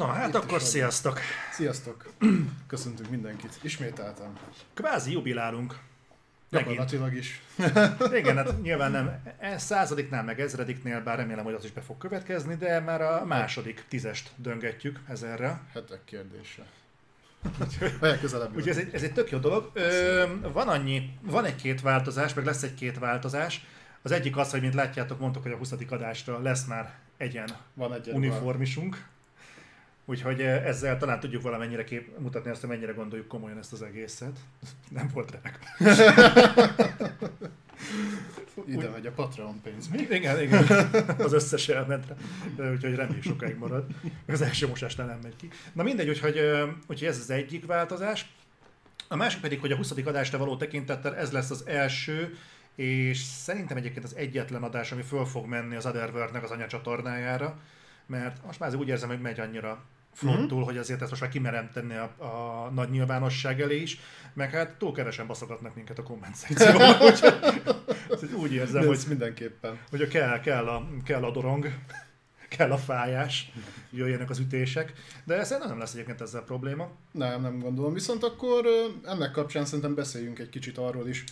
Na, hát Itt akkor sziasztok! Sziasztok! Köszöntünk mindenkit. Ismételtem. Kvázi jubilálunk. Gyakorlatilag is. Igen, hát nyilván nem e- századiknál, meg ezrediknél, bár remélem, hogy az is be fog következni, de már a második tízest döngetjük ezerre. Hetek kérdése. Vagy közelebb. Úgyhogy ez egy, ez egy tök jó dolog. Ö, van annyi, van egy-két változás, meg lesz egy-két változás. Az egyik az, hogy mint látjátok, mondtuk, hogy a 20. adásra lesz már egyen Van egy uniformisunk. Úgyhogy eh, ezzel talán tudjuk valamennyire kép mutatni azt, hogy mennyire gondoljuk komolyan ezt az egészet. Nem volt remek. Ide megy a Patreon pénz. Mi? Igen, igen. Az összes elmentre. Úgyhogy reméljük sokáig marad. Az első mosásnál nem megy ki. Na mindegy, úgyhogy, eh, úgyhogy ez az egyik változás. A másik pedig, hogy a 20. adásra való tekintettel ez lesz az első, és szerintem egyébként az egyetlen adás, ami föl fog menni az Otherworld-nek az anyacsatornájára, mert most már úgy érzem, hogy megy annyira frontul, mm-hmm. hogy azért ezt most már kimerem tenni a, a nagy nyilvánosság elé is, meg hát túl kevesen baszogatnak minket a komment szekcióban, úgyhogy úgy érzem, De hogy, mindenképpen. hogy kell, kell, a, kell a dorong, kell a fájás, jöjjenek az ütések, de szerintem nem lesz egyébként ezzel probléma. Nem, nem gondolom. Viszont akkor ennek kapcsán szerintem beszéljünk egy kicsit arról is,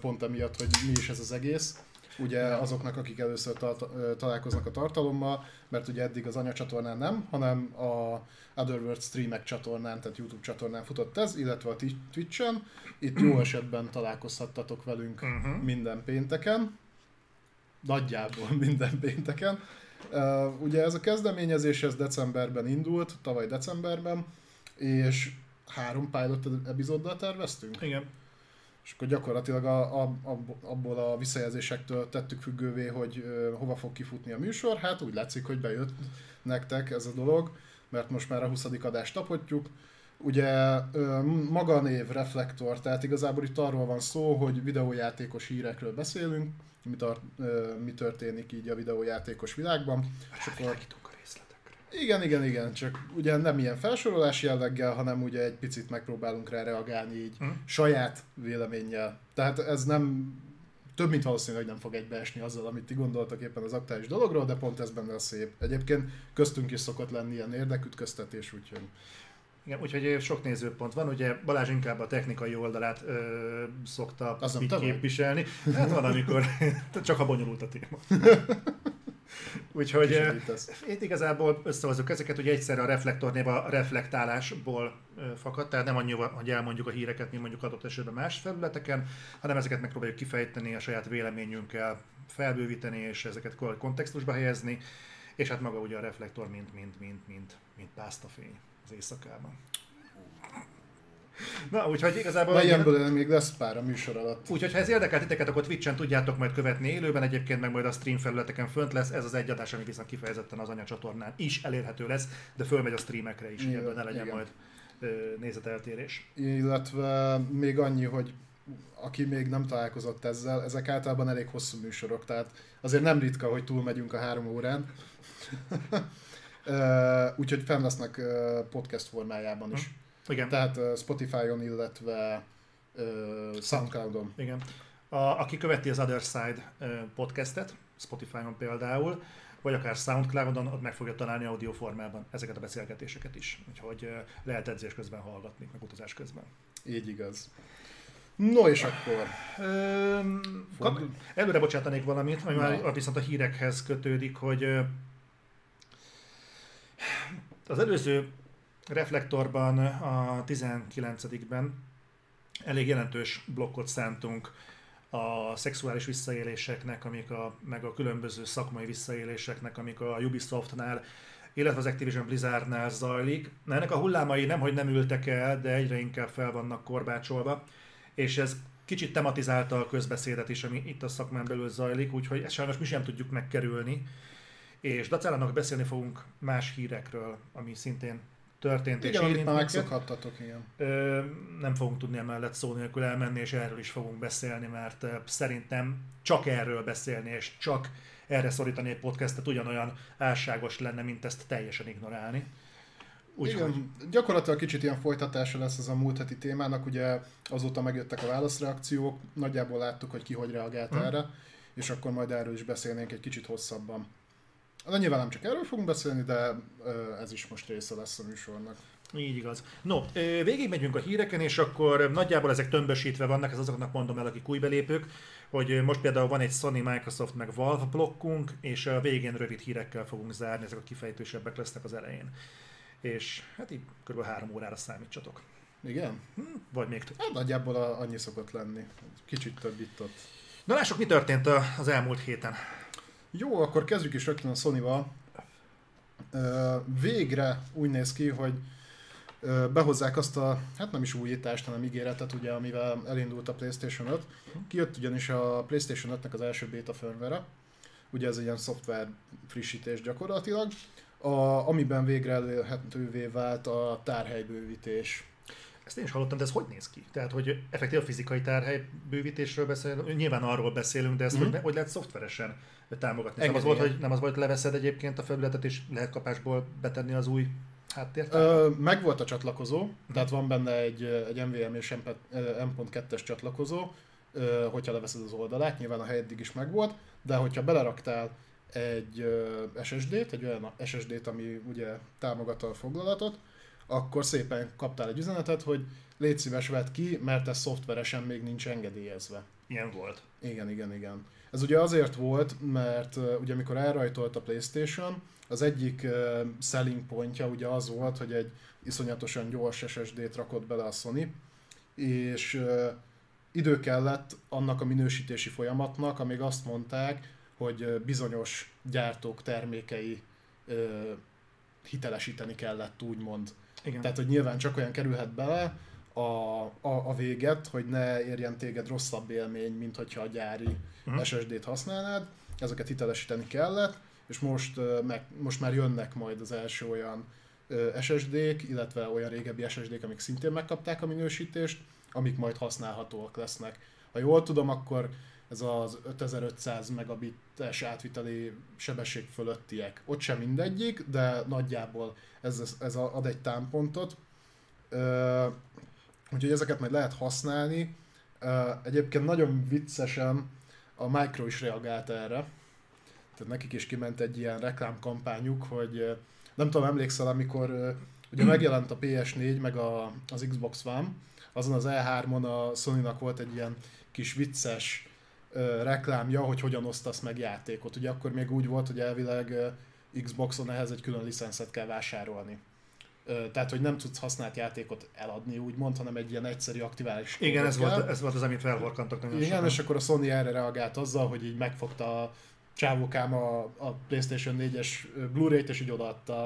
pont emiatt, hogy mi is ez az egész. Ugye azoknak, akik először ta- ö, találkoznak a tartalommal, mert ugye eddig az anyacsatornán nem, hanem a Otherworld streamek csatornán, tehát YouTube csatornán futott ez, illetve a Twitch-en. Itt jó esetben találkozhattatok velünk Mhm. minden pénteken. Nagyjából minden pénteken. Uh, ugye ez a kezdeményezés ez decemberben indult, tavaly decemberben, és három pilot epizóddal terveztünk. Igen. És akkor gyakorlatilag a, a, a, abból a visszajelzésektől tettük függővé, hogy ö, hova fog kifutni a műsor. Hát úgy látszik, hogy bejött nektek ez a dolog, mert most már a 20. adást tapotjuk. Ugye ö, maga a név Reflektor, tehát igazából itt arról van szó, hogy videójátékos hírekről beszélünk, mi, tar- mi történik így a videójátékos világban. És akkor Rávilágítunk. Igen, igen, igen, csak ugye nem ilyen felsorolás jelleggel, hanem ugye egy picit megpróbálunk rá reagálni így Hm. saját véleménnyel. Tehát ez nem, több mint valószínű, hogy nem fog egybeesni azzal, amit ti gondoltak éppen az aktuális dologról, de pont ez benne a szép. Egyébként köztünk is szokott lenni ilyen érdekütköztetés, úgyhogy Igen, úgyhogy sok nézőpont van, ugye Balázs inkább a technikai oldalát ö, szokta Az így képviselni. Hát van, amikor csak a bonyolult a téma. Úgyhogy itt igazából összehozzuk ezeket, ugye egyszerre a reflektornév a reflektálásból fakad, tehát nem annyi, hogy elmondjuk a híreket, mint mondjuk adott esetben más felületeken, hanem ezeket megpróbáljuk kifejteni, a saját véleményünkkel felbővíteni, és ezeket kontextusba helyezni, és hát maga ugye a reflektor, mint, mint, mint, mint, mint pásztafény az éjszakában. Na, úgyhogy igazából... Na ilyenből még lesz pár a műsor alatt. Úgyhogy ha ez érdekel titeket, akkor Twitch-en tudjátok majd követni élőben, egyébként meg majd a stream felületeken fönt lesz. Ez az egy adás, ami viszont kifejezetten az anyacsatornán is elérhető lesz, de fölmegy a streamekre is, ebből ne legyen igen. majd nézeteltérés. Illetve még annyi, hogy aki még nem találkozott ezzel, ezek általában elég hosszú műsorok, tehát azért nem ritka, hogy túlmegyünk a három órán. Úgyhogy fenn lesznek podcast formájában is. Igen, Tehát Spotify-on, illetve Soundcloud-on. igen. A, aki követi az Other Side podcastet, Spotify-on például, vagy akár Soundcloud-on, ott meg fogja találni audio formában ezeket a beszélgetéseket is. Úgyhogy lehet edzés közben hallgatni, meg utazás közben. Így igaz. No és akkor, kap, előre bocsátanék valamit, ami Na. már viszont a hírekhez kötődik, hogy az előző reflektorban a 19-ben elég jelentős blokkot szántunk a szexuális visszaéléseknek, amik a, meg a különböző szakmai visszaéléseknek, amik a Ubisoftnál, illetve az Activision Blizzardnál zajlik. Na, ennek a hullámai nem, hogy nem ültek el, de egyre inkább fel vannak korbácsolva, és ez kicsit tematizálta a közbeszédet is, ami itt a szakmán belül zajlik, úgyhogy ezt sajnos mi sem tudjuk megkerülni. És dacálának beszélni fogunk más hírekről, ami szintén történt és igen, amit érint már megszokhattatok, igen. Ö, nem fogunk tudni emellett szó nélkül elmenni, és erről is fogunk beszélni, mert szerintem csak erről beszélni, és csak erre szorítani egy podcastet ugyanolyan álságos lenne, mint ezt teljesen ignorálni. Úgyhogy Igen, gyakorlatilag kicsit ilyen folytatása lesz ez a múlt heti témának, ugye azóta megjöttek a válaszreakciók, nagyjából láttuk, hogy ki hogy reagált Hm. erre, és akkor majd erről is beszélnénk egy kicsit hosszabban. Na nyilván nem csak erről fogunk beszélni, de ez is most része lesz a műsornak. Így igaz. No, végig megyünk a híreken, és akkor nagyjából ezek tömbösítve vannak, ez azoknak mondom el, akik új belépők, hogy most például van egy Sony, Microsoft meg Valve blokkunk, és a végén rövid hírekkel fogunk zárni, ezek a kifejtősebbek lesznek az elején. És hát így kb. három órára számítsatok. Igen? Hm, vagy még több. Hát nagyjából annyi szokott lenni. Kicsit több itt ott. Na lássuk, mi történt az elmúlt héten. Jó, akkor kezdjük is rögtön a Sony-val. Végre úgy néz ki, hogy behozzák azt a, hát nem is újítást, hanem ígéretet, ugye, amivel elindult a PlayStation 5. Kijött ugyanis a PlayStation 5-nek az első beta firmware ugye ez egy ilyen szoftver frissítés gyakorlatilag, a, amiben végre elérhetővé vált a tárhelybővítés. Ezt én is hallottam, de ez hogy néz ki? Tehát, hogy effektív a fizikai tárhely bővítésről beszélünk, nyilván arról beszélünk, de ezt mm-hmm. hogy, hogy lehet szoftveresen támogatni? Nem az, volt, hogy, nem az volt, hogy leveszed egyébként a felületet, és lehet kapásból betenni az új háttért? meg volt a csatlakozó, mm. tehát van benne egy, egy MVM és M.2-es csatlakozó, hogyha leveszed az oldalát, nyilván a hely eddig is megvolt, de hogyha beleraktál egy SSD-t, egy olyan SSD-t, ami ugye támogatta a foglalatot, akkor szépen kaptál egy üzenetet, hogy légy szíves vedd ki, mert ez szoftveresen még nincs engedélyezve. Ilyen volt. Igen, igen, igen. Ez ugye azért volt, mert uh, ugye amikor elrajtolt a Playstation, az egyik uh, selling pontja ugye az volt, hogy egy iszonyatosan gyors SSD-t rakott bele a Sony, és uh, idő kellett annak a minősítési folyamatnak, amíg azt mondták, hogy bizonyos gyártók termékei hitelesíteni kellett, úgymond. Igen. Tehát, hogy nyilván csak olyan kerülhet bele a, a, a véget, hogy ne érjen téged rosszabb élmény, mint hogyha a gyári uh-huh. SSD-t használnád. Ezeket hitelesíteni kellett, és most, meg, most már jönnek majd az első olyan SSD-k, illetve olyan régebbi SSD-k, amik szintén megkapták a minősítést, amik majd használhatóak lesznek. Ha jól tudom, akkor ez az 5500 megabites átviteli sebesség fölöttiek. Ott sem mindegyik, de nagyjából ez, ez ad egy támpontot. Úgyhogy ezeket majd lehet használni. Egyébként nagyon viccesen a Micro is reagált erre. Tehát nekik is kiment egy ilyen reklámkampányuk, hogy nem tudom, emlékszel, amikor ugye megjelent a PS4 meg a, az Xbox One, azon az E3-on a Sony-nak volt egy ilyen kis vicces ö, reklámja, hogy hogyan osztasz meg játékot. Ugye akkor még úgy volt, hogy elvileg ö, Xboxon ehhez egy külön licenszet kell vásárolni. Ö, tehát, hogy nem tudsz használt játékot eladni, úgymond, hanem egy ilyen egyszerű aktivális Igen, ez volt, ez volt az, amit felhorkantak nagyon Igen, sokan. és akkor a Sony erre reagált azzal, hogy így megfogta a csávókám a, a PlayStation 4-es Blu-ray-t, és így odaadta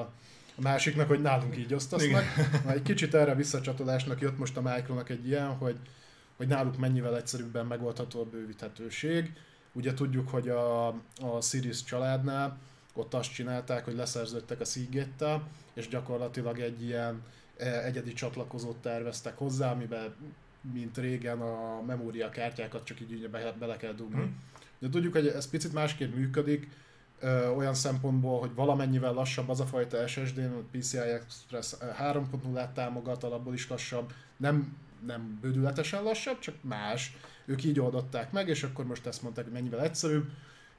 a másiknak, hogy nálunk így osztasznak. Egy kicsit erre visszacsatolásnak jött most a Micronak egy ilyen, hogy hogy náluk mennyivel egyszerűbben megoldható a bővíthetőség. Ugye tudjuk, hogy a, a Series családnál ott azt csinálták, hogy leszerződtek a seagate és gyakorlatilag egy ilyen e, egyedi csatlakozót terveztek hozzá, amiben mint régen a memóriakártyákat csak így be, bele kell dugni. Hmm. De tudjuk, hogy ez picit másképp működik, ö, olyan szempontból, hogy valamennyivel lassabb az a fajta SSD, PCI Express 3.0-át támogat, alapból is lassabb, nem nem bődületesen lassabb, csak más. Ők így oldották meg, és akkor most ezt mondták, hogy mennyivel egyszerűbb,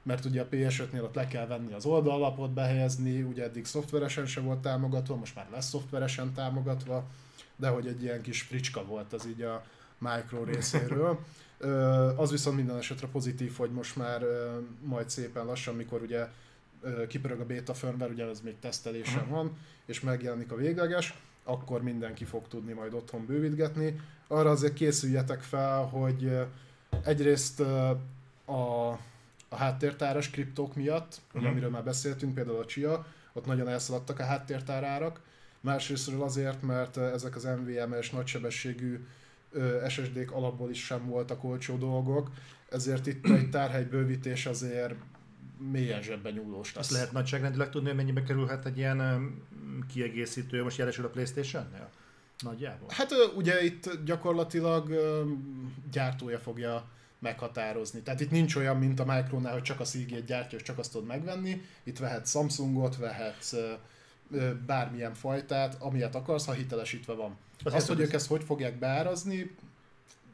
mert ugye a PS5-nél ott le kell venni az oldallapot, behelyezni, ugye eddig szoftveresen se volt támogatva, most már lesz szoftveresen támogatva, de hogy egy ilyen kis fricska volt az így a Micro részéről. Az viszont minden esetre pozitív, hogy most már majd szépen lassan, mikor ugye kipörög a beta firmware, ugye ez még tesztelésen van, és megjelenik a végleges, akkor mindenki fog tudni majd otthon bővítgetni. Arra azért készüljetek fel, hogy egyrészt a, a háttértáras kriptók miatt, uh-huh. amiről már beszéltünk, például a Chia, ott nagyon elszaladtak a háttértárárak. Másrésztről azért, mert ezek az NVMe-es nagysebességű SSD-k alapból is sem voltak olcsó dolgok, ezért itt egy tárhely bővítés azért mélyen zsebben nyúlós lesz. Azt lehet nagyságrendileg tudni, hogy mennyibe kerülhet egy ilyen kiegészítő, most jelesül a Playstation-nél? Nagyjából? Hát ugye itt gyakorlatilag gyártója fogja meghatározni. Tehát itt nincs olyan, mint a Micronál, hogy csak a Seagate gyártja, és csak azt tudod megvenni. Itt vehetsz Samsungot, vehetsz bármilyen fajtát, amilyet akarsz, ha hitelesítve van. Az azt, hogy ők ezt hogy fogják beárazni,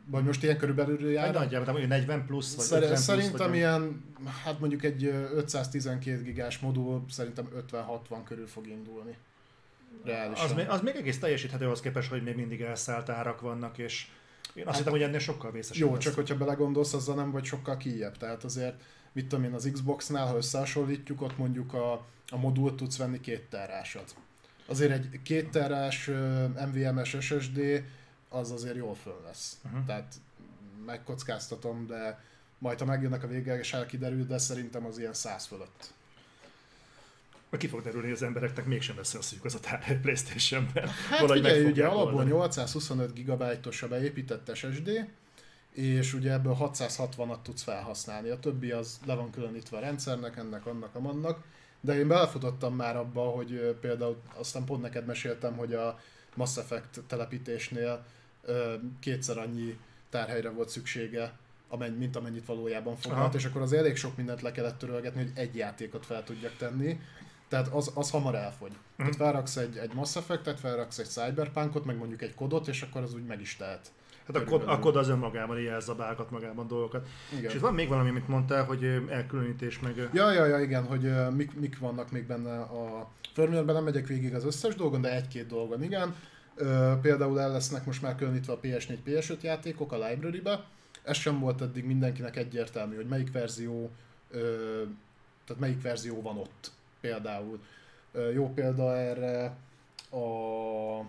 Vagy most ilyen körülbelül jár? Hát nagyjából, hogy 40 plusz, vagy Szer- 50 plusz, Szerintem vagy ilyen, hát mondjuk egy ö, 512 gigás modul szerintem 50-60 körül fog indulni. Reálisan. az, még, az még egész teljesíthető ahhoz képest, hogy még mindig elszállt árak vannak, és én azt Hát- hittem, hogy ennél sokkal vészesebb Jó, lesz. csak hogyha belegondolsz, azzal nem vagy sokkal kijebb. Tehát azért, mit tudom én, az Xboxnál, ha összehasonlítjuk, ott mondjuk a, a modult tudsz venni két terrásat. Azért egy két terrás ö, NVMe-s SSD az azért jól föl lesz. Uh-huh. Tehát megkockáztatom, de majd ha megjönnek a végleges ár kiderül, de szerintem az ilyen 100 fölött. Ki fog derülni, hogy az embereknek mégsem lesz olyan szűk az a tár Playstation-ben. Hát figyelj, ugye alapból oldani. 825 GB-os a beépített SSD, és ugye ebből 660-at tudsz felhasználni. A többi az le van különítve a rendszernek, ennek, annak, amannak. De én belefutottam már abba, hogy például aztán pont neked meséltem, hogy a Mass Effect telepítésnél kétszer annyi tárhelyre volt szüksége, amennyi, mint amennyit valójában foglalt, Aha. és akkor az elég sok mindent le kellett törölgetni, hogy egy játékot fel tudjak tenni. Tehát az, az hamar elfogy. Tehát felraksz egy, egy Mass Effect-et, felraksz egy Cyberpunkot, meg mondjuk egy kodot, és akkor az úgy meg is tehet. Hát a kod, a kod az önmagában így elzabálgat magában dolgokat. Igen. És itt van még valami, amit mondtál, hogy elkülönítés meg... Ja, ja, ja, igen, hogy mik, mik vannak még benne a firmware nem megyek végig az összes dolgon, de egy-két dolgon igen. Például el lesznek most már különítve a PS4, PS5 játékok a library-be. Ez sem volt eddig mindenkinek egyértelmű, hogy melyik verzió, tehát melyik verzió van ott például. Jó példa erre a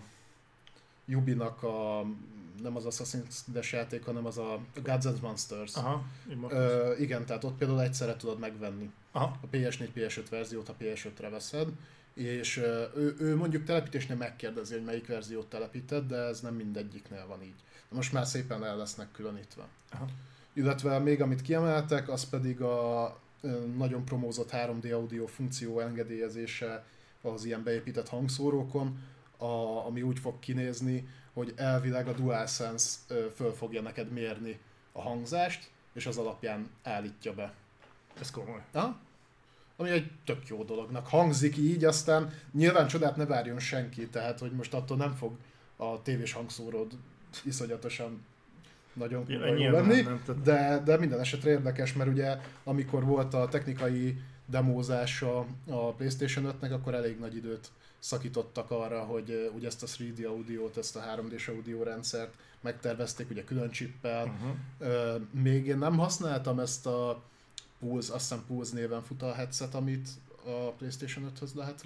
Yubinak a nem az Assassin's Creed játék, hanem az a Gods and Monsters. Aha. Ö, igen, tehát ott például egyszerre tudod megvenni Aha. a PS4, PS5 verziót, ha PS5-re veszed, és ő, ő mondjuk telepítésnél megkérdezi, hogy melyik verziót telepíted, de ez nem mindegyiknél van így. De most már szépen el lesznek különítve. Aha. Illetve még amit kiemeltek, az pedig a nagyon promózott 3D audio funkció engedélyezése az ilyen beépített hangszórókon, a, ami úgy fog kinézni, hogy elvileg a DualSense föl fogja neked mérni a hangzást, és az alapján állítja be. Ez komoly. Ha? Ami egy tök jó dolognak hangzik így, aztán nyilván csodát ne várjon senki, tehát hogy most attól nem fog a tévés hangszóród iszonyatosan nagyon jó nyilván lenni, nem, de, de minden esetre érdekes, mert ugye amikor volt a technikai demózása a PlayStation 5-nek, akkor elég nagy időt szakítottak arra, hogy ugye ezt a 3D audiót, ezt a 3D-s audio rendszert megtervezték ugye külön chippel, Uh-huh. Még én nem használtam ezt a Pulse, azt hiszem Pulse néven fut a headset, amit a Playstation 5-höz lehet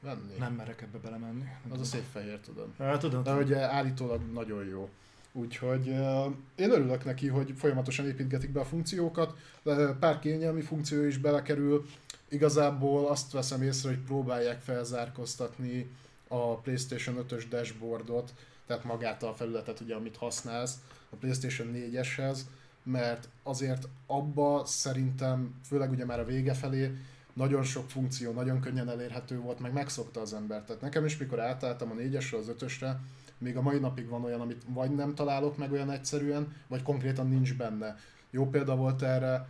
venni. Nem merek ebbe belemenni. Nem Az a szép fehér, tudom. Hát, tudom, De ugye állítólag nagyon jó. Úgyhogy én örülök neki, hogy folyamatosan építgetik be a funkciókat, pár kényelmi funkció is belekerül. Igazából azt veszem észre, hogy próbálják felzárkóztatni a PlayStation 5-ös dashboardot, tehát magát a felületet, ugye, amit használsz a PlayStation 4-eshez, mert azért abba szerintem, főleg ugye már a vége felé, nagyon sok funkció, nagyon könnyen elérhető volt, meg megszokta az ember. Tehát nekem is, mikor átálltam a 4-esről az 5-ösre, még a mai napig van olyan, amit vagy nem találok meg olyan egyszerűen, vagy konkrétan nincs benne. Jó példa volt erre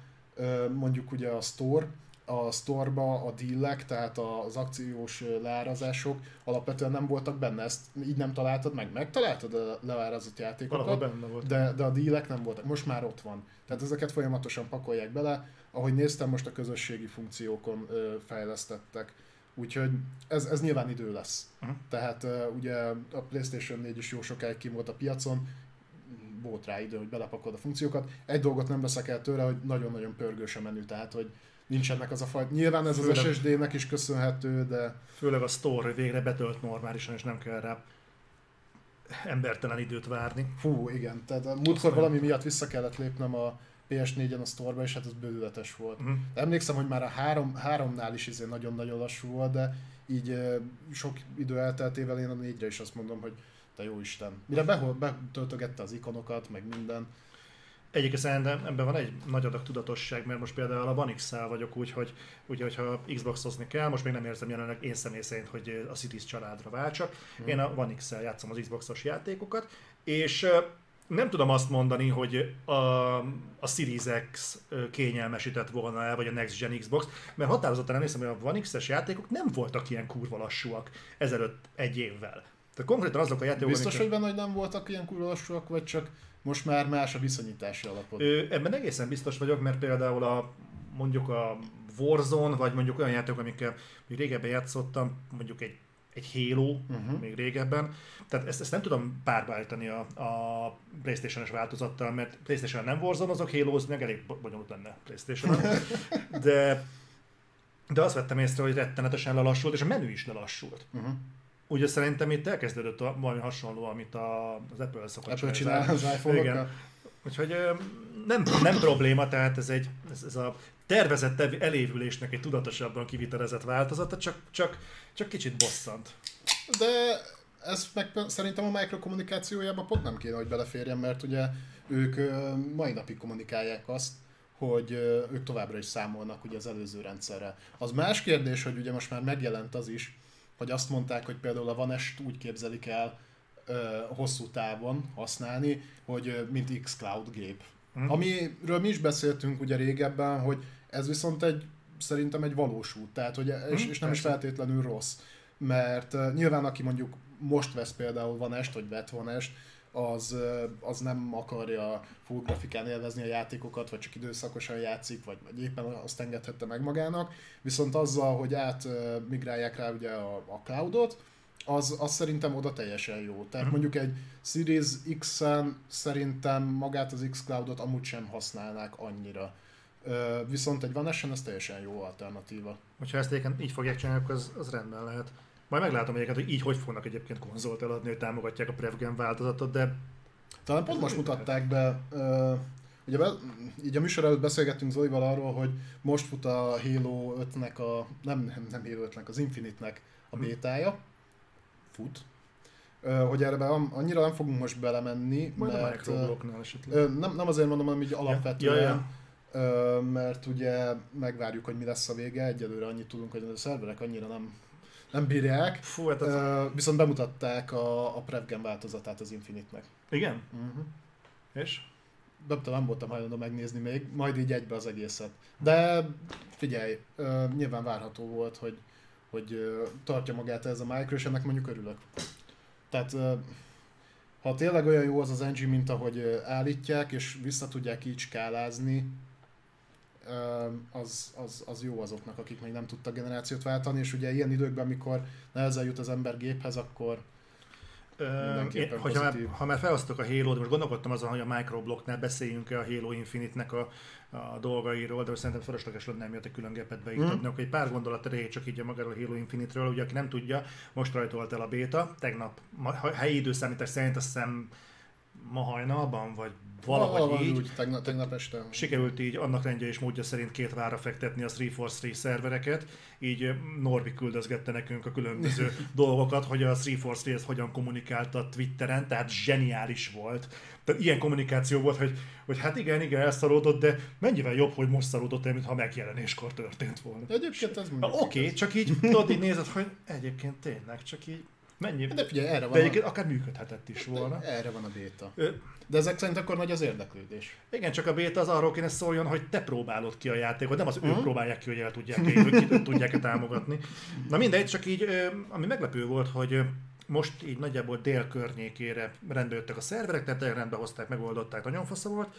mondjuk ugye a Store, a store-ba a dealek, tehát az akciós leárazások alapvetően nem voltak benne. Ezt így nem találtad meg? Megtaláltad a leárazott játékokat? Valahol benne volt. de, de a dílek nem voltak, most már ott van. Tehát ezeket folyamatosan pakolják bele, ahogy néztem, most a közösségi funkciókon fejlesztettek. Úgyhogy ez, ez nyilván idő lesz. Uh-huh. Tehát ö, ugye a PlayStation 4 is jó sokáig kim volt a piacon, volt rá idő, hogy belepakolod a funkciókat. Egy dolgot nem veszek el tőle, hogy nagyon-nagyon pörgős a menü, tehát hogy nincsenek az a fajta. Nyilván ez az Főleg- SSD-nek is köszönhető, de Főleg a store végre betölt normálisan, és nem kell rá embertelen időt várni. Fú, igen. Tehát múltkor valami miatt vissza kellett lépnem a PS4-en a sztorba, és hát ez bőületes volt. Uh-huh. Emlékszem, hogy már a három, háromnál is izé nagyon-nagyon lassú volt, de így sok idő elteltével én a négyre is azt mondom, hogy te jó Isten. Mire behol, betöltögette az ikonokat, meg minden. Egyébként szerintem ebben van egy nagy adag tudatosság, mert most például a One x vagyok úgy, hogy ugye, hogyha Xboxozni kell, most még nem érzem jelenleg én személy szerint, hogy a Cities családra váltsak. Én a One x játszom az Xboxos játékokat, és nem tudom azt mondani, hogy a, a Series X kényelmesített volna el, vagy a Next Gen Xbox, mert határozottan emlékszem, hogy a One X-es játékok nem voltak ilyen kurva lassúak ezelőtt egy évvel. Tehát konkrétan azok a játékok, Biztos, amiket- hogy benne, hogy nem voltak ilyen kurva lassúak, vagy csak most már más a viszonyítási alapod? Ö, ebben egészen biztos vagyok, mert például a mondjuk a Warzone, vagy mondjuk olyan játékok, amikkel még régebben játszottam, mondjuk egy, egy Halo, uh-huh. még régebben. Tehát ezt, ezt nem tudom párbeállítani a, a Playstation-es változattal, mert Playstation nem Warzone, azok halo meg elég bo- bonyolult lenne playstation de, de azt vettem észre, hogy rettenetesen lelassult, és a menü is lelassult. Uh-huh. Ugye szerintem itt elkezdődött a, valami hasonló, amit a, az Apple szokott Apple csinálni. csinál az iPhone-okkal. Igen. Úgyhogy nem, nem probléma, tehát ez egy ez, ez a tervezett elévülésnek egy tudatosabban kivitelezett változata, csak, csak, csak kicsit bosszant. De ez meg szerintem a mikrokommunikációjába pont nem kéne, hogy beleférjen, mert ugye ők mai napig kommunikálják azt, hogy ők továbbra is számolnak ugye az előző rendszerrel. Az más kérdés, hogy ugye most már megjelent az is, hogy azt mondták, hogy például a Vanest úgy képzelik el ö, hosszú távon használni, hogy mint xCloud gép. Hm. Amiről mi is beszéltünk ugye régebben, hogy ez viszont egy szerintem egy valós út, tehát hogy, és, Hm, és nem is persze. feltétlenül rossz. Mert uh, nyilván aki mondjuk most vesz például Van Est, vagy vett Van Est, az, az nem akarja full grafikán élvezni a játékokat, vagy csak időszakosan játszik, vagy, vagy éppen azt engedhette meg magának. Viszont azzal, hogy át uh, migrálják rá ugye a, a cloudot, az, az szerintem oda teljesen jó. Tehát Mhm. mondjuk egy Series X-en szerintem magát az X-Cloudot amúgy sem használnák annyira. Ö, viszont egy Van ez teljesen jó alternatíva. Hogyha ezt egyébként így fogják csinálni, akkor az, az rendben lehet. Majd meglátom egyébként, hogy így hogy fognak egyébként konzolt eladni, hogy támogatják a PrevGen változatot, de Talán pont most mutatták be, ö, ugye be, így a műsor előtt beszélgettünk Zolival arról, hogy most fut a Halo 5-nek a, nem, nem, nem Halo 5-nek, az Infinite-nek a bétája. Fut. Hogy erre annyira nem fogunk most belemenni, majd mert ö, nem, nem azért mondom, hanem így alapvetően, ja, ja. Ö, mert ugye megvárjuk, hogy mi lesz a vége, egyelőre annyit tudunk, hogy a szerverek annyira nem, nem bírják. Fú, hát az... Viszont bemutatták a, a Prevgen változatát az Infinite-nek. Igen? Uh-huh. És? Nem tudom, nem voltam hajlandó megnézni még, majd így egybe az egészet. De figyelj, nyilván várható volt, hogy, hogy tartja magát ez a micro, és ennek mondjuk örülök. Tehát ha tényleg olyan jó az az engine, mint ahogy állítják, és vissza tudják így skálázni, az, az, az jó azoknak, akik még nem tudtak generációt váltani, és ugye ilyen időkben, amikor nehezen jut az ember géphez, akkor én, hogyha már, ha már felhoztuk a halo most gondolkodtam azon, hogy a Microblocknál beszéljünk-e a Halo Infinite-nek a, a dolgairól, de szerintem fölösleges lenne emiatt egy külön gépet beiktatni. Akkor egy pár gondolat erejéig csak így a magáról a Halo Infinite-ről, ugye aki nem tudja, most rajtolt el a béta, tegnap, ma, helyi időszámítás szerint azt hiszem ma hajnalban, vagy valahogy így. úgy, tegnap, tegnap este. Sikerült így annak rendje és módja szerint két vára fektetni a 343 szervereket, így Norbi küldözgette nekünk a különböző dolgokat, hogy a 343 ezt hogyan kommunikálta Twitteren, tehát zseniális volt. Tehát ilyen kommunikáció volt, hogy, hogy hát igen, igen, elszaródott, de mennyivel jobb, hogy most szaródott el, mintha megjelenéskor történt volna. Egyébként ez Oké, okay, csak így tudod, így nézed, hogy egyébként tényleg, csak így mennyi... De figyelj, erre De van, a, egyébként akár működhetett is volna. erre van a béta. De ezek szerint akkor nagy az érdeklődés. Igen, csak a béta az arról kéne szóljon, hogy te próbálod ki a játékot, nem az ők Mhm. próbálják ki, hogy el tudják-e, hogy ki tudják-e támogatni. Na mindegy, csak így, ami meglepő volt, hogy most így nagyjából dél környékére rendbe jöttek a szerverek, tehát rendbe hozták, megoldották, nagyon fasza volt,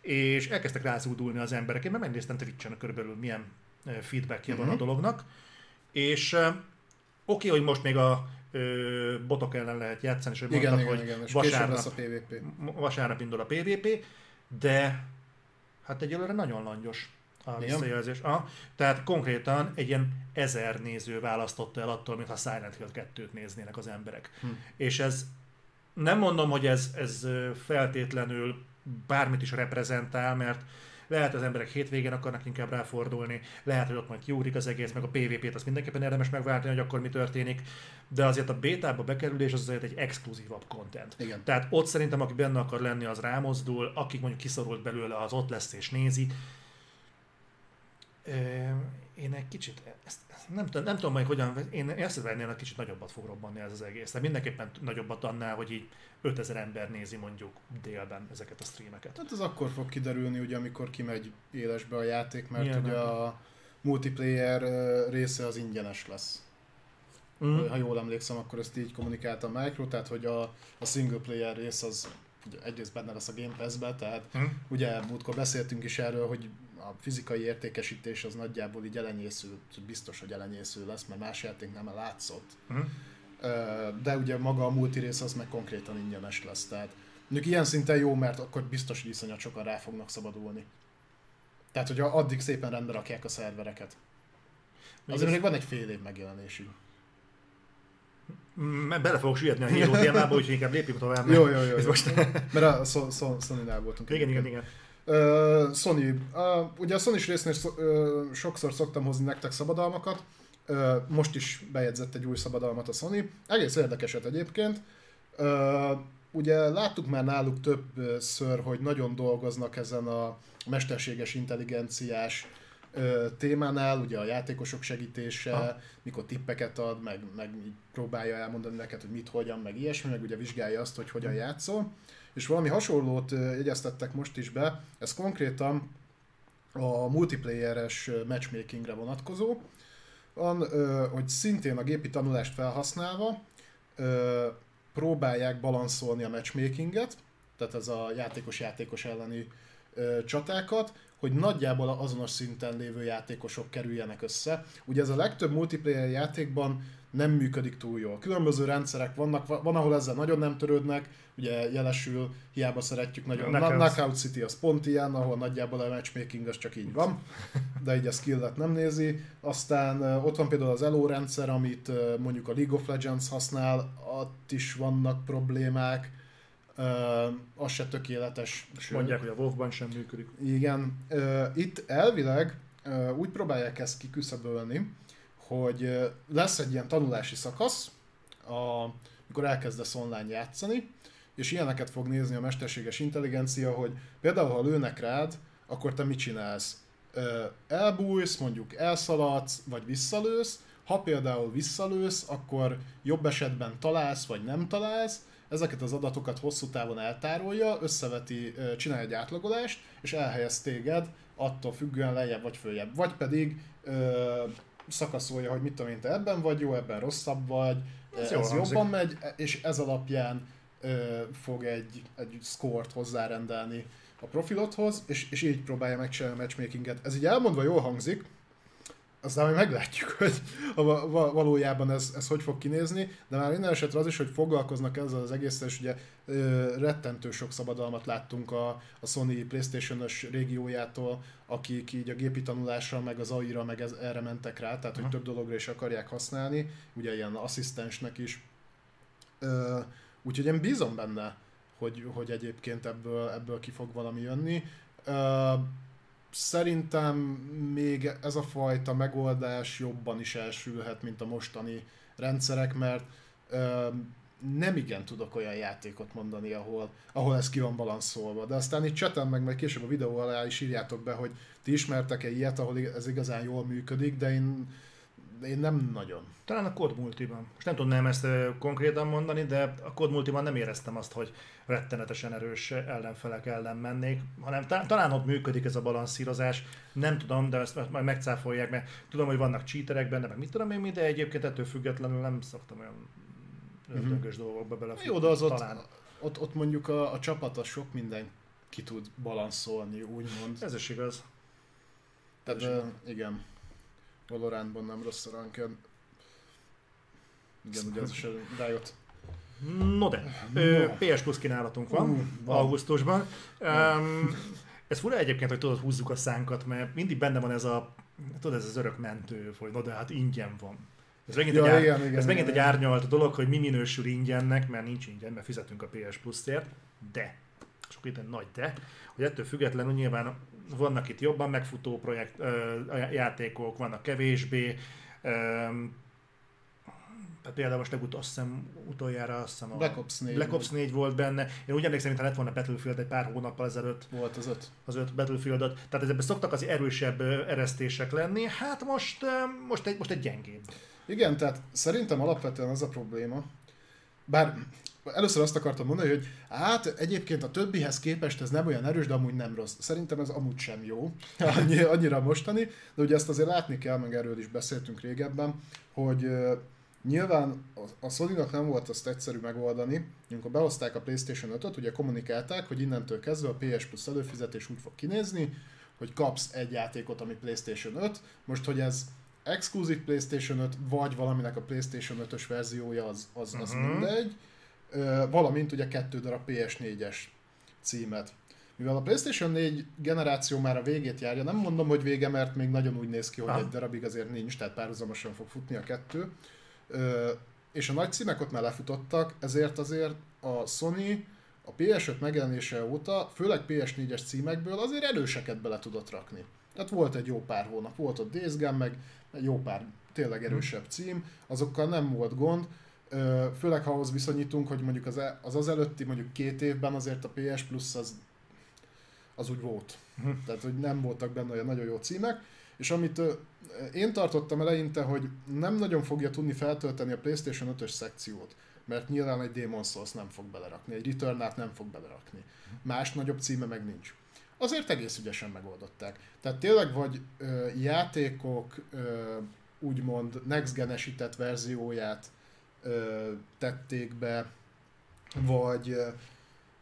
és elkezdtek rázúdulni az emberek. Én már megnéztem Twitch-en körülbelül milyen ö, feedbackje van a Mhm. dolognak, és oké, hogy most még a ö, botok ellen lehet játszani, és hogy Igen, mondtad, igen, hogy igen. És vasárnap lesz a PvP. vasárnap indul a PvP, de hát egyelőre nagyon langyos a visszajelzés. Ah, tehát konkrétan egy ilyen ezer néző választotta el attól, mintha Silent Hill 2-t néznének az emberek. Hm. És ez nem mondom, hogy ez, ez feltétlenül bármit is reprezentál, mert lehet az emberek hétvégén akarnak inkább ráfordulni, lehet, hogy ott majd kiúrik az egész, meg a PvP-t azt mindenképpen érdemes megváltani, hogy akkor mi történik, de azért a bétába bekerülés az azért egy exkluzívabb content. Igen. Tehát ott szerintem, aki benne akar lenni, az rámozdul, akik mondjuk kiszorult belőle, az ott lesz és nézi. Én egy kicsit, ezt, ezt nem, tudom- nem tudom majd hogyan, én ezt vennél, hogy kicsit nagyobbat fog robbanni ez az egész. Tehát mindenképpen nagyobbat annál, hogy így 5000 ember nézi mondjuk délben ezeket a streameket. Hát ez akkor fog kiderülni, ugye, amikor kimegy élesbe a játék, mert Nyilván. ugye a multiplayer része az ingyenes lesz. Mm. Ha jól emlékszem, akkor ezt így kommunikálta a Micro, tehát hogy a, a single player rész az ugye egyrészt benne lesz a Game Pass-be, tehát mm. ugye múltkor beszéltünk is erről, hogy a fizikai értékesítés az nagyjából így elenyésző, biztos, hogy elenyésző lesz, mert más játék nem látszott. Mm. De ugye maga a multi rész az meg konkrétan ingyenes lesz, tehát mondjuk ilyen szinten jó, mert akkor biztos, hogy iszonyat sokan rá fognak szabadulni. Tehát, hogyha addig szépen rendbe rakják a szervereket. Azért még van egy fél év megjelenésig. Bele fogok süllyedni a Hero témába, úgyhogy inkább lépjünk tovább. Jó, jó, jó. jó. Most... Mert a Sony-nál voltunk. Igen, igen, igen. Uh, Sony. Uh, ugye a Sony-s résznél uh, sokszor szoktam hozni nektek szabadalmakat. Uh, most is bejegyzett egy új szabadalmat a Sony. Egész érdekeset egyébként. Uh, ugye láttuk már náluk többször, hogy nagyon dolgoznak ezen a mesterséges intelligenciás témánál, ugye a játékosok segítése, ha. mikor tippeket ad, meg, meg próbálja elmondani neked, hogy mit, hogyan, meg ilyesmi, meg ugye vizsgálja azt, hogy hogyan játszol. És valami hasonlót jegyeztettek most is be, ez konkrétan a multiplayeres matchmakingre vonatkozó, van, hogy szintén a gépi tanulást felhasználva próbálják balanszolni a matchmakinget, tehát ez a játékos-játékos elleni csatákat, hogy nagyjából azonos szinten lévő játékosok kerüljenek össze. Ugye ez a legtöbb multiplayer játékban nem működik túl jól. Különböző rendszerek vannak, van, ahol ezzel nagyon nem törődnek, ugye jelesül, hiába szeretjük nagyon. A Knockout City az pont ilyen, ahol nagyjából a matchmaking az csak így van, de így a skillet nem nézi. Aztán ott van például az ELO rendszer, amit mondjuk a League of Legends használ, ott is vannak problémák az se tökéletes. És mondják, hogy a WoW-ban sem működik. Igen. Itt elvileg úgy próbálják ezt kiküszöbölni, hogy lesz egy ilyen tanulási szakasz, a, amikor elkezdesz online játszani, és ilyeneket fog nézni a mesterséges intelligencia, hogy például ha lőnek rád, akkor te mit csinálsz? Elbújsz, mondjuk elszaladsz, vagy visszalősz, ha például visszalősz, akkor jobb esetben találsz, vagy nem találsz, ezeket az adatokat hosszú távon eltárolja, összeveti, csinálja egy átlagolást, és elhelyez téged attól függően lejjebb vagy följebb. Vagy pedig ö, szakaszolja, hogy mit tudom én, te ebben vagy jó, ebben rosszabb vagy, ez, ez jobban megy, és ez alapján ö, fog egy, egy score-t hozzárendelni a profilodhoz, és, és így próbálja megcsinálni a matchmakinget. Ez így elmondva jól hangzik, aztán majd meglátjuk, hogy valójában ez, ez hogy fog kinézni, de már minden esetre az is, hogy foglalkoznak ezzel az egésszel, és ugye rettentő sok szabadalmat láttunk a, a Sony Playstation-ös régiójától, akik így a gépi tanulásra, meg az AI-ra, meg ez, erre mentek rá, tehát hogy több dologra is akarják használni, ugye ilyen asszisztensnek is. Úgyhogy én bízom benne, hogy, hogy egyébként ebből, ebből ki fog valami jönni szerintem még ez a fajta megoldás jobban is elsülhet, mint a mostani rendszerek, mert nem igen tudok olyan játékot mondani, ahol, ahol ez ki van balanszolva. De aztán itt csetem meg, majd később a videó alá is írjátok be, hogy ti ismertek-e ilyet, ahol ez igazán jól működik, de én én nem nagyon. Talán a Code Multiban. Most nem tudnám ezt konkrétan mondani, de a Code Multiban nem éreztem azt, hogy rettenetesen erős ellenfelek ellen mennék, hanem talán ott működik ez a balanszírozás, nem tudom, de ezt majd megcáfolják, mert tudom, hogy vannak cheaterek benne, meg mit tudom én, de egyébként ettől függetlenül nem szoktam olyan ördöngös mm-hmm. dolgokba bele. Jó, de az talán. Ott, ott, ott mondjuk a, a csapat az sok minden ki tud balanszolni, úgymond. Ez is igaz. Tehát, uh, igen. Valorantban nem rossz a ranked. Igen, ugye az is rájött. No de, no. PS Plus kínálatunk van, uh, van. augusztusban. Um, ez fura egyébként, hogy tudod, húzzuk a szánkat, mert mindig benne van ez a, tudod, ez az örök mentő, hogy no de hát ingyen van. Ez megint, ja, egy, ár, igen, igen, ez megint igen, egy árnyalt dolog, hogy mi minősül ingyennek, mert nincs ingyen, mert fizetünk a PS Plus-ért, de, sok itt nagy de, hogy ettől függetlenül nyilván vannak itt jobban megfutó projekt, játékok, vannak kevésbé. Tehát például most legut, azt hiszem, utoljára azt hiszem a Black Ops 4, Black Ops 4 volt benne. Én úgy emlékszem, mintha lett volna Battlefield egy pár hónappal ezelőtt. Volt az öt. Az öt Battlefieldot. Tehát ezekben szoktak az erősebb eresztések lenni. Hát most, most, egy, most egy gyengébb. Igen, tehát szerintem alapvetően az a probléma, bár először azt akartam mondani, hogy hát egyébként a többihez képest ez nem olyan erős, de amúgy nem rossz. Szerintem ez amúgy sem jó, Annyi, annyira mostani, de ugye ezt azért látni kell, meg erről is beszéltünk régebben, hogy Nyilván a, a sony nem volt azt egyszerű megoldani, amikor behozták a PlayStation 5-öt, ugye kommunikálták, hogy innentől kezdve a PS Plus előfizetés úgy fog kinézni, hogy kapsz egy játékot, ami PlayStation 5. Most, hogy ez exkluzív PlayStation 5, vagy valaminek a PlayStation 5-ös verziója, az, az, az uh-huh. mindegy. Valamint ugye kettő darab PS4-es címet. Mivel a PlayStation 4 generáció már a végét járja, nem mondom, hogy vége, mert még nagyon úgy néz ki, hogy ha. egy darabig azért nincs, tehát párhuzamosan fog futni a kettő. És a nagy címek ott már lefutottak, ezért azért a Sony a PS5 megjelenése óta, főleg PS4-es címekből azért erőseket bele tudott rakni. Tehát volt egy jó pár hónap, volt ott Days Gone, meg jó pár tényleg erősebb cím, azokkal nem volt gond, főleg ha ahhoz viszonyítunk, hogy mondjuk az, e, az az előtti mondjuk két évben azért a PS Plus az, az úgy volt. Uh-huh. Tehát, hogy nem voltak benne olyan nagyon jó címek, és amit én tartottam eleinte, hogy nem nagyon fogja tudni feltölteni a PlayStation 5-ös szekciót, mert nyilván egy Demon Souls nem fog belerakni, egy return nem fog belerakni. Más nagyobb címe meg nincs. Azért egész ügyesen megoldották. Tehát tényleg vagy ö, játékok ö, úgymond next verzióját ö, tették be, vagy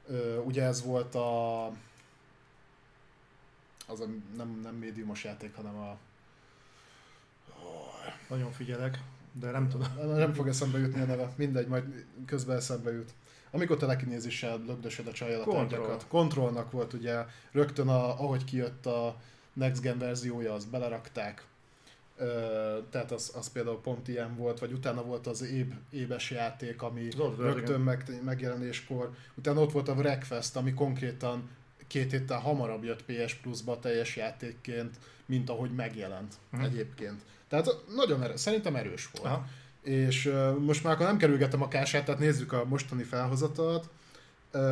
ö, ugye ez volt a az a nem, nem médiumos játék, hanem a nagyon figyelek, de nem tudom. Nem fog eszembe jutni a neve, mindegy, majd közben eszembe jut. Amikor telekinézissel lögdösöd a csajjal a tárgyakat. Kontrollnak volt ugye, rögtön a, ahogy kijött a Next Gen verziója, azt belerakták. Tehát az, az például pont ilyen volt, vagy utána volt az éb, ébes játék, ami Zod, rögtön meg, megjelenéskor. Utána ott volt a Wreckfest, ami konkrétan két héttel hamarabb jött PS Plus-ba teljes játékként, mint ahogy megjelent uh-huh. egyébként. Tehát nagyon erős, szerintem erős volt. Aha. És uh, most már akkor nem kerülgetem a kását, tehát nézzük a mostani felhozatat. Uh,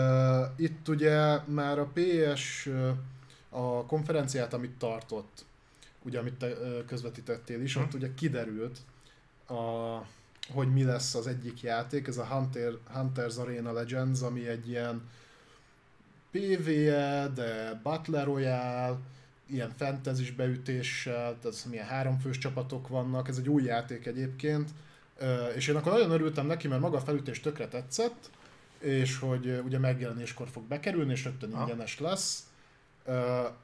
itt ugye már a PS uh, a konferenciát, amit tartott, ugye amit te közvetítettél is, ott hm. ugye kiderült, a, hogy mi lesz az egyik játék, ez a Hunter, Hunter's Arena Legends, ami egy ilyen PvE, de Battle Royale, ilyen fantasy beütéssel, tehát milyen háromfős csapatok vannak, ez egy új játék egyébként, és én akkor nagyon örültem neki, mert maga a felütés tökre tetszett, és hogy ugye megjelenéskor fog bekerülni, és rögtön ingyenes lesz.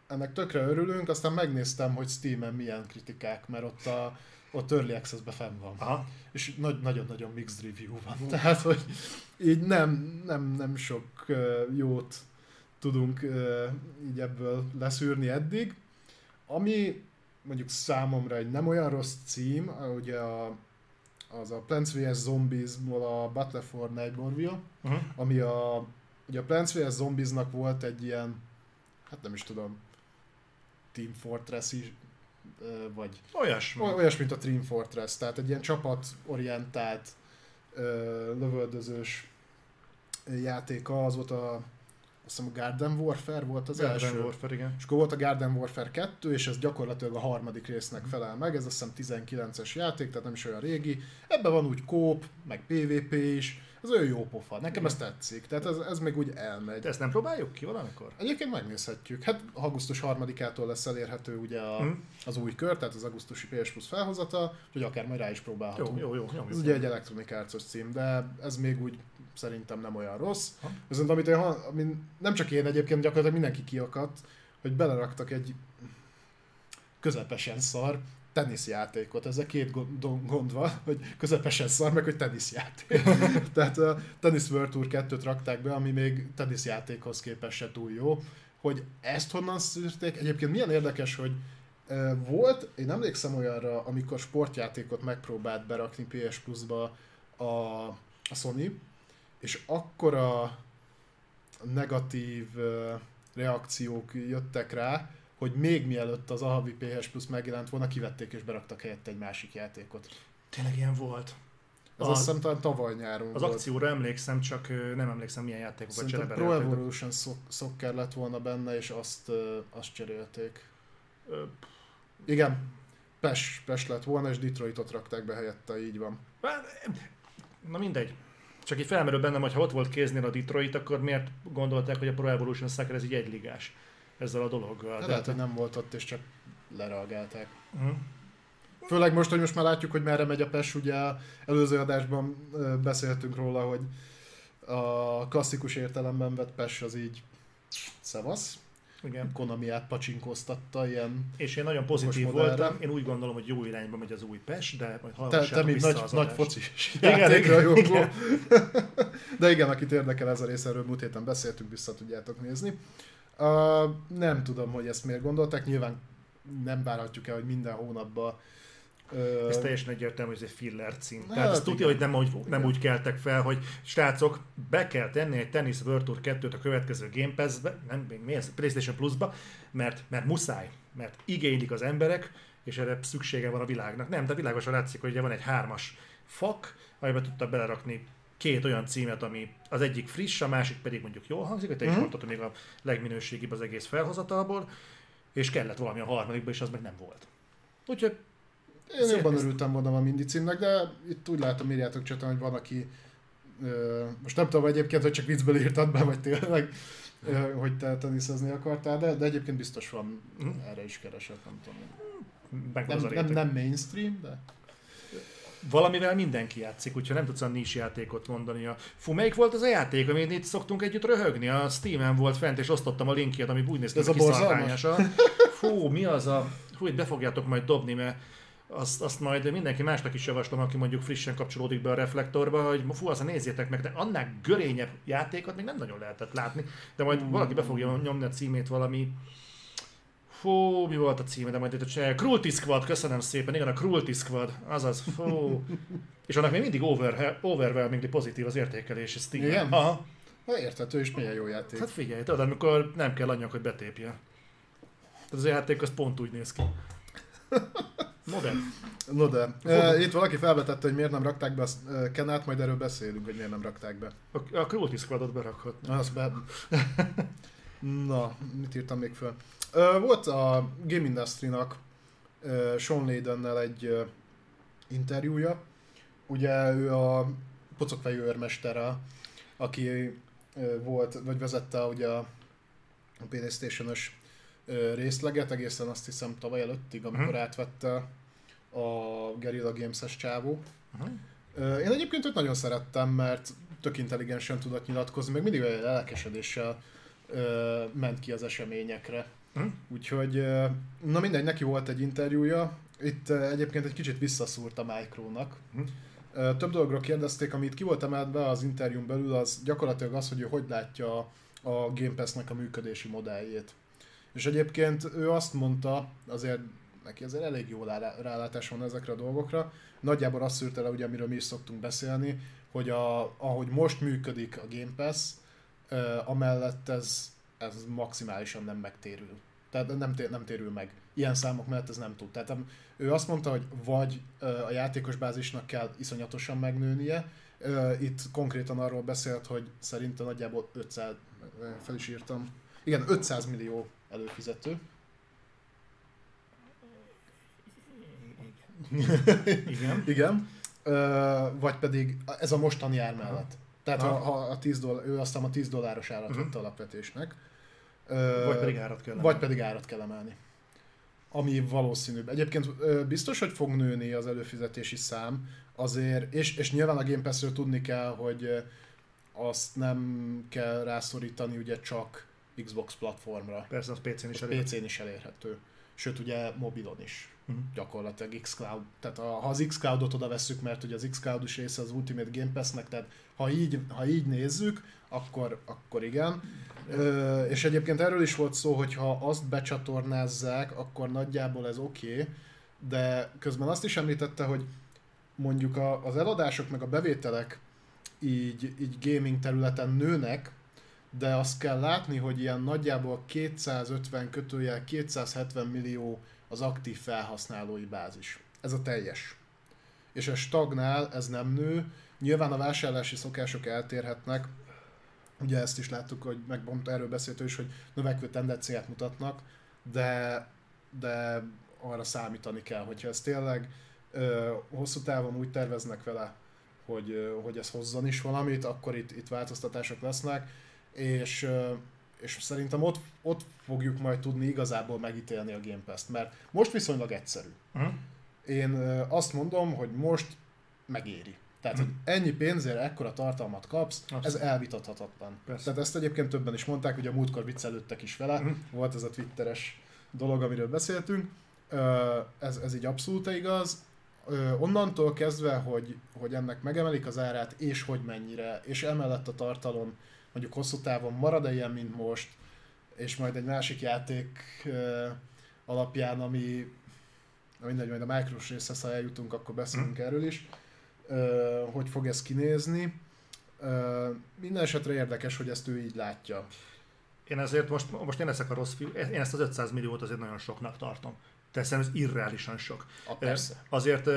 Ennek tökre örülünk, aztán megnéztem, hogy Steam-en milyen kritikák, mert ott a ott Early Access-be fenn van. Aha. És nagyon-nagyon mixed review van. Tehát, hogy így nem, nem, nem sok jót tudunk így ebből leszűrni eddig. Ami mondjuk számomra egy nem olyan rossz cím, ugye a, az a Plants vs. Zombies-ból a Battle for Nightborville, uh-huh. ami a, ugye a Plants vs. Zombies-nak volt egy ilyen, hát nem is tudom, Team Fortress is, vagy olyasmi. olyas, mint a Team Fortress, tehát egy ilyen csapatorientált lövöldözős játéka, az volt a azt hiszem a Garden Warfare volt az Garden első. Warfare, igen. És akkor volt a Garden Warfare 2, és ez gyakorlatilag a harmadik résznek felel meg, ez azt hiszem 19-es játék, tehát nem is olyan régi. Ebben van úgy kóp, meg PvP is, ez olyan jó pofa, nekem ez tetszik, tehát ez, ez még úgy elmegy. De ezt nem próbáljuk ki valamikor? Egyébként megnézhetjük. Hát augusztus 3-ától lesz elérhető ugye a, mm. az új kör, tehát az augusztusi PS Plus felhozata, hogy akár majd rá is próbálhatunk. Jó, jó, jó. Ez ugye egy Electronic Arts cím, de ez még úgy szerintem nem olyan rossz. Ha? Viszont amit én, amit nem csak én egyébként, gyakorlatilag mindenki kiakadt, hogy beleraktak egy közepesen szar teniszjátékot. Ezzel két gond van, hogy közepesen szar, meg hogy teniszjáték. Tehát a Tennis World Tour 2-t rakták be, ami még teniszjátékhoz képest se túl jó. Hogy ezt honnan szűrték? Egyébként milyen érdekes, hogy volt, én emlékszem olyanra, amikor sportjátékot megpróbált berakni PS Plus-ba a, a Sony, és akkora negatív reakciók jöttek rá, hogy még mielőtt az Ahavi PS Plus megjelent volna, kivették és beraktak helyette egy másik játékot. Tényleg ilyen volt. Ez a, azt hiszem talán tavaly nyáron Az volt. akcióra emlékszem, csak nem emlékszem milyen játékokat Szerintem Pro Evolution Soccer lett volna benne, és azt, azt cserélték. Igen, PES, PES lett volna, és Detroitot rakták be helyette, így van. Na mindegy. Csak így felmerül bennem, hogy ha ott volt kéznél a Detroit, akkor miért gondolták, hogy a Pro Evolution Soccer ez így egyligás ezzel a dologgal? De lehet, hogy nem volt ott, és csak lereagálták. Uh-huh. Főleg most, hogy most már látjuk, hogy merre megy a PES, ugye előző adásban beszéltünk róla, hogy a klasszikus értelemben vett PES az így szevasz. Igen. Konami átpacsinkóztatta ilyen... És én nagyon pozitív voltam, én úgy gondolom, hogy jó irányba megy az új PES, de majd te, te mint nagy, nagy focis igen, igen. De igen, akit érdekel ez a rész, erről múlt héten beszéltünk, vissza tudjátok nézni. Uh, nem tudom, hogy ezt miért gondolták, nyilván nem várhatjuk el, hogy minden hónapban ez teljesen egyértelmű, hogy ez egy filler cím. Hát, Tehát ezt tudja, hogy nem úgy, nem úgy keltek fel, hogy srácok, be kell tenni egy Tennis World Tour 2-t a következő Game Pass-be, nem, mi ez, PlayStation Plus-ba, mert, mert muszáj, mert igénylik az emberek, és erre szüksége van a világnak. Nem, de világosan látszik, hogy ugye van egy hármas fak, amiben tudta belerakni két olyan címet, ami az egyik friss, a másik pedig mondjuk jól hangzik, te mm-hmm. is mhm. mondtad, még a legminőségibb az egész felhozatalból, és kellett valami a harmadikba, és az meg nem volt. Úgyhogy én jobban örültem volna a Mindy címnek, de itt úgy látom, írjátok csatán, hogy van, aki ö, most nem tudom egyébként, hogy csak viccből írtad be, vagy tényleg, ö, hogy te teniszezni akartál, de, de egyébként biztos van mm. erre is keresett, nem tudom. Nem, nem, nem mainstream, de... Valamivel mindenki játszik, úgyhogy nem tudsz a nincs játékot mondani. A, fú, melyik volt az a játék, amit itt szoktunk együtt röhögni? A Steam-en volt fent, és osztottam a linkjét, ami úgy néz ki, hogy Fú, mi az a... Fú, itt be fogjátok majd dobni, mert azt, azt majd mindenki másnak is javaslom, aki mondjuk frissen kapcsolódik be a reflektorba, hogy fú, azt nézzétek meg, de annál görényebb játékot még nem nagyon lehetett látni, de majd mm. valaki be fogja nyomni a címét valami Fú, mi volt a címe, de majd itt a Cruelty Squad, köszönöm szépen, igen, a Cruelty Squad, azaz, fú. És annak még mindig over, overwhelmingly pozitív az értékelés, ez Igen? Aha. Na érthető, és milyen jó játék. Hát figyelj, tudod, amikor nem kell anyag, hogy betépje. Tehát az játék az pont úgy néz ki. Modern. No de. Uh, itt valaki felvetette, hogy miért nem rakták be a Kenát, majd erről beszélünk, hogy miért nem rakták be. A, a Cruelty Squadot berakhat. Az be... Na, mit írtam még föl? Volt a Game Industry-nak Sean Layden-nel egy interjúja. Ugye ő a pocokfejű őrmestere, aki volt, vagy vezette ugye a Playstation-ös részleget, egészen azt hiszem tavaly előttig, amikor uh-huh. átvette a Guerrilla Games-es csávó. Uh-huh. Én egyébként őt nagyon szerettem, mert tök intelligensen tudott nyilatkozni, meg mindig olyan lelkesedéssel ment ki az eseményekre. Uh-huh. Úgyhogy, na mindegy, neki volt egy interjúja, itt egyébként egy kicsit visszaszúrt a Micro-nak. Uh-huh. Több dologról kérdezték, amit ki volt emelt be az interjún belül, az gyakorlatilag az, hogy ő hogy látja a Game Pass-nek a működési modelljét. És egyébként ő azt mondta, azért neki azért elég jó rálátás van ezekre a dolgokra. Nagyjából azt szűrte le, ugye, amiről mi is szoktunk beszélni, hogy a, ahogy most működik a Game Pass, amellett ez, ez maximálisan nem megtérül. Tehát nem, tér, nem térül meg. Ilyen számok mellett ez nem tud. Tehát ő azt mondta, hogy vagy a játékos bázisnak kell iszonyatosan megnőnie, itt konkrétan arról beszélt, hogy szerintem nagyjából 500, fel is írtam, igen, 500 millió előfizető. Igen. Igen. Ö, vagy pedig ez a mostani ár mellett. Tehát ha, ha a 10 dollár, ő aztán a 10 dolláros árat uh-huh. vette alapvetésnek. Ö, vagy pedig árat kell emelni. Vagy pedig árat kell emelni. Ami valószínűbb. Egyébként biztos, hogy fog nőni az előfizetési szám, azért, és, és nyilván a Game Pass-ről tudni kell, hogy azt nem kell rászorítani ugye csak Xbox platformra. Persze, az PC-n is elérhető. PC-n is elérhető. Sőt, ugye mobilon is uh-huh. gyakorlatilag Xcloud. Tehát a, ha az Xcloudot oda vesszük, mert ugye az Xcloud is része az Ultimate Game Pass-nek, tehát ha így, ha így nézzük, akkor, akkor igen. Ö, és egyébként erről is volt szó, hogy ha azt becsatornázzák, akkor nagyjából ez oké, okay, de közben azt is említette, hogy mondjuk a, az eladások meg a bevételek így, így gaming területen nőnek, de azt kell látni, hogy ilyen nagyjából 250 kötőjel 270 millió az aktív felhasználói bázis. Ez a teljes. És ez stagnál, ez nem nő. Nyilván a vásárlási szokások eltérhetnek, ugye ezt is láttuk, hogy meg erről beszélt is, hogy növekvő tendenciát mutatnak, de, de arra számítani kell, hogyha ez tényleg ö, hosszú távon úgy terveznek vele, hogy, ö, hogy ez hozzon is valamit, akkor itt, itt változtatások lesznek és, és szerintem ott, ott fogjuk majd tudni igazából megítélni a Game Pass-t, mert most viszonylag egyszerű. Uh-huh. Én azt mondom, hogy most megéri. Tehát, hogy ennyi pénzért ekkora tartalmat kapsz, Abszett. ez elvitathatatlan. Persze. Tehát ezt egyébként többen is mondták, ugye a múltkor viccelődtek is vele, uh-huh. volt ez a twitteres dolog, amiről beszéltünk. Ez, ez így abszolút igaz. Onnantól kezdve, hogy, hogy ennek megemelik az árát, és hogy mennyire, és emellett a tartalom mondjuk hosszú távon marad-e ilyen, mint most, és majd egy másik játék alapján, ami mindegy, majd a Micros része, ha eljutunk, akkor beszélünk mm. erről is, hogy fog ez kinézni. Minden esetre érdekes, hogy ezt ő így látja. Én ezért most, most én leszek a rossz fiú, én ezt az 500 milliót azért nagyon soknak tartom. Teszem, ez irreálisan sok. A, persze. Azért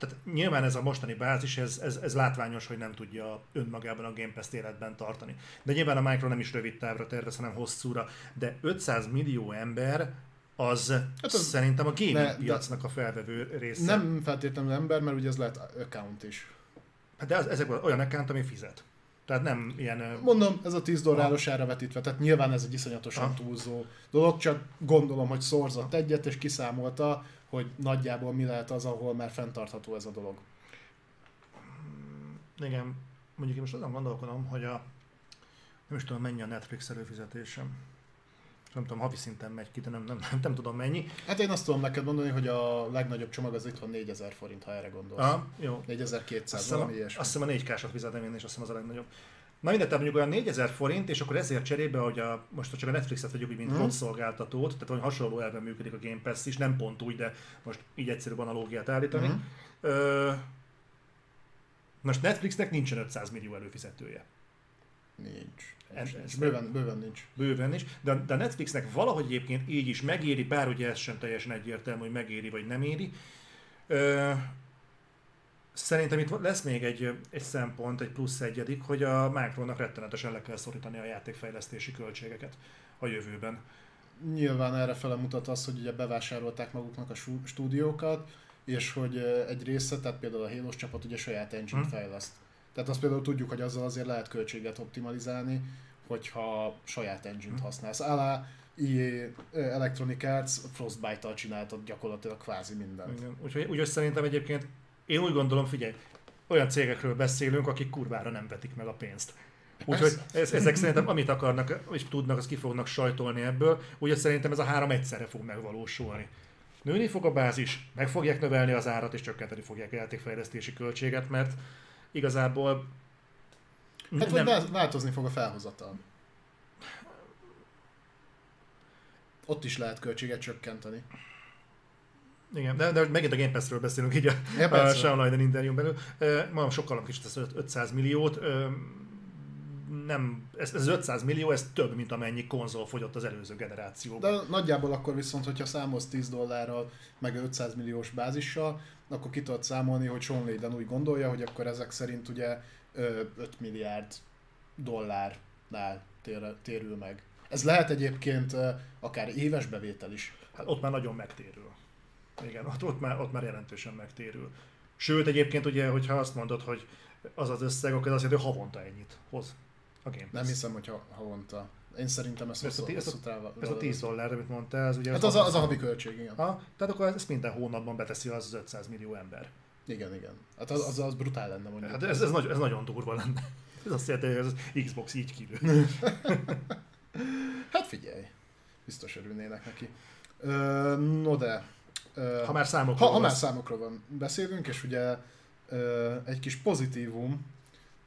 tehát nyilván ez a mostani bázis, ez, ez, ez látványos, hogy nem tudja önmagában a Game Pass életben tartani. De nyilván a Micro nem is rövid távra tervez, hanem hosszúra. De 500 millió ember az, hát az szerintem a gaming ne, piacnak a felvevő része. Nem feltétlenül ember, mert ugye ez lehet account is. Hát de az, ezek olyan account, ami fizet. Tehát nem ilyen... Mondom, ez a 10 dolláros ára vetítve, tehát nyilván ez egy iszonyatosan ha. túlzó dolog, csak gondolom, hogy szorzott egyet, és kiszámolta, hogy nagyjából mi lehet az, ahol már fenntartható ez a dolog. Igen, mondjuk én most azon gondolkodom, hogy a nem is tudom mennyi a Netflix előfizetésem nem tudom, havi szinten megy ki, de nem, nem, nem, nem tudom mennyi. Hát én azt tudom neked mondani, hogy a legnagyobb csomag az itt van 4000 forint, ha erre gondolsz. Aha, jó. 4200, azt valami ilyesmi. Azt hiszem a 4K-sat fizetem én, és azt hiszem az a legnagyobb. Na mindegy, mondjuk olyan 4000 forint, és akkor ezért cserébe, hogy a, most csak a Netflixet vegyük, mint mm. szolgáltatót, tehát hogy hasonló elven működik a Game Pass is, nem pont úgy, de most így egyszerűbb analógiát állítani. Mm. Ö, most Netflixnek nincsen 500 millió előfizetője. Nincs. Ez bőven, bőven nincs. Bőven nincs, de, de a Netflixnek valahogy egyébként így is megéri, bár ugye ez sem teljesen egyértelmű, hogy megéri vagy nem éri. Ö, szerintem itt lesz még egy, egy szempont, egy plusz egyedik, hogy a Micronak rettenetesen le kell szorítani a játékfejlesztési költségeket a jövőben. Nyilván erre fele mutat az, hogy ugye bevásárolták maguknak a stúdiókat, és hogy egy része, tehát például a Halo csapat ugye saját engine hmm. fejleszt. Tehát azt például tudjuk, hogy azzal azért lehet költséget optimalizálni, hogyha saját engine-t hm. használsz. Alá EA Electronic Arts Frostbite-tal csináltad gyakorlatilag kvázi mindent. Igen. Úgyhogy, úgyhogy szerintem egyébként én úgy gondolom, figyelj, olyan cégekről beszélünk, akik kurvára nem vetik meg a pénzt. Úgyhogy ez, ezek szerintem amit akarnak és tudnak, azt ki fognak sajtolni ebből. Úgyhogy szerintem ez a három egyszerre fog megvalósulni. Nőni fog a bázis, meg fogják növelni az árat és csökkenteni fogják a játékfejlesztési költséget, mert igazából... Hát nem... változni fog a felhozatal. Ott is lehet költséget csökkenteni. Igen, de, de megint a Game Pass-ről beszélünk így a, ja, a Sean Leiden interjún belül. Ma sokkal is tesz 500 milliót. Nem, ez, ez 500 millió, ez több, mint amennyi konzol fogyott az előző generációban. De nagyjából akkor viszont, hogyha számolsz 10 dollárral, meg 500 milliós bázissal, akkor ki tudod számolni, hogy Sean Layden úgy gondolja, hogy akkor ezek szerint ugye 5 milliárd dollárnál tér, térül meg. Ez lehet egyébként akár éves bevétel is. Hát ott már nagyon megtérül. Igen, ott, ott, már, ott már jelentősen megtérül. Sőt, egyébként ugye, hogyha azt mondod, hogy az az összeg, akkor az azt jelenti, hogy havonta ennyit hoz a Game Pass. Nem hiszem, hogy havonta. Én szerintem ez, ez, hosszú, a, ez, a, ez a 10 dollár, amit mondtál, ez ugye... Hát az, az, az a havi költség, igen. Ha, tehát akkor ezt minden hónapban beteszi az, az 500 millió ember. Igen, igen. Hát az, az, az brutál lenne mondjuk. Hát ez, ez, nagy, ez nagyon durva lenne. Ez azt jelenti, hogy az Xbox így kilő. hát figyelj, biztos örülnének neki. Ö, no de... Ö, ha már számokról, ha, ha már számokról van beszélünk, és ugye ö, egy kis pozitívum,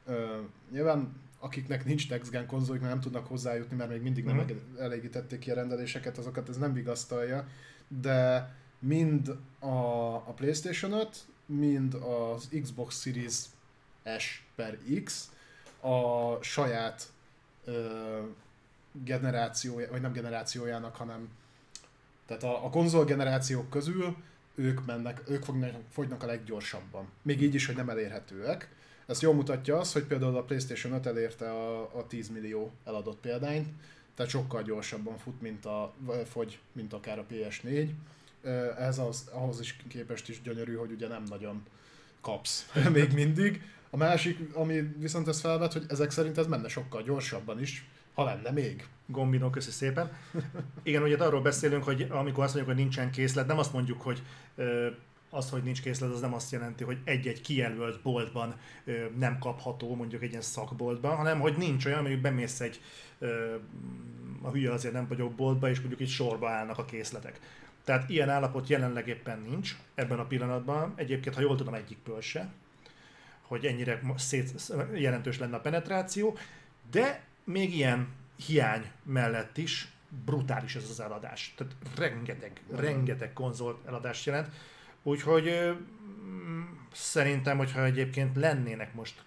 ö, nyilván akiknek nincs Next Gen konzolik, mert nem tudnak hozzájutni, mert még mindig nem mm. elégítették ki a rendeléseket, azokat ez nem vigasztalja, de mind a, a PlayStation 5, mind az Xbox Series S per X a saját ö, generációja, vagy nem generációjának, hanem tehát a, a konzol generációk közül ők mennek, ők fognak, fogynak a leggyorsabban. Még így is, hogy nem elérhetőek. Ezt jól mutatja az, hogy például a PlayStation 5 elérte a, a 10 millió eladott példányt, tehát sokkal gyorsabban fut, mint a, fogy, mint akár a PS4. Ez az, ahhoz is képest is gyönyörű, hogy ugye nem nagyon kapsz még mindig. A másik, ami viszont ez felvet, hogy ezek szerint ez menne sokkal gyorsabban is, Ha lenne még. Gombino, köszi szépen. Igen, ugye arról beszélünk, hogy amikor azt mondjuk, hogy nincsen készlet, nem azt mondjuk, hogy az, hogy nincs készlet, az nem azt jelenti, hogy egy-egy kijelölt boltban ö, nem kapható, mondjuk egy ilyen szakboltban, hanem hogy nincs olyan, hogy bemész egy ö, a hülye azért nem vagyok boltba, és mondjuk itt sorba állnak a készletek. Tehát ilyen állapot jelenleg éppen nincs ebben a pillanatban. Egyébként, ha jól tudom, egyikből se, hogy ennyire szét, jelentős lenne a penetráció, de még ilyen hiány mellett is brutális ez az eladás. Tehát rengeteg, rengeteg konzol eladást jelent. Úgyhogy mm, szerintem, hogyha egyébként lennének most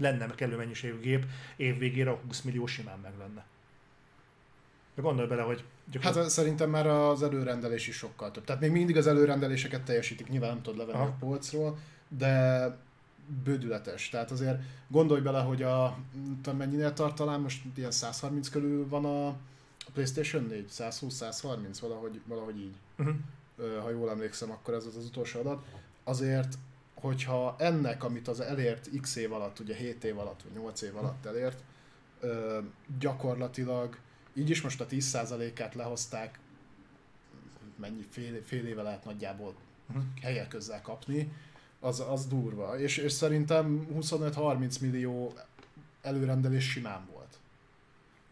lenne kellő mennyiségű gép, évvégére a 20 millió simán meg lenne. De gondolj bele, hogy... Gyakorlatilag... Hát szerintem már az előrendelés is sokkal több. Tehát még mindig az előrendeléseket teljesítik, nyilván nem tudod levenni Aha. a polcról, de bődületes. Tehát azért gondolj bele, hogy a, tudom mennyire tart talán, most ilyen 130 körül van a, a Playstation 4, 120-130, valahogy, valahogy így. Uh-huh. Ha jól emlékszem, akkor ez az az utolsó adat. Azért, hogyha ennek, amit az elért x év alatt, ugye 7 év alatt, vagy 8 év alatt elért, gyakorlatilag így is most a 10%-át lehozták, mennyi fél, fél éve lehet nagyjából uh-huh. helyek közzel kapni, az, az durva. És, és szerintem 25-30 millió előrendelés simán volt.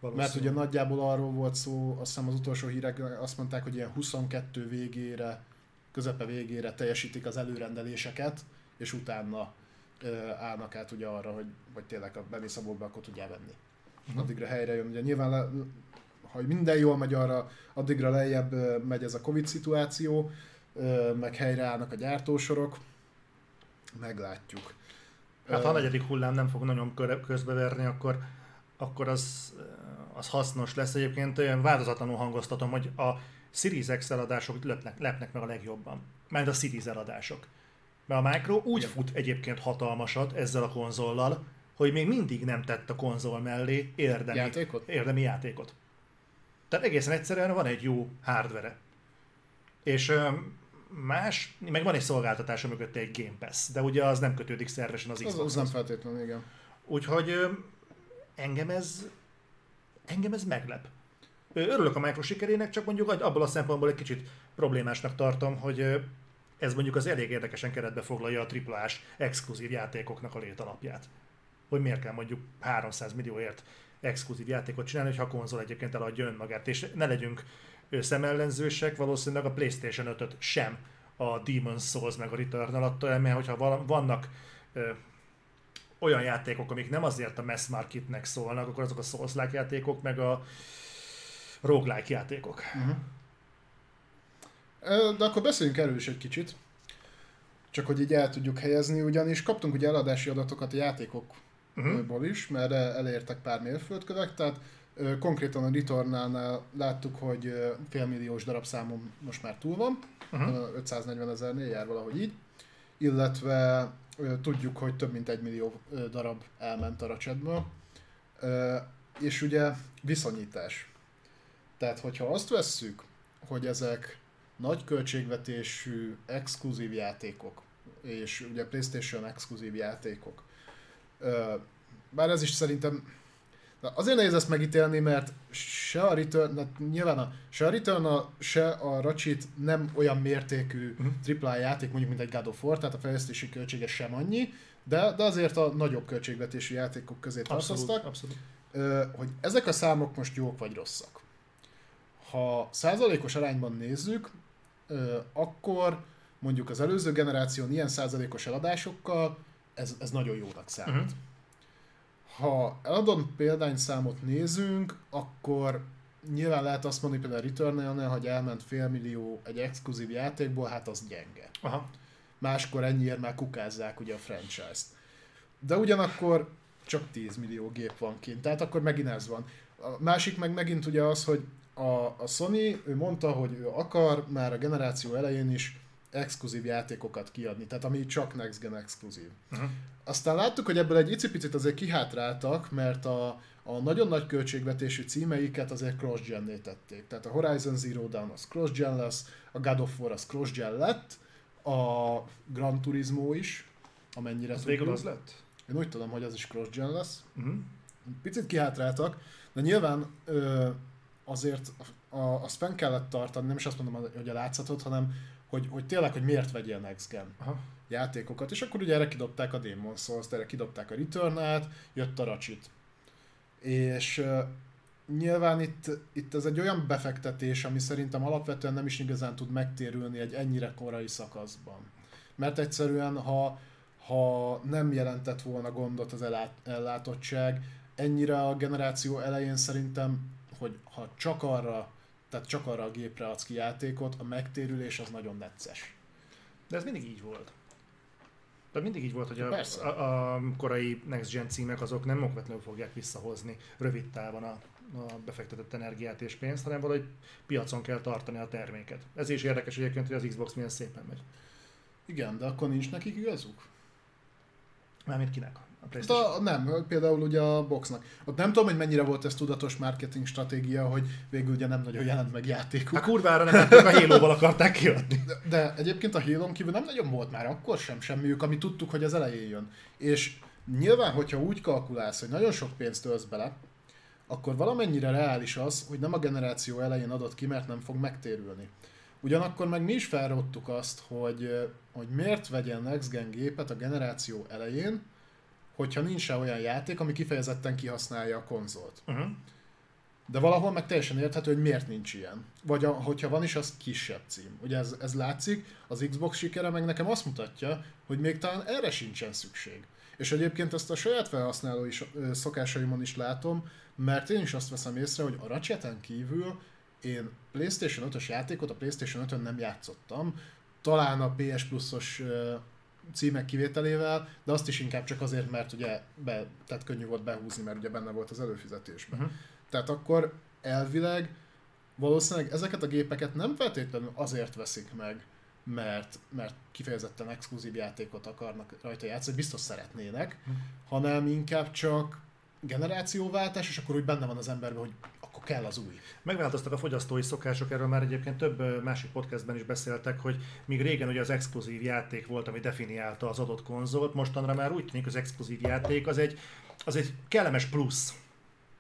Mert ugye nagyjából arról volt szó, azt hiszem az utolsó hírek azt mondták, hogy ilyen 22 végére, közepe végére teljesítik az előrendeléseket, és utána ö, állnak át ugye arra, hogy vagy tényleg a bemész a boltba, akkor tudják venni. Uh-huh. Addigra helyre jön. Ugye nyilván le, ha minden jól megy arra, addigra lejjebb megy ez a Covid szituáció, meg helyreállnak a gyártósorok, meglátjuk. Hát ha a negyedik hullám nem fog nagyon közbeverni, akkor, akkor az, az hasznos lesz. Egyébként olyan változatlanul hangoztatom, hogy a Series X eladások lepnek, lepnek meg a legjobban. Mert a Series eladások. Mert a Micro úgy Igen. fut egyébként hatalmasat ezzel a konzollal, hogy még mindig nem tett a konzol mellé érdemi játékot. Érdemi játékot. Tehát egészen egyszerűen van egy jó hardware És más, meg van egy szolgáltatása mögötte egy Game Pass, de ugye az nem kötődik szervesen az Xbox-hoz. Az, az nem feltétlenül, igen. Úgyhogy engem ez, engem ez meglep. Örülök a Micro sikerének, csak mondjuk abból a szempontból egy kicsit problémásnak tartom, hogy ez mondjuk az elég érdekesen keretbe foglalja a AAA-s exkluzív játékoknak a létalapját. Hogy miért kell mondjuk 300 millióért exkluzív játékot csinálni, hogyha a konzol egyébként eladja önmagát. És ne legyünk szemellenzősek, valószínűleg a PlayStation 5-öt sem a Demon's Souls meg a Returnal adta el, mert hogyha vannak olyan játékok, amik nem azért a mass marketnek szólnak, akkor azok a souls játékok, meg a roguelike játékok. Uh-huh. De akkor beszéljünk erről is egy kicsit. Csak hogy így el tudjuk helyezni, ugyanis kaptunk ugye eladási adatokat a játékokból uh-huh. is, mert elértek pár mérföldkövek, tehát Konkrétan a Returnálnál láttuk, hogy félmilliós darabszámon most már túl van, uh-huh. 540 ezernél jár valahogy így, illetve tudjuk, hogy több mint egy millió darab elment a racsetből, és ugye viszonyítás. Tehát, hogyha azt vesszük, hogy ezek nagy költségvetésű, exkluzív játékok, és ugye PlayStation exkluzív játékok, bár ez is szerintem Na, azért nehéz ezt megítélni, mert se a Return, hát nyilván a, se a Return, a, se a Ratchet nem olyan mértékű uh-huh. AAA játék, mondjuk, mint egy God of War, tehát a fejlesztési költsége sem annyi, de, de azért a nagyobb költségvetésű játékok közé tartoztak. Abszolút. Hogy ezek a számok most jók vagy rosszak. Ha százalékos arányban nézzük, akkor mondjuk az előző generáción ilyen százalékos eladásokkal ez, ez nagyon jónak számít. Uh-huh ha eladom példányszámot nézünk, akkor nyilván lehet azt mondani például a return hogy elment félmillió egy exkluzív játékból, hát az gyenge. Aha. Máskor ennyiért már kukázzák ugye a franchise-t. De ugyanakkor csak 10 millió gép van kint, tehát akkor megint ez van. A másik meg megint ugye az, hogy a, a Sony, ő mondta, hogy ő akar már a generáció elején is exkluzív játékokat kiadni, tehát ami csak Next Gen exkluzív. Uh-huh. Aztán láttuk, hogy ebből egy icipicit azért kihátráltak, mert a, a nagyon nagy költségvetésű címeiket azért cross-gen tették. Tehát a Horizon Zero Dawn az cross-gen lesz, a God of War az cross-gen lett, a Gran Turismo is, amennyire az végül az lett? Én úgy tudom, hogy az is cross-gen lesz. Uh-huh. picit kihátráltak, de nyilván ö, azért a, azt fenn kellett tartani, nem is azt mondom, hogy a látszatot, hanem hogy, hogy tényleg, hogy miért vegyél Next Gen Aha. játékokat, és akkor ugye erre kidobták a Demon Souls-t, erre kidobták a Return-át, jött a Ratchet. És uh, nyilván itt, itt ez egy olyan befektetés, ami szerintem alapvetően nem is igazán tud megtérülni egy ennyire korai szakaszban. Mert egyszerűen, ha, ha nem jelentett volna gondot az ellát, ellátottság, ennyire a generáció elején szerintem, hogy ha csak arra, tehát csak arra a gépre adsz ki játékot, a megtérülés az nagyon necces. De ez mindig így volt. De mindig így volt, hogy a, Persze. a, a korai Next Gen címek azok nem okvetlenül fogják visszahozni rövid távon a, a befektetett energiát és pénzt, hanem valahogy piacon kell tartani a terméket. Ez is érdekes egyébként, hogy az Xbox milyen szépen megy. Igen, de akkor nincs nekik igazuk? Mármint kinek? Hát a, nem, például ugye a boxnak. Ott nem tudom, hogy mennyire volt ez tudatos marketing stratégia, hogy végül ugye nem nagyon jelent meg játékuk. Hát kurvára nem a Halo-val akarták kiadni. De, de egyébként a halo kívül nem nagyon volt már akkor sem semmiük, ami tudtuk, hogy az elején jön. És nyilván, hogyha úgy kalkulálsz, hogy nagyon sok pénzt ölsz bele, akkor valamennyire reális az, hogy nem a generáció elején adott ki, mert nem fog megtérülni. Ugyanakkor meg mi is felrottuk azt, hogy, hogy miért vegyen Next Gen gépet a generáció elején, hogyha nincs rá olyan játék, ami kifejezetten kihasználja a konzolt. Uh-huh. De valahol meg teljesen érthető, hogy miért nincs ilyen. Vagy a, hogyha van is, az kisebb cím. Ugye ez, ez látszik, az Xbox sikere meg nekem azt mutatja, hogy még talán erre sincsen szükség. És egyébként ezt a saját felhasználói szokásaimon is látom, mert én is azt veszem észre, hogy a Ratcheten kívül én PlayStation 5-ös játékot a PlayStation 5-ön nem játszottam, talán a PS Plus-os címek kivételével, de azt is inkább csak azért, mert ugye be, tehát könnyű volt behúzni, mert ugye benne volt az előfizetésben. Uh-huh. Tehát akkor elvileg valószínűleg ezeket a gépeket nem feltétlenül azért veszik meg, mert, mert kifejezetten exkluzív játékot akarnak rajta játszani, biztos szeretnének, hanem inkább csak generációváltás, és akkor úgy benne van az emberben, hogy akkor kell az új. Megváltoztak a fogyasztói szokások, erről már egyébként több másik podcastben is beszéltek, hogy míg régen ugye az exkluzív játék volt, ami definiálta az adott konzolt, mostanra már úgy tűnik, az exkluzív játék az egy, az egy kellemes plusz,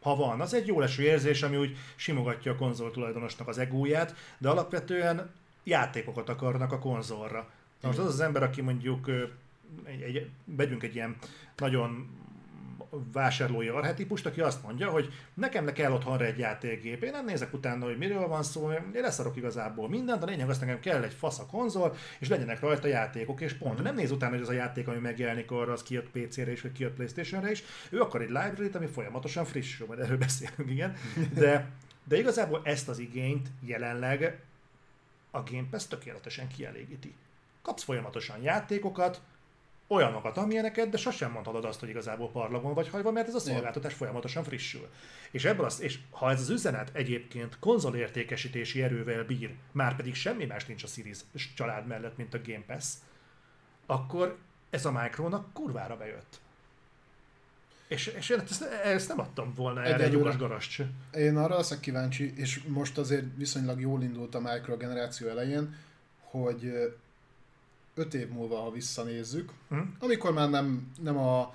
ha van. Az egy jó leső érzés, ami úgy simogatja a konzol tulajdonosnak az egóját, de alapvetően játékokat akarnak a konzolra. Na most az az ember, aki mondjuk egy, egy, vegyünk egy ilyen nagyon vásárlói arhetipust, aki azt mondja, hogy nekem ne kell otthonra egy játékgép, én nem nézek utána, hogy miről van szó, én leszarok igazából mindent, a lényeg az nekem kell egy fasz a konzol, és legyenek rajta játékok, és pont. Nem néz utána, hogy az a játék, ami megjelenik arra, az kijött PC-re is, vagy kijött Playstation-re is. Ő akar egy library ami folyamatosan frissül, majd erről beszélünk, igen. De, de igazából ezt az igényt jelenleg a Game Pass tökéletesen kielégíti. Kapsz folyamatosan játékokat, olyanokat, amilyeneket, de sosem mondhatod azt, hogy igazából parlagon vagy hajva, mert ez a szolgáltatás folyamatosan frissül. És ebből az, és ha ez az üzenet egyébként konzolértékesítési erővel bír, már pedig semmi más nincs a Series család mellett, mint a Game Pass, akkor ez a Micronak kurvára bejött. És, és én ezt, ezt nem adtam volna erre egy ugas garast se. Én arra leszek kíváncsi, és most azért viszonylag jól indult a Micro generáció elején, hogy öt év múlva, ha visszanézzük, Hm? amikor már nem, nem a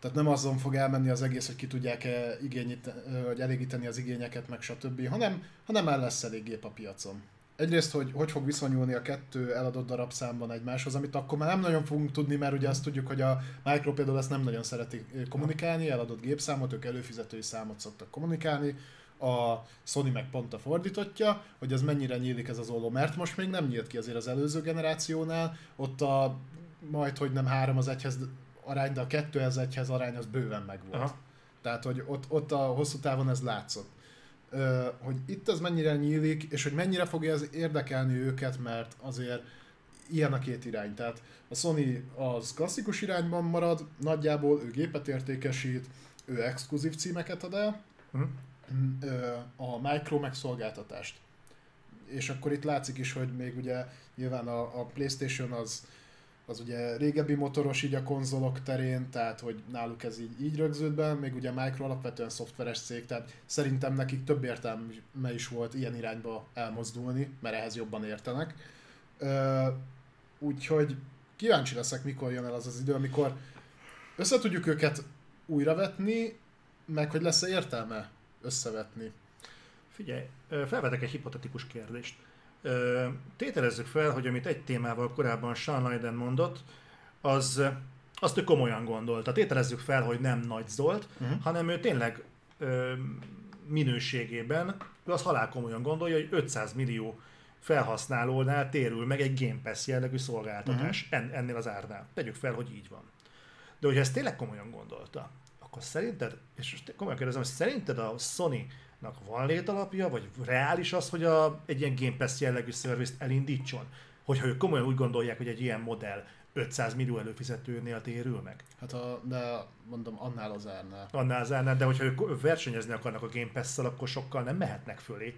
tehát nem azon fog elmenni az egész, hogy ki tudják-e igényít, vagy elégíteni az igényeket, meg stb., hanem, hanem már lesz elég gép a piacon. Egyrészt, hogy hogy fog viszonyulni a kettő eladott darabszámban egymáshoz, amit akkor már nem nagyon fogunk tudni, mert ugye azt tudjuk, hogy a Micro például ezt nem nagyon szereti kommunikálni, eladott gépszámot, ők előfizetői számot szoktak kommunikálni, a Sony meg pont a fordítottja, hogy ez mennyire nyílik ez az olló, mert most még nem nyílt ki azért az előző generációnál, ott a majd, hogy nem három az egyhez arány, de a kettő az egyhez arány az bőven megvolt. Aha. Tehát, hogy ott, ott a hosszú távon ez látszott. Ö, hogy itt ez mennyire nyílik, és hogy mennyire fogja ez érdekelni őket, mert azért ilyen a két irány. Tehát a Sony az klasszikus irányban marad, nagyjából ő gépet értékesít, ő exkluzív címeket ad el, Hm? A Micro meg szolgáltatást. És akkor itt látszik is, hogy még ugye nyilván a, a Playstation az, az ugye régebbi motoros így a konzolok terén, tehát hogy náluk ez így, így rögzült be, még ugye Micro alapvetően szoftveres cég, tehát szerintem nekik több értelme is volt ilyen irányba elmozdulni, mert ehhez jobban értenek. Úgyhogy kíváncsi leszek, mikor jön el az az idő, amikor össze tudjuk őket újra vetni, meg hogy lesz-e értelme összevetni. Figyelj, felvetek egy hipotetikus kérdést. Tételezzük fel, hogy amit egy témával korábban Sean Leiden mondott, az, azt ő komolyan gondolta. Tételezzük fel, hogy nem Nagy Zolt, uh-huh. hanem ő tényleg ö, minőségében, ő az halál komolyan gondolja, hogy 500 millió felhasználónál térül meg egy Game Pass jellegű szolgáltatás uh-huh. en, ennél az árnál. Tegyük fel, hogy így van. De hogyha ezt tényleg komolyan gondolta, akkor szerinted, és most komolyan kérdezem, hogy szerinted a Sony-nak van létalapja, vagy reális az, hogy a, egy ilyen Game Pass jellegű szervizt elindítson? Hogyha ők komolyan úgy gondolják, hogy egy ilyen modell 500 millió előfizetőnél térül meg. Hát a, de mondom, annál az árnál. Annál az árnál, de hogyha ők versenyezni akarnak a Game pass akkor sokkal nem mehetnek fölé.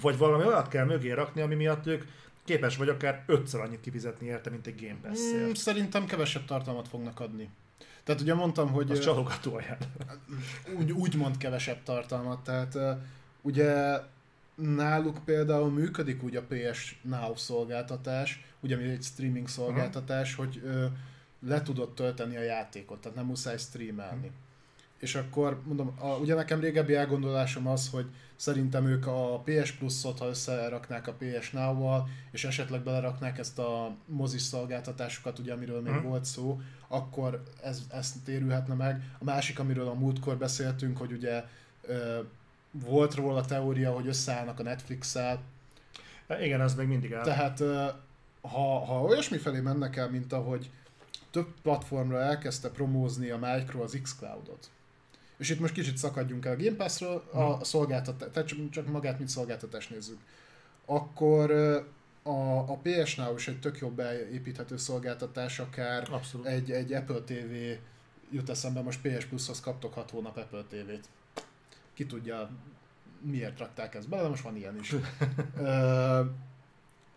Vagy valami olyat kell mögé rakni, ami miatt ők képes vagy akár ötször annyit kifizetni érte, mint egy Game pass mm, Szerintem kevesebb tartalmat fognak adni. Tehát ugye mondtam, hogy... Az csalogató úgy, úgy mond kevesebb tartalmat, tehát ugye náluk például működik úgy a PS Now szolgáltatás, ugye egy streaming szolgáltatás, uh-huh. hogy uh, le tudod tölteni a játékot, tehát nem muszáj streamelni. Uh-huh. És akkor mondom, a, ugye nekem régebbi elgondolásom az, hogy szerintem ők a PS Plus-ot, ha összeraknák a PS Now-val, és esetleg beleraknák ezt a mozis szolgáltatásukat, ugye amiről még uh-huh. volt szó, akkor ez, ez térülhetne meg. A másik, amiről a múltkor beszéltünk, hogy ugye ö, volt róla teória, hogy összeállnak a Netflix-el. Igen, az még mindig áll. Tehát ö, ha, ha olyasmi felé mennek el, mint ahogy több platformra elkezdte promózni a Micro az xCloud-ot, és itt most kicsit szakadjunk el a Game Pass-ról, a szolgáltatás, tehát csak magát, mint szolgáltatást nézzük, akkor a, a PS Now is egy tök jobb beépíthető szolgáltatás, akár Abszolút. egy, egy Apple TV jut eszembe, most PS Plus-hoz kaptok 6 hónap Apple TV-t. Ki tudja, miért rakták ezt bele, de most van ilyen is. Ö,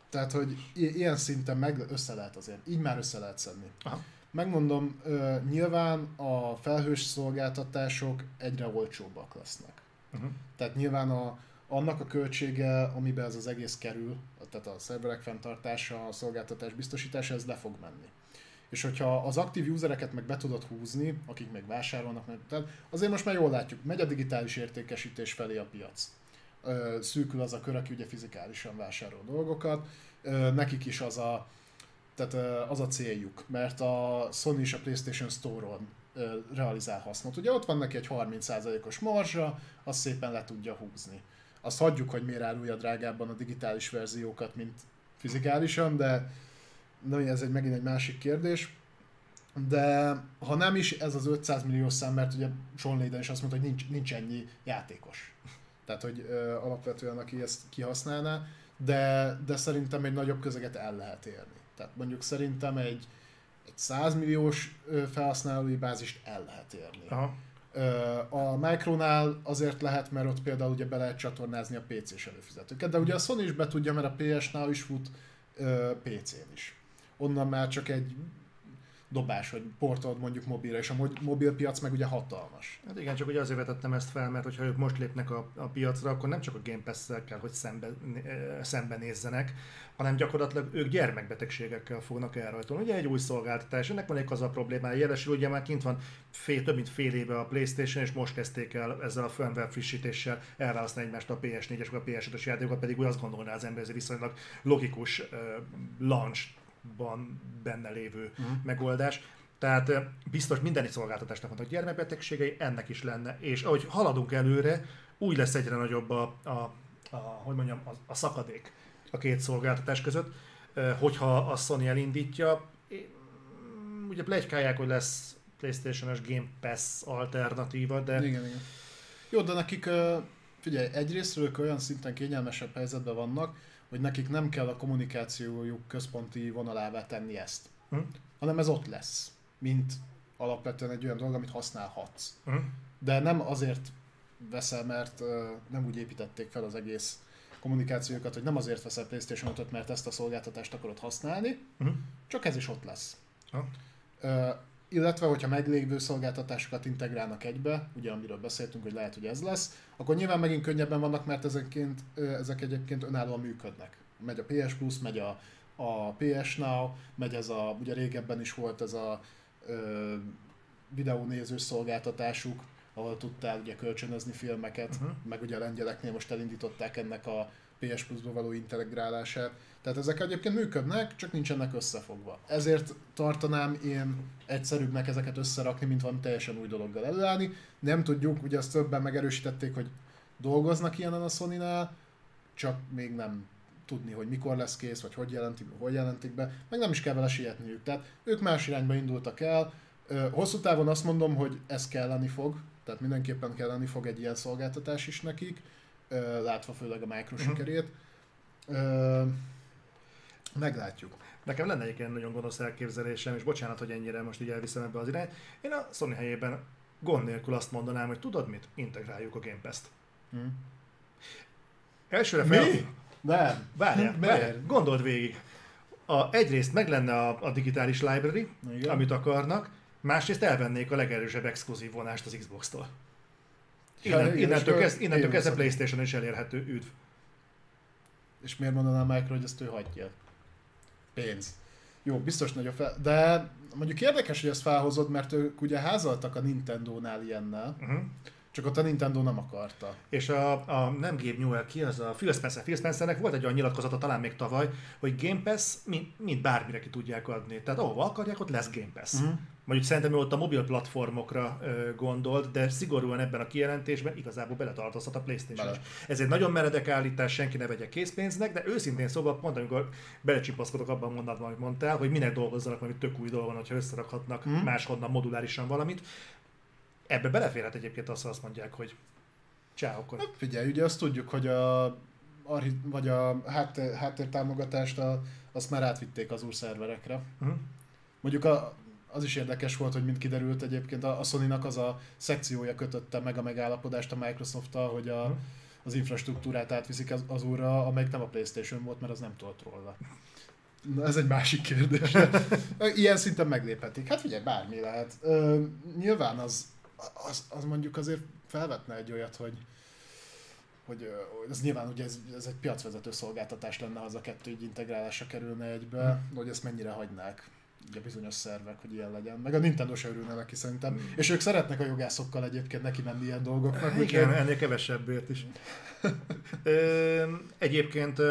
tehát, hogy ilyen szinten meg össze lehet azért, így már össze lehet szedni. Aha. Megmondom, nyilván a felhős szolgáltatások egyre olcsóbbak lesznek. Uh-huh. Tehát nyilván a, annak a költsége, amiben ez az egész kerül, tehát a szerverek fenntartása, a szolgáltatás biztosítása, ez le fog menni. És hogyha az aktív usereket meg be tudod húzni, akik meg vásárolnak, meg, tehát azért most már jól látjuk, megy a digitális értékesítés felé a piac. Szűkül az a kör, aki ugye fizikálisan vásárol dolgokat, nekik is az a, tehát az a céljuk, mert a Sony és a PlayStation Store-on realizál hasznot. Ugye ott van neki egy 30%-os marzsa, azt szépen le tudja húzni. Azt hagyjuk, hogy miért árulja drágábban a digitális verziókat, mint fizikálisan, de, de ez egy megint egy másik kérdés. De ha nem is ez az 500 millió szám, mert ugye Sean Layden is azt mondta, hogy nincs, nincs ennyi játékos. Tehát, hogy ö, alapvetően aki ezt kihasználná, de, de szerintem egy nagyobb közeget el lehet érni. Tehát mondjuk szerintem egy, egy 100 milliós felhasználói bázist el lehet érni. Aha. A Micronál azért lehet, mert ott például ugye be lehet csatornázni a PC-s előfizetőket, de ugye a Sony is be tudja, mert a PS-nál is fut PC-n is. Onnan már csak egy dobás, hogy portolod mondjuk mobilra, és a mobil piac meg ugye hatalmas. Hát igen, csak ugye azért vetettem ezt fel, mert hogyha ők most lépnek a, a piacra, akkor nem csak a Game Pass-szel kell, hogy szembe, szembenézzenek, hanem gyakorlatilag ők gyermekbetegségekkel fognak elrajtolni. Ugye egy új szolgáltatás, ennek van egy az a problémája, jelesül ugye már kint van fél, több mint fél éve a Playstation, és most kezdték el ezzel a firmware frissítéssel elválasztani egymást a PS4-es, a PS5-ös játékokat, pedig úgy azt gondolná az ember, ez viszonylag logikus uh, launch ban benne lévő uh-huh. megoldás. Tehát biztos minden szolgáltatásnak vannak gyermekbetegségei, ennek is lenne, és ahogy haladunk előre, úgy lesz egyre nagyobb a, a, a hogy mondjam, a, a szakadék a két szolgáltatás között, hogyha a Sony elindítja. Ugye plegykálják, hogy lesz PlayStation-es Game Pass alternatíva, de... Igen, igen. Jó, de nekik, figyelj, egyrészt ők olyan szinten kényelmesebb helyzetben vannak, hogy nekik nem kell a kommunikációjuk központi vonalává tenni ezt, hm? hanem ez ott lesz, mint alapvetően egy olyan dolog, amit használhatsz. Hm? De nem azért veszel, mert uh, nem úgy építették fel az egész kommunikációkat, hogy nem azért veszel PlayStation 5 mert ezt a szolgáltatást akarod használni, hm? csak ez is ott lesz. Hm? Uh, illetve hogyha meglévő szolgáltatásokat integrálnak egybe, ugye amiről beszéltünk, hogy lehet, hogy ez lesz, akkor nyilván megint könnyebben vannak, mert ezekként, ezek egyébként önállóan működnek. Megy a PS Plus, megy a, a PS Now, megy ez a, ugye régebben is volt ez a ö, videónéző szolgáltatásuk, ahol tudtál ugye kölcsönözni filmeket, uh-huh. meg ugye a lengyeleknél most elindították ennek a PS Plus-ba való integrálását. Tehát ezek egyébként működnek, csak nincsenek összefogva. Ezért tartanám én egyszerűbbnek ezeket összerakni, mint valami teljesen új dologgal előállni. Nem tudjuk, ugye azt többen megerősítették, hogy dolgoznak ilyenen a sony csak még nem tudni, hogy mikor lesz kész, vagy hogy jelentik, hogy jelentik be, meg nem is kell vele sietniük. Tehát ők más irányba indultak el. Hosszú távon azt mondom, hogy ez kelleni fog, tehát mindenképpen kelleni fog egy ilyen szolgáltatás is nekik, látva főleg a Micro uh-huh. sikerét. Meglátjuk. Nekem lenne egy ilyen nagyon gonosz elképzelésem, és bocsánat, hogy ennyire most így elviszem ebbe az irányt. Én a Sony helyében gond nélkül azt mondanám, hogy tudod mit? Integráljuk a Game Pass-t. Hmm. Elsőre fel... Mi? Nem. Várjál, várjál, gondold végig. A, egyrészt meg lenne a, a digitális library, Igen. amit akarnak, másrészt elvennék a legerősebb exkluzív vonást az Xbox-tól. Innen, innentől, kezd, innentől kezdve Playstation is elérhető üdv. És miért mondaná Micro, hogy ezt ő hagyja? Pénz. Jó, biztos nagyobb fel, de mondjuk érdekes, hogy ezt felhozod, mert ők ugye házaltak a Nintendo-nál ilyennel, uh-huh. Csak ott a Nintendo nem akarta. És a, a nem Gabe Newell ki, az a Phil Spencer. Phil Spencernek volt egy olyan nyilatkozata talán még tavaly, hogy Game Pass mint, mint bármire ki tudják adni. Tehát ahova akarják, ott lesz Game Pass. Uh-huh. Mondjuk szerintem ott a mobil platformokra ö, gondolt, de szigorúan ebben a kijelentésben igazából beletartozhat a Playstation Bele. is. Ez egy nagyon meredek állítás, senki ne vegye készpénznek, de őszintén szóval pont amikor belecsipaszkodok abban a mondatban, amit mondtál, hogy minek dolgozzanak, amit tök új dolgon, hogyha összerakhatnak uh-huh. máshonnan modulárisan valamit. Ebbe beleférhet egyébként azt, azt mondják, hogy csá, akkor. Hát figyelj, ugye azt tudjuk, hogy a vagy a háttér, háttértámogatást a, azt már átvitték az úr szerverekre. Uh-huh. Mondjuk a, az is érdekes volt, hogy mint kiderült egyébként a, a sony az a szekciója kötötte meg a megállapodást a Microsoft-tal, hogy a, uh-huh. az infrastruktúrát átviszik az, az úrra, amelyik nem a Playstation volt, mert az nem tudott róla. Na, ez egy másik kérdés. Ilyen szinten megléphetik. Hát figyelj, bármi lehet. Ö, nyilván az, az, az mondjuk azért felvetne egy olyat, hogy hogy ez nyilván ugye ez, ez egy piacvezető szolgáltatás lenne, ha az a kettő így integrálásra kerülne egybe, hmm. hogy ezt mennyire hagynák ugye bizonyos szervek, hogy ilyen legyen. Meg a Nintendo se örülne neki szerintem. Hmm. És ők szeretnek a jogászokkal egyébként neki menni ilyen dolgoknak. Igen, ennél kevesebbért is. Egyébként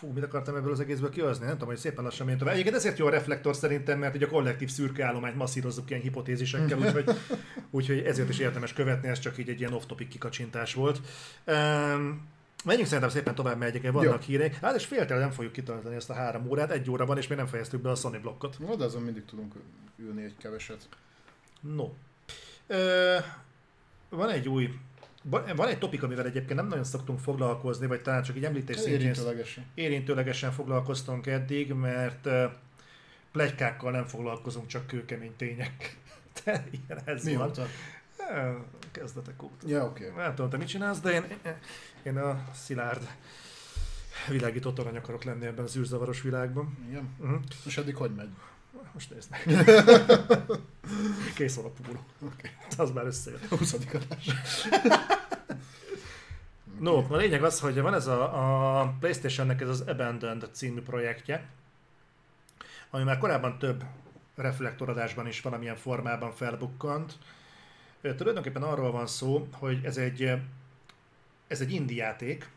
fú, mit akartam ebből az egészből kihozni? Nem tudom, hogy szépen lassan megyünk tovább. Egyébként ezért jó a reflektor szerintem, mert ugye a kollektív szürke állományt masszírozzuk ilyen hipotézisekkel, úgyhogy, úgyhogy ezért is érdemes követni, ez csak így egy ilyen off-topic kikacsintás volt. Um, Menjünk szerintem szépen tovább megyek, vannak hírek. Hát és féltel nem fogjuk kitartani ezt a három órát, egy óra van, és még nem fejeztük be a Sony blokkot. No, de azon mindig tudunk ülni egy keveset. No. Ö, van egy új van egy topik, amivel egyébként nem nagyon szoktunk foglalkozni, vagy talán csak egy említés szintjén érintőlegesen. érintőlegesen foglalkoztunk eddig, mert plegykákkal nem foglalkozunk, csak kőkemény tények. De ilyen ez Mi van. Kezdetek óta. Ja, oké. Okay. Nem tudom, te mit csinálsz, de én, én a szilárd világító torony akarok lenni ebben az űrzavaros világban. Igen. Uh-huh. És eddig hogy megy? Most nézd meg. Kész van a púró. Okay. Az már összejött. A 20. adás. no, a lényeg az, hogy van ez a, a Playstation-nek ez az Abandoned című projektje, ami már korábban több reflektoradásban is valamilyen formában felbukkant. Tulajdonképpen arról van szó, hogy ez egy, ez egy indie játék,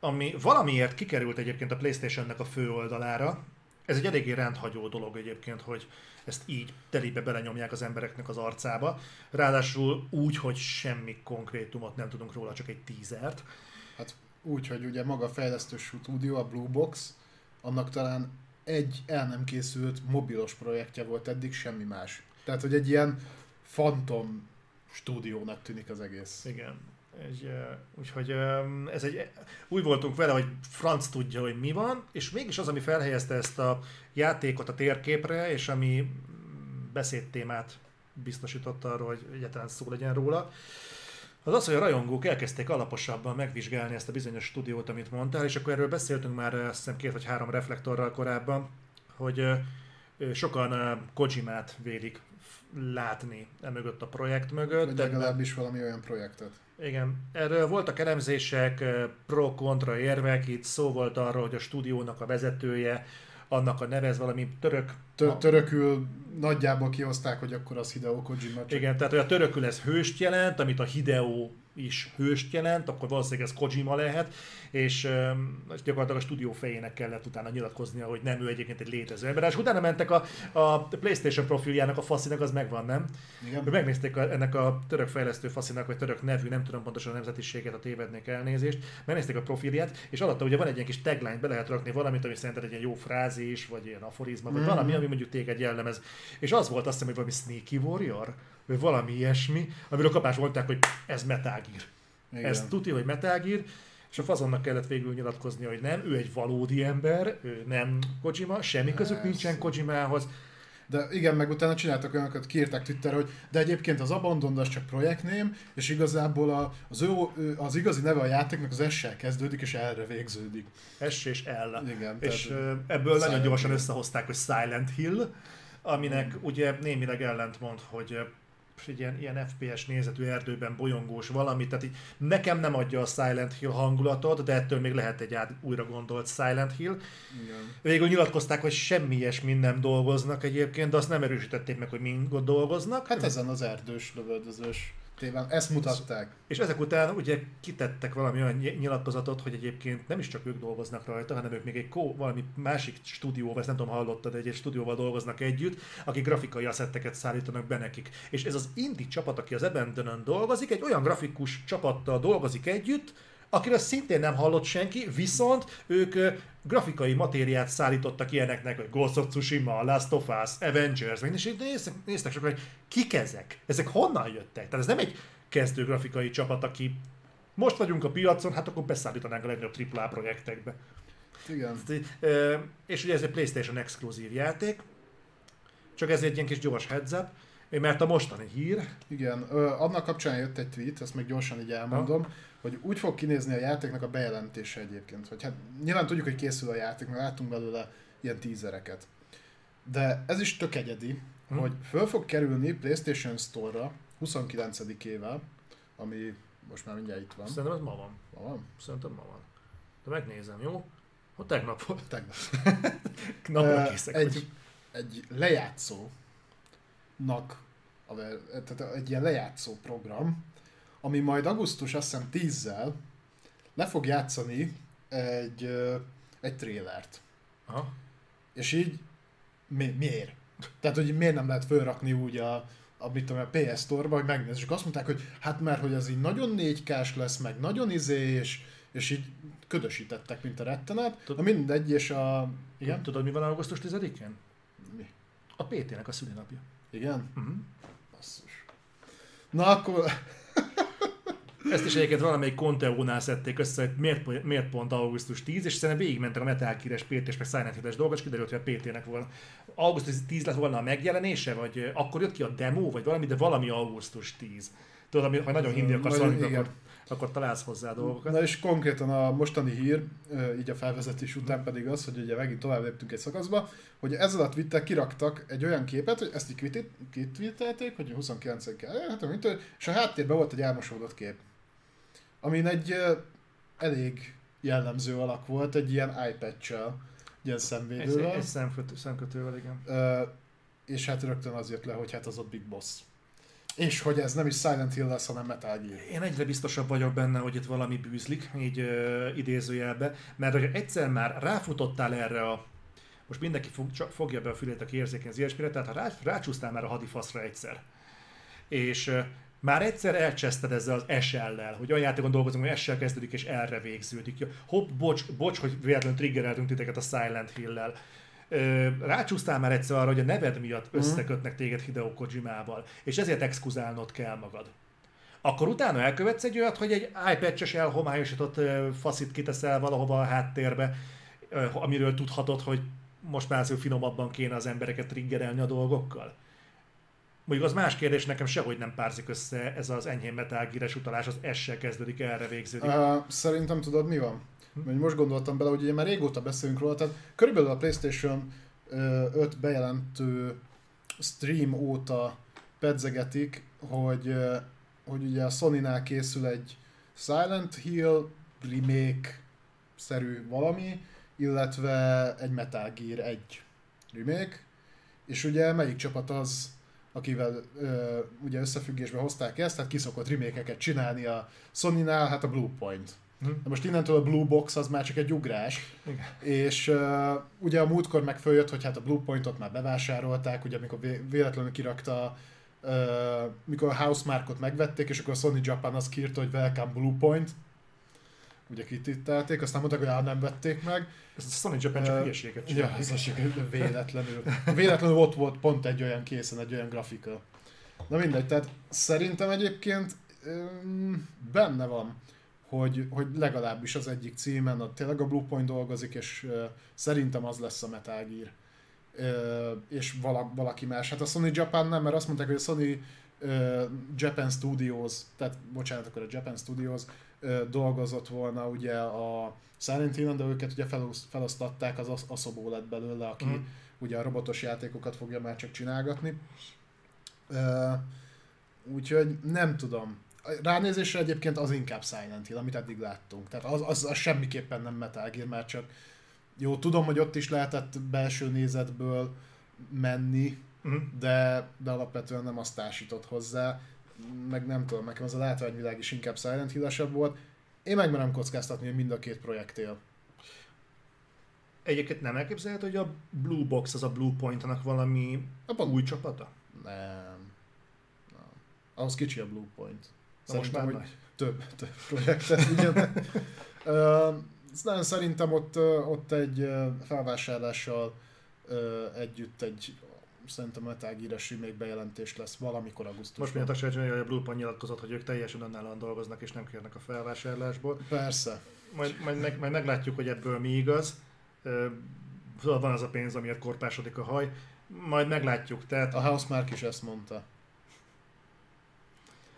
ami valamiért kikerült egyébként a Playstation-nek a fő oldalára, ez egy eléggé rendhagyó dolog egyébként, hogy ezt így telibe belenyomják az embereknek az arcába. Ráadásul úgy, hogy semmi konkrétumot nem tudunk róla, csak egy tízert. Hát úgy, hogy ugye maga a fejlesztő stúdió, a Blue Box, annak talán egy el nem készült mobilos projektje volt eddig, semmi más. Tehát, hogy egy ilyen fantom stúdiónak tűnik az egész. Igen. Egy, úgyhogy ez egy, úgy voltunk vele, hogy franc tudja, hogy mi van, és mégis az, ami felhelyezte ezt a játékot a térképre, és ami beszédtémát biztosította arról, hogy egyáltalán szó legyen róla, az az, hogy a rajongók elkezdték alaposabban megvizsgálni ezt a bizonyos stúdiót, amit mondtál, és akkor erről beszéltünk már azt hiszem két vagy három reflektorral korábban, hogy sokan Kojimát vélik látni e mögött a projekt mögött. Vagy legalábbis valami olyan projektet. Igen, erről voltak elemzések, pro-kontra érvek, itt szó volt arról, hogy a stúdiónak a vezetője annak a neve, ez valami török... Tö- törökül nagyjából kihozták, hogy akkor az Hideo Kojima. Csak... Igen, tehát hogy a törökül ez hőst jelent, amit a Hideo is hőst jelent, akkor valószínűleg ez Kojima lehet, és um, gyakorlatilag a stúdió fejének kellett utána nyilatkoznia, hogy nem ő egyébként egy létező ember. És utána mentek a, a PlayStation profiljának, a faszinak, az megvan, nem? Igen. Megnézték a, ennek a török fejlesztő faszinak, vagy török nevű, nem tudom pontosan a nemzetiséget, a tévednék elnézést, megnézték a profilját, és alatta ugye van egy ilyen kis tagline, be lehet rakni valamit, ami szerinted egy ilyen jó frázis, vagy ilyen aforizma, vagy mm-hmm. valami, ami mondjuk téged jellemez. És az volt azt hiszem, hogy valami Sneaky Warrior, vagy valami ilyesmi, amiről kapás mondták, hogy ez Metal Gear. Igen. Ez tuti, hogy Metal Gear, és a fazonnak kellett végül nyilatkozni, hogy nem, ő egy valódi ember, ő nem Kojima, semmi közük nincsen Kojimához. De igen, meg utána csináltak olyanokat, kiírták Twitter, hogy de egyébként az Abandon az csak projektném, és igazából a, az, ő, az igazi neve a játéknak az S-sel kezdődik, és erre végződik. S és L. Igen, és ebből nagyon gyorsan összehozták, hogy Silent Hill, aminek mm. ugye némileg ellentmond, hogy egy ilyen, ilyen FPS nézetű erdőben bolyongós valami, tehát így nekem nem adja a Silent Hill hangulatot, de ettől még lehet egy át újra gondolt Silent Hill. Igen. Végül nyilatkozták, hogy semmi ilyesmi nem dolgoznak egyébként, de azt nem erősítették meg, hogy mind dolgoznak. Hát ezen az erdős lövöldözős téván. Ezt mutatták. És ezek után ugye kitettek valami olyan nyilatkozatot, hogy egyébként nem is csak ők dolgoznak rajta, hanem ők még egy kó, valami másik stúdióval, ezt nem tudom hallottad, egy, egy stúdióval dolgoznak együtt, akik grafikai asszetteket szállítanak be nekik. És ez az indie csapat, aki az Abandonon dolgozik, egy olyan grafikus csapattal dolgozik együtt, akiről szintén nem hallott senki, viszont ők grafikai matériát szállítottak ilyeneknek, hogy Ghost of Tsushima, Last of Us, Avengers, és így néztek, néztek sokan, hogy kik ezek? Ezek honnan jöttek? Tehát ez nem egy kezdő grafikai csapat, aki most vagyunk a piacon, hát akkor beszállítanánk a legnagyobb AAA projektekbe. Igen. És ugye ez egy PlayStation exkluzív játék, csak ez egy ilyen kis gyors heads up, mert a mostani hír... Igen, annak kapcsán jött egy tweet, ezt meg gyorsan így elmondom, ha hogy úgy fog kinézni a játéknak a bejelentése egyébként, hogy hát nyilván tudjuk, hogy készül a játék, mert láttunk belőle ilyen tízereket. De ez is tök egyedi, hmm. hogy föl fog kerülni PlayStation Store-ra 29-ével, ami most már mindjárt itt van. Szerintem ez ma van. Ma van? Szerintem ma van. De megnézem, jó? Ha tegnap volt. Tegnap. Napra készek egy, egy lejátszónak, tehát egy ilyen lejátszó program, ami majd augusztus azt hiszem 10-zel le fog játszani egy, egy trélert. Aha. És így mi, miért? Tehát, hogy miért nem lehet fölrakni úgy a, a, mit tudom, a PS Store-ba, hogy megnézzük. És azt mondták, hogy hát mert hogy ez így nagyon 4 lesz, meg nagyon izé, és, és így ködösítettek, mint a rettenet. Tud, Na mindegy, és a... Igen? Tudod, mi van augusztus 10-én? Mi? A PT-nek a szülinapja. Igen? Uh-huh. Basszus. Na akkor... Ezt is egyébként valamelyik Conteónál szedték össze, hogy miért, miért pont augusztus 10, és szerintem végigmentek a Metal Gear-es, PT-s, meg Silent Hill-es dolgok, és kiderült, hogy a PT-nek volna. Augusztus 10 lett volna a megjelenése, vagy akkor jött ki a demo, vagy valami, de valami augusztus 10. Tudod, ami, ha nagyon hindi akarsz valamit, akkor, akkor találsz hozzá dolgokat. Na és konkrétan a mostani hír, így a felvezetés után pedig az, hogy ugye megint tovább léptünk egy szakaszba, hogy ezzel a tweettel kiraktak egy olyan képet, hogy ezt így kitweetelték, hogy 29 kell, hát, és a háttérben volt egy elmosódott kép amin egy elég jellemző alak volt, egy ilyen iPad-csel, ilyen szemvédővel. Egy, egy szemkötő, szemkötővel, igen. Uh, és hát rögtön az jött le, hogy hát az ott Big Boss. És hogy ez nem is Silent Hill lesz, hanem Metal Gear. Én egyre biztosabb vagyok benne, hogy itt valami bűzlik, így uh, idézőjelbe, mert hogy egyszer már ráfutottál erre a most mindenki fog, csak fogja be a fülét, aki érzékeny az ilyesmire, tehát ha rá, rácsúsztál már a hadifaszra egyszer, és uh, már egyszer elcseszted ezzel az SL-lel, hogy olyan játékon dolgozunk, hogy SL kezdődik és erre végződik. Hopp, bocs, bocs, hogy véletlenül triggereltünk titeket a Silent Hill-lel. Rácsúsztál már egyszer arra, hogy a neved miatt mhm. összekötnek téged Hideo Kojimával, és ezért exkuzálnod kell magad. Akkor utána elkövetsz egy olyat, hogy egy iPad-es elhomályosított faszit kiteszel valahova a háttérbe, amiről tudhatod, hogy most már finomabban kéne az embereket triggerelni a dolgokkal. Mondjuk az más kérdés, nekem sehogy nem párzik össze ez az enyhén Metal utalás, az S-sel kezdődik, erre végződik. Uh, szerintem tudod mi van? Hm? Most gondoltam bele, hogy ugye már régóta beszélünk róla, tehát körülbelül a PlayStation 5 bejelentő stream óta pedzegetik, hogy, hogy ugye a Sony-nál készül egy Silent Hill remake szerű valami, illetve egy Metal Gear 1 remake, és ugye melyik csapat az, akivel ö, ugye összefüggésbe hozták ezt, tehát kiszokott remékeket csinálni a Sony-nál, hát a Bluepoint. Hm. De most innentől a Blue Box az már csak egy ugrás, Igen. és uh, ugye a múltkor meg följött, hogy hát a Bluepointot már bevásárolták, ugye amikor vé- véletlenül kirakta, uh, mikor a Housemarkot megvették, és akkor a Sony Japan azt kiírta, hogy Welcome Bluepoint, ugye kitittelték, aztán mondták, hogy á, nem vették meg. Ez a Sony Japan csak hülyeséget Ja, csinál. ez az véletlenül. Véletlenül ott volt pont egy olyan készen, egy olyan grafika. Na mindegy, tehát szerintem egyébként öm, benne van, hogy, hogy legalábbis az egyik címen a, tényleg a Bluepoint dolgozik, és ö, szerintem az lesz a Metal Gear. Ö, és vala, valaki más. Hát a Sony Japan nem, mert azt mondták, hogy a Sony ö, Japan Studios, tehát bocsánat, akkor a Japan Studios ö, dolgozott volna ugye a Silent Hill-en, de őket ugye felosz, felosztatták, az As- Asobo lett belőle, aki Mhm. ugye a robotos játékokat fogja már csak csinálgatni. Ö, úgyhogy nem tudom. Ránézésre egyébként az inkább Silent Hill, amit eddig láttunk. Tehát az, az, az semmiképpen nem Metal Gear, mert csak jó, tudom, hogy ott is lehetett belső nézetből menni, Mhm. de, de alapvetően nem azt társított hozzá, meg nem tudom, nekem az a látványvilág is inkább Silent hill volt. Én megmerem kockáztatni, hogy mind a két projekt él. Egyébként nem elképzelhető, hogy a Blue Box az a Blue Point-nak valami Abban új csapata? Nem. nem. Ahhoz kicsi a Blue Point. Na most már hogy több, több projektet. Ö, nem, szerintem ott, ott egy felvásárlással ö, együtt egy szerintem Metal Gear-es remake bejelentés lesz valamikor augusztusban. Most miatt azt hogy a Blue Point nyilatkozott, hogy ők teljesen önállóan dolgoznak és nem kérnek a felvásárlásból. Persze. Majd, majd, meg, majd meglátjuk, hogy ebből mi igaz. Ö, Szóval van az a pénz, amiért korpásodik a haj. Majd meglátjuk. Tehát A Housemark is ezt mondta.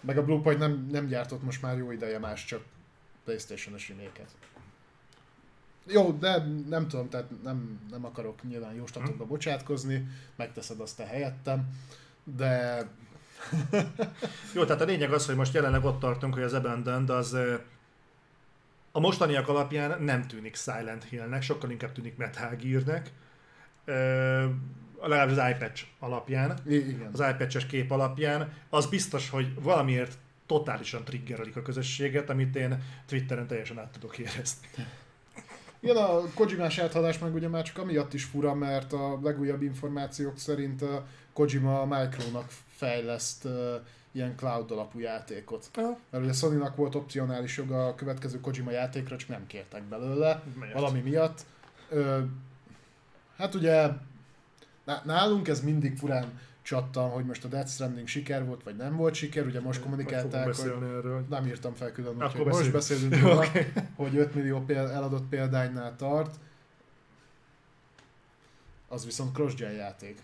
Meg a Bluepoint nem, nem gyártott most már jó ideje más, csak Playstation-es remake Jó, de nem tudom, tehát nem, nem akarok nyilván jóslatokba bocsátkozni, megteszed azt te helyettem, de Jó, tehát a lényeg az, hogy most jelenleg ott tartunk, hogy az Abandoned az a mostaniak alapján nem tűnik Silent Hillnek, sokkal inkább tűnik Metal Gearnek. Legalábbis az iPatch alapján, igen. az iPatch-es kép alapján. Az biztos, hogy valamiért totálisan triggerelik a közösséget, amit én Twitteren teljesen át tudok érezni. Igen, a Kojimás áthalás meg ugye már csak amiatt is fura, mert a legújabb információk szerint a Kojima a Micronak fejleszt uh, ilyen cloud alapú játékot. Mert ugye Sony-nak volt opcionális joga a következő Kojima játékra, csak nem kértek belőle, Miért? valami miatt. Ö, hát ugye nálunk ez mindig furán csattan, hogy most a Death Stranding siker volt, vagy nem volt siker, ugye most kommunikálták, hogy erről. nem írtam fel külön, úgyhogy most beszéljünk. beszélünk róla, Oké. hogy 5 millió péld, eladott példánynál tart. Az viszont cross-gen játék.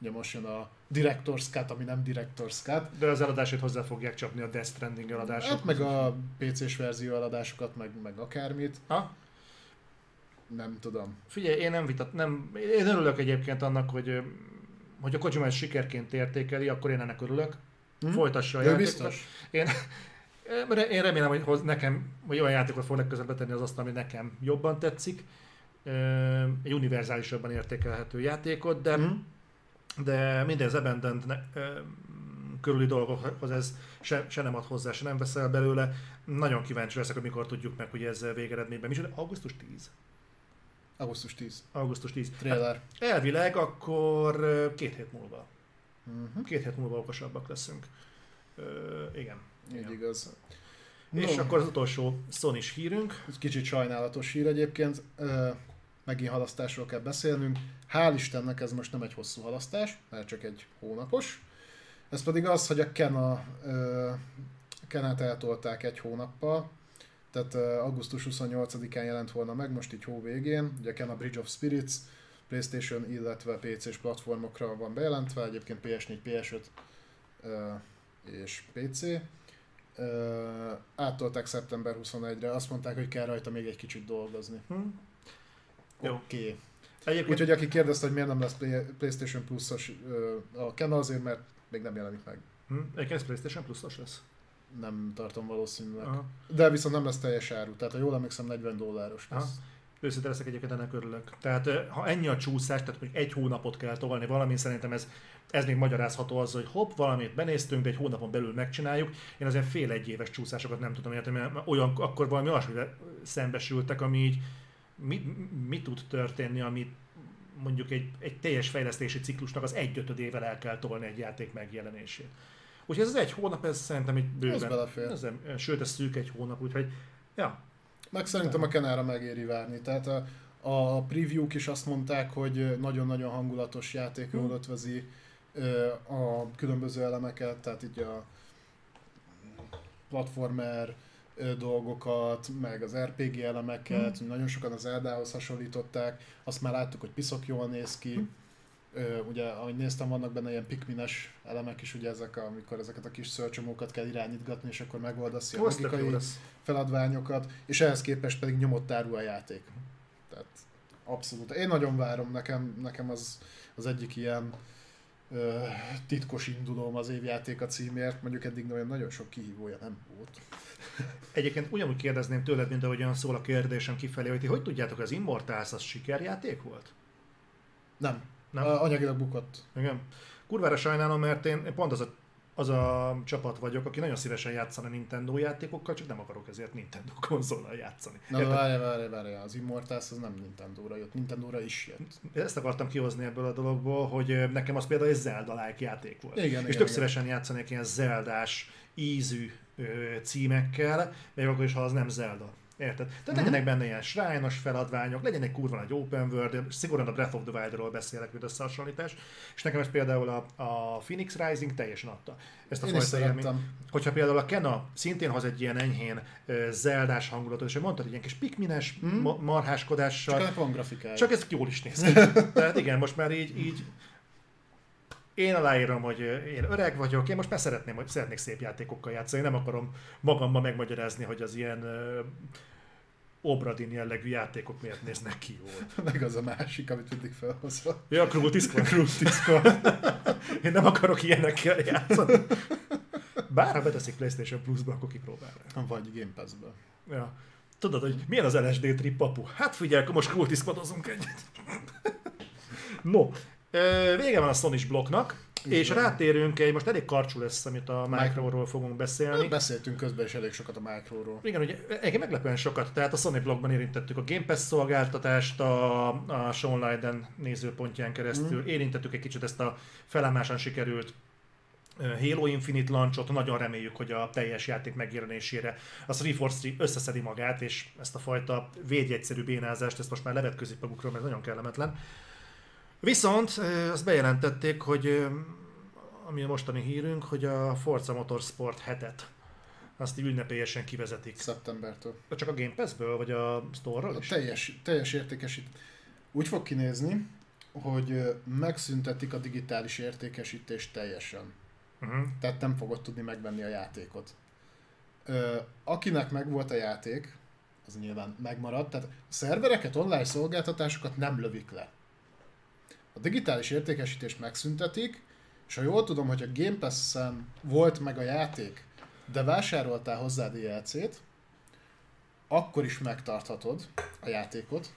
Ugye most jön a Director's Cut, ami nem Director's Cut. De az eladásét hozzá fogják csapni a Death Stranding eladását. Hát meg a PC-s verzió eladásokat, meg, meg akármit. Ha? Nem tudom. Figyelj, én nem vitat, nem, én örülök egyébként annak, hogy, hogy a Kojima ezt sikerként értékeli, akkor én ennek örülök. Hm? Folytassa a játékot. biztos. Én, én remélem, hogy hoz nekem, hogy olyan játékot fog legközelebb betenni az asztal, ami nekem jobban tetszik. Egy univerzálisabban értékelhető játékot, de, Hm? de minden az Abandoned körüli dolgokhoz ez se, se nem ad hozzá, se nem veszel belőle. Nagyon kíváncsi leszek, hogy mikor tudjuk meg, hogy ez végeredményben mi is. Augusztus 10. Augusztus 10. Augusztus 10. Trailer. Elvileg akkor két hét múlva. Uh-huh. Két hét múlva okosabbak leszünk. Ö, igen. Így igen. igaz. És No. akkor az utolsó sony hírünk. Ez kicsit sajnálatos hír egyébként. Ö, megint halasztásról kell beszélnünk. Hál' Istennek ez most nem egy hosszú halasztás, mert csak egy hónapos. Ez pedig az, hogy a Kena, ö, Kenát eltolták egy hónappal, tehát augusztus 28-án jelent volna meg, most így hó végén. Ugye a Bridge of Spirits, Playstation, illetve PC-s platformokra van bejelentve, egyébként PS4, PS5 ö, és PC. Áttolták szeptember 21-re, azt mondták, hogy kell rajta még egy kicsit dolgozni. Hm? Jó. Oké. Okay. Egyébként Úgyhogy aki kérdezte, hogy miért nem lesz Play- PlayStation Plus-os a Kena, azért, mert még nem jelenik meg. hm? Egyébként ez PlayStation Plus-os lesz. Nem tartom valószínűleg. Aha. De viszont nem lesz teljes áru, tehát ha jól emlékszem 40 dolláros Aha. lesz. Őszinte leszek egyébként ennek örülök. Tehát ha ennyi a csúszás, tehát mondjuk egy hónapot kell tolni valami, szerintem ez, ez még magyarázható az, hogy hopp, valamit benéztünk, de egy hónapon belül megcsináljuk. Én azért fél egy éves csúszásokat nem tudom érteni, mert olyan, akkor valami olyasmivel szembesültek, ami így mi, mi tud történni, amit mondjuk egy, egy teljes fejlesztési ciklusnak az egyötödével el kell tolni egy játék megjelenését. Úgyhogy ez az egy hónap, ez szerintem egy bőven. Az belefér. Ez, sőt, ez szűk egy hónap, úgyhogy ja, Meg szerintem a Kenára megéri várni. Tehát a, a preview-k is azt mondták, hogy nagyon-nagyon hangulatos játék, jól ötvözi a különböző elemeket, tehát így a platformer dolgokat, meg az RPG elemeket, nagyon sokan az Eldához hasonlították, azt már láttuk, hogy piszok jól néz ki. Ö, ugye, ahogy néztem, vannak benne ilyen pikmines elemek is, ugye ezek, amikor ezeket a kis szörcsomókat kell irányítgatni, és akkor megoldasz jó logikai feladványokat, és ehhez képest pedig nyomott áru a játék. Tehát abszolút. Én nagyon várom, nekem, nekem az, az egyik ilyen ö, titkos indulóm az évjáték a címért, mondjuk eddig olyan nagyon sok kihívója nem volt. Egyébként ugyanúgy kérdezném tőled, mint ahogyan szól a kérdésem kifelé, hogy ti hogy tudjátok, az Immortals az sikerjáték volt? Nem. Nem? Anyagilag bukott. Igen. Kurvára sajnálom, mert én én pont az a, az a csapat vagyok, aki nagyon szívesen játszana Nintendo játékokkal, csak nem akarok ezért Nintendo konzollal játszani. Na, Érted? várjál, várjál, várjál, az Immortals az nem Nintendo-ra jött, Nintendo-ra is jött. Ezt akartam kihozni ebből a dologból, hogy nekem az például egy Zelda-like játék volt. Igen, és igen, tök igen. szívesen játszanék ilyen Zeldás ízű ö, címekkel, még akkor is, ha az nem Zelda. Érted? Tehát Mhm. legyenek benne ilyen shrine feladványok, legyen egy kurva nagy open world, szigorúan a Breath of the Wild-ról beszélek, mint összehasonlítás, és nekem ez például a, a Phoenix Rising teljesen adta. Ezt a Én fajta élményt. Hogyha például a Kena szintén hoz egy ilyen enyhén zeldás hangulatot, és mondtad, hogy ilyen kis pikmines ma- marháskodással, Csak ennek van grafikája. csak ez jól is néz ki. Tehát igen, most már így, így én aláírom, hogy én öreg vagyok, én most már szeretném, hogy szeretnék szép játékokkal játszani, nem akarom magammal megmagyarázni, hogy az ilyen Obradin jellegű játékok miért néznek ki jól. Meg az a másik, amit mindig felhozva. Ja. Cruel Discord. Én nem akarok ilyenekkel játszani. Bár ha beteszik PlayStation Plus-ba, akkor kipróbálnám. Vagy Game Pass-be. Ja. Tudod, hogy milyen az LSD trip, papu? Hát figyelj, akkor most Cruel Discordozunk egyet. no, vége van a sony blokknak, és van. rátérünk egy, most elég karcsú lesz, amit a Micro-ról fogunk beszélni. Beszéltünk közben is elég sokat a Micro-ról. Igen, ugye egyébként meglepően sokat, tehát a Sony blogban érintettük a Game Pass szolgáltatást a, a Sean Leiden nézőpontján keresztül, mm. érintettük egy kicsit ezt a felámásan sikerült Halo Infinite launchot, nagyon reméljük, hogy a teljes játék megjelenésére a 343 összeszedi magát, és ezt a fajta védjegyszerű bénázást, ezt most már levetközik magukról, mert nagyon kellemetlen. Viszont azt bejelentették, hogy ami a mostani hírünk, hogy a Forza Motorsport hetet azt így ünnepélyesen kivezetik. Szeptembertől. Csak a Game Pass-ből, vagy a Store-ról A is? teljes, teljes értékesít. Úgy fog kinézni, hogy megszüntetik a digitális értékesítést teljesen. Uh-huh. Tehát nem fogod tudni megvenni a játékot. Ö, akinek megvolt a játék, az nyilván megmaradt, tehát a szervereket, online szolgáltatásokat nem lövik le. A digitális értékesítést megszüntetik, és ha jól tudom, hogy a Game Pass-en volt meg a játék, de vásároltál hozzá DLC-t, akkor is megtarthatod a játékot,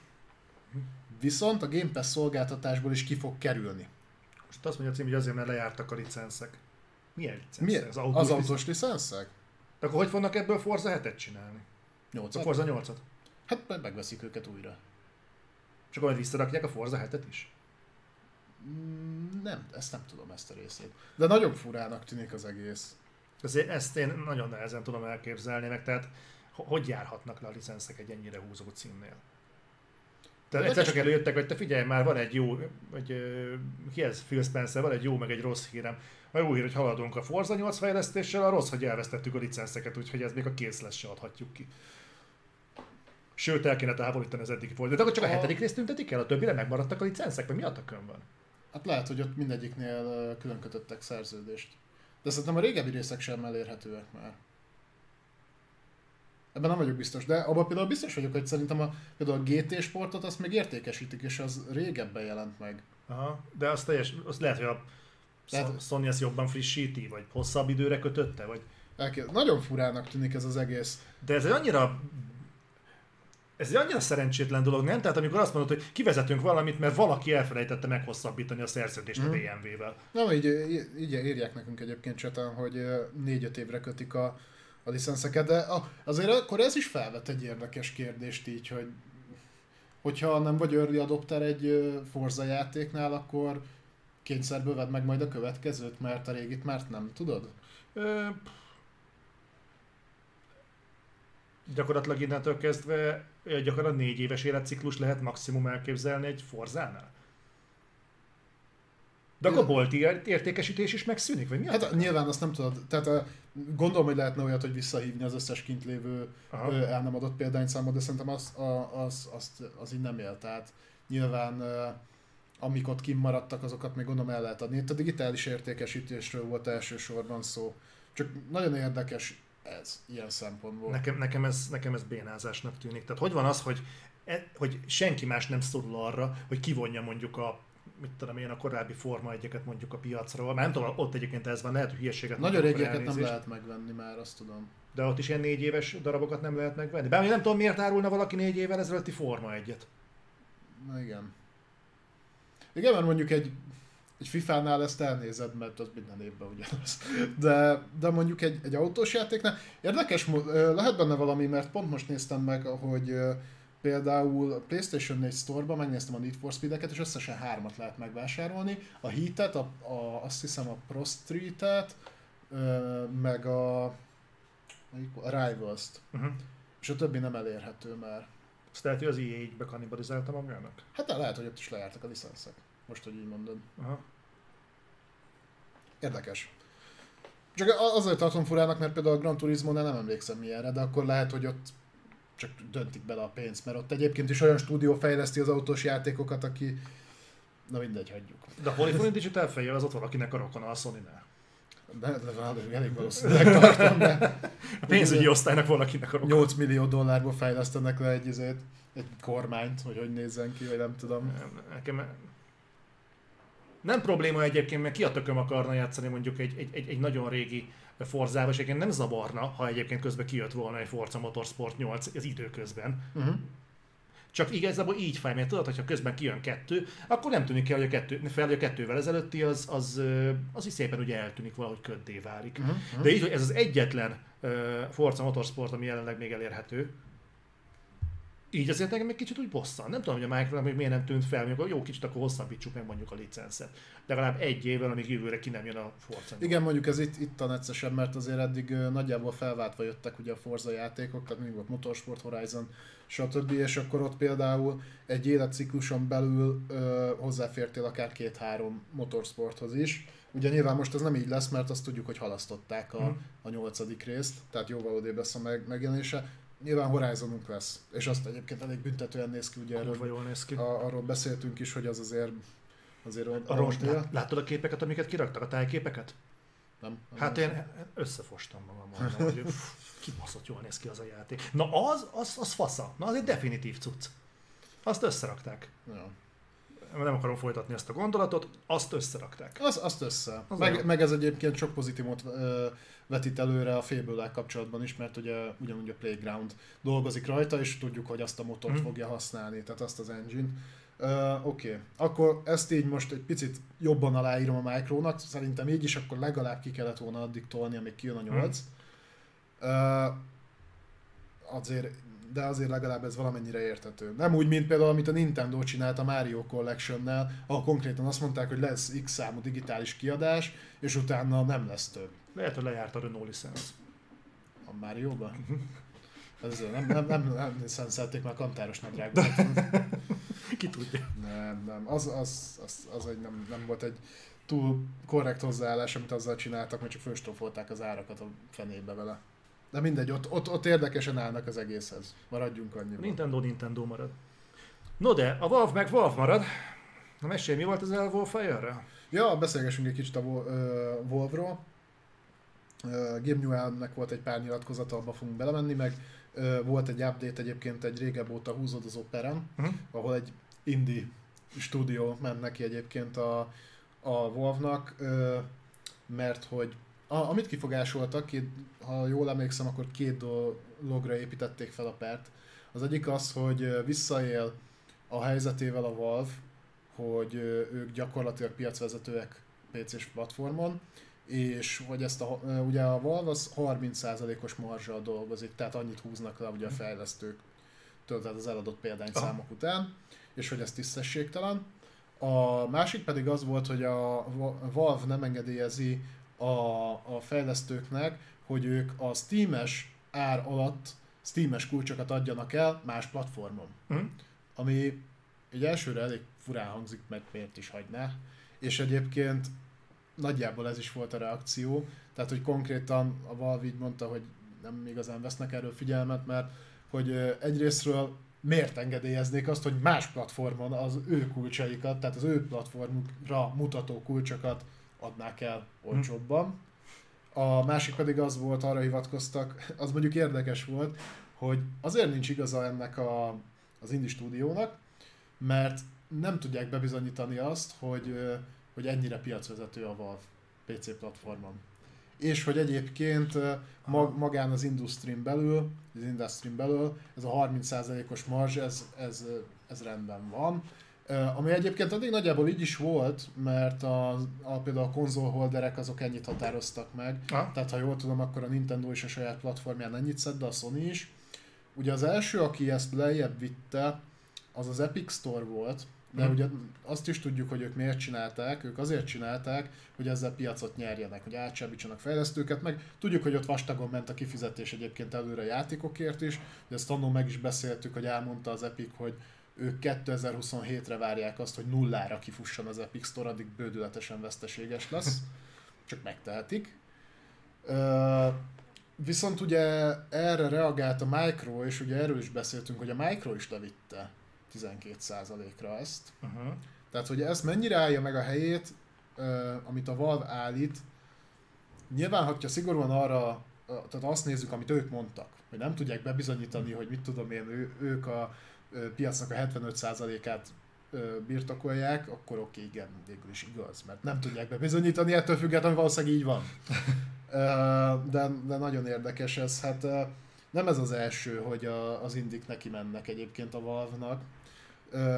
viszont a Game Pass szolgáltatásból is ki fog kerülni. Most azt mondja a cím, hogy azért, mert lejártak a licenszek. Milyen licenszek? Milyen? Az Az autós, autós, licensz? licenszek? De akkor hogy fognak ebből Forza 7-et csinálni? A 8 Forza 8-at? Hát meg megveszik őket újra. És akkor majd visszarakják a Forza 7-et is? Mm, Nem, ezt nem tudom ezt a részét. De nagyon furának tűnik az egész. Ezért ezt én nagyon nehezen tudom elképzelni, meg tehát ho- hogy járhatnak le a licenszek egy ennyire húzó címnél? Tehát Hát egyszer csak előjöttek, hogy te figyelj már, van egy jó, vagy ö, ki ez, Phil Spencer, van egy jó, meg egy rossz hírem. A jó hír, hogy haladunk a Forza 8 fejlesztéssel, a rossz, hogy elvesztettük a licenszeket, úgyhogy ez még a kész lesz, se adhatjuk ki. Sőt, el kéne távolítani az eddigi volt. De akkor csak a A- hetedik részt tüntetik el, a többire megmaradtak a licenszek, vagy mi a tökön van? Hát lehet, hogy ott mindegyiknél külön kötöttek szerződést. De szerintem a régebbi részek sem elérhetőek már. Ebben nem vagyok biztos, de abban például biztos vagyok, hogy szerintem a, például a GT sportot azt még értékesítik, és az régebben jelent meg. Aha, de az teljes, az lehet, hogy a Lehet-. Sony ezt jobban frissíti, vagy hosszabb időre kötötte, vagy... Elké... Nagyon furának tűnik ez az egész. De ez egy annyira Ez egy annyira szerencsétlen dolog, nem? Tehát amikor azt mondod, hogy kivezetünk valamit, mert valaki elfelejtette meghosszabbítani a szerződést mm. a BMW-vel. Nem, így, így írják nekünk egyébként cseten, hogy 4-5 évre kötik a, a licenszeket, de azért akkor ez is felvet egy érdekes kérdést így, hogy hogyha nem vagy early adopter egy Forza játéknál, akkor kényszerből vedd meg majd a következőt, mert a régit már nem tudod? Ö, gyakorlatilag innentől kezdve gyakorlatilag négy éves életciklus lehet maximum elképzelni egy Forzánál? De akkor bolt értékesítés is megszűnik, vagy mi? Hát nyilván azt nem tudod. Tehát gondolom, hogy lehetne olyat, hogy visszahívni az összes kint lévő Aha. el nem adott példányszámot, de szerintem az, az, az, az így nem él. Tehát nyilván amik ott kimaradtak, azokat még gondolom el lehet adni. Itt a digitális értékesítésről volt elsősorban szó. Csak nagyon érdekes ez ilyen szempontból. Nekem, nekem, ez, nekem ez bénázásnak tűnik. Tehát hogy van az, hogy, e, hogy senki más nem szorul arra, hogy kivonja mondjuk a mit tudom én, a korábbi Forma egyeket mondjuk a piacról. Már nem tudom, ott egyébként ez van, lehet, hogy hülyeséget Nagyon régieket nem lehet megvenni már, azt tudom. De ott is ilyen négy éves darabokat nem lehet megvenni. Bár nem tudom, miért árulna valaki négy évvel ezelőtti Forma egyet. Na igen. Igen, mert mondjuk egy, egy FIFA-nál ezt elnézed, mert az minden évben ugyanaz. De, de mondjuk egy, egy autós játéknál érdekes, lehet benne valami, mert pont most néztem meg, hogy például a PlayStation 4 Store-ban megnéztem a Need for Speed-eket, és összesen hármat lehet megvásárolni. A Heat-et, a, a, azt hiszem a Pro Street-et, meg a, a Rivals-t. Uh-huh. És a többi nem elérhető már. Azt lehet, hogy az EA így bekanibalizálta magának? Hát lehet, hogy ott is lejártak a licenszek. Most, hogy így mondod. Aha. Érdekes. Csak azért tartom furának, mert például a Gran turismo nem emlékszem milyenre, de akkor lehet, hogy ott csak döntik bele a pénzt, mert ott egyébként is olyan stúdió fejleszti az autós játékokat, aki... Na mindegy, hagyjuk. De a Polyphony Digital fejjel az ott valakinek a rokona, a sony -nál. De, de, de elég valószínűleg tartom, de... A pénzügyi osztálynak valakinek a rokona. 8 millió dollárból fejlesztenek le egy, egy, egy kormányt, hogy hogy nézzen ki, vagy nem tudom. Nekem nem probléma egyébként, mert ki a tököm akarna játszani mondjuk egy, egy, egy, egy nagyon régi Forzába, és egyébként nem zavarna, ha egyébként közben kijött volna egy Forza Motorsport 8 az időközben. Uh-huh. Csak igazából így fáj, mert tudod, hogyha közben kijön kettő, akkor nem tűnik el, hogy a kettő, fel, hogy a kettővel ezelőtti az, az, az is szépen ugye eltűnik, valahogy köddé válik. Uh-huh. De így, hogy ez az egyetlen uh, Forza Motorsport, ami jelenleg még elérhető, így azért nekem egy kicsit úgy bosszan. Nem tudom, hogy a Microsoft még miért nem tűnt fel, amikor jó kicsit akkor hosszabbítsuk meg mondjuk a licenszet. De legalább egy évvel, amíg jövőre ki nem jön a Forza. Igen, mondjuk ez itt, itt a neccesebb, mert azért eddig nagyjából felváltva jöttek ugye a Forza játékok, tehát mindig volt Motorsport, Horizon, stb. És akkor ott például egy életcikluson belül ö, hozzáfértél akár két-három motorsporthoz is. Ugye nyilván most ez nem így lesz, mert azt tudjuk, hogy halasztották a, hmm. a nyolcadik részt, tehát jóval odébb lesz a meg, megjelenése nyilván Horizonunk lesz, és azt egyébként elég büntetően néz ki, ugye erről, jól néz ki. A, arról beszéltünk is, hogy az azért azért arról most lát, látod a képeket, amiket kiraktak, a tájképeket? Nem. nem hát én összefostam magam hogy kibaszott jól néz ki az a játék. Na az, az, az fasza. Na az egy definitív cucc. Azt összerakták. Ja. Nem akarom folytatni ezt a gondolatot, azt összerakták. Az, azt össze. Az meg, meg, ez egyébként sok pozitívot vetít előre a fable kapcsolatban is, mert ugye ugyanúgy a Playground dolgozik rajta, és tudjuk, hogy azt a motort mm. fogja használni, tehát azt az engine. Uh, Oké, okay. akkor ezt így most egy picit jobban aláírom a Micronak, szerintem így is akkor legalább ki kellett volna addig tolni, amíg kijön a 8. Mm. Uh, azért, de azért legalább ez valamennyire értető. Nem úgy, mint például, amit a Nintendo csinált a Mario Collection-nel, ahol konkrétan azt mondták, hogy lesz X számú digitális kiadás, és utána nem lesz több. Lehet, hogy lejárt a Renault licensz. A Mario-ba? Ez nem, nem, nem, nem licenszelték már kantáros nadrágot. Ki tudja. Nem, nem. Az, az, az, az egy nem, nem volt egy túl korrekt hozzáállás, amit azzal csináltak, mert csak főstrófolták az árakat a fenébe vele. De mindegy, ott, ott, ott érdekesen állnak az egészhez. Maradjunk annyiban. Nintendo, Nintendo marad. No de, a Valve meg Valve marad. Na mesélj, mi volt az el Wolf Ja, beszélgessünk egy kicsit a Wolve-ról. Game Newell-nek volt egy pár nyilatkozata, abba fogunk belemenni, meg volt egy update egyébként egy régebb óta húzódozó peren, uh-huh. ahol egy indie stúdió ment neki egyébként a, a Valve-nak, mert hogy a, amit kifogásoltak, két, ha jól emlékszem, akkor két dologra építették fel a pert. Az egyik az, hogy visszaél a helyzetével a Valve, hogy ők gyakorlatilag piacvezetőek PC-s platformon, és hogy ezt a, ugye a Valve az 30%-os marzsal dolgozik, tehát annyit húznak le ugye a fejlesztők tehát az eladott példányszámok után, és hogy ez tisztességtelen. A másik pedig az volt, hogy a Valve nem engedélyezi a, a fejlesztőknek, hogy ők a Steam-es ár alatt Steam-es kulcsokat adjanak el más platformon. Mm. Ami egy elsőre elég furán hangzik, mert miért is hagyná. És egyébként nagyjából ez is volt a reakció, tehát hogy konkrétan a Valve így mondta, hogy nem igazán vesznek erről figyelmet, mert hogy egyrésztről miért engedélyeznék azt, hogy más platformon az ő kulcsaikat, tehát az ő platformra mutató kulcsokat adnák el olcsóbban. A másik pedig az volt, arra hivatkoztak, az mondjuk érdekes volt, hogy azért nincs igaza ennek a, az indie stúdiónak, mert nem tudják bebizonyítani azt, hogy, hogy ennyire piacvezető a Valve PC platformon. És hogy egyébként mag, magán az industrin belül, az industrin belül ez a 30%-os marzs, ez, ez, ez rendben van. Ami egyébként addig nagyjából így is volt, mert a, a, például a konzolholderek azok ennyit határoztak meg. Ha? Tehát ha jól tudom, akkor a Nintendo is a saját platformján ennyit szed, de a Sony is. Ugye az első, aki ezt lejjebb vitte, az az Epic Store volt, de hmm. ugye azt is tudjuk, hogy ők miért csinálták, ők azért csinálták, hogy ezzel piacot nyerjenek, hogy átsábítsanak fejlesztőket, meg tudjuk, hogy ott vastagon ment a kifizetés egyébként előre játékokért is, de ezt annól meg is beszéltük, hogy elmondta az Epic, hogy ők 2027-re várják azt, hogy nullára kifusson az Epic Store, addig bődületesen veszteséges lesz, csak megtehetik. Viszont ugye erre reagált a Micro, és ugye erről is beszéltünk, hogy a Micro is levitte 12%-ra ezt. Uh-huh. Tehát, hogy ez mennyire állja meg a helyét, amit a Valve állít, nyilván, hogyha szigorúan arra, tehát azt nézzük, amit ők mondtak, hogy nem tudják bebizonyítani, hogy mit tudom én, ő, ők a piacnak a 75%-át birtokolják, akkor oké, okay, igen, végül is igaz, mert nem tudják bebizonyítani, ettől függetlenül valószínűleg így van. De, de nagyon érdekes ez, hát nem ez az első, hogy a, az indik neki mennek egyébként a Valve-nak,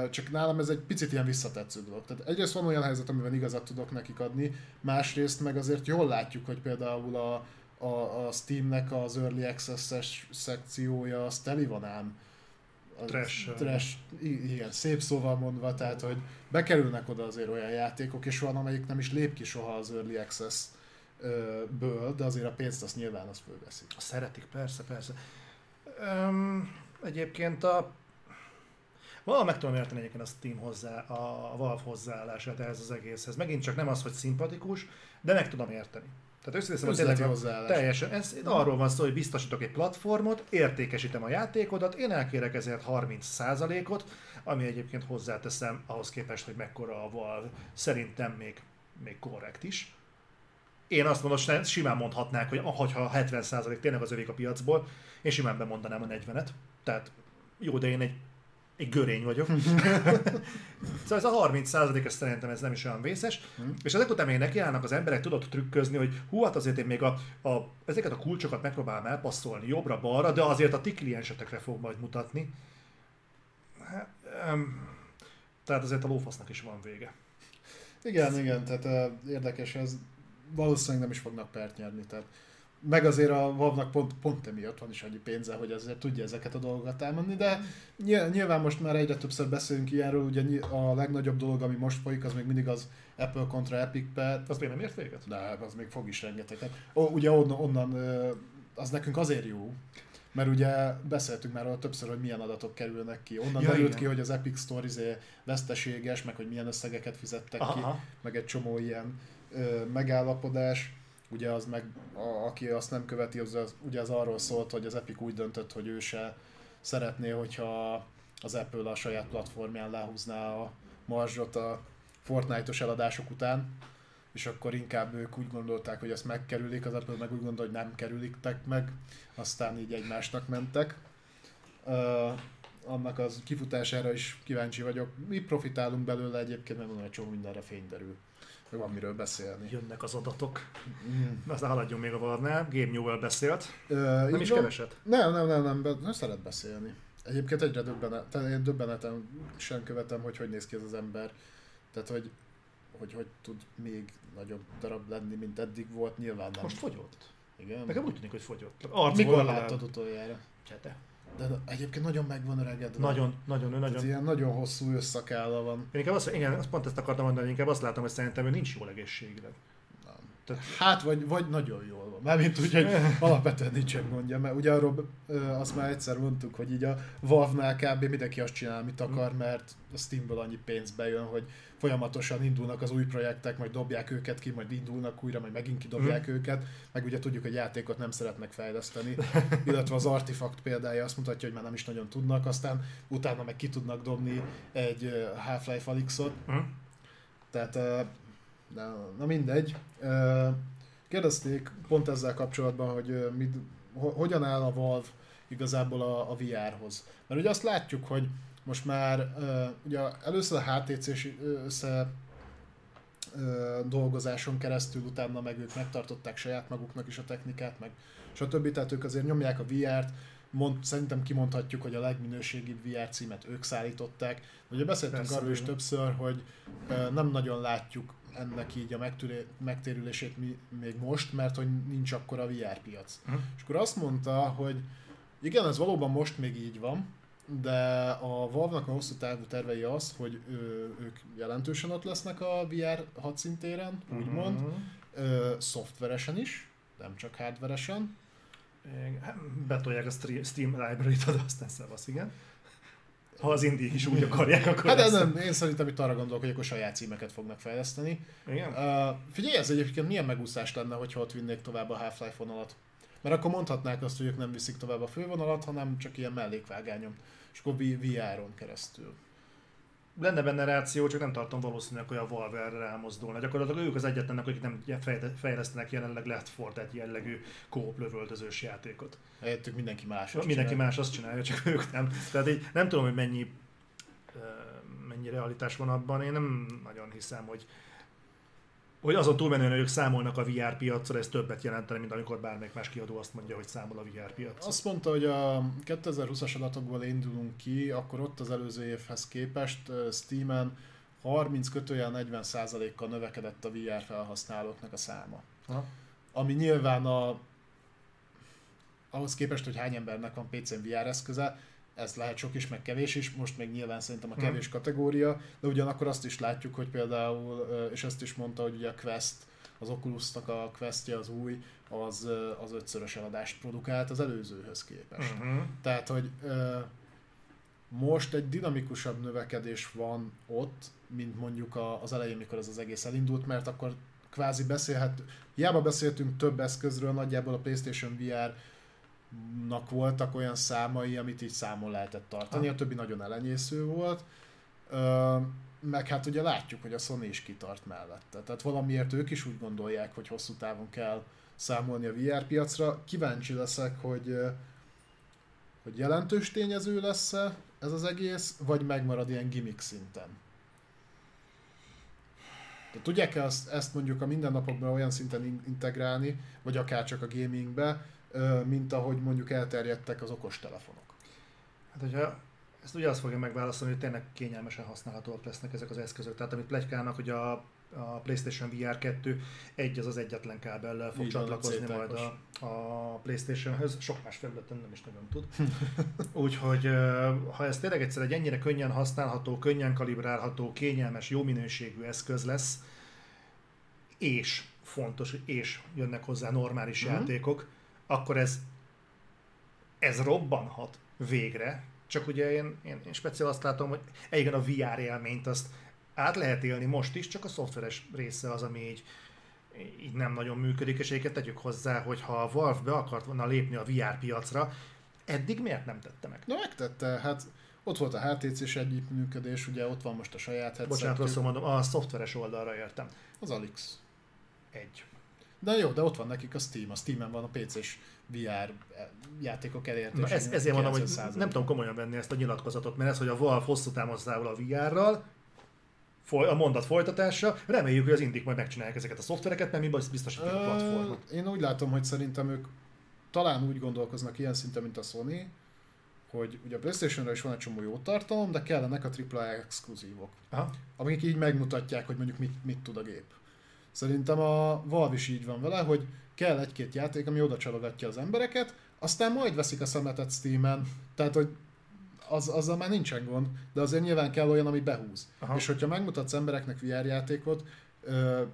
csak nálam ez egy picit ilyen visszatetsző dolog. Tehát egyrészt van olyan helyzet, amiben igazat tudok nekik adni, másrészt meg azért jól látjuk, hogy például a, a, a Steamnek az Early Access-es szekciója az teli van ám trash. trash. Igen, szép szóval mondva, tehát hogy bekerülnek oda azért olyan játékok, és van, amelyik nem is lép ki soha az Early Access ből, de azért a pénzt azt nyilván az fölveszik. Szeretik, persze, persze. Um, egyébként a Valahol meg tudom érteni egyébként a Steam hozzá, a Valve hozzáállását ehhez az egészhez. Megint csak nem az, hogy szimpatikus, de meg tudom érteni. Tehát összeszem, hogy tényleg teljesen, ez arról van szó, hogy biztosítok egy platformot, értékesítem a játékodat, én elkérek ezért 30%-ot, ami egyébként hozzáteszem ahhoz képest, hogy mekkora a Valve, szerintem még, még korrekt is. Én azt mondom, hogy simán mondhatnák, hogy ha 70% tényleg az övék a piacból, én simán bemondanám a 40-et. Tehát jó, de én egy egy görény vagyok. szóval ez a 30 ez szerintem ez nem is olyan vészes. Mm. És ezek után még nekiállnak az emberek tudott trükközni, hogy hú, hát azért én még a, a, ezeket a kulcsokat megpróbálom elpasszolni jobbra-balra, de azért a ti kliensetekre fog majd mutatni. Hát, um, tehát azért a lófasznak is van vége. Igen, igen, tehát uh, érdekes, ez valószínűleg nem is fognak pert nyerni, tehát meg azért a Vavnak pont, pont emiatt van is annyi pénze, hogy azért tudja ezeket a dolgokat elmondani, de nyilván most már egyre többször beszélünk ilyenről, ugye a legnagyobb dolog, ami most folyik, az még mindig az Apple kontra Epic Pet. Az még nem ért véget? De az még fog is rengeteget. Ó, ugye onnan, onnan, az nekünk azért jó, mert ugye beszéltünk már arról többször, hogy milyen adatok kerülnek ki. Onnan ja, derült ki, hogy az Epic Store izé veszteséges, meg hogy milyen összegeket fizettek Aha. ki, meg egy csomó ilyen ö, megállapodás ugye az meg, a, aki azt nem követi, az, az, ugye az arról szólt, hogy az Epic úgy döntött, hogy ő se szeretné, hogyha az Apple a saját platformján lehúzná a marzsot a Fortnite-os eladások után, és akkor inkább ők úgy gondolták, hogy ezt megkerülik, az Apple meg úgy gondol, hogy nem kerüliktek meg, aztán így egymásnak mentek. Uh, annak az kifutására is kíváncsi vagyok. Mi profitálunk belőle egyébként, mert mondom, egy csomó mindenre fény derül. Van miről beszélni. Jönnek az adatok. Mm. Aztán haladjunk még a Valnál. Game New-vel beszélt. Ö, Nem így is keveset. Nem, nem, nem, nem, nem szeret beszélni. Egyébként egyre döbbenet, én döbbenetem sem követem, hogy hogy néz ki ez az ember. Tehát, hogy hogy, hogy tud még nagyobb darab lenni, mint eddig volt, nyilván nem. Most fogyott. Igen. Nekem úgy tűnik, hogy fogyott. Arcból Mikor láttad utoljára? Csete. De egyébként nagyon megvan öregedve. Nagyon, nagyon, ő nagyon. ilyen nagyon hosszú összakálla van. Én inkább azt, igen, azt pont ezt akartam mondani, hogy inkább azt látom, hogy szerintem ő nincs jól egészségileg. Nem. Tehát- Hát, vagy, vagy nagyon jól van. Mármint úgy, hogy alapvetően nincsen gondja, mert ugye arról azt már egyszer mondtuk, hogy így a Valve-nál kb. mindenki azt csinál, amit akar, mert a Steamből annyi pénz bejön, hogy folyamatosan indulnak az új projektek, majd dobják őket ki, majd indulnak újra, majd megint kidobják őket, meg ugye tudjuk, hogy játékot nem szeretnek fejleszteni, illetve az Artifact példája azt mutatja, hogy már nem is nagyon tudnak, aztán utána meg ki tudnak dobni egy Half-Life Alyxot, Hm? tehát, na, na mindegy. Kérdezték pont ezzel kapcsolatban, hogy mit, ho, hogyan áll a Valve igazából a, a VR-hoz. Mert ugye azt látjuk, hogy most már ugye először a HTC-s össze dolgozáson keresztül, utána meg ők megtartották saját maguknak is a technikát, meg stb. Tehát ők azért nyomják a VR-t, mond, szerintem kimondhatjuk, hogy a legminőségibb VR címet ők szállították. Ugye beszéltünk Persze, arról is többször, hogy nem nagyon látjuk ennek így a megtűré- megtérülését mi, még most, mert hogy nincs akkor a VR piac. Mhm. És akkor azt mondta, hogy igen, ez valóban most még így van, de a Valve-nak a hosszú távú tervei az, hogy ő, ők jelentősen ott lesznek a VR hadszintéren, úgymond, Mhm. ö, szoftveresen is, nem csak hardveresen. Hát Betolják a Steam library-t, aztán szevasz, igen. Ha az indie is úgy akarják, akkor Hát ez nem, én szerintem itt arra gondolok, hogy akkor saját címeket fognak fejleszteni. Igen? Uh, figyelj, ez egyébként milyen megúszás lenne, hogyha ott vinnék tovább a Half-Life vonalat. Mert akkor mondhatnák azt, hogy ők nem viszik tovább a fővonalat, hanem csak ilyen mellékvágányom. És akkor VR-on keresztül. Lenne benne ráció, csak nem tartom valószínűleg, hogy a Valve erre rámozdulna. Gyakorlatilag ők az egyetlenek, akik nem fejle- fejlesztenek jelenleg Left 4 egy jellegű kóp lövöldözős játékot. Helyettük mindenki más. azt Mindenki csinál. más azt csinálja, csak ők nem. Tehát így nem tudom, hogy mennyi, mennyi realitás van abban. Én nem nagyon hiszem, hogy hogy azon túlmenően, hogy ők számolnak a VR piacra, ez többet jelentene, mint amikor bármelyik más kiadó azt mondja, hogy számol a VR piacra. Azt mondta, hogy a 2020-as adatokból indulunk ki, akkor ott az előző évhez képest Steam-en 30 kötőjel 40 kal növekedett a VR felhasználóknak a száma. Ha? Ami nyilván a, ahhoz képest, hogy hány embernek van PC-n VR eszköze, ez lehet sok is, meg kevés is, most még nyilván szerintem a Mhm. kevés kategória, de ugyanakkor azt is látjuk, hogy például, és ezt is mondta, hogy ugye a Quest, az Oculusnak a Questje az új, az, az ötszörös eladást produkált az előzőhöz képest. Uh-huh. Tehát, hogy most egy dinamikusabb növekedés van ott, mint mondjuk az elején, mikor ez az egész elindult, mert akkor kvázi beszélhet, hiába beszéltünk több eszközről, nagyjából a PlayStation VR nak voltak olyan számai, amit így számon lehetett tartani, a többi nagyon elenyésző volt. Ö, meg hát ugye látjuk, hogy a Sony is kitart mellette. Tehát valamiért ők is úgy gondolják, hogy hosszú távon kell számolni a VR piacra. Kíváncsi leszek, hogy, hogy jelentős tényező lesz ez az egész, vagy megmarad ilyen gimmick szinten. De tudják-e azt, ezt mondjuk a mindennapokban olyan szinten in- integrálni, vagy akár csak a gamingbe, mint ahogy mondjuk elterjedtek az okostelefonok? Hát, hogyha ezt ugye azt fogja megválaszolni, hogy tényleg kényelmesen használhatóak lesznek ezek az eszközök. Tehát amit plegykálnak, hogy a, a PlayStation VR 2 egy az az egyetlen kábellel fog Így van, a csatlakozni majd a, a PlayStation-höz, sok más felületen nem is nagyon tud. Úgyhogy ha ez tényleg egyszer egy ennyire könnyen használható, könnyen kalibrálható, kényelmes, jó minőségű eszköz lesz, és fontos, és jönnek hozzá normális Mhm. játékok, akkor ez ez robbanhat végre, csak ugye én, én, én speciál azt látom, hogy igen, a VR élményt azt át lehet élni most is, csak a szoftveres része az, ami így, így nem nagyon működik, és egyébként tegyük hozzá, hogy ha a Valve be akart volna lépni a VR piacra, eddig miért nem tette meg? Na megtette, hát ott volt a HTC-s együttműködés, ugye ott van most a saját Bocsánat, headsetjük, rosszul mondom, a szoftveres oldalra értem. az Alix. Egy. De jó, de ott van nekik a Steam, a Steam-en van a PC-s VR játékok elértése. Ez, ezért mondom, hogy 90%. nem tudom komolyan venni ezt a nyilatkozatot, mert ez, hogy a Valve hosszú száll a VR-ral, a mondat folytatása. Reméljük, hogy az indik majd megcsinálják ezeket a szoftvereket, mert mi biztosítjuk a platformot. Én úgy látom, hogy szerintem ők talán úgy gondolkoznak ilyen szinten, mint a Sony, hogy ugye a Playstation-ra is van egy csomó jó tartalom, de kellenek a AAA exkluzívok, Aha. amik így megmutatják, hogy mondjuk mit, mit tud a gép. Szerintem a Valve is így van vele, hogy kell egy-két játék, ami oda csalogatja az embereket, aztán majd veszik a szemetet Steam-en. Tehát, hogy az, azzal már nincsen gond, de azért nyilván kell olyan, ami behúz. Aha. És hogyha megmutatsz embereknek VR játékot,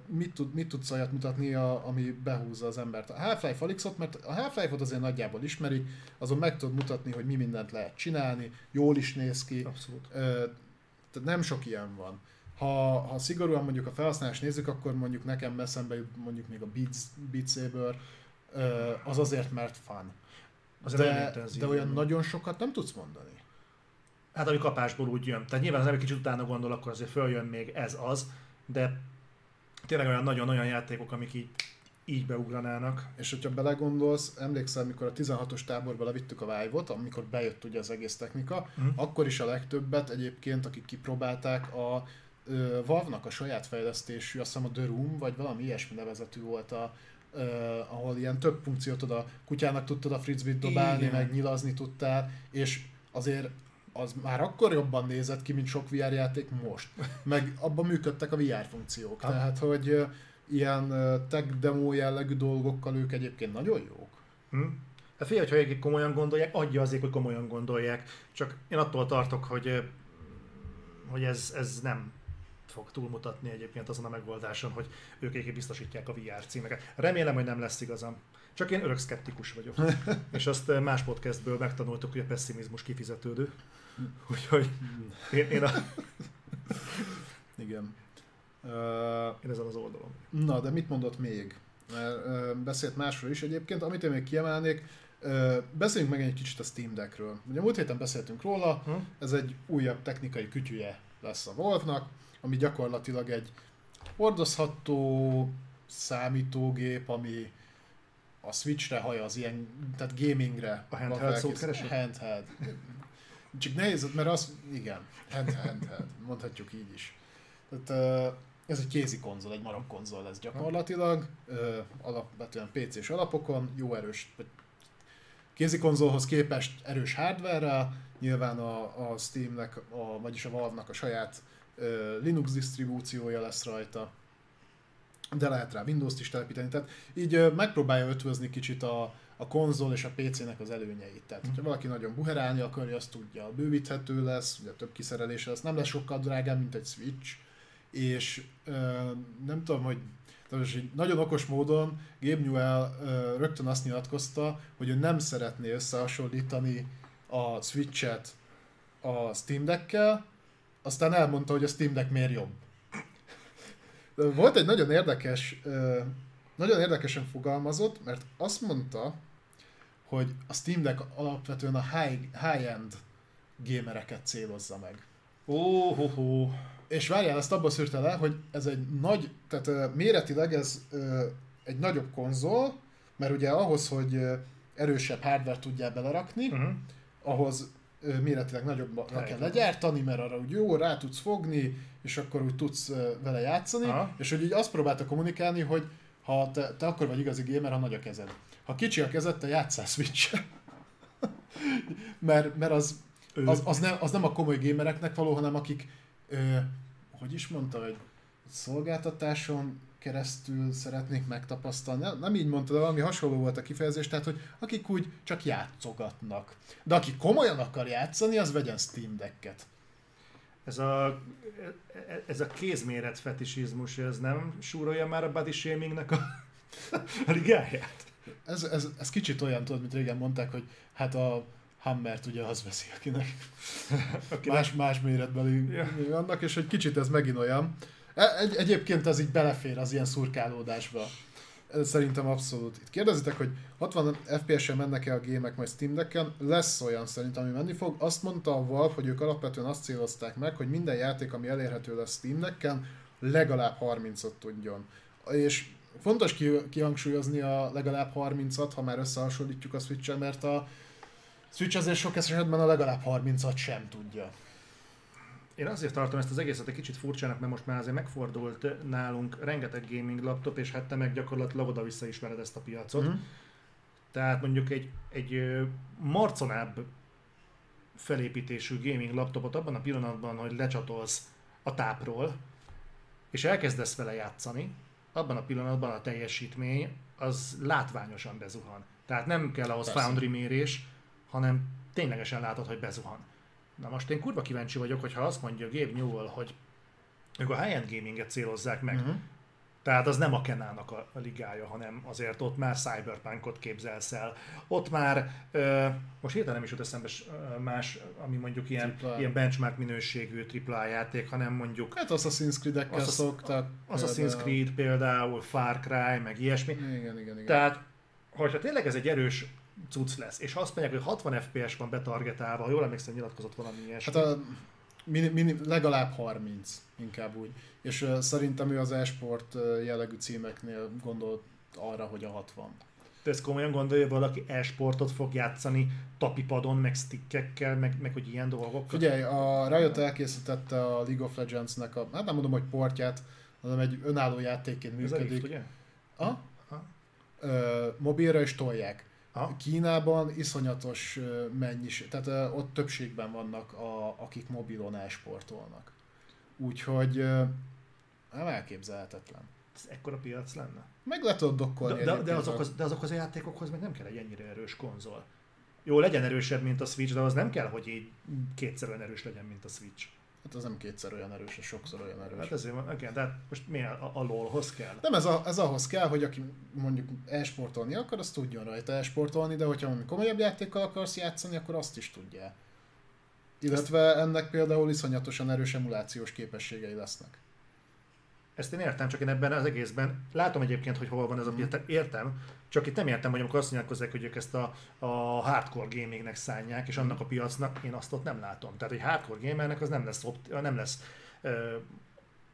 mit, tud, mit tudsz olyat mutatni, a, ami behúzza az embert. A Half-Life Alyxot, mert a Half-Life-ot azért nagyjából ismeri, azon meg tudod mutatni, hogy mi mindent lehet csinálni, jól is néz ki. Abszolút. Tehát nem sok ilyen van. Ha, ha szigorúan mondjuk a felhasználást nézzük, akkor mondjuk nekem eszembe jut mondjuk még a Beats, Beat Saber, az azért, mert fun. Az de, de olyan nagyon sokat nem tudsz mondani. Hát ami kapásból úgy jön. Tehát nyilván az ember kicsit utána gondol, akkor azért följön még ez az, de tényleg olyan nagyon olyan játékok, amik így, így beugranának. És hogyha belegondolsz, emlékszel, amikor a 16-os táborba levittük a Vive-ot, amikor bejött ugye az egész technika, uh-huh. akkor is a legtöbbet egyébként, akik kipróbálták, a Valve-nak a saját fejlesztésű, azt hiszem a The Room, vagy valami ilyesmi nevezetű volt a, uh, ahol ilyen több funkciót oda, kutyának tudtad a frisbee dobálni, Igen. meg nyilazni tudtál, és azért az már akkor jobban nézett ki, mint sok VR játék most. Meg abban működtek a VR funkciók. Ha. Tehát, hogy ilyen tech demo jellegű dolgokkal ők egyébként nagyon jók. Hm. Hát figyelj, hogyha egyébként komolyan gondolják, adja azért, hogy komolyan gondolják. Csak én attól tartok, hogy, hogy ez, ez nem fog túlmutatni egyébként azon a megoldáson, hogy ők egyébként biztosítják a VR címeket. Remélem, hogy nem lesz igazam. Csak én örök szkeptikus vagyok. És azt más podcastből megtanultuk, hogy a pessimizmus kifizetődő. Úgyhogy én, én a... Igen. Uh, én ezen az oldalon. Na, de mit mondott még? Beszélt másról is egyébként. Amit én még kiemelnék, beszéljünk meg egy kicsit a Steam Deckről. Ugye múlt héten beszéltünk róla, hm? ez egy újabb technikai kütyüje lesz a Wolfnak, ami gyakorlatilag egy hordozható számítógép, ami a Switchre hajaz, ilyen, tehát gamingre. A handheld szót keresed? Handheld. Csak nehéz, mert az, igen, hand, hand, hand, mondhatjuk így is. Tehát, ez egy kézi konzol, egy marok konzol lesz gyakorlatilag, alapvetően PC-s alapokon, jó erős, kézi konzolhoz képest erős hardware nyilván a, a Steamnek, a, vagyis a Valve-nak a saját Linux disztribúciója lesz rajta, de lehet rá Windows-t is telepíteni, tehát így megpróbálja ötvözni kicsit a, a konzol és a PC-nek az előnyeit. Tehát, hogyha valaki nagyon buherálni akarja, azt tudja, bővíthető lesz, ugye több kiszerelése lesz, nem lesz sokkal drágább, mint egy Switch, és ö, nem tudom, hogy tehát nagyon okos módon Gabe Newell ö, rögtön azt nyilatkozta, hogy ő nem szeretné összehasonlítani a Switch-et a Steam Deck-kel, aztán elmondta, hogy a Steam Deck miért jobb. Volt egy nagyon érdekes, nagyon érdekesen fogalmazott, mert azt mondta, hogy a Steam Deck alapvetően a high, high-end gamereket célozza meg. Oh, oh, oh. És várjál, ezt abban szűrte le, hogy ez egy nagy, tehát méretileg ez egy nagyobb konzol, mert ugye ahhoz, hogy erősebb hardware tudjál belerakni, uh-huh. ahhoz méretileg nagyobbra kell legyártani, mert arra úgy jó, rá tudsz fogni, és akkor úgy tudsz vele játszani, Aha. és hogy így azt próbálta kommunikálni, hogy ha te, te akkor vagy igazi gamer, ha nagy a kezed. Ha kicsi a kezed, te játszál switch mert, mert az, az, az, nem, az nem a komoly gamereknek való, hanem akik, ö, hogy is mondta, hogy szolgáltatáson keresztül szeretnék megtapasztalni. Nem, nem így mondta, de valami hasonló volt a kifejezés, tehát hogy akik úgy csak játszogatnak. De aki komolyan akar játszani, az vegyen Steam Decket. Ez a, ez a kézméret fetisizmus, ez nem súrolja már a body shamingnek a, a ligáját? Ez, ez, ez kicsit olyan, tudod, mint régen mondták, hogy hát a Hammert ugye az veszi, akinek Aki más, más méretbeli ja. annak, és egy kicsit ez megint olyan. E, egy, egyébként ez így belefér az ilyen szurkálódásba. Szerintem abszolút. Itt kérdezitek, hogy 60 FPS-en mennek-e a gémek majd Steam Deck-en? Lesz olyan szerintem, ami menni fog. Azt mondta a Valve, hogy ők alapvetően azt célozták meg, hogy minden játék, ami elérhető lesz Steam Deck-en, legalább 30-ot tudjon. És fontos kihangsúlyozni a legalább 30-at, ha már összehasonlítjuk a switch mert a Switch azért sok esetben a legalább 30-at sem tudja. Én azért tartom ezt az egészet egy kicsit furcsának, mert most már azért megfordult nálunk rengeteg gaming laptop, és hát te meg gyakorlatilag oda-vissza ismered ezt a piacot. Mhm. Tehát mondjuk egy, egy marconább felépítésű gaming laptopot abban a pillanatban, hogy lecsatolsz a tápról, és elkezdesz vele játszani, abban a pillanatban a teljesítmény az látványosan bezuhan. Tehát nem kell ahhoz Persze. Foundry mérés, hanem ténylegesen látod, hogy bezuhan. Na most én kurva kíváncsi vagyok, hogyha azt mondja Gabe Newell, hogy ők a high-end gaminget célozzák meg, Mhm. tehát az nem a Kenának a, a ligája, hanem azért ott már Cyberpunkot képzelsz el. Ott már, ö, most hirtelen nem is jut eszembe más, ami mondjuk ilyen, Triple A. ilyen benchmark minőségű AAA játék, hanem mondjuk Hát Assassin's Creed-ekkel Assassin- szoktak. Assassin's például. Creed például, Far Cry, meg ilyesmi. Igen, igen, igen. Tehát, hogyha tényleg ez egy erős cucc lesz, és azt mondják, hogy 60 FPS van betargetálva, ha jól emlékszem, nyilatkozott valami ilyesmi. Hát a mini, mini, legalább 30, inkább úgy. És uh, szerintem ő az e-sport uh, jellegű címeknél gondolt arra, hogy a 60. Te ezt komolyan gondolja, valaki e-sportot fog játszani tapipadon, meg stickekkel, meg, meg hogy ilyen dolgok? Figyelj, a Riot elkészítette a League of Legends-nek a, hát nem mondom, hogy portját, hanem egy önálló játékként Ez a Rift, működik. ugye? A? Ha? Ö, mobilra is tolják. Ha? Kínában iszonyatos mennyiség, tehát ott többségben vannak, a, akik mobilon elsportolnak. Úgyhogy nem elképzelhetetlen. Ez ekkora piac lenne? Meg le tudod dokkolni De, de, de, azokhoz, de azokhoz a játékokhoz meg nem kell egy ennyire erős konzol. Jó, legyen erősebb, mint a Switch, de az nem kell, hogy így kétszer olyan erős legyen, mint a Switch. Hát az nem kétszer olyan erős, az sokszor olyan erős. Hát ezért van, igen, de hát most mi a, a LOL-hoz kell? Nem, ez, a, ez ahhoz kell, hogy aki mondjuk e-sportolni akar, az tudjon rajta e-sportolni, de hogyha valami komolyabb játékkal akarsz játszani, akkor azt is tudja. Illetve ennek például iszonyatosan erős emulációs képességei lesznek. Ezt én értem, csak én ebben az egészben látom egyébként, hogy hol van ez a piac, tehát értem, csak itt nem értem, hogy amikor azt nyilatkozzák, hogy ők ezt a, a hardcore gamingnek szánják, és annak a piacnak, én azt ott nem látom. Tehát egy hardcore gamernek az nem lesz, opt, nem lesz ö,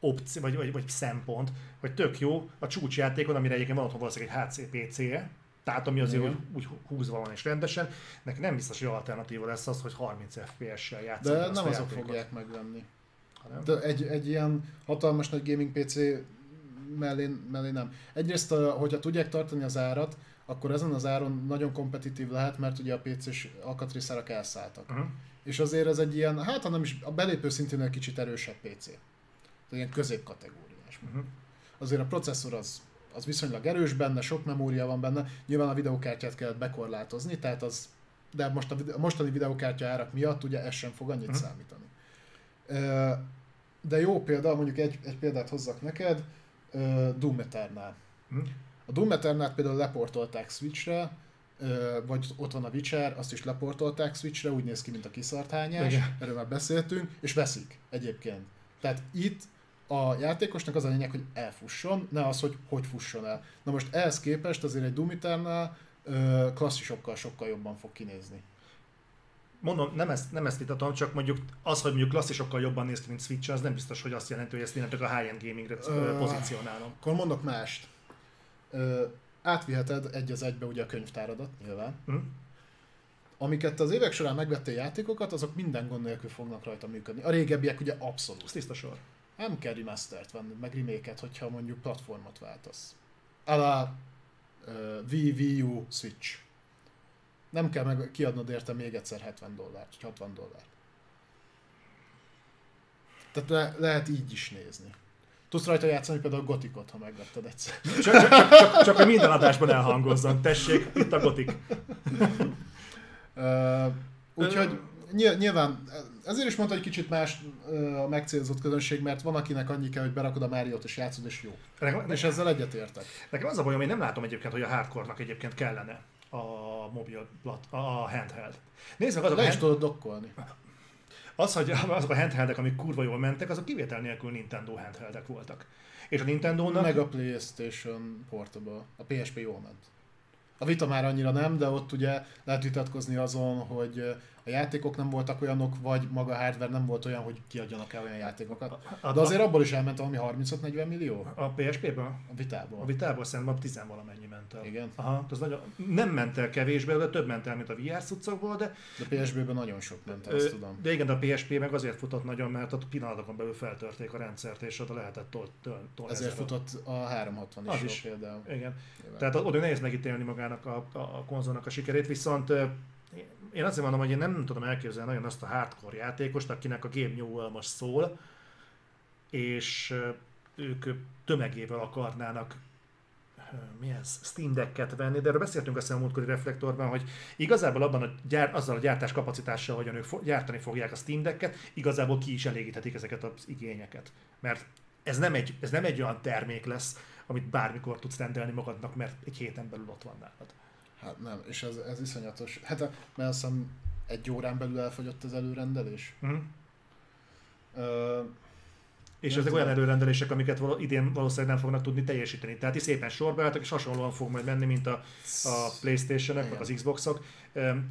opció, vagy, vagy, vagy szempont, hogy tök jó a csúcsjátékon, amire egyébként van otthon valószínűleg egy HC-PC-je, tehát ami azért úgy, úgy húzva van és rendesen, neki nem biztos, hogy alternatíva lesz az, hogy 30 FPS-sel játszani. De nem azok fogják megvenni. hanem- De egy, egy ilyen hatalmas nagy gaming PC mellé, mellé nem. Egyrészt, hogyha tudják tartani az árat, akkor ezen az áron nagyon kompetitív lehet, mert ugye a PC-s alkatrészárak elszálltak. Uh-huh. És azért ez egy ilyen, hát ha nem is, a belépő szintén egy kicsit erősebb PC. Tehát ilyen középkategóriás. Uh-huh. Azért a processzor az, az viszonylag erős benne, sok memória van benne, nyilván a videokártyát kellett bekorlátozni, tehát az, de most a, a mostani videokártya árak miatt ugye ez sem fog annyit Mhm. számítani. De jó példa, mondjuk egy, egy példát hozzak neked, Doom Eternal. Mhm. A Doom Eternal például leportolták Switchre, vagy ott van a Witcher, azt is leportolták Switchre, úgy néz ki, mint a kiszarthányás, Igen. erről már beszéltünk, és veszik egyébként. Tehát itt a játékosnak az a lényeg, hogy elfusson, ne az, hogy hogy fusson el. Na most ehhez képest azért egy Doom Eternal klasszisokkal sokkal jobban fog kinézni. Mondom, nem ezt, nem ezt vitatom, csak mondjuk az, hogy mondjuk klasszisokkal jobban néz ki, mint Switch, az nem biztos, hogy azt jelenti, hogy ezt innentől a high-end gamingre ö, pozícionálom. Akkor mondok mást. Ö, átviheted egy az egybe ugye a könyvtáradat, nyilván. Hm? Amiket az évek során megvettél játékokat, azok minden gond nélkül fognak rajta működni. A régebbiek ugye abszolút. Ez tiszta sor. Nem kell remastert venni, meg remake hogyha mondjuk platformot váltasz. Alá uh, Wii, Wii U, Switch. Nem kell meg kiadnod érte még egyszer 70 dollárt, vagy 60 dollárt. Tehát le, lehet így is nézni. Tudsz rajta játszani például a Gotikot, ha megvetted egyszer. Csak, csak, csak, csak, csak hogy minden adásban elhangozzon. Tessék, itt a gotik. Uh, úgyhogy nyilván, ezért is mondta, hogy kicsit más a megcélzott közönség, mert van akinek annyi kell, hogy berakod a Máriót és játszod, és jó. Nekem, És ezzel egyetértek. nekem az a bajom, én nem látom egyébként, hogy a hardcore-nak egyébként kellene a mobil, plat, a handheld. Nézd meg azok Le is hand, tudod dokkolni. az, hogy azok a handheldek, amik kurva jól mentek, azok kivétel nélkül Nintendo handheldek voltak. És a Nintendo-nak Meg a PlayStation Portable. A PSP jól ment. A Vita már annyira nem, de ott ugye lehet vitatkozni azon, hogy a játékok nem voltak olyanok, vagy maga a hardware nem volt olyan, hogy kiadjanak el olyan játékokat. De azért abból is elment valami 35-40 millió? A PSP-ből? A vitából. A vitából szerintem 10 valamennyi ment el. Igen. Aha, az nagyon, nem ment el kevésbé, de több ment el, mint a VR cuccokból, de... De PSP-ben nagyon sok ment el, azt tudom. De igen, de a PSP meg azért futott nagyon, mert a pillanatokon belül feltörték a rendszert, és oda lehetett tol, tol, tol Ezért futott a 360 is, az is például. Igen. Nyilván. Tehát oda nehéz megítélni magának a, a, a konzolnak a sikerét, viszont én azért mondom, hogy én nem tudom elképzelni nagyon azt a hardcore játékost, akinek a Game most szól, és ők tömegével akarnának mi ez, Steam Deck-et venni, de erről beszéltünk a múltkori reflektorban, hogy igazából abban a gyár, azzal a gyártás kapacitással, hogyan ők gyártani fogják a Steam Deck-et, igazából ki is elégíthetik ezeket az igényeket. Mert ez nem egy, ez nem egy olyan termék lesz, amit bármikor tudsz rendelni magadnak, mert egy héten belül ott van nálad. Hát nem, és ez, ez iszonyatos. Hát, mert azt hiszem egy órán belül elfogyott az előrendelés. Mm. Ö, És ezek olyan előrendelések, amiket val- idén valószínűleg nem fognak tudni teljesíteni. Tehát is szépen sorba álltak, és hasonlóan fog majd menni, mint a, a Playstation-ök, meg az Xboxok.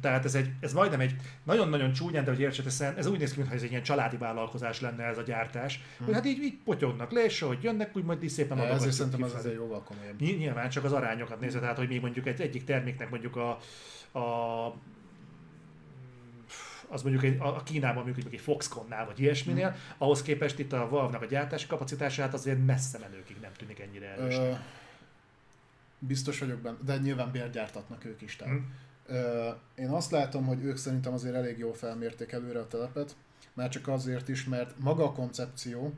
Tehát ez, egy, ez majdnem egy nagyon-nagyon csúnyán, de hogy értsetek, hiszen ez úgy néz ki, mintha ez egy ilyen családi vállalkozás lenne ez a gyártás. Hm. Hogy hát így, így potyognak le, és ahogy jönnek, úgy majd így szépen ezért adogatjuk szerintem kifelé. azért jóval komolyabb. Ny- Nyilván csak az arányokat nézve, tehát hogy mi mondjuk egy egyik terméknek mondjuk a, a az mondjuk egy, a Kínában mondjuk egy Foxconnnál vagy ilyesminél, Mhm. ahhoz képest itt a Valve-nak a gyártási kapacitását azért messze menőkig nem tűnik ennyire erősnek. Ö, biztos vagyok benne, de nyilván bérgyártatnak ők is. Tehát. Hm. Én azt látom, hogy ők szerintem azért elég jól felmérték előre a telepet, már csak azért is, mert maga a koncepció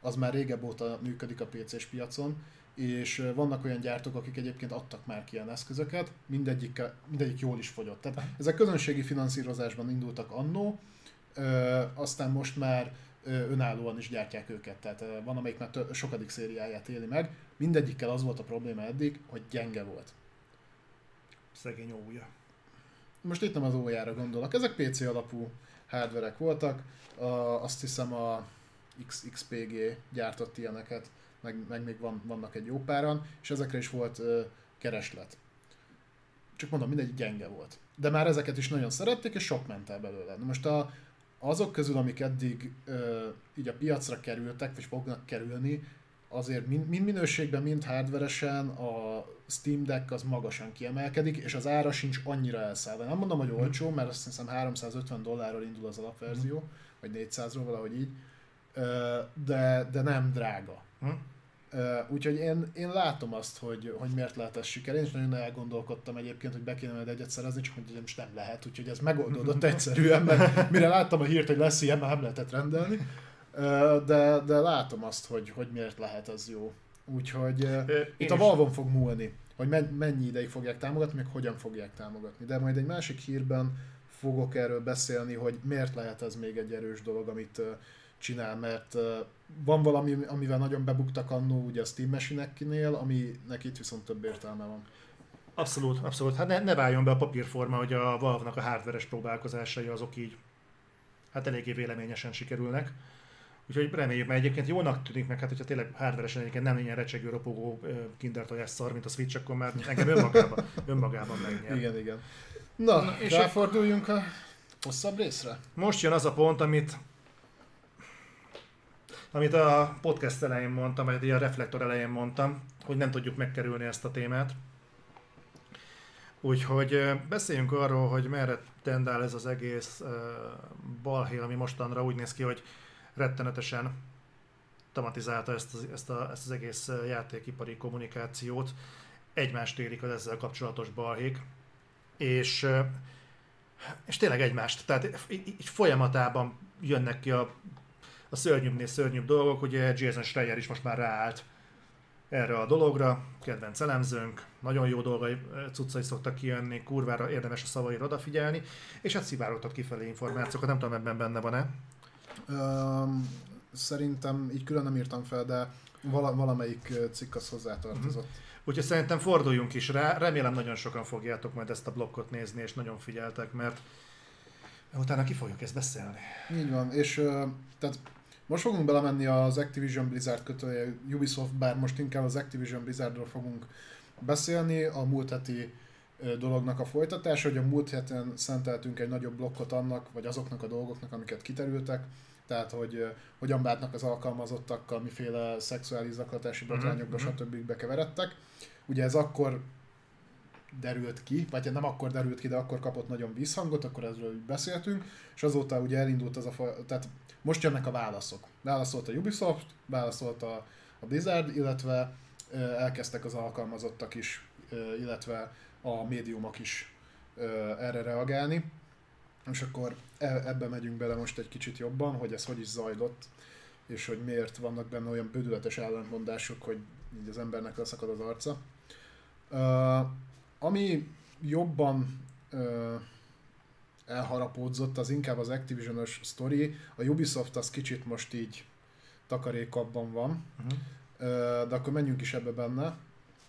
az már régebb óta működik a PC-s piacon, és vannak olyan gyártók, akik egyébként adtak már ki ilyen eszközöket, mindegyik, mindegyik jól is fogyott. Tehát ezek közönségi finanszírozásban indultak annó, aztán most már önállóan is gyártják őket, tehát van amelyik már tö- sokadik szériáját éli meg. Mindegyikkel az volt a probléma eddig, hogy gyenge volt. Szegény ója. Most itt nem az ójára gondolok, ezek PC alapú hardverek voltak, a, azt hiszem a XXPG gyártott ilyeneket, meg, meg még van, vannak egy jó páran, és ezekre is volt ö, kereslet. Csak mondom, mindegy gyenge volt. De már ezeket is nagyon szerették, és sok ment el belőle. Most a, azok közül, amik eddig ö, így a piacra kerültek, vagy fognak kerülni, azért mind, mind minőségben, mind hardveresen a Steam Deck az magasan kiemelkedik, és az ára sincs annyira elszállva. Nem mondom, hogy olcsó, mert azt hiszem 350 dollárról indul az alapverzió, vagy 400-ról, valahogy így, de, de nem drága. Hm? Ö, Úgyhogy én, én látom azt, hogy, hogy miért lehet ez siker. Én is nagyon elgondolkodtam egyébként, hogy be kéne majd egyet szerezni, csak hogy most nem lehet, úgyhogy ez megoldódott egyszerűen, mert mire láttam a hírt, hogy lesz ilyen, már nem lehetett rendelni. De, de látom azt, hogy, hogy miért lehet ez jó. Úgyhogy én itt a Valve-on fog múlni, hogy men- mennyi ideig fogják támogatni, meg hogyan fogják támogatni. De majd egy másik hírben fogok erről beszélni, hogy miért lehet ez még egy erős dolog, amit csinál, mert van valami, amivel nagyon bebuktak annó ugye a Steam Machine-eknél, aminek itt viszont több értelme van. Abszolút, abszolút. Hát ne, ne váljon be a papírforma, hogy a Valve-nak a hardveres próbálkozásai azok így hát eléggé véleményesen sikerülnek. Úgyhogy reméljük, mert egyébként jónak tűnik meg, hát hogyha tényleg hardveresen egyébként nem ilyen recsegő, ropogó kinder tojás szar, mint a Switch, akkor már engem önmagában, önmagában megnyer. Igen, igen. Na, Na, és ráforduljunk a hosszabb részre? Most jön az a pont, amit amit a podcast elején mondtam, vagy a reflektor elején mondtam, hogy nem tudjuk megkerülni ezt a témát. Úgyhogy beszéljünk arról, hogy merre tendál ez az egész uh, balhé, ami mostanra úgy néz ki, hogy rettenetesen tematizálta ezt az, ezt, a, ezt az egész ö, játékipari kommunikációt. Egymást érik az ezzel kapcsolatos balhék. És, ö, és tényleg egymást. Tehát így, folyamatában jönnek ki a, a szörnyűbbnél szörnyűbb dolgok. Ugye Jason Schreier is most már ráállt erre a dologra, kedvenc elemzőnk, nagyon jó dolgai, cuccai szoktak kijönni, kurvára érdemes a szavaira odafigyelni, és hát szivárogtat kifelé információkat, nem tudom ebben benne van-e. Szerintem így külön nem írtam fel, de vala, valamelyik cikk az hozzátartozott. Úgyhogy szerintem forduljunk is rá, remélem nagyon sokan fogjátok majd ezt a blokkot nézni, és nagyon figyeltek, mert utána ki fogjuk ezt beszélni. Így van, és tehát most fogunk belemenni az Activision Blizzard kötője Ubisoft, bár most inkább az Activision Blizzardról fogunk beszélni, a múlt heti dolognak a folytatása, hogy a múlt héten szenteltünk egy nagyobb blokkot annak, vagy azoknak a dolgoknak, amiket kiterültek, tehát hogy hogyan bátnak az alkalmazottakkal, miféle szexuális zaklatási mhm, botrányokba, mm-hmm. stb. bekeveredtek. Ugye ez akkor derült ki, vagy hát nem akkor derült ki, de akkor kapott nagyon visszhangot, akkor ezről beszéltünk, és azóta ugye elindult az a tehát most jönnek a válaszok. Válaszolt a Ubisoft, válaszolt a, a Blizzard, illetve elkezdtek az alkalmazottak is, illetve a médiumok is erre reagálni. És akkor e, ebbe megyünk bele most egy kicsit jobban, hogy ez hogy is zajlott, és hogy miért vannak benne olyan bődületes ellentmondások, hogy így az embernek leszakad az arca. Uh, ami jobban uh, elharapódzott, az inkább az Activision-ös sztori. A Ubisoft az kicsit most így takarékabban van, uh-huh. uh, de akkor menjünk is ebbe benne,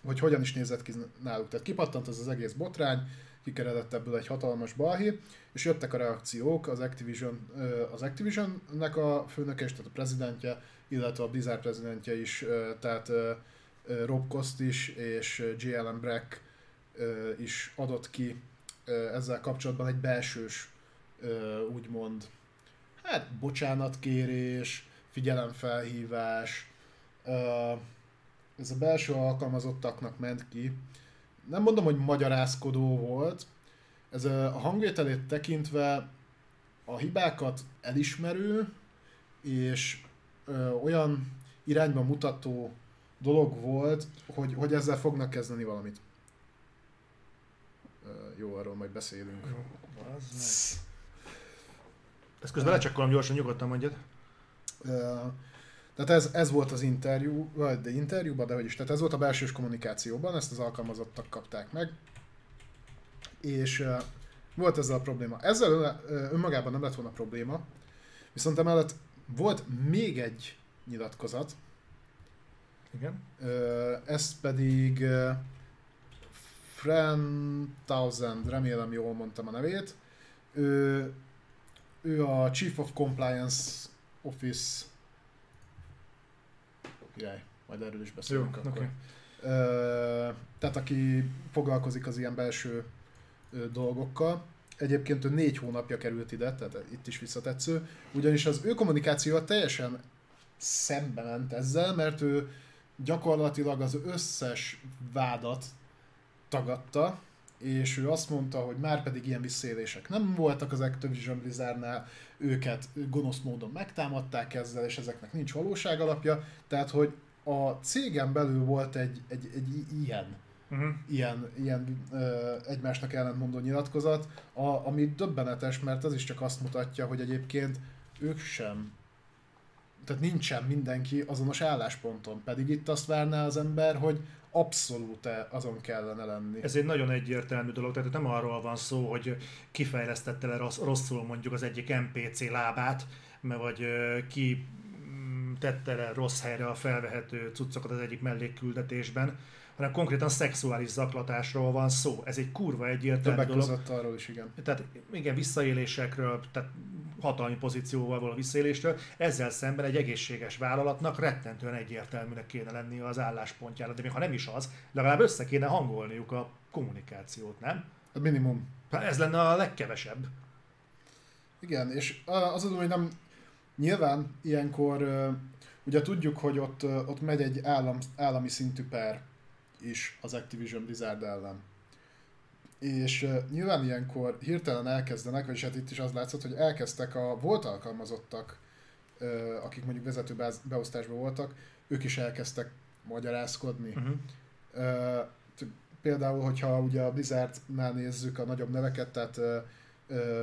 hogy hogyan is nézett ki náluk. Tehát kipattant ez az egész botrány, kikeredett ebből egy hatalmas balhé, és jöttek a reakciók az, Activision, az Activision-nek a főnöke, és tehát a prezidentje, illetve a Blizzard prezidentje is, tehát Rob Cost is, és JLM Brack is adott ki ezzel kapcsolatban egy belsős, úgymond, hát bocsánatkérés, figyelemfelhívás, ez a belső alkalmazottaknak ment ki, nem mondom, hogy magyarázkodó volt, ez a hangvételét tekintve a hibákat elismerő, és ö, olyan irányba mutató dolog volt, hogy, hogy ezzel fognak kezdeni valamit. Ö, jó, arról majd beszélünk. Jó. Ezt közben lecsekkolom gyorsan, nyugodtan mondjad. Ö, tehát ez, ez volt az interjú, vagy de interjúban, de hogy is, tehát ez volt a belsős kommunikációban, ezt az alkalmazottak kapták meg, és uh, volt ezzel a probléma. Ezzel önmagában nem lett volna probléma, viszont emellett volt még egy nyilatkozat, igen. Uh, ez pedig uh, Fran Thousand, remélem jól mondtam a nevét. Ő, ő a Chief of Compliance Office király. Majd erről is beszélünk Jó, akkor. Okay. Uh, tehát aki foglalkozik az ilyen belső uh, dolgokkal, egyébként ő négy hónapja került ide, tehát itt is visszatetsző, ugyanis az ő kommunikációja teljesen szembe ment ezzel, mert ő gyakorlatilag az összes vádat tagadta, és ő azt mondta, hogy már pedig ilyen visszaélések nem voltak az Activision Blizzardnál, őket gonosz módon megtámadták ezzel, és ezeknek nincs valóság alapja, tehát hogy a cégen belül volt egy, egy, egy ilyen uh-huh. ilyen, ilyen ö, egymásnak ellentmondó nyilatkozat, a, ami döbbenetes, mert az is csak azt mutatja, hogy egyébként ők sem tehát nincsen mindenki azonos állásponton, pedig itt azt várná az ember, hogy abszolút azon kellene lenni. Ez egy nagyon egyértelmű dolog, tehát nem arról van szó, hogy kifejlesztette le rosszul mondjuk az egyik NPC lábát, vagy ki mm, tette le rossz helyre a felvehető cuccokat az egyik mellékküldetésben, hanem konkrétan szexuális zaklatásról van szó. Ez egy kurva egyértelmű Többek dolog. arról is, igen. Tehát igen, visszaélésekről, tehát hatalmi pozícióval való visszaéléstől, ezzel szemben egy egészséges vállalatnak rettentően egyértelműnek kéne lenni az álláspontjára, de még ha nem is az, legalább össze kéne hangolniuk a kommunikációt, nem? A minimum. Hát ez lenne a legkevesebb. Igen, és az az, hogy nem, nyilván ilyenkor, ugye tudjuk, hogy ott, ott megy egy állam, állami szintű per is az Activision Blizzard ellen és uh, nyilván ilyenkor hirtelen elkezdenek, vagyis hát itt is az látszott, hogy elkezdtek a volt alkalmazottak, uh, akik mondjuk vezető beosztásban voltak, ők is elkezdtek magyarázkodni. Uh-huh. Uh, például, hogyha ugye a Blizzardnál nézzük a nagyobb neveket, tehát uh,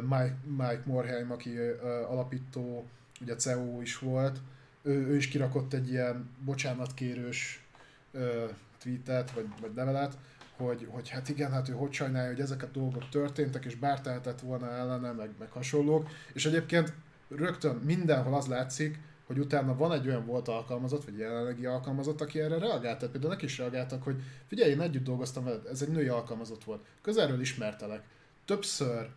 Mike, Mike Morheim, aki uh, alapító, ugye CEO is volt, ő, ő is kirakott egy ilyen bocsánatkérős uh, tweetet, vagy, vagy levelet, hogy, hogy hát igen, hát ő hogy sajnálja, hogy ezek a dolgok történtek, és bár tehetett volna ellene, meg, meg hasonlók. És egyébként rögtön mindenhol az látszik, hogy utána van egy olyan volt alkalmazott, vagy jelenlegi alkalmazott, aki erre reagált. Tehát például neki is reagáltak, hogy figyelj, én együtt dolgoztam veled, ez egy női alkalmazott volt. Közelről ismertelek. Többször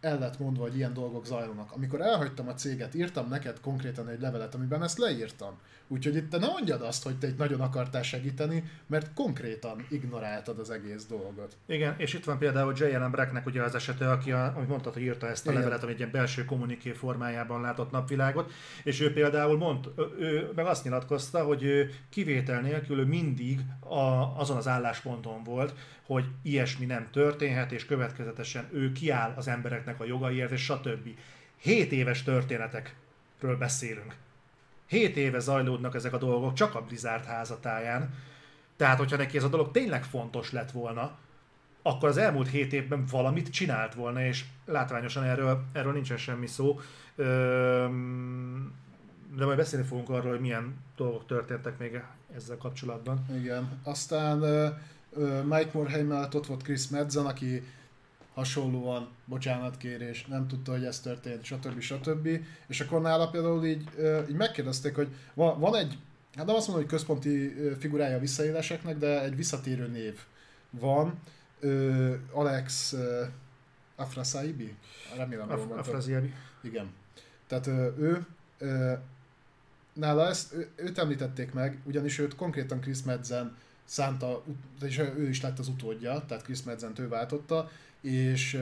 el lett mondva, hogy ilyen dolgok zajlanak. Amikor elhagytam a céget, írtam neked konkrétan egy levelet, amiben ezt leírtam. Úgyhogy itt te ne mondjad azt, hogy te itt nagyon akartál segíteni, mert konkrétan ignoráltad az egész dolgot. Igen, és itt van például J. Allen Bracknek ugye az esete, aki, a, ami mondta, hogy írta ezt a Igen. levelet, ami egy ilyen belső kommuniké formájában látott napvilágot, és ő például mond, ő meg azt nyilatkozta, hogy ő kivétel nélkül ő mindig a, azon az állásponton volt, hogy ilyesmi nem történhet, és következetesen ő kiáll az embereknek a jogaiért, és stb. 7 éves történetekről beszélünk. 7 éve zajlódnak ezek a dolgok csak a Blizzard házatáján. Tehát, hogyha neki ez a dolog tényleg fontos lett volna, akkor az elmúlt 7 évben valamit csinált volna, és látványosan erről, erről nincsen semmi szó. De majd beszélni fogunk arról, hogy milyen dolgok történtek még ezzel kapcsolatban. Igen. Aztán Mike Morheim mellett ott volt Chris Madsen, aki hasonlóan bocsánatkérés, nem tudta, hogy ez történt, stb. stb. És akkor nála például így, így megkérdezték, hogy van, egy, hát nem azt mondom, hogy központi figurája a visszaéleseknek, de egy visszatérő név van, Alex Afrasaibi? Remélem, Af- Afrasaibi. Igen. Tehát ő, nála ezt, őt említették meg, ugyanis őt konkrétan Chris Madsen szánta, és ő is lett az utódja, tehát Chris Madsen ő váltotta, és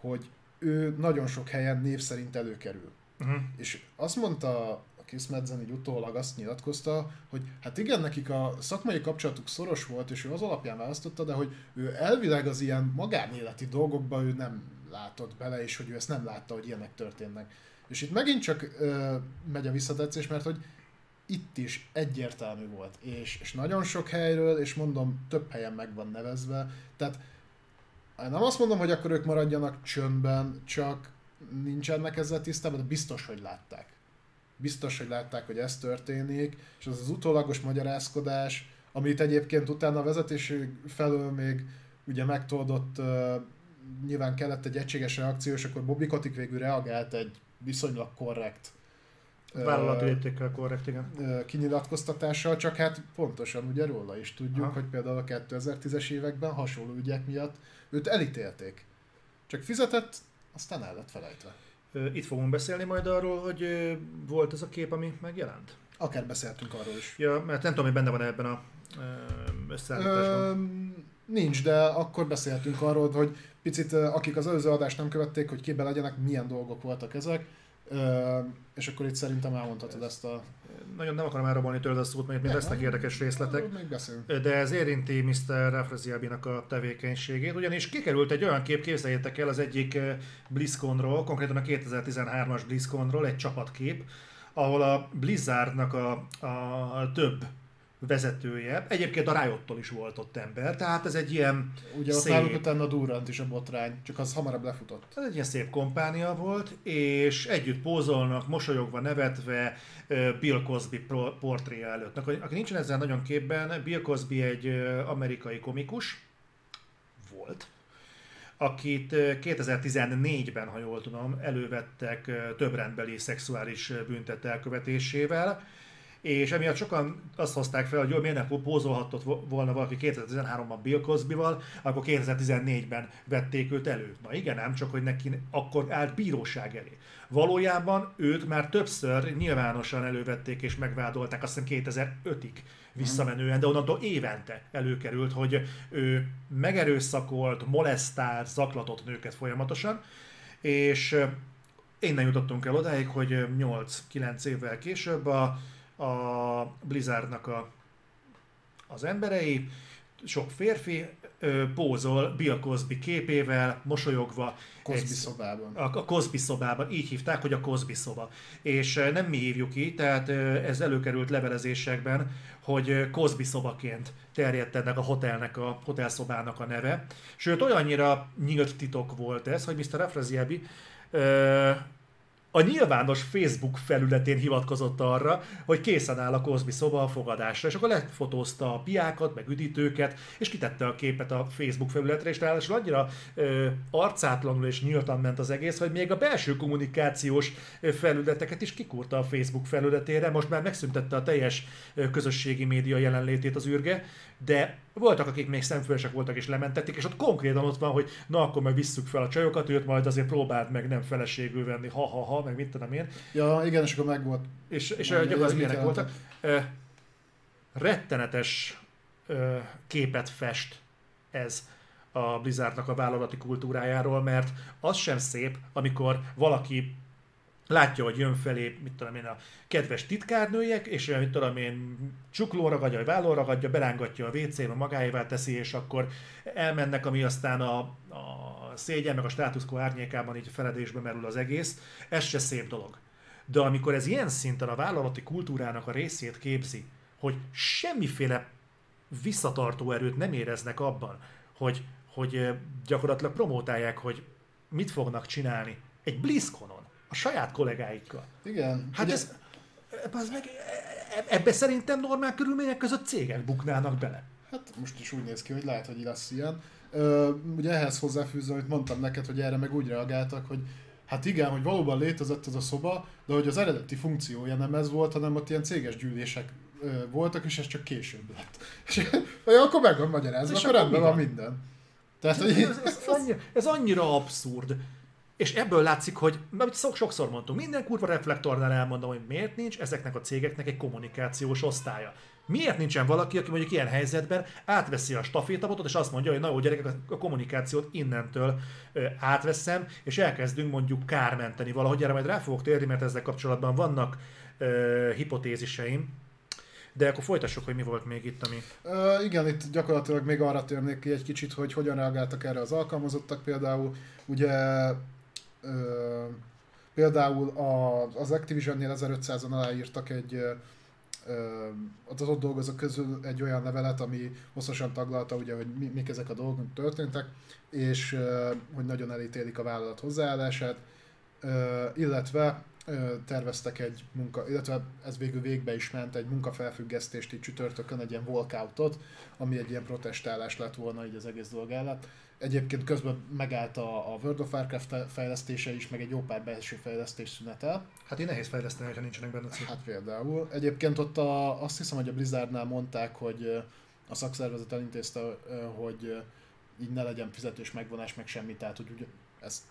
hogy ő nagyon sok helyen név szerint előkerül. Uh-huh. És azt mondta a Chris Madsen így utólag azt nyilatkozta, hogy hát igen, nekik a szakmai kapcsolatuk szoros volt, és ő az alapján választotta, de hogy ő elvileg az ilyen magánéleti dolgokba ő nem látott bele, és hogy ő ezt nem látta, hogy ilyenek történnek. És itt megint csak ö, megy a visszatetszés, mert hogy itt is egyértelmű volt, és, és nagyon sok helyről, és mondom, több helyen meg van nevezve, tehát nem azt mondom, hogy akkor ők maradjanak csöndben, csak nincsenek ezzel tisztában, de biztos, hogy látták. Biztos, hogy látták, hogy ez történik, és az az utólagos magyarázkodás, amit egyébként utána a vezetés felől még ugye megtoldott, nyilván kellett egy egységes reakció, és akkor Bobby Kotick végül reagált egy viszonylag korrekt Vállalati értékkel korrekt, igen. Kinyilatkoztatással, csak hát pontosan ugye róla is tudjuk, ha. hogy például a 2010-es években hasonló ügyek miatt őt elítélték. Csak fizetett, aztán el lett felejtve. Itt fogunk beszélni majd arról, hogy volt ez a kép, ami megjelent? Akár beszéltünk arról is. Ja, mert nem tudom, hogy benne van ebben a összeállításban. Nincs, de akkor beszéltünk arról, hogy picit akik az előző adást nem követték, hogy képbe legyenek, milyen dolgok voltak ezek. És akkor itt szerintem elmondhatod ezt a... Nagyon nem akarom elrabolni tőled a szót, mert még lesznek érdekes részletek. Még beszélünk. De ez érinti Mr. Refreziabinak a tevékenységét, ugyanis kikerült egy olyan kép, képzeljétek el az egyik BlizzConról, konkrétan a 2013-as BlizzConról, egy csapatkép, ahol a Blizzardnak a, a több vezetője. Egyébként a Riottól is volt ott ember, tehát ez egy ilyen Ugye ott szép... náluk utána Durant is a botrány, csak az hamarabb lefutott. Ez egy ilyen szép kompánia volt, és együtt pózolnak, mosolyogva, nevetve Bill Cosby portréja előtt. Aki nincsen ezzel nagyon képben, Bill Cosby egy amerikai komikus, volt, akit 2014-ben, ha jól tudom, elővettek több rendbeli szexuális büntet elkövetésével, és emiatt sokan azt hozták fel, hogy jó, miért nem pózolhatott volna valaki 2013-ban Bill Cosby-val, akkor 2014-ben vették őt elő. Na igen, nem csak, hogy neki akkor állt bíróság elé. Valójában őt már többször nyilvánosan elővették és megvádolták, azt hiszem 2005-ig visszamenően, de onnantól évente előkerült, hogy ő megerőszakolt, molesztált, zaklatott nőket folyamatosan, és innen jutottunk el odáig, hogy 8-9 évvel később a a Blizzardnak a, az emberei, sok férfi ö, pózol Bill Cosby képével, mosolyogva. Cosby egy, szobában. A, a Cosby szobában, így hívták, hogy a Cosby szoba. És ö, nem mi hívjuk így, tehát ö, ez előkerült levelezésekben, hogy Cosby szobaként terjedt ennek a hotelnek, a hotelszobának a neve. Sőt, olyannyira nyílt titok volt ez, hogy Mr. Afraziabi a nyilvános Facebook felületén hivatkozott arra, hogy készen áll a Cosby szoba a fogadásra, és akkor lefotózta a piákat, meg üdítőket, és kitette a képet a Facebook felületre, és ráadásul annyira ö, arcátlanul és nyíltan ment az egész, hogy még a belső kommunikációs felületeket is kikurta a Facebook felületére, most már megszüntette a teljes közösségi média jelenlétét az űrge, de voltak, akik még szemfülesek voltak és lementették, és ott konkrétan ott van, hogy na akkor meg visszük fel a csajokat, őt majd azért próbáld meg nem feleségül venni, ha-ha-ha, meg mit tudom én. Ja, igen, és akkor meg volt. És, és Mondja, gyakorlatilag ilyenek voltak. Ö, rettenetes képet fest ez a Blizzardnak a vállalati kultúrájáról, mert az sem szép, amikor valaki látja, hogy jön felé, mit tudom én, a kedves titkárnőjek, és olyan, mit tudom én, csuklóra ragadja, vagy vállóra ragadja, belángatja a WC-be, magáévá teszi, és akkor elmennek, ami aztán a, a szégyen, meg a státuszkó árnyékában így feledésbe merül az egész. Ez se szép dolog. De amikor ez ilyen szinten a vállalati kultúrának a részét képzi, hogy semmiféle visszatartó erőt nem éreznek abban, hogy, hogy eh, gyakorlatilag promótálják, hogy mit fognak csinálni egy BlizzConon, a saját kollégáikkal. Igen. Hát ugye, ez, ez meg, e- ebbe szerintem normál körülmények között cégek buknának bele. Hát most is úgy néz ki, hogy lehet, hogy lesz ilyen. Ö, ugye ehhez hozzáfűzve, amit mondtam neked, hogy erre meg úgy reagáltak, hogy hát igen, hogy valóban létezett ez a szoba, de hogy az eredeti funkciója nem ez volt, hanem ott ilyen céges gyűlések ö, voltak, és ez csak később lett. És ja, akkor meg van magyarázva, És akkor rendben van minden. Tehát, hogy Ez, ez, annyira, ez annyira abszurd. És ebből látszik, hogy, amit sokszor mondtunk, minden kurva reflektornál elmondom, hogy miért nincs ezeknek a cégeknek egy kommunikációs osztálya. Miért nincsen valaki, aki mondjuk ilyen helyzetben átveszi a stafétabotot, és azt mondja, hogy na jó gyerekek, a- kommunikációt innentől átveszem, és elkezdünk mondjuk kármenteni valahogy. Erre majd rá fogok térni, mert ezzel kapcsolatban vannak ö, hipotéziseim. De akkor folytassuk, hogy mi volt még itt, ami... Ö, igen, itt gyakorlatilag még arra térnék ki egy kicsit, hogy hogyan reagáltak erre az alkalmazottak például. Ugye például a, az Activision-nél 1500-an aláírtak egy ö, az ott dolgozók közül egy olyan levelet, ami hosszasan taglalta, ugye, hogy mi, mik ezek a dolgok, történtek, és hogy nagyon elítélik a vállalat hozzáállását, illetve terveztek egy munka, illetve ez végül végbe is ment, egy munkafelfüggesztést így csütörtökön, egy ilyen walkoutot, ami egy ilyen protestálás lett volna így az egész dolg ellen. Egyébként közben megállt a, a World of Warcraft fejlesztése is, meg egy jó pár belső fejlesztés szünetel. Hát így nehéz fejleszteni, ha nincsenek benne cégek. Hát például. Egyébként ott a, azt hiszem, hogy a Blizzardnál mondták, hogy a szakszervezet elintézte, hogy így ne legyen fizetős megvonás, meg semmi, tehát hogy ugye ez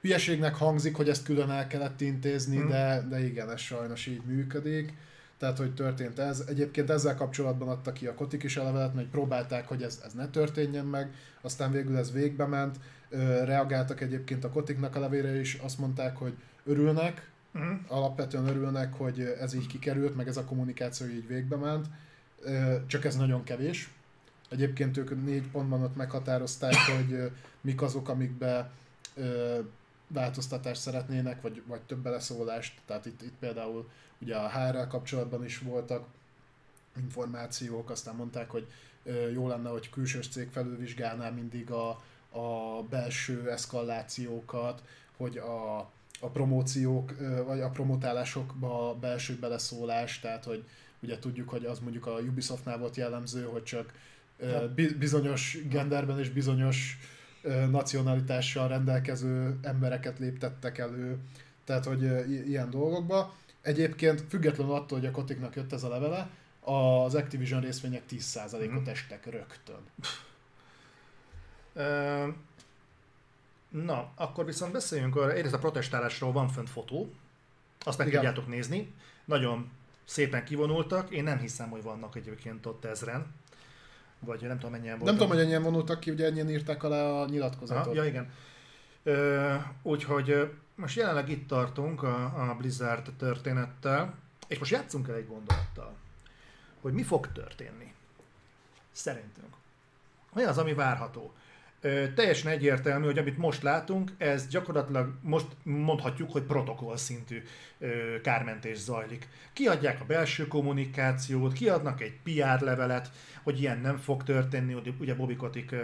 hülyeségnek hangzik, hogy ezt külön el kellett intézni, Mhm. de, de igen, ez sajnos így működik. Tehát, hogy történt ez. Egyébként ezzel kapcsolatban adta ki a Kotik is a levelet, mert próbálták, hogy ez, ez ne történjen meg, aztán végül ez végbe ment. Reagáltak egyébként a Kotiknak a levére is, azt mondták, hogy örülnek, Mhm. alapvetően örülnek, hogy ez így kikerült, meg ez a kommunikáció így végbe ment, csak ez nagyon kevés. Egyébként ők négy pontban ott meghatározták, hogy mik azok, amikbe változtatást szeretnének, vagy, vagy több beleszólást. Tehát itt, itt például ugye a HR-rel kapcsolatban is voltak információk, aztán mondták, hogy jó lenne, hogy külsős cég felülvizsgálná mindig a, a belső eszkalációkat, hogy a, a promóciók, vagy a promotálásokba belső beleszólás, tehát hogy ugye tudjuk, hogy az mondjuk a Ubisoftnál volt jellemző, hogy csak bizonyos genderben és bizonyos nacionalitással rendelkező embereket léptettek elő, tehát hogy ilyen dolgokba. Egyébként függetlenül attól, hogy a Kotiknak jött ez a levele, az Activision részvények 10%-ot Mhm. estek rögtön. Na, akkor viszont beszéljünk arra, egyrészt a protestálásról van fönt fotó, azt meg Igen. tudjátok nézni, nagyon szépen kivonultak, én nem hiszem, hogy vannak egyébként ott ezren, vagy nem tudom mennyien voltak. Nem tudom, hogy ennyien vonultak ki, ugye ennyien írták alá a Aha, nyilatkozatot. ja, igen. Ö, úgyhogy most jelenleg itt tartunk a, a Blizzard történettel, és most játszunk el egy gondolattal, hogy mi fog történni. Szerintünk. Mi az, ami várható? Teljesen egyértelmű, hogy amit most látunk, ez gyakorlatilag most mondhatjuk, hogy protokoll szintű kármentés zajlik. Kiadják a belső kommunikációt, kiadnak egy PR levelet, hogy ilyen nem fog történni. Ugye- Ugye Bobby Kotick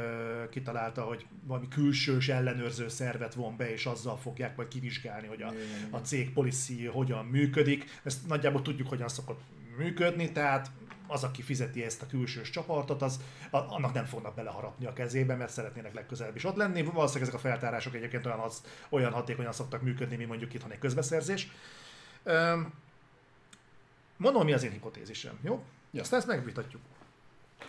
kitalálta, hogy valami külsős ellenőrző szervet von be, és azzal fogják majd kivizsgálni, hogy a, a cég policy hogyan működik. Ezt nagyjából tudjuk, hogyan szokott működni, tehát az, aki fizeti ezt a külsős csapatot, az, annak nem fognak beleharapni a kezébe, mert szeretnének legközelebb is ott lenni. Valószínűleg ezek a feltárások egyébként olyan, az, olyan hatékonyan szoktak működni, mint mondjuk itthon egy közbeszerzés. Mondom, mi az én hipotézisem, jó? Ja. Aztán ezt megvitatjuk.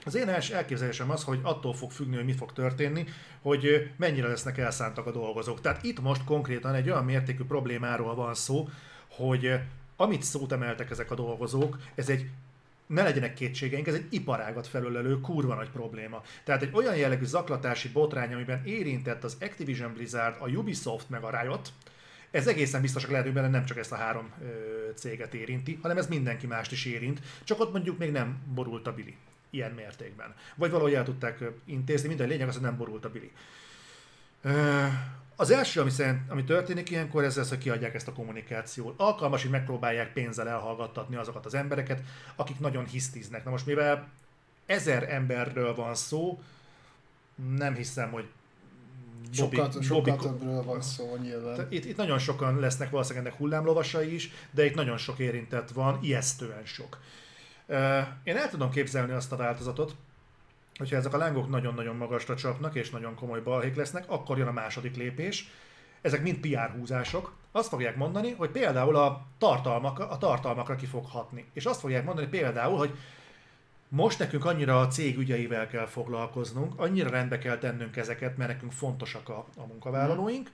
Az én első elképzelésem az, hogy attól fog függni, hogy mi fog történni, hogy mennyire lesznek elszántak a dolgozók. Tehát itt most konkrétan egy olyan mértékű problémáról van szó, hogy amit szót emeltek ezek a dolgozók, ez egy ne legyenek kétségeink, ez egy iparágat felülelő kurva nagy probléma. Tehát egy olyan jellegű zaklatási botrány, amiben érintett az Activision Blizzard, a Ubisoft meg a Riot, ez egészen biztosak lehet, hogy benne nem csak ezt a három ö, céget érinti, hanem ez mindenki mást is érint, csak ott mondjuk még nem borult a bili ilyen mértékben. Vagy valahogy el tudták intézni, minden lényeg az, hogy nem borult a bili. Az első, ami, szerint, ami történik ilyenkor, ez az, hogy kiadják ezt a kommunikációt. Alkalmas, hogy megpróbálják pénzzel elhallgattatni azokat az embereket, akik nagyon hisztiznek. Na most mivel ezer emberről van szó, nem hiszem, hogy Bobby, sokat, sokat Bobby, többről van szó nyilván. Itt, itt nagyon sokan lesznek valószínűleg ennek hullámlovasai is, de itt nagyon sok érintett van, ijesztően sok. Én el tudom képzelni azt a változatot, hogyha ezek a lángok nagyon-nagyon magasra csapnak, és nagyon komoly balhék lesznek, akkor jön a második lépés. Ezek mind PR húzások. Azt fogják mondani, hogy például a, tartalmak, a tartalmakra ki fog hatni. És azt fogják mondani például, hogy most nekünk annyira a cég ügyeivel kell foglalkoznunk, annyira rendbe kell tennünk ezeket, mert nekünk fontosak a, a munkavállalóink, mm.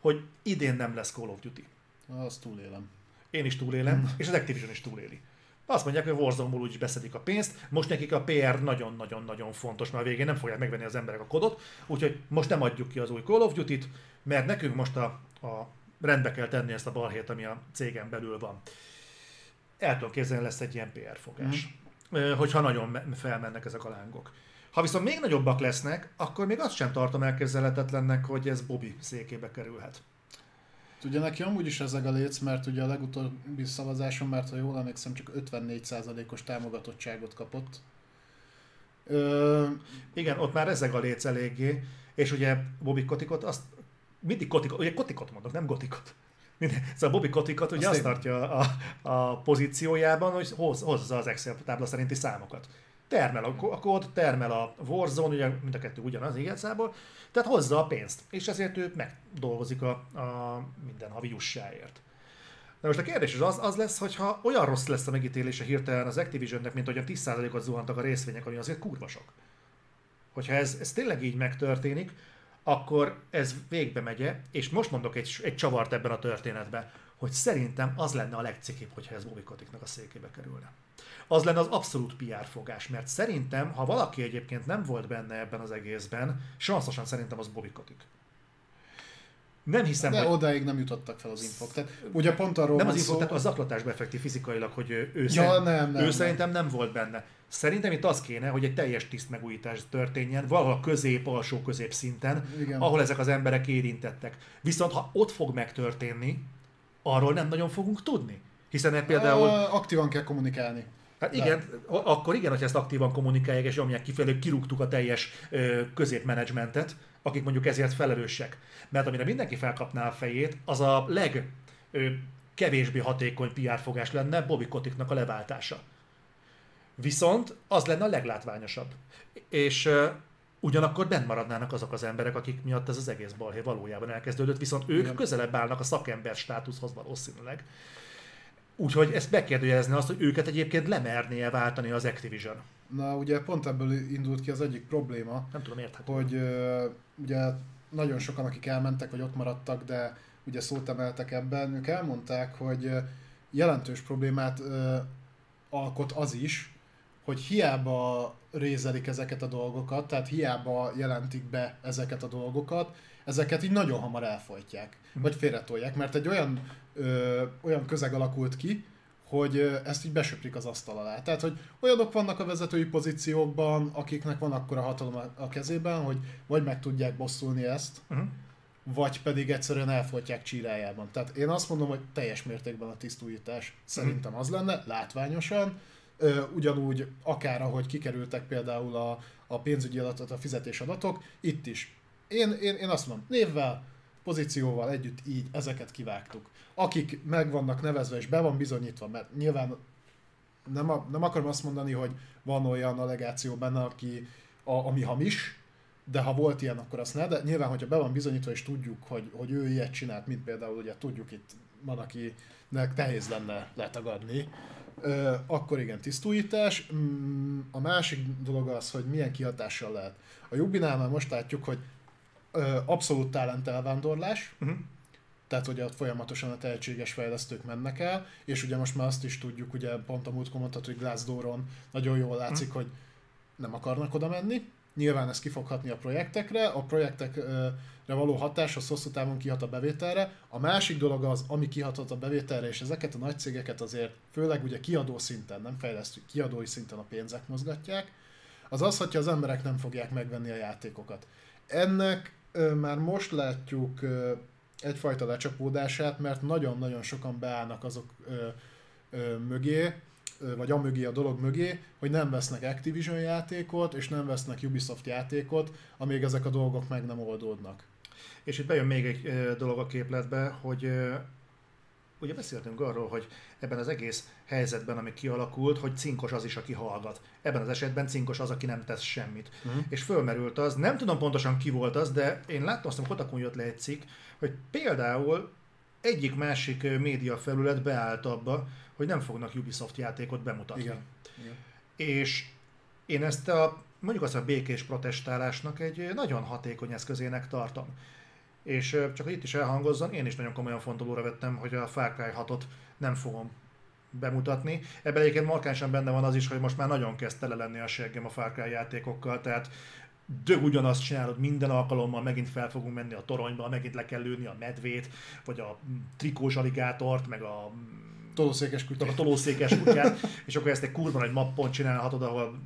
hogy idén nem lesz Call of Duty. Azt túlélem. Én is túlélem, mm. és az Activision is túléli. Azt mondják, hogy a Warzone-ból úgyis beszedik a pénzt, most nekik a PR nagyon-nagyon-nagyon fontos, mert a végén nem fogják megvenni az emberek a kodot, úgyhogy most nem adjuk ki az új Call of Duty-t, mert nekünk most a, a rendbe kell tenni ezt a balhét, ami a cégen belül van. El tudom képzelni, lesz egy ilyen PR fogás, mm. hogyha nagyon felmennek ezek a lángok. Ha viszont még nagyobbak lesznek, akkor még azt sem tartom elképzelhetetlennek, hogy ez Bobby székébe kerülhet. Ugye neki amúgy is ezek a léc, mert ugye a legutóbbi szavazáson, mert ha jól emlékszem, csak 54%-os támogatottságot kapott. Ö... Igen, ott már ezek a léc eléggé, és ugye Bobby Kotikot azt mindig Kotikot, ugye Kotikot mondok, nem Gotikot. Szóval Bobby Kotikot ugye azt, azt tartja a, a pozíciójában, hogy hoz, hozza az Excel tábla szerinti számokat termel a, kód, termel a Warzone, ugye mind a kettő ugyanaz igazából, tehát hozza a pénzt, és ezért ő megdolgozik a, a minden havi jussáért. Na most a kérdés az, az, az lesz, hogyha olyan rossz lesz a megítélése hirtelen az Activisionnek, mint hogy a 10%-ot zuhantak a részvények, ami azért kurva sok. Hogyha ez, ez tényleg így megtörténik, akkor ez végbe megye, és most mondok egy, egy csavart ebben a történetben, hogy szerintem az lenne a legcikibb, hogyha ez Bobby Koticknak a székébe kerülne az lenne az abszolút PR fogás, mert szerintem, ha valaki egyébként nem volt benne ebben az egészben, sanszosan szerintem az Bobby Kotick. Nem hiszem, De hogy... odáig nem jutottak fel az infok. Tehát, ugye pont arról Nem az infok, szó... tehát a zaklatásba effektív fizikailag, hogy ő, ja, szerint, nem, nem, ő nem. szerintem nem volt benne. Szerintem itt az kéne, hogy egy teljes tiszt megújítás történjen, valahol közép, alsó közép szinten, Igen. ahol ezek az emberek érintettek. Viszont ha ott fog megtörténni, arról nem nagyon fogunk tudni. Hiszen például... Aktívan kell kommunikálni. Hát igen, De. akkor igen, hogy ezt aktívan kommunikálják és nyomják kifelé, kirúgtuk a teljes ö, középmenedzsmentet, akik mondjuk ezért felelősek. Mert amire mindenki felkapná a fejét, az a leg ö, kevésbé hatékony PR fogás lenne Bobby Koticknak a leváltása. Viszont az lenne a leglátványosabb. És ö, ugyanakkor bent maradnának azok az emberek, akik miatt ez az egész balhé valójában elkezdődött, viszont ők Igen. közelebb állnak a szakember státuszhoz valószínűleg. Úgyhogy ezt megkérdőjelezni azt, hogy őket egyébként lemernie váltani az Activision. Na ugye pont ebből indult ki az egyik probléma. Nem tudom, érthető. Hogy uh, ugye nagyon sokan, akik elmentek, vagy ott maradtak, de ugye szót emeltek ebben, ők elmondták, hogy jelentős problémát uh, alkot az is, hogy hiába rézelik ezeket a dolgokat, tehát hiába jelentik be ezeket a dolgokat, ezeket így nagyon hamar elfolytják, vagy félretolják, mert egy olyan, ö, olyan közeg alakult ki, hogy ezt így besöprik az asztal alá. Tehát, hogy olyanok vannak a vezetői pozíciókban, akiknek van akkor a hatalom a kezében, hogy vagy meg tudják bosszulni ezt, uh-huh. vagy pedig egyszerűen elfolytják csírájában. Tehát én azt mondom, hogy teljes mértékben a tisztújítás szerintem az lenne, látványosan, ugyanúgy akár ahogy kikerültek például a, a pénzügyi adatot, a fizetés adatok, itt is én, én, én azt mondom, névvel, pozícióval együtt így ezeket kivágtuk. Akik meg vannak nevezve és be van bizonyítva, mert nyilván nem, a, nem akarom azt mondani, hogy van olyan allegáció benne, aki, a, ami hamis, de ha volt ilyen, akkor azt ne, de nyilván, hogyha be van bizonyítva és tudjuk, hogy, hogy ő ilyet csinált, mint például ugye tudjuk itt van, akinek nehéz lenne letagadni, akkor igen, tisztújítás. Mm, a másik dolog az, hogy milyen kihatással lehet. A Jubinál már most látjuk, hogy abszolút talent elvándorlás, uh-huh. tehát hogy ott folyamatosan a tehetséges fejlesztők mennek el, és ugye most már azt is tudjuk, ugye pont a múltkor mondtad, hogy Glassdooron nagyon jól látszik, uh-huh. hogy nem akarnak oda menni. Nyilván ez ki fog hatni a projektekre, a projektekre való hatás az hosszú távon kihat a bevételre. A másik dolog az, ami kihatott a bevételre, és ezeket a nagy cégeket azért, főleg ugye kiadó szinten, nem fejlesztő, kiadói szinten a pénzek mozgatják, az az, hogyha az emberek nem fogják megvenni a játékokat. Ennek már most látjuk egyfajta lecsapódását, mert nagyon-nagyon sokan beállnak azok mögé, vagy a mögé, a dolog mögé, hogy nem vesznek Activision játékot, és nem vesznek Ubisoft játékot, amíg ezek a dolgok meg nem oldódnak. És itt bejön még egy dolog a képletbe, hogy ugye beszéltünk arról, hogy ebben az egész helyzetben, ami kialakult, hogy cinkos az is, aki hallgat. Ebben az esetben cinkos az, aki nem tesz semmit. Uh-huh. És fölmerült az, nem tudom pontosan ki volt az, de én láttam, azt, hogy Kotakun jött le egy cikk, hogy például egyik-másik média felület beállt abba, hogy nem fognak Ubisoft játékot bemutatni. Igen. Igen. És én ezt a mondjuk azt a békés protestálásnak egy nagyon hatékony eszközének tartom. És csak hogy itt is elhangozzon, én is nagyon komolyan fontolóra vettem, hogy a Far Cry 6-ot nem fogom bemutatni. Ebben egyébként markánsan benne van az is, hogy most már nagyon kezd tele lenni a seggem a Far Cry játékokkal, tehát dög ugyanazt csinálod minden alkalommal, megint fel fogunk menni a toronyba, megint le kell lőni a medvét, vagy a trikós aligátort, meg a tolószékes kutyát. A tolószékes kutyát, és akkor ezt egy kurva nagy mappon csinálhatod, ahol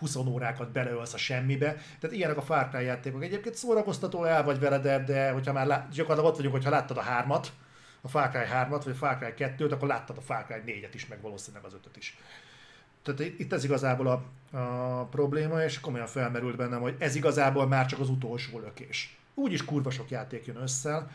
20 órákat beleölsz a semmibe. Tehát ilyenek a Far Cry játékok. Egyébként szórakoztató el vagy veled, de, de hogyha már lát, gyakorlatilag ott vagyunk, hogyha láttad a hármat, a Far Cry 3-at, vagy a Far Cry 2-t, akkor láttad a Far Cry 4-et is, meg valószínűleg az 5 is. Tehát itt ez igazából a, a probléma, és komolyan felmerült bennem, hogy ez igazából már csak az utolsó lökés. Úgyis kurva sok játék jön össze,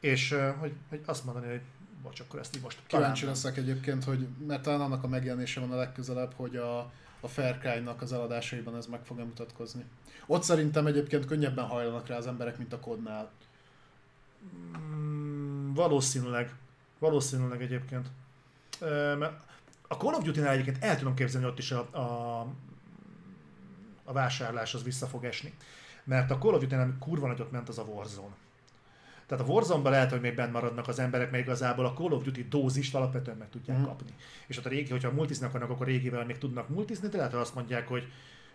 és hogy, hogy azt mondani, hogy bocs, akkor ezt így most Kíváncsi leszek egyébként, hogy mert talán annak a megjelenése van a legközelebb, hogy a, a Fair Cry-nak az eladásaiban ez meg fog mutatkozni. Ott szerintem egyébként könnyebben hajlanak rá az emberek, mint a kodnál. Mm, valószínűleg. Valószínűleg egyébként. A Call of Duty-nál egyébként el tudom képzelni, hogy ott is a, a, a vásárlás az vissza fog esni. Mert a Call of Duty-nál kurva nagyot ment az a Warzone tehát a warzone lehet, hogy még benn maradnak az emberek, mert igazából a Call of Duty dózist alapvetően meg tudják mm. kapni. És ott a régi, hogyha multiznak akarnak, akkor régivel még tudnak multizni, de lehet, hogy azt mondják, hogy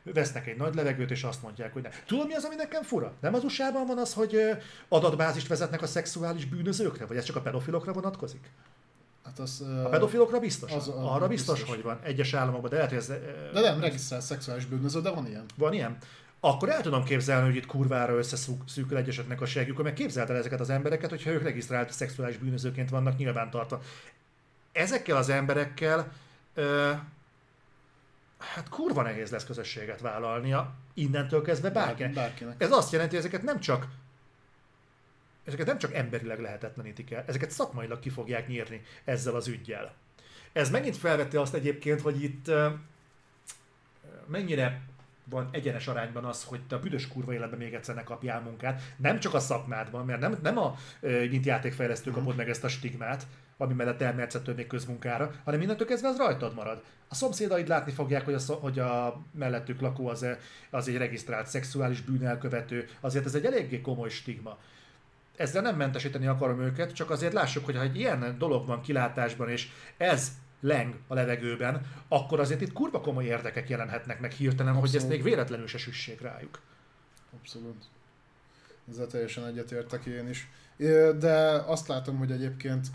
vesznek egy nagy levegőt, és azt mondják, hogy nem. Tudom, mi az, ami nekem fura? Nem az usa van az, hogy adatbázist vezetnek a szexuális bűnözőkre, vagy ez csak a pedofilokra vonatkozik? Hát az, a pedofilokra biztos? Az, az, Arra biztos, biztos, hogy van. Egyes államokban, de lehet, hogy ez... De nem regisztrált szexuális bűnöző, de van ilyen. Van ilyen? Akkor el tudom képzelni, hogy itt kurvára összeszűkül egyeseknek a segjük, mert képzeld el ezeket az embereket, hogyha ők regisztrált szexuális bűnözőként vannak nyilvántartva. Ezekkel az emberekkel ö, hát kurva nehéz lesz közösséget vállalnia innentől kezdve bárkinek. bárkinek. Ez azt jelenti, hogy ezeket nem csak ezeket nem csak emberileg lehetetlenítik el, ezeket szakmailag ki fogják nyírni ezzel az ügyjel. Ez megint felvette azt egyébként, hogy itt mennyire van egyenes arányban az, hogy te a büdös kurva életben még egyszer ne kapjál munkát. Nem csak a szakmádban, mert nem, nem a mint játékfejlesztő mhm. kapod meg ezt a stigmát, ami mellett elmersz még közmunkára, hanem mindentől kezdve az rajtad marad. A szomszédaid látni fogják, hogy a, hogy a mellettük lakó az, az egy regisztrált szexuális bűnelkövető, azért ez egy eléggé komoly stigma. Ezzel nem mentesíteni akarom őket, csak azért lássuk, hogy ha egy ilyen dolog van kilátásban, és ez leng a levegőben, akkor azért itt kurva komoly érdekek jelenhetnek meg hirtelen, Abszolút. hogy ezt még véletlenül se süssék rájuk. Abszolút. Ezzel teljesen egyetértek én is. De azt látom, hogy egyébként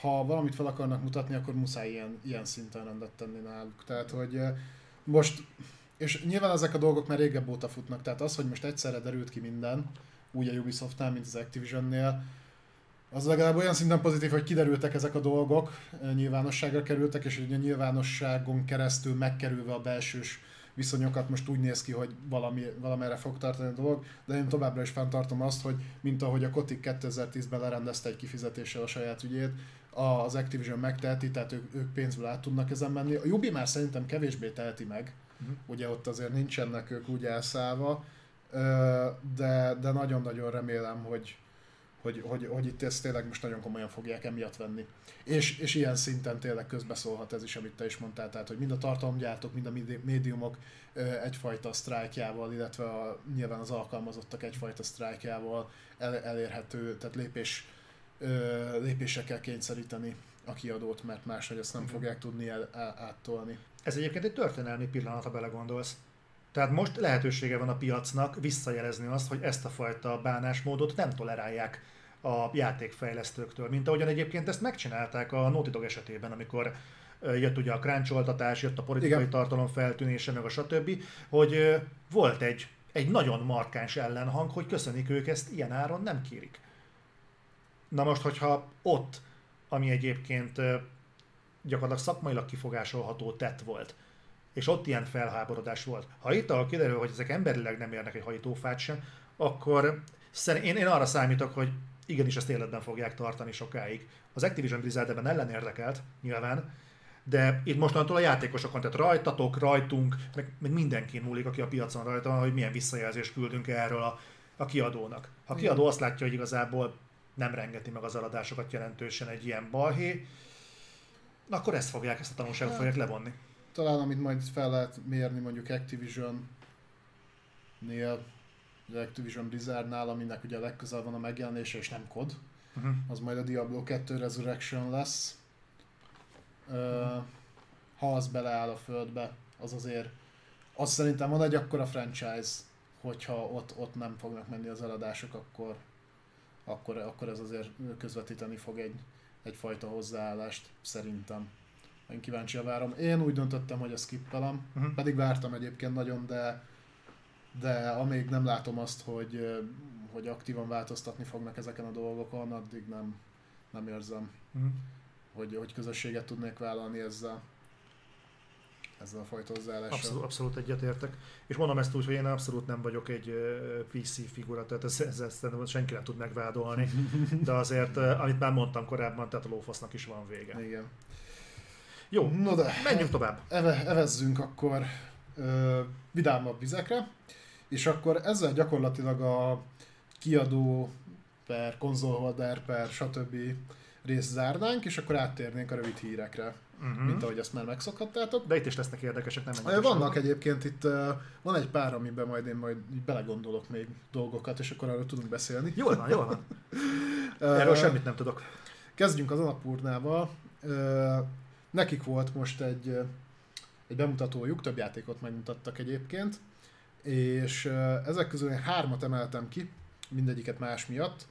ha valamit fel akarnak mutatni, akkor muszáj ilyen, ilyen szinten rendet tenni náluk. Tehát, hogy most, és nyilván ezek a dolgok már régebb óta futnak, tehát az, hogy most egyszerre derült ki minden, úgy a Ubisoftnál, mint az Activisionnél, az legalább olyan szinten pozitív, hogy kiderültek ezek a dolgok, nyilvánosságra kerültek, és a nyilvánosságon keresztül megkerülve a belsős viszonyokat most úgy néz ki, hogy valami, valamerre fog tartani a dolog, de én továbbra is fenntartom azt, hogy mint ahogy a Kotik 2010-ben lerendezte egy kifizetéssel a saját ügyét, az Activision megteheti, tehát ők, ők pénzből át tudnak ezen menni. A Ubi már szerintem kevésbé teheti meg, uh-huh. ugye ott azért nincsenek ők úgy elszállva, de, de nagyon-nagyon remélem, hogy, hogy, hogy, hogy itt ezt tényleg most nagyon komolyan fogják emiatt venni. És, és ilyen szinten tényleg közbeszólhat ez is, amit te is mondtál, tehát hogy mind a tartalomgyártók, mind a médiumok egyfajta sztrájkjával, illetve a, nyilván az alkalmazottak egyfajta sztrájkjával el, elérhető, tehát lépés, lépésre kell kényszeríteni a kiadót, mert máshogy ezt nem fogják tudni el, el, áttolni. Ez egyébként egy történelmi pillanat, ha belegondolsz. Tehát most lehetősége van a piacnak visszajelezni azt, hogy ezt a fajta bánásmódot nem tolerálják a játékfejlesztőktől, mint ahogyan egyébként ezt megcsinálták a Naughty Dog esetében, amikor jött ugye a kráncsoltatás, jött a politikai Igen. tartalom feltűnése, meg a stb., hogy volt egy, egy nagyon markáns ellenhang, hogy köszönik ők ezt ilyen áron nem kérik. Na most, hogyha ott, ami egyébként gyakorlatilag szakmailag kifogásolható tett volt, és ott ilyen felháborodás volt. Ha itt ahol kiderül, hogy ezek emberileg nem érnek egy hajítófát sem, akkor én, én arra számítok, hogy igenis ezt életben fogják tartani sokáig. Az Activision Blizzard ebben ellen érdekelt, nyilván, de itt mostantól a játékosokon, tehát rajtatok, rajtunk, meg, meg mindenki múlik, aki a piacon rajta van, hogy milyen visszajelzést küldünk erről a, a kiadónak. Ha a kiadó azt látja, hogy igazából nem rengeti meg az eladásokat jelentősen egy ilyen balhé, akkor ezt fogják, ezt a tanulságot fogják levonni talán amit majd fel lehet mérni mondjuk Activision-nél, az Activision Blizzardnál, aminek ugye a legközelebb van a megjelenése, és nem kod, uh-huh. az majd a Diablo 2 Resurrection lesz. Uh, ha az beleáll a földbe, az azért, az szerintem van egy akkora franchise, hogyha ott, ott nem fognak menni az eladások, akkor, akkor, akkor ez azért közvetíteni fog egy, egyfajta hozzáállást, szerintem. Én kíváncsi várom. Én úgy döntöttem, hogy a skippelem, uh-huh. pedig vártam egyébként nagyon, de de amíg nem látom azt, hogy, hogy aktívan változtatni fognak ezeken a dolgokon, addig nem, nem érzem, uh-huh. hogy, hogy közösséget tudnék vállalni ezzel ezzel a fajta hozzáállással. Abszolút, abszolút egyetértek. És mondom ezt úgy, hogy én abszolút nem vagyok egy PC figura, tehát ezt, ezt, ezt senki nem tud megvádolni. De azért, amit már mondtam korábban, tehát a lófasznak is van vége. Igen. Jó, no de, menjünk tovább. Eve, evezzünk akkor ö, vidámabb vizekre, és akkor ezzel gyakorlatilag a kiadó per konzolholder per stb. részt zárnánk, és akkor áttérnénk a rövid hírekre, uh-huh. mint ahogy ezt már megszokhattátok. De itt is lesznek érdekesek, nem Vannak sorok. egyébként itt, van egy pár, amiben majd én majd belegondolok még dolgokat, és akkor arról tudunk beszélni. Jól van, jól van. Erről semmit nem tudok. Kezdjünk az Anapurnával. Nekik volt most egy, egy bemutatójuk, több játékot megmutattak egyébként, és ezek közül én hármat emeltem ki, mindegyiket más miatt.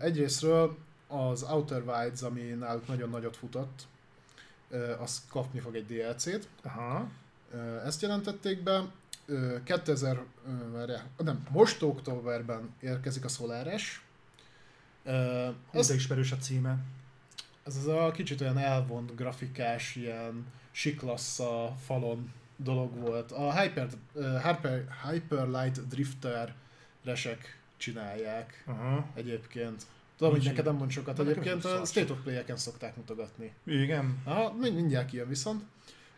Egyrésztről az Outer Wilds, ami náluk nagyon nagyot futott, az kapni fog egy DLC-t. Aha. Ezt jelentették be. 2000, nem, most októberben érkezik a Solaris. Ez ismerős a címe ez az a kicsit olyan elvont grafikás, ilyen siklassza falon dolog volt. A Hyper, uh, Hyper, Hyper Light Drifter resek csinálják uh-huh. egyébként. Tudom, hogy neked nem mond sokat egyébként, a State of Play-eken szokták mutogatni. Igen. Aha, mindjárt kijön viszont.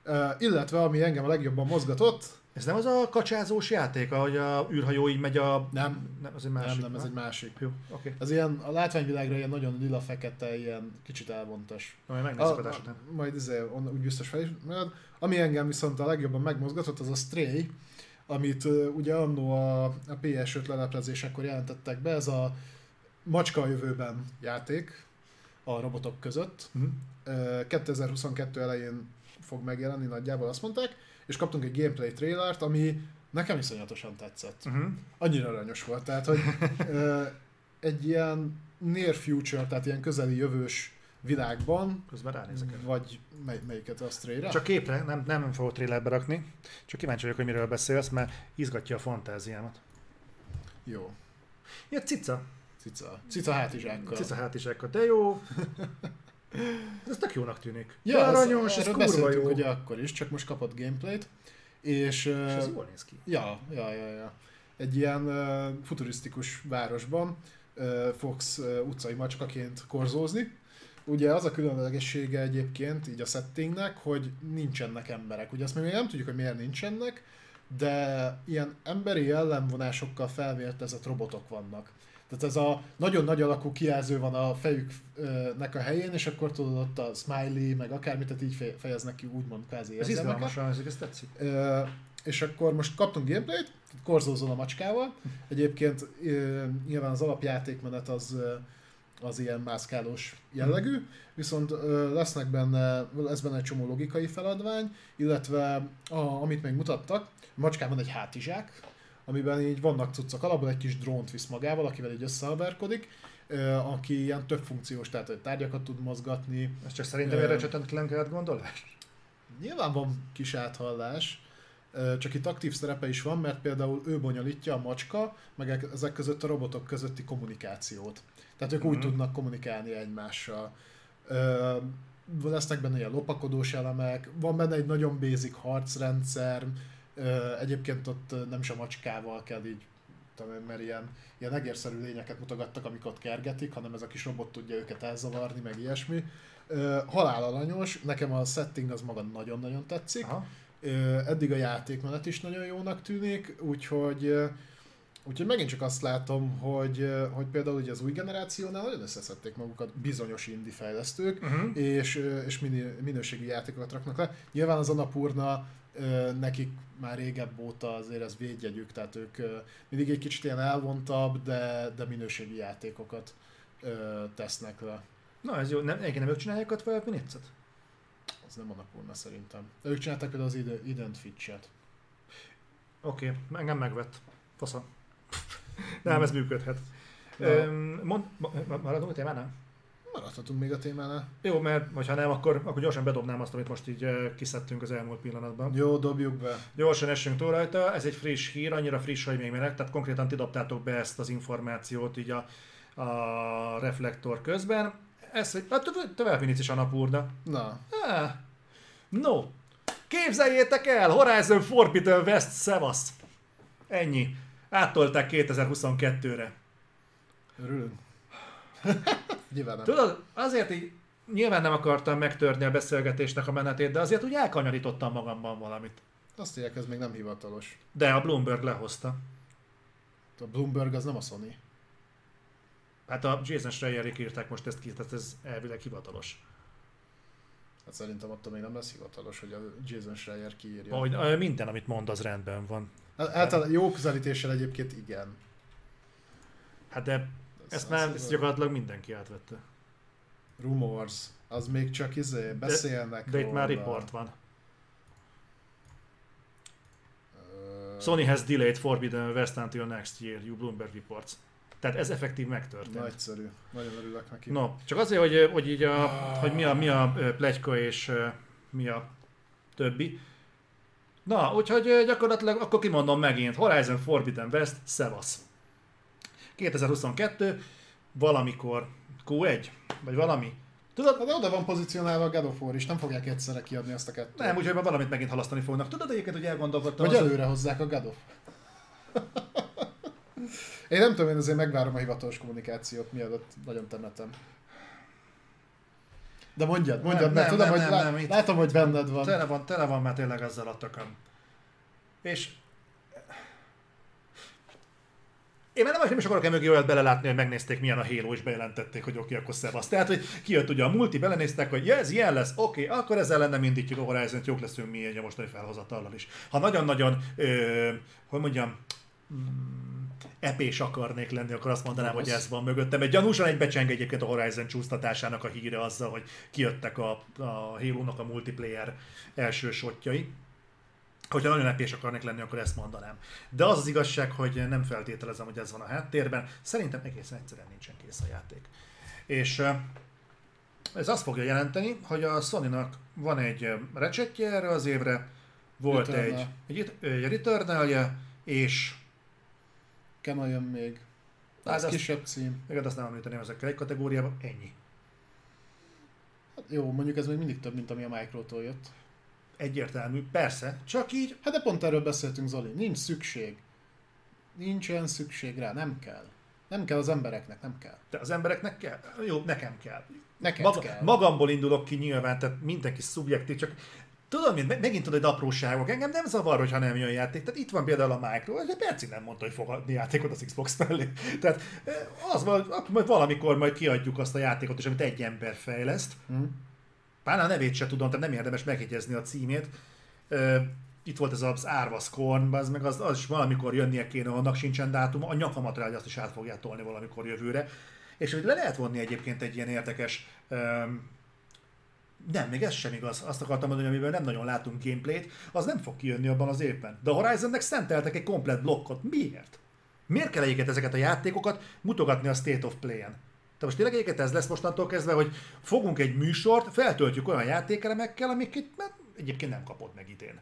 Uh, illetve, ami engem a legjobban mozgatott, ez nem az a kacsázós játék, ahogy a űrhajó így megy a... Nem, nem, az egy másik, nem, nem, ez egy másik. Jó, okay. Ez ilyen, a látványvilágra ilyen nagyon lila-fekete, ilyen kicsit elvontas. Majd megnézzük a, után. Majd izé, on, úgy biztos fel Ami engem viszont a legjobban megmozgatott, az a Stray, amit uh, ugye annó a, a PS5 leleplezésekor jelentettek be, ez a macska a jövőben játék a robotok között. Uh-huh. Uh, 2022 elején fog megjelenni nagyjából, azt mondták és kaptunk egy gameplay trailert, ami nekem iszonyatosan tetszett. Uh-huh. Annyira aranyos volt, tehát hogy ö, egy ilyen near future, tehát ilyen közeli jövős világban. Közben ránézek el. Vagy mely, melyiket a stray Csak képre, nem, nem fogok trailerbe rakni. Csak kíváncsi vagyok, hogy miről beszélsz, mert izgatja a fantáziámat. Jó. Ja, cica. Cica. Cica hátizsákkal. Cica hátizsákkal, de jó. Ez tök jónak tűnik. Ja, ez, aranyos, ez kurva jó. ugye akkor is, csak most kapott gameplayt. És, és ez jól néz ki. Ja, ja, ja, ja. Egy ilyen uh, futurisztikus városban uh, fogsz uh, utcai macskaként korzózni. Ugye az a különlegessége egyébként így a settingnek, hogy nincsenek emberek. Ugye azt még nem tudjuk, hogy miért nincsenek, de ilyen emberi jellemvonásokkal felvértezett robotok vannak. Tehát ez a nagyon nagy alakú kijelző van a fejüknek a helyén, és akkor tudod ott a smiley, meg akármit, tehát így fejeznek ki úgymond kvázi Ez izgalmas, ez, ez tetszik. Ö, és akkor most kaptunk gameplayt, korzózol a macskával. Egyébként nyilván az alapjátékmenet az az ilyen mászkálós jellegű, viszont lesznek benne, lesz benne egy csomó logikai feladvány, illetve a, amit még mutattak, a macskában egy hátizsák, amiben így vannak cuccok, alapból egy kis drónt visz magával, akivel így összealberkodik, aki ilyen több funkciós, tehát hogy tárgyakat tud mozgatni. Ez csak szerintem erre csetetlen kellett gondolás? Nyilván van kis áthallás, csak itt aktív szerepe is van, mert például ő bonyolítja a macska, meg ezek között a robotok közötti kommunikációt. Tehát ők mm-hmm. úgy mhm. tudnak kommunikálni egymással. Ö, lesznek benne ilyen lopakodós elemek, van benne egy nagyon basic harcrendszer, egyébként ott nem is a macskával kell így mert ilyen, ilyen egérszerű lényeket mutogattak, amik ott kergetik, hanem ez a kis robot tudja őket elzavarni, meg ilyesmi. Halál alanyos, nekem a setting az maga nagyon-nagyon tetszik. Aha. Eddig a játékmenet is nagyon jónak tűnik, úgyhogy Úgyhogy megint csak azt látom, hogy, hogy például ugye az új generációnál nagyon összeszedték magukat bizonyos indie fejlesztők, uh-huh. és, és minőségi játékokat raknak le. Nyilván az Annapurna nekik már régebb óta azért ez védjegyük, tehát ők mindig egy kicsit ilyen elvontabb, de, de minőségi játékokat tesznek le. Na ez jó, nem, nem ők csinálják a Twilight minutes Az nem Annapurna szerintem. De ők csinálták például az Ident Fitch-et. Oké, okay, engem megvett. Faszom. Nem, ez működhet. Mond, maradunk a témánál? Maradhatunk még a témánál. Jó, mert ha nem, akkor, akkor gyorsan bedobnám azt, amit most így kiszedtünk az elmúlt pillanatban. Jó, dobjuk be. Gyorsan essünk túl rajta. Ez egy friss hír, annyira friss, hogy még meleg, tehát konkrétan ti dobtátok be ezt az információt így a, a reflektor közben. Ez, hogy a tovább is a napurda. Na. Ah. No. Képzeljétek el, Horizon Forbidden West, szevasz. Ennyi. Áttolták 2022-re. Örülünk. nyilván nem. Tudod, azért így nyilván nem akartam megtörni a beszélgetésnek a menetét, de azért úgy elkanyarítottam magamban valamit. Azt írják, ez még nem hivatalos. De a Bloomberg lehozta. A Bloomberg az nem a Sony. Hát a Jason Schreierik írták most ezt ki, tehát ez elvileg hivatalos. Hát szerintem attól még nem lesz hivatalos, hogy a Jason Schreier kiírja. Ahogy, minden, amit mond, az rendben van. Általában jó közelítéssel egyébként igen. Hát de ezt már ezt gyakorlatilag mindenki átvette. Rumors, az még csak izé, beszélnek De, de itt már report van. Uh, Sony has delayed Forbidden West until next year, you Bloomberg reports. Tehát ez effektív megtörtént. Nagyszerű. Nagyon örülök neki. No, csak azért, hogy, hogy így a, ah. hogy mi a, mi a plegyka és mi a többi. Na, úgyhogy gyakorlatilag akkor kimondom megint, Horizon Forbidden West, szevasz. 2022, valamikor Q1, vagy valami. Tudod? De oda van pozícionálva a God of War is, nem fogják egyszerre kiadni azt a kettőt. Nem, úgyhogy már valamit megint halasztani fognak. Tudod egyébként, hogy elgondolkodtam. Vagy előre hozzák a God of. én nem tudom, én azért megvárom a hivatalos kommunikációt, mielőtt nagyon temetem. De mondjad, mondjad, nem, mert nem, tudom, nem, hogy nem, lá- nem, látom, hogy benned van. Tele van, tele van már tényleg ezzel a tököm. És én már nem, nem is akarok emögé olyat belelátni, hogy megnézték milyen a Halo, és bejelentették, hogy oké, okay, akkor szevasz. Tehát, hogy kijött ugye a multi, belenéztek, hogy ez ilyen lesz, oké, okay, akkor ezzel lenne indítjuk a horizon jók leszünk mi egy a mostani felhozatallal is. Ha nagyon-nagyon, ö, hogy mondjam, mm, epés akarnék lenni, akkor azt mondanám, hogy ez van mögöttem. Egy gyanúsan egy becseng egyébként a Horizon csúsztatásának a híre azzal, hogy kijöttek a, a Halo-nak a multiplayer első sotjai. Hogyha nagyon epés akarnék lenni, akkor ezt mondanám. De az az igazság, hogy nem feltételezem, hogy ez van a háttérben. Szerintem egészen egyszerűen nincsen kész a játék. És ez azt fogja jelenteni, hogy a Sony-nak van egy recsetje erre az évre, volt egy, egy, egy returnal és Kena jön még. Ez kisebb cím. Még azt nem említeném ezekkel egy kategóriában, ennyi. Hát jó, mondjuk ez még mindig több, mint ami a Micro-tól jött. Egyértelmű, persze, csak így... Hát de pont erről beszéltünk, Zoli. Nincs szükség. Nincs olyan szükség rá, nem kell. Nem kell az embereknek, nem kell. De az embereknek kell? Jó, nekem kell. Nekem Maga, kell. Magamból indulok ki nyilván, tehát mindenki szubjektív, csak Tudod, mint megint tudod, hogy apróságok. Engem nem zavar, hogyha nem jön játék. Tehát itt van például a Micro, egy percig nem mondta, hogy fog adni játékot az Xbox mellé. Tehát eh, az van, majd valamikor majd kiadjuk azt a játékot is, amit egy ember fejleszt. Mm. Pár a nevét se tudom, tehát nem érdemes megjegyezni a címét. Itt volt ez az Árva Scorn, az meg az, az is valamikor jönnie kéne, annak sincsen dátum, a nyakamat rá, hogy azt is át fogják tolni valamikor jövőre. És hogy le lehet vonni egyébként egy ilyen érdekes nem, még ez sem igaz. Azt akartam mondani, amiben nem nagyon látunk gameplayt, az nem fog kijönni abban az évben. De a Horizonnek szenteltek egy komplet blokkot. Miért? Miért kell egyiket ezeket a játékokat mutogatni a State of Play-en? Tehát most tényleg egyiket ez lesz mostantól kezdve, hogy fogunk egy műsort, feltöltjük olyan játékelemekkel, amiket mert egyébként nem kapott meg idén.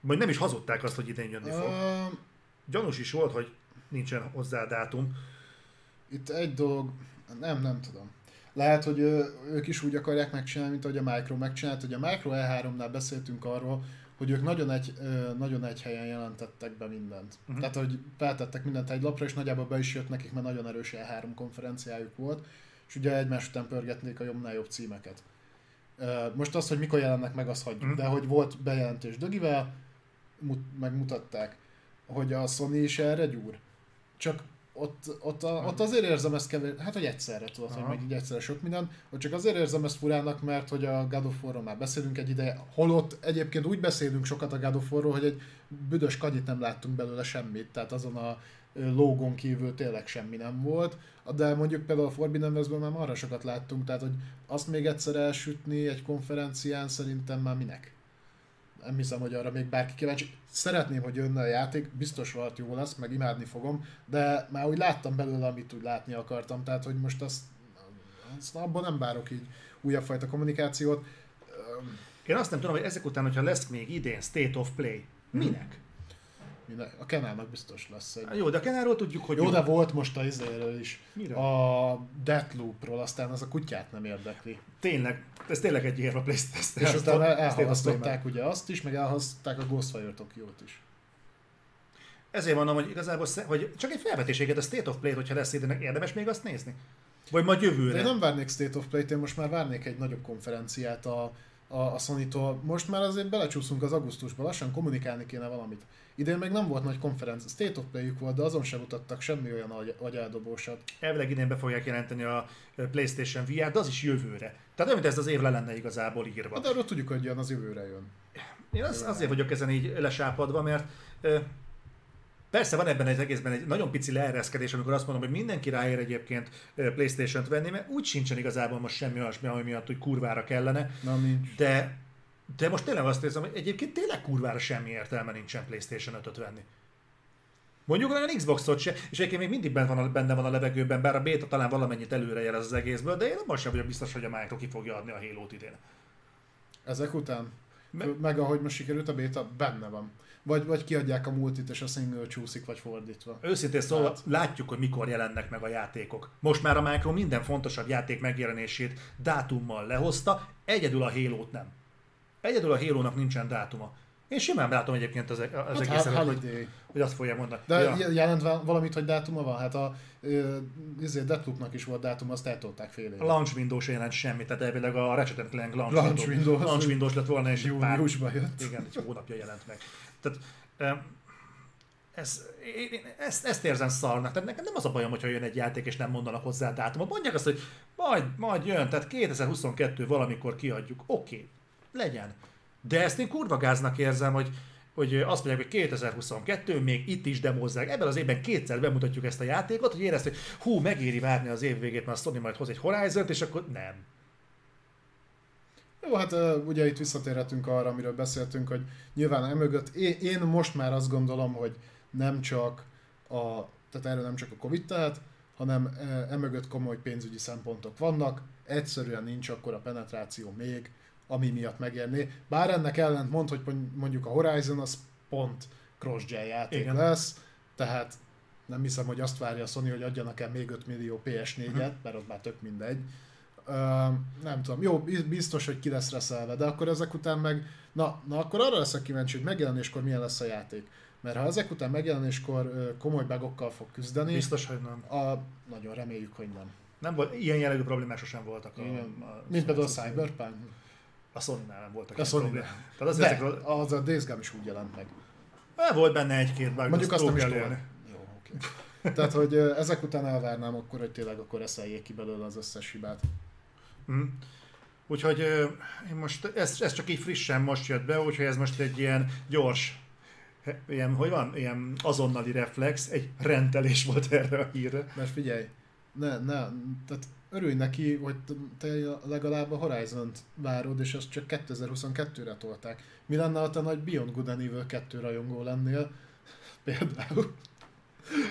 Majd nem is hazudták azt, hogy idén jönni fog. Uh, Gyanús is volt, hogy nincsen hozzá dátum. Itt egy dolog, nem, nem tudom. Lehet, hogy ők is úgy akarják megcsinálni, mint ahogy a Micro megcsinált. Hogy a Micro E3-nál beszéltünk arról, hogy ők nagyon egy, nagyon egy helyen jelentettek be mindent. Uh-huh. Tehát, hogy feltettek mindent egy lapra, és nagyjából be is jött nekik, mert nagyon erős E3 konferenciájuk volt, és ugye egymás után pörgetnék a jobbnál jobb címeket. Most az, hogy mikor jelennek meg, azt hagyjuk, uh-huh. de hogy volt bejelentés Dögivel, megmutatták, hogy a Sony is erre gyúr. Csak ott, ott, a, ott azért érzem ezt kevés, hát hogy egyszerre tudod, hogy meg így egyszerre sok minden, ott csak azért érzem ezt furának, mert hogy a God of War-ról már beszélünk egy ideje, holott egyébként úgy beszélünk sokat a God of War-ról, hogy egy büdös kanyit nem láttunk belőle semmit, tehát azon a lógon kívül tényleg semmi nem volt, de mondjuk például a Forbidden Westben már arra sokat láttunk, tehát hogy azt még egyszer elsütni egy konferencián szerintem már minek? Nem hiszem, hogy arra még bárki kíváncsi. Szeretném, hogy jönne a játék, biztos volt jó lesz, meg imádni fogom, de már úgy láttam belőle, amit úgy látni akartam, tehát hogy most azt, azt abban nem várok így újabb fajta kommunikációt. Én azt nem tudom, hogy ezek után, hogyha lesz még idén State of Play, minek? A Kenának biztos lesz egy... Jó, de a Kenáról tudjuk, hogy... Jó, de volt most a izéről is. Miről? A Deathloopról, aztán az a kutyát nem érdekli. Tényleg, ez tényleg egy érve PlayStation. És utána elhalasztották ugye azt is, meg elhalasztották a Ghostwire Tokyo-t is. Ezért mondom, hogy igazából, hogy csak egy felvetéséget a State of Play-t, hogyha lesz idének, érdemes még azt nézni? Vagy majd jövőre? De én nem várnék State of Play-t, én most már várnék egy nagyobb konferenciát a, a, a Sony-tól. Most már azért belecsúszunk az augusztusba, lassan kommunikálni kéne valamit. Idén még nem volt nagy konferencia, State of play volt, de azon sem mutattak semmi olyan agyáldobósat. Elvileg idén be fogják jelenteni a PlayStation VR, de az is jövőre. Tehát mint ez az év le lenne igazából írva. Hát, de arról tudjuk, hogy jön, az jövőre jön. Én az, azért vagyok ezen így lesápadva, mert Persze van ebben egy egészben egy nagyon pici leereszkedés, amikor azt mondom, hogy mindenki ráér egyébként Playstation-t venni, mert úgy sincsen igazából most semmi olyasmi, ami miatt, hogy kurvára kellene. Na, nincs. De de most tényleg azt érzem, hogy egyébként tényleg kurvára semmi értelme nincsen PlayStation 5-öt venni. Mondjuk olyan Xboxot se, és egyébként még mindig benne van, a, benne van a levegőben, bár a beta talán valamennyit előre jelez az egészből, de én most sem vagyok biztos, hogy a Micro ki fogja adni a Halo-t idén. Ezek után? Me- meg ahogy most sikerült a beta, benne van. Vagy, vagy kiadják a multit, és a single csúszik, vagy fordítva. Őszintén szóval hát. látjuk, hogy mikor jelennek meg a játékok. Most már a Micro minden fontosabb játék megjelenését dátummal lehozta, egyedül a Halo-t nem. Egyedül a halo nincsen dátuma. Én simán látom egyébként az, az hát egészet, hogy, hogy azt fogja mondani. De ja. jelent valamit, hogy dátuma van? Hát a ezért Deathloopnak is volt dátuma, azt eltolták fél A launch windows jelent semmi, tehát elvileg a Ratchet Clank launch, launch windows, windows, launch windows lett volna, és júniusban jött. Igen, egy hónapja jelent meg. Tehát ez, én ezt, ezt érzem szarnak. Tehát nekem nem az a bajom, hogyha jön egy játék, és nem mondanak hozzá dátumot. Mondják azt, hogy majd, majd jön, tehát 2022 valamikor kiadjuk. Oké, okay, legyen. De ezt én kurva gáznak érzem, hogy, hogy azt mondják, hogy 2022, még itt is demozzák. Ebben az évben kétszer bemutatjuk ezt a játékot, hogy érezt, hogy hú, megéri várni az év végét, mert a Sony majd hoz egy horizon és akkor nem. Jó, hát ugye itt visszatérhetünk arra, amiről beszéltünk, hogy nyilván emögött, én, én most már azt gondolom, hogy nem csak a, tehát erről nem csak a Covid tehet, hanem emögött komoly pénzügyi szempontok vannak, egyszerűen nincs akkor a penetráció még, ami miatt megérné. Bár ennek ellent mond, hogy mondjuk a Horizon az pont cross-gen játék Igen. lesz, tehát nem hiszem, hogy azt várja a Sony, hogy adjanak el még 5 millió PS4-et, uh-huh. Mert az már tök mindegy. Uh, nem tudom, jó, biztos, hogy ki lesz reszelve, de akkor ezek után meg, na, na akkor arra leszek kíváncsi, hogy megjelenéskor milyen lesz a játék. Mert ha ezek után megjelenéskor komoly bugokkal fog küzdeni, biztos, hogy nem. A, nagyon reméljük, hogy nem. Nem volt, ilyen jellegű problémák sosem voltak. A, a, Mint például a Cyberpunk. A Sony-nál nem voltak A sony problémák. Tehát az, ezekről, az a Days Gone is úgy jelent meg. Eh, volt benne egy-két bug, Mondjuk azt nem is. Jó, oké. Tehát, hogy ezek után elvárnám akkor, hogy tényleg akkor eszeljék ki belőle az összes hibát. Mm. Úgyhogy én most, ez, ez csak így frissen most jött be, úgyhogy ez most egy ilyen gyors, ilyen, hogy van, ilyen azonnali reflex, egy rendelés volt erre a hírre. Mert figyelj, ne, ne, tehát örülj neki, hogy te legalább a Horizon-t várod, és azt csak 2022-re tolták. Mi lenne, ha te nagy Beyond Good and Evil 2 rajongó lennél? Például.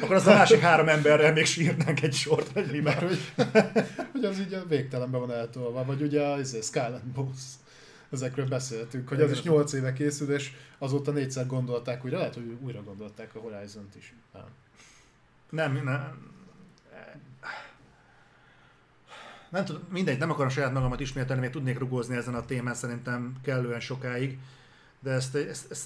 Akkor az a másik három emberrel még sírnánk egy sort, hogy Mert hogy, hogy az így a végtelenbe van eltolva, vagy ugye a izé, Skyland Boss. Ezekről beszéltünk, hogy az is 8 éve készül, és azóta négyszer gondolták újra, lehet, hogy újra gondolták a Horizon-t is. Nem. Nem, nem. Nem tudom, mindegy, nem akarom saját magamat ismételni, még tudnék rugózni ezen a témán szerintem kellően sokáig, de ezt, ezt, ezt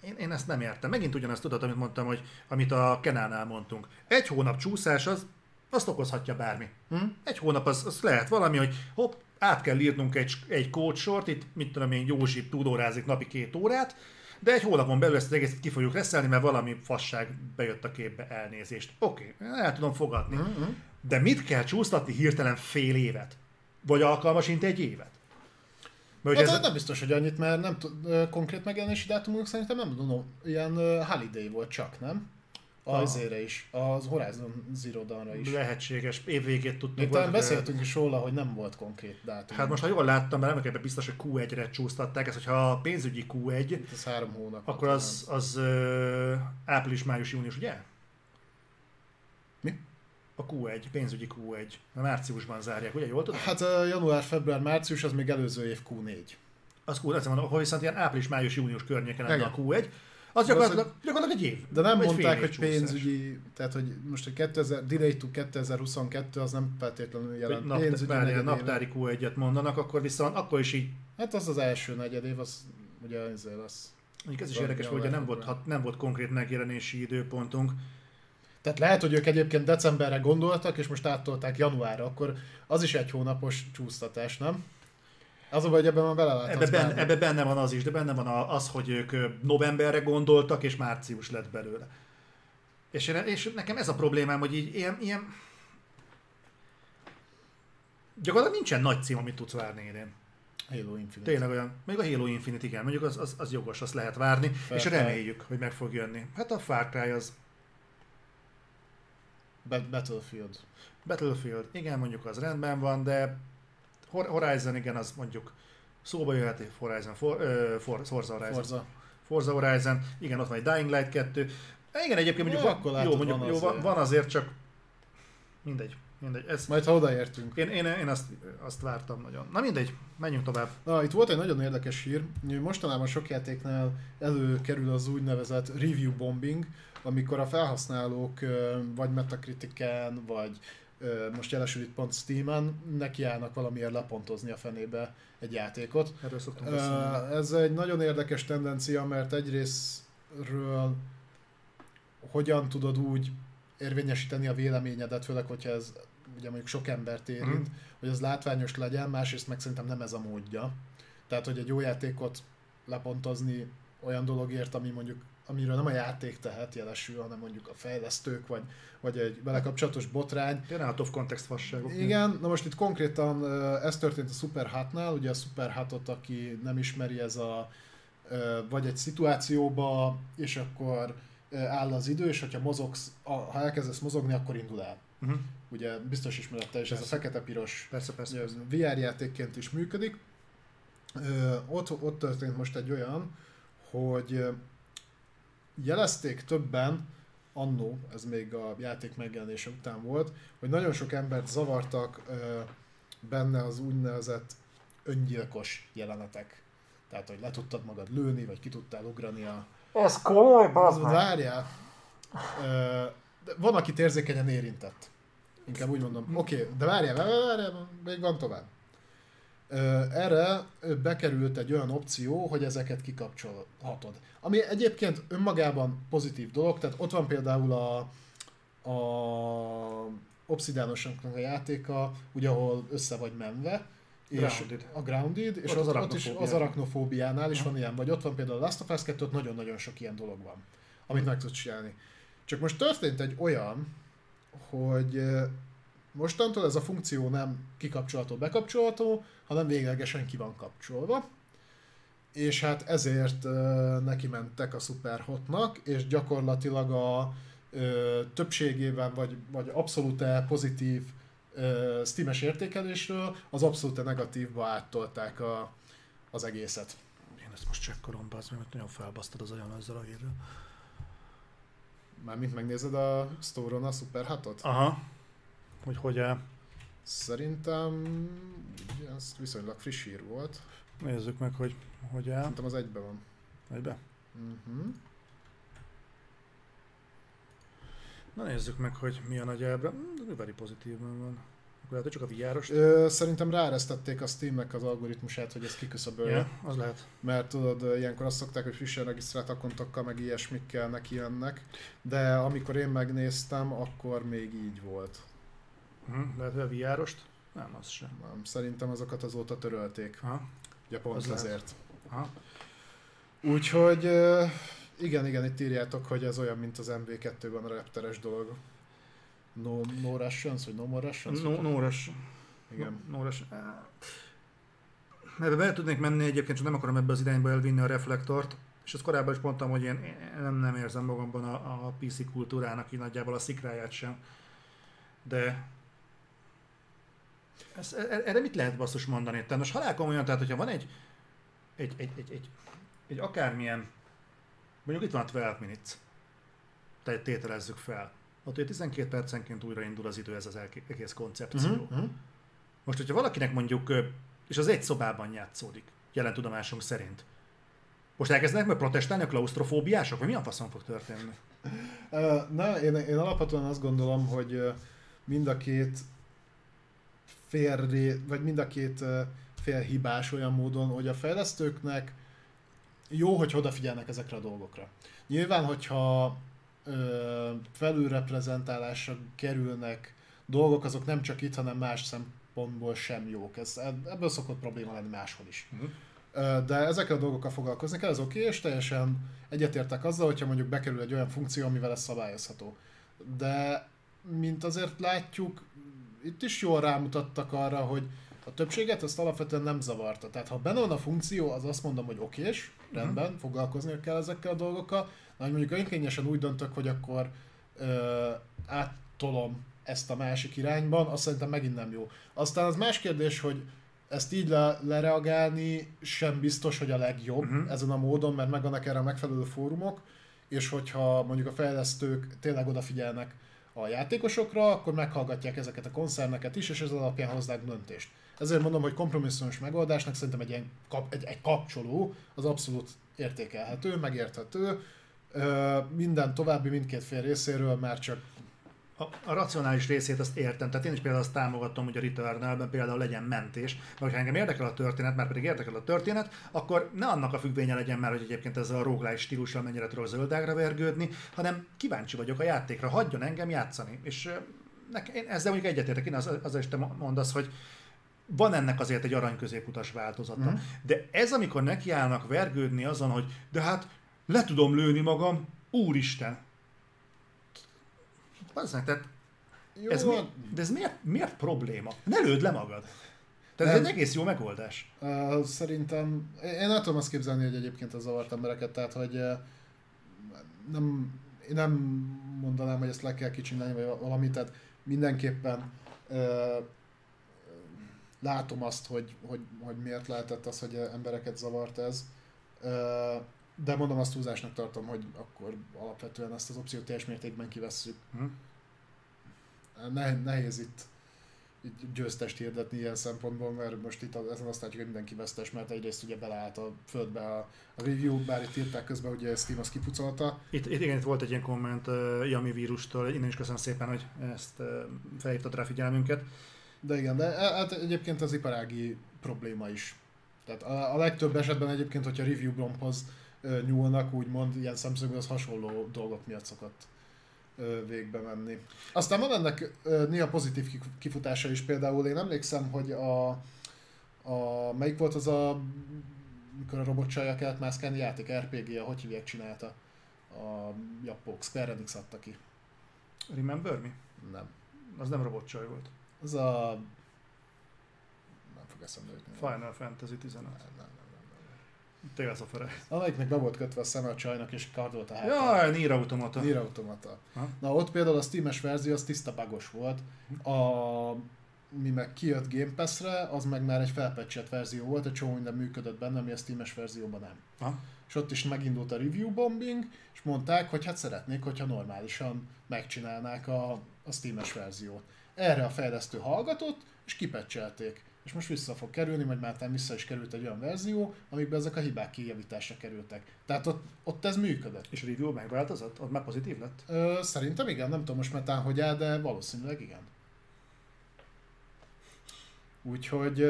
én, én ezt nem értem. Megint ugyanazt tudod, amit mondtam, hogy amit a Kenánál mondtunk. Egy hónap csúszás az, azt okozhatja bármi. Hm? Egy hónap az, az lehet valami, hogy hopp, át kell írnunk egy, egy kódsort, itt mit tudom én, Józsi tudórázik napi két órát, de egy hónapon belül ezt az egészet ki fogjuk reszelni, mert valami fasság bejött a képbe elnézést. Oké, okay, el tudom fogadni. Mm-hmm. De mit kell csúsztatni hirtelen fél évet? Vagy alkalmasint egy évet? Mert Hát ez... nem biztos, hogy annyit, mert nem ö, konkrét megjelenési dátumunk szerintem nem tudom, ilyen holiday volt csak, nem? Ah. Azére is, az Horizon Zero Dawn-ra is. lehetséges, évvégét tudtuk. Talán beszéltünk is róla, hogy nem volt konkrét dátum. Hát most, ha jól láttam, mert nem ebben biztos, hogy Q1-re csúsztatták, ez hogyha a pénzügyi Q1, Itt az három hónap. akkor az, az ö, április, május, június, ugye? A Q1, pénzügyi Q1. A márciusban zárják, ugye? Jól tudom? Hát január, február, március, az még előző év Q4. Az Q1, azt mondom, ahol viszont ilyen április, május, június környéken lenne a Igen. Q1. Az gyakorlatilag, gyakorlatilag egy év. De nem mondták, év hogy csúszás. pénzügyi, tehát hogy most a 2000, delay to 2022 az nem feltétlenül jelent napt, pénzügyi várjál, naptári Q1-et mondanak, akkor viszont akkor is így Hát az az első negyedév, az ugye ezzel lesz. Mondjuk ez is érdekes, hogy nem volt, hat- nem volt konkrét megjelenési időpontunk. Tehát lehet, hogy ők egyébként decemberre gondoltak, és most áttolták januárra, akkor az is egy hónapos csúsztatás, nem? Az a baj, hogy ebben már beleláthatsz Ebbe, ben, bármi. ebbe benne van az is, de benne van az, hogy ők novemberre gondoltak, és március lett belőle. És, én, és nekem ez a problémám, hogy így ilyen, ilyen... Gyakorlatilag nincsen nagy cím, amit tudsz várni idén. Halo Infinite. Tényleg olyan, még a Halo Infinite, igen, mondjuk az, az, az jogos, azt lehet várni, Far és reméljük, hogy meg fog jönni. Hát a Far Cry az Battlefield. Battlefield, igen, mondjuk az rendben van, de Hor- Horizon, igen, az mondjuk szóba jöhet, Horizon, for, ö, for, Forza Horizon. Forza. Forza Horizon, igen, ott van egy Dying Light 2. Igen, egyébként mondjuk Ja, van, akkor jó, mondjuk, van jó, van, azért. van azért, csak mindegy, mindegy. Ez, Majd ha odaértünk. én, én, én azt, azt vártam nagyon. Na mindegy, menjünk tovább. Na, itt volt egy nagyon érdekes hír. Mostanában sok játéknál előkerül az úgynevezett review bombing, amikor a felhasználók vagy Metacritiken, vagy most jelesül itt pont Steam-en, nekiállnak valamiért lepontozni a fenébe egy játékot. Erről szoktunk beszélni. Ez egy nagyon érdekes tendencia, mert egyrésztről hogyan tudod úgy érvényesíteni a véleményedet, főleg, hogyha ez ugye mondjuk sok embert érint, Mhm. hogy az látványos legyen, másrészt meg szerintem nem ez a módja. Tehát, hogy egy jó játékot lepontozni olyan dologért, ami mondjuk amiről nem a játék tehet jelesül, hanem mondjuk a fejlesztők, vagy, vagy egy vele kapcsolatos botrány, Tényleg out of context fasságok. igen, na most itt konkrétan ez történt a Super Hotnál, ugye a Super Hotot, aki nem ismeri, ez a vagy egy szituációba, és akkor áll az idő, és hogyha mozogsz, ha elkezdesz mozogni, akkor indul el. Uh-huh. Ugye biztos ismerete, és ez a Persze. fekete-piros Persze, persze. persze. VR játékként is működik. Ö, ott, ott történt most egy olyan, hogy jelezték többen, annó, ez még a játék megjelenése után volt, hogy nagyon sok embert zavartak ö, benne az úgynevezett öngyilkos jelenetek. Tehát, hogy le tudtad magad lőni, vagy ki tudtál ugrani a... Ez komoly, Várjál! Ö, de van, akit érzékenyen érintett. Inkább úgy mondom. Oké, okay, de várjál, várjál, várjál, még van tovább. Erre bekerült egy olyan opció, hogy ezeket kikapcsolhatod. Ami egyébként önmagában pozitív dolog, tehát ott van például a, a Obsidianosoknak a játéka, ugye ahol össze vagy menve, és Grounded. a Grounded, és Ott az ott is az arachnofóbiánál is van ilyen, vagy ott van például a Last of Us 2, ott nagyon-nagyon sok ilyen dolog van, amit meg tudsz csinálni. Csak most történt egy olyan, hogy mostantól ez a funkció nem kikapcsolható, bekapcsolható, hanem véglegesen ki van kapcsolva. És hát ezért ö, neki mentek a Superhotnak, és gyakorlatilag a ö, többségében, vagy, vagy abszolút pozitív ö, Steam-es értékelésről az abszolút negatívba áttolták a, az egészet. Én ezt most csekkolom, az mert nagyon felbasztad az olyan ezzel a hírrel. Mármint megnézed a store-on a Superhotot? Aha. Hogy hogy áll. Szerintem ugye, ez viszonylag friss hír volt. Nézzük meg, hogy hogy áll. Szerintem az egyben van. Egybe. Uh-huh. Na nézzük meg, hogy mi a nagy elbre. Mm, Very pozitívban van. Akkor lehet, csak a VR-os. Ö, szerintem ráeresztették a Steamnek az algoritmusát, hogy ezt kiküszöbölje. Ja, az lehet. Mert tudod, ilyenkor azt szokták, hogy frissen regisztrált akontokkal, meg ilyesmikkel neki jönnek. De amikor én megnéztem, akkor még így volt. Uh-huh. Lehet, hogy a VR-ost? Nem, az sem. Nem, szerintem azokat azóta törölték. Aha. Ugye pont Az ezért. Aha. Úgyhogy igen, igen, itt írjátok, hogy ez olyan, mint az MV2-ben a repteres dolog. No, no Russians, vagy No More Russians? No, Nóras. Igen. Nóras. Ebbe bele tudnék menni egyébként, csak nem akarom ebbe az irányba elvinni a reflektort. És ezt korábban is mondtam, hogy én én nem, nem érzem magamban a, a PC kultúrának így nagyjából a szikráját sem. De ez, e- erre mit lehet basszus mondani? Tehát most halál komolyan, tehát hogyha van egy, egy, egy, egy, egy, egy akármilyen, mondjuk itt van a 12 minutes, tehát tételezzük fel. Ott ugye 12 percenként újraindul az idő, ez az egész koncepció. Uh-huh. Most, hogyha valakinek mondjuk, és az egy szobában játszódik, jelen tudomásunk szerint, most elkezdenek meg protestálni a klaustrofóbiások, vagy mi a faszon fog történni? Na, én, én alapvetően azt gondolom, hogy mind a két félré, vagy mind a két fél hibás olyan módon, hogy a fejlesztőknek jó, hogy odafigyelnek ezekre a dolgokra. Nyilván, hogyha ö, felülreprezentálásra kerülnek dolgok, azok nem csak itt, hanem más szempontból sem jók. Ez, ebből szokott probléma lenni máshol is. Uh-huh. De ezekkel a dolgokkal foglalkozni kell, ez oké, és teljesen egyetértek azzal, hogyha mondjuk bekerül egy olyan funkció, amivel ez szabályozható. De mint azért látjuk, itt is jól rámutattak arra, hogy a többséget ezt alapvetően nem zavarta. Tehát ha benne van a funkció, az azt mondom, hogy okés, rendben, foglalkozni kell ezekkel a dolgokkal. Na, hogy mondjuk önkényesen úgy döntök, hogy akkor ö, áttolom ezt a másik irányban, azt szerintem megint nem jó. Aztán az más kérdés, hogy ezt így le, lereagálni sem biztos, hogy a legjobb Mhm. uh-huh. ezen a módon, mert megvannak erre a megfelelő fórumok, és hogyha mondjuk a fejlesztők tényleg odafigyelnek a játékosokra, akkor meghallgatják ezeket a koncerneket is, és ez alapján hozzák döntést. Ezért mondom, hogy kompromisszumos megoldásnak szerintem egy, ilyen kap, egy, egy kapcsoló az abszolút értékelhető, megérthető. Ö, minden további mindkét fél részéről már csak A, a racionális részét azt értem, tehát én is például azt támogatom, hogy a Returnal-ben például legyen mentés, mert hogyha engem érdekel a történet, már pedig érdekel a történet, akkor ne annak a függvénye legyen már, hogy egyébként ezzel a roguelike stílussal mennyire tudok zöldágra vergődni, hanem kíváncsi vagyok a játékra, hagyjon engem játszani. És ö, nek, én ezzel mondjuk egyetértek, én az, azzal is te mondasz, hogy van ennek azért egy arany középutas változata. Mhm. De ez, amikor nekiállnak vergődni azon, hogy de hát le tudom lőni magam, úristen. Bazzeg, tehát jó, ez mi, de ez miért, miért probléma? Ne lőd le magad. Tehát ez egy egész jó megoldás. Uh, szerintem, én el tudom azt képzelni, hogy egyébként az zavart embereket, tehát hogy uh, nem, én nem mondanám, hogy ezt le kell kicsinálni, vagy valami, tehát mindenképpen uh, látom azt, hogy, hogy, hogy miért lehetett az, hogy embereket zavart ez. Uh, de mondom, azt túlzásnak tartom, hogy akkor alapvetően ezt az opciót teljes mértékben kivesszük. Hm? Ne, nehéz itt, itt győztest hirdetni ilyen szempontból, mert most itt ezen azt látjuk, hogy mindenki vesztes, mert egyrészt ugye beleállt a földbe a, a review, bár itt írták közben, hogy Steam azt kipucolta. Itt, itt igen, itt volt egy ilyen komment uh, Yami vírustól, innen is köszönöm szépen, hogy ezt uh, felhívtad rá figyelmünket. De igen, de e- hát egyébként az iparági probléma is. Tehát a, a legtöbb esetben egyébként, hogyha review blombhoz ö, nyúlnak, úgymond ilyen szemszögből az hasonló dolgok miatt szokott végbe menni. Aztán van ennek néha pozitív kif- kifutása is, például én emlékszem, hogy a, a, melyik volt az a, mikor a robotcsajjal kellett mászkálni játék, RPG-a, hogy hívják csinálta? A Japok, Square Enix adta ki. Remember me? Nem. Az nem robotcsaj volt. Az a... Nem fog eszembe jutni. Final Fantasy 15. Nem, nem, of Arise. Amelyiknek be volt kötve a szeme a csajnak, és kardolt a hátán. Jaj, Nier Automata. Nier Automata. Ha? Na ott például a Steam-es verzió az tiszta bugos volt. A mi meg kijött Game Pass-re, az meg már egy felpecselt verzió volt, egy csomó minden működött benne, ami a Steam-es verzióban nem. Ha? És ott is megindult a review bombing, és mondták, hogy hát szeretnék, hogyha normálisan megcsinálnák a, a Steam-es verziót. Erre a fejlesztő hallgatott, és kipecselték. És most vissza fog kerülni, majd már vissza is került egy olyan verzió, amikben ezek a hibák kijavításra kerültek. Tehát ott, ott ez működött. És a review megváltozott? Ott már pozitív lett? Ö, szerintem igen, nem tudom most már tán, hogy áll, de valószínűleg igen. Úgyhogy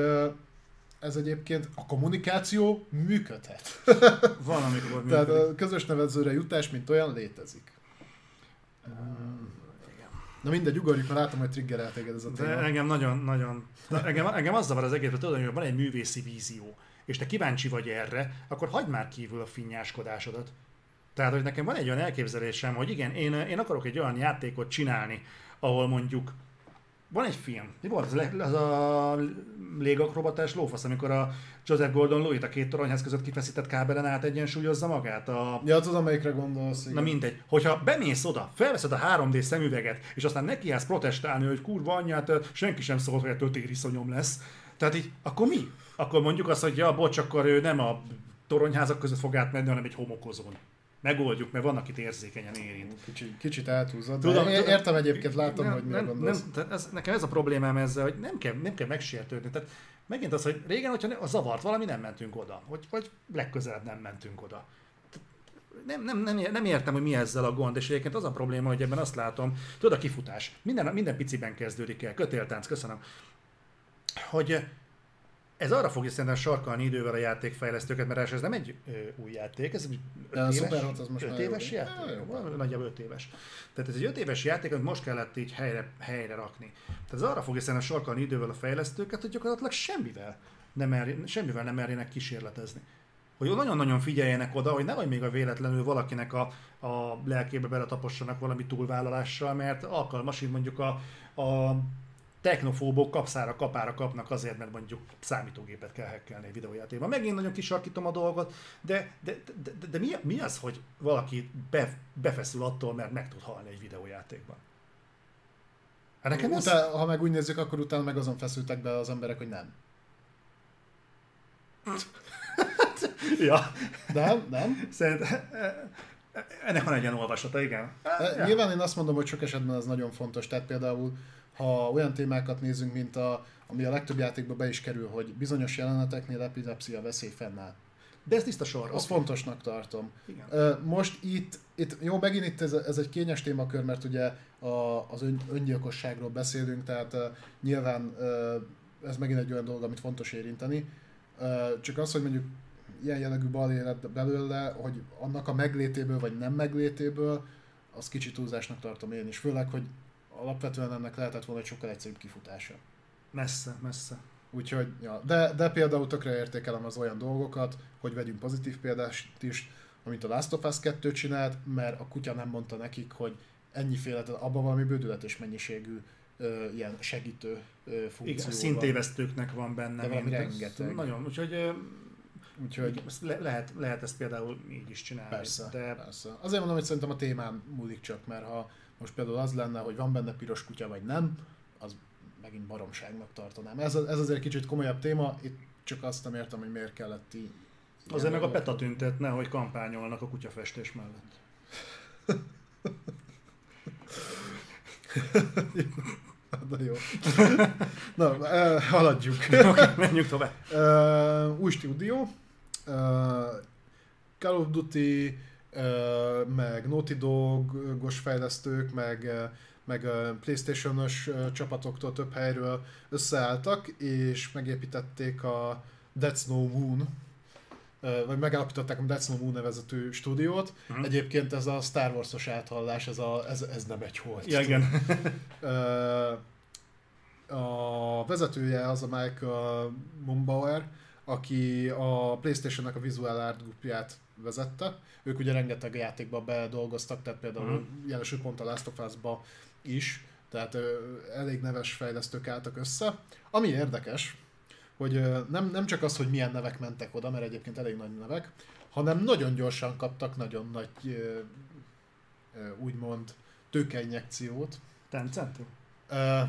ez egyébként a kommunikáció működhet. Van, amikor Tehát működik. a közös nevezőre jutás, mint olyan létezik. Na mindegy, ugorjuk, mert látom, hogy triggerelt téged ez a De téma. engem nagyon, nagyon, de engem, engem az zavar az egészben, tudod, hogy van egy művészi vízió, és te kíváncsi vagy erre, akkor hagyd már kívül a finnyáskodásodat. Tehát, hogy nekem van egy olyan elképzelésem, hogy igen, én, én akarok egy olyan játékot csinálni, ahol mondjuk van egy film, mi volt az, az a légakrobatás lófasz, amikor a Joseph Gordon-Lewitt a két toronyház között kifeszített kábelen át egyensúlyozza magát a Ja, tudom, melyikre gondolsz. Igen. Na mindegy, hogyha bemész oda, felveszed a 3D szemüveget, és aztán nekiállsz protestálni, hogy kurva anyját, senki sem szólt, hogy ettől tériszonyom lesz. Tehát így, akkor mi? Akkor mondjuk azt, hogy ja, bocs, akkor ő nem a toronyházak között fog átmenni, hanem egy homokozón. Megoldjuk, mert vannak itt érzékenyen érint. Kicsit, kicsit elhúzod. Tudom, de tudom. értem egyébként, látom, nem, hogy mire nem, gondolsz. nem, ez, nekem ez a problémám ezzel, hogy nem kell, nem kell megsértődni. Tehát megint az, hogy régen, hogyha a zavart valami, nem mentünk oda. Vagy, vagy legközelebb nem mentünk oda. Nem, nem, nem, nem értem, hogy mi ezzel a gond, és egyébként az a probléma, hogy ebben azt látom, tudod, a kifutás. Minden, minden piciben kezdődik el. Kötéltánc, köszönöm. Hogy ez arra fogja szerintem sarkalni idővel a játékfejlesztőket, mert ez nem egy ö, új játék, ez egy De öt éves, az most öt éves jó. játék, Ja, jó. Valami nagyjából 5 éves. Tehát ez egy 5 éves játék, amit most kellett így helyre, helyre rakni. Tehát ez arra fogja szerintem sarkalni idővel a fejlesztőket, hogy gyakorlatilag semmivel nem, mer, semmivel nem merjenek kísérletezni. Hogy nagyon-nagyon figyeljenek oda, hogy nehogy még a véletlenül valakinek a, a lelkébe beletapossanak valami túlvállalással, mert alkalmas, így mondjuk a, a technofóbok kapszára, kapára kapnak azért, mert mondjuk számítógépet kell hackelni egy videójátékban. Megint nagyon kisarkítom a dolgot, de, de, de, de, de mi, mi az, hogy valaki be, befeszül attól, mert meg tud halni egy videójátékban? Hát nekem ez... Utána, ha meg úgy nézzük, akkor utána meg azon feszültek be az emberek, hogy nem. Ja, Nem? Nem? szerintem ennek van egy ilyen olvasata, igen. Ja. Nyilván én azt mondom, hogy sok esetben ez nagyon fontos. Tehát például, ha olyan témákat nézünk, mint a, ami a legtöbb játékba be is kerül, hogy bizonyos jeleneteknél epilepszia veszély fennáll. De ez tiszta sor. Azt oké. fontosnak tartom. Igen. Most itt, itt jó, megint itt ez, ez egy kényes témakör, mert ugye a, az ön, öngyilkosságról beszélünk, tehát uh, nyilván uh, ez megint egy olyan dolog, amit fontos érinteni. Uh, csak az, hogy mondjuk ilyen jellegű bal élet belőle, hogy annak a meglétéből vagy nem meglétéből, az kicsit túlzásnak tartom én is. Főleg, hogy alapvetően ennek lehetett volna egy sokkal egyszerűbb kifutása. Messze, messze. Úgyhogy, ja, de, de például tökre értékelem az olyan dolgokat, hogy vegyünk pozitív példát is, amit a Last of Us 2 csinált, mert a kutya nem mondta nekik, hogy ennyiféle, abban valami bődületes mennyiségű ö, ilyen segítő ö, funkció Igen, szintévesztőknek van benne. De valami rengeteg. Nagyon, úgyhogy ö, Úgyhogy le, lehet, lehet ezt például így is csinálni. persze, De persze. Azért mondom, hogy szerintem a témán múlik csak, mert ha most például az lenne, hogy van benne piros kutya vagy nem, az megint baromságnak tartanám. Ez, ez azért kicsit komolyabb téma, itt csak azt nem értem, hogy miért kellett így. azért meg a PETA tüntetne, hogy kampányolnak a kutyafestés mellett. Na jó. Na, uh, haladjuk. Oké, menjünk tovább. Uh, új stúdió. Uh, Call of Duty, meg Naughty Dog-os fejlesztők, meg, meg Playstation-os csapatoktól több helyről összeálltak, és megépítették a That's No Moon, vagy megállapították a That's No Moon nevezetű stúdiót. Mhm. Egyébként ez a Star Wars-os áthallás, ez, a, ez, ez nem egy holt. Ja, igen. A vezetője az a Michael Mumbauer, aki a Playstation-nek a Visual Art grupját vezette. Ők ugye rengeteg játékba bedolgoztak, tehát például uh-huh. jelesül pont a Last of Us-ba is, tehát ö, elég neves fejlesztők álltak össze. Ami érdekes, hogy ö, nem, nem csak az, hogy milyen nevek mentek oda, mert egyébként elég nagy nevek, hanem nagyon gyorsan kaptak nagyon nagy, ö, ö, úgymond, tőkeinjekciót. Tencent? Ö,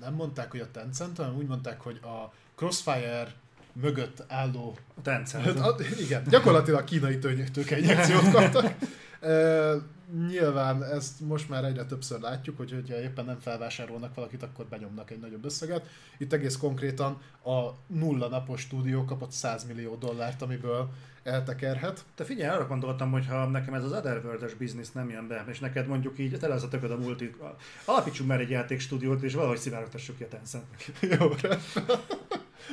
nem mondták, hogy a Tencent, hanem úgy mondták, hogy a Crossfire mögött álló... Tencent. Hát, igen, gyakorlatilag kínai tőkeinjekciót kaptak. E, nyilván ezt most már egyre többször látjuk, hogy hogyha éppen nem felvásárolnak valakit, akkor benyomnak egy nagyobb összeget. Itt egész konkrétan a nulla napos stúdió kapott 100 millió dollárt, amiből eltekerhet. Te figyelj, arra gondoltam, hogy ha nekem ez az Otherworld-es biznisz nem jön be, és neked mondjuk így tele az a tököd a multi, alapítsunk már egy játékstúdiót, és valahogy szivárogtassuk ki a Tencentnek. Jó,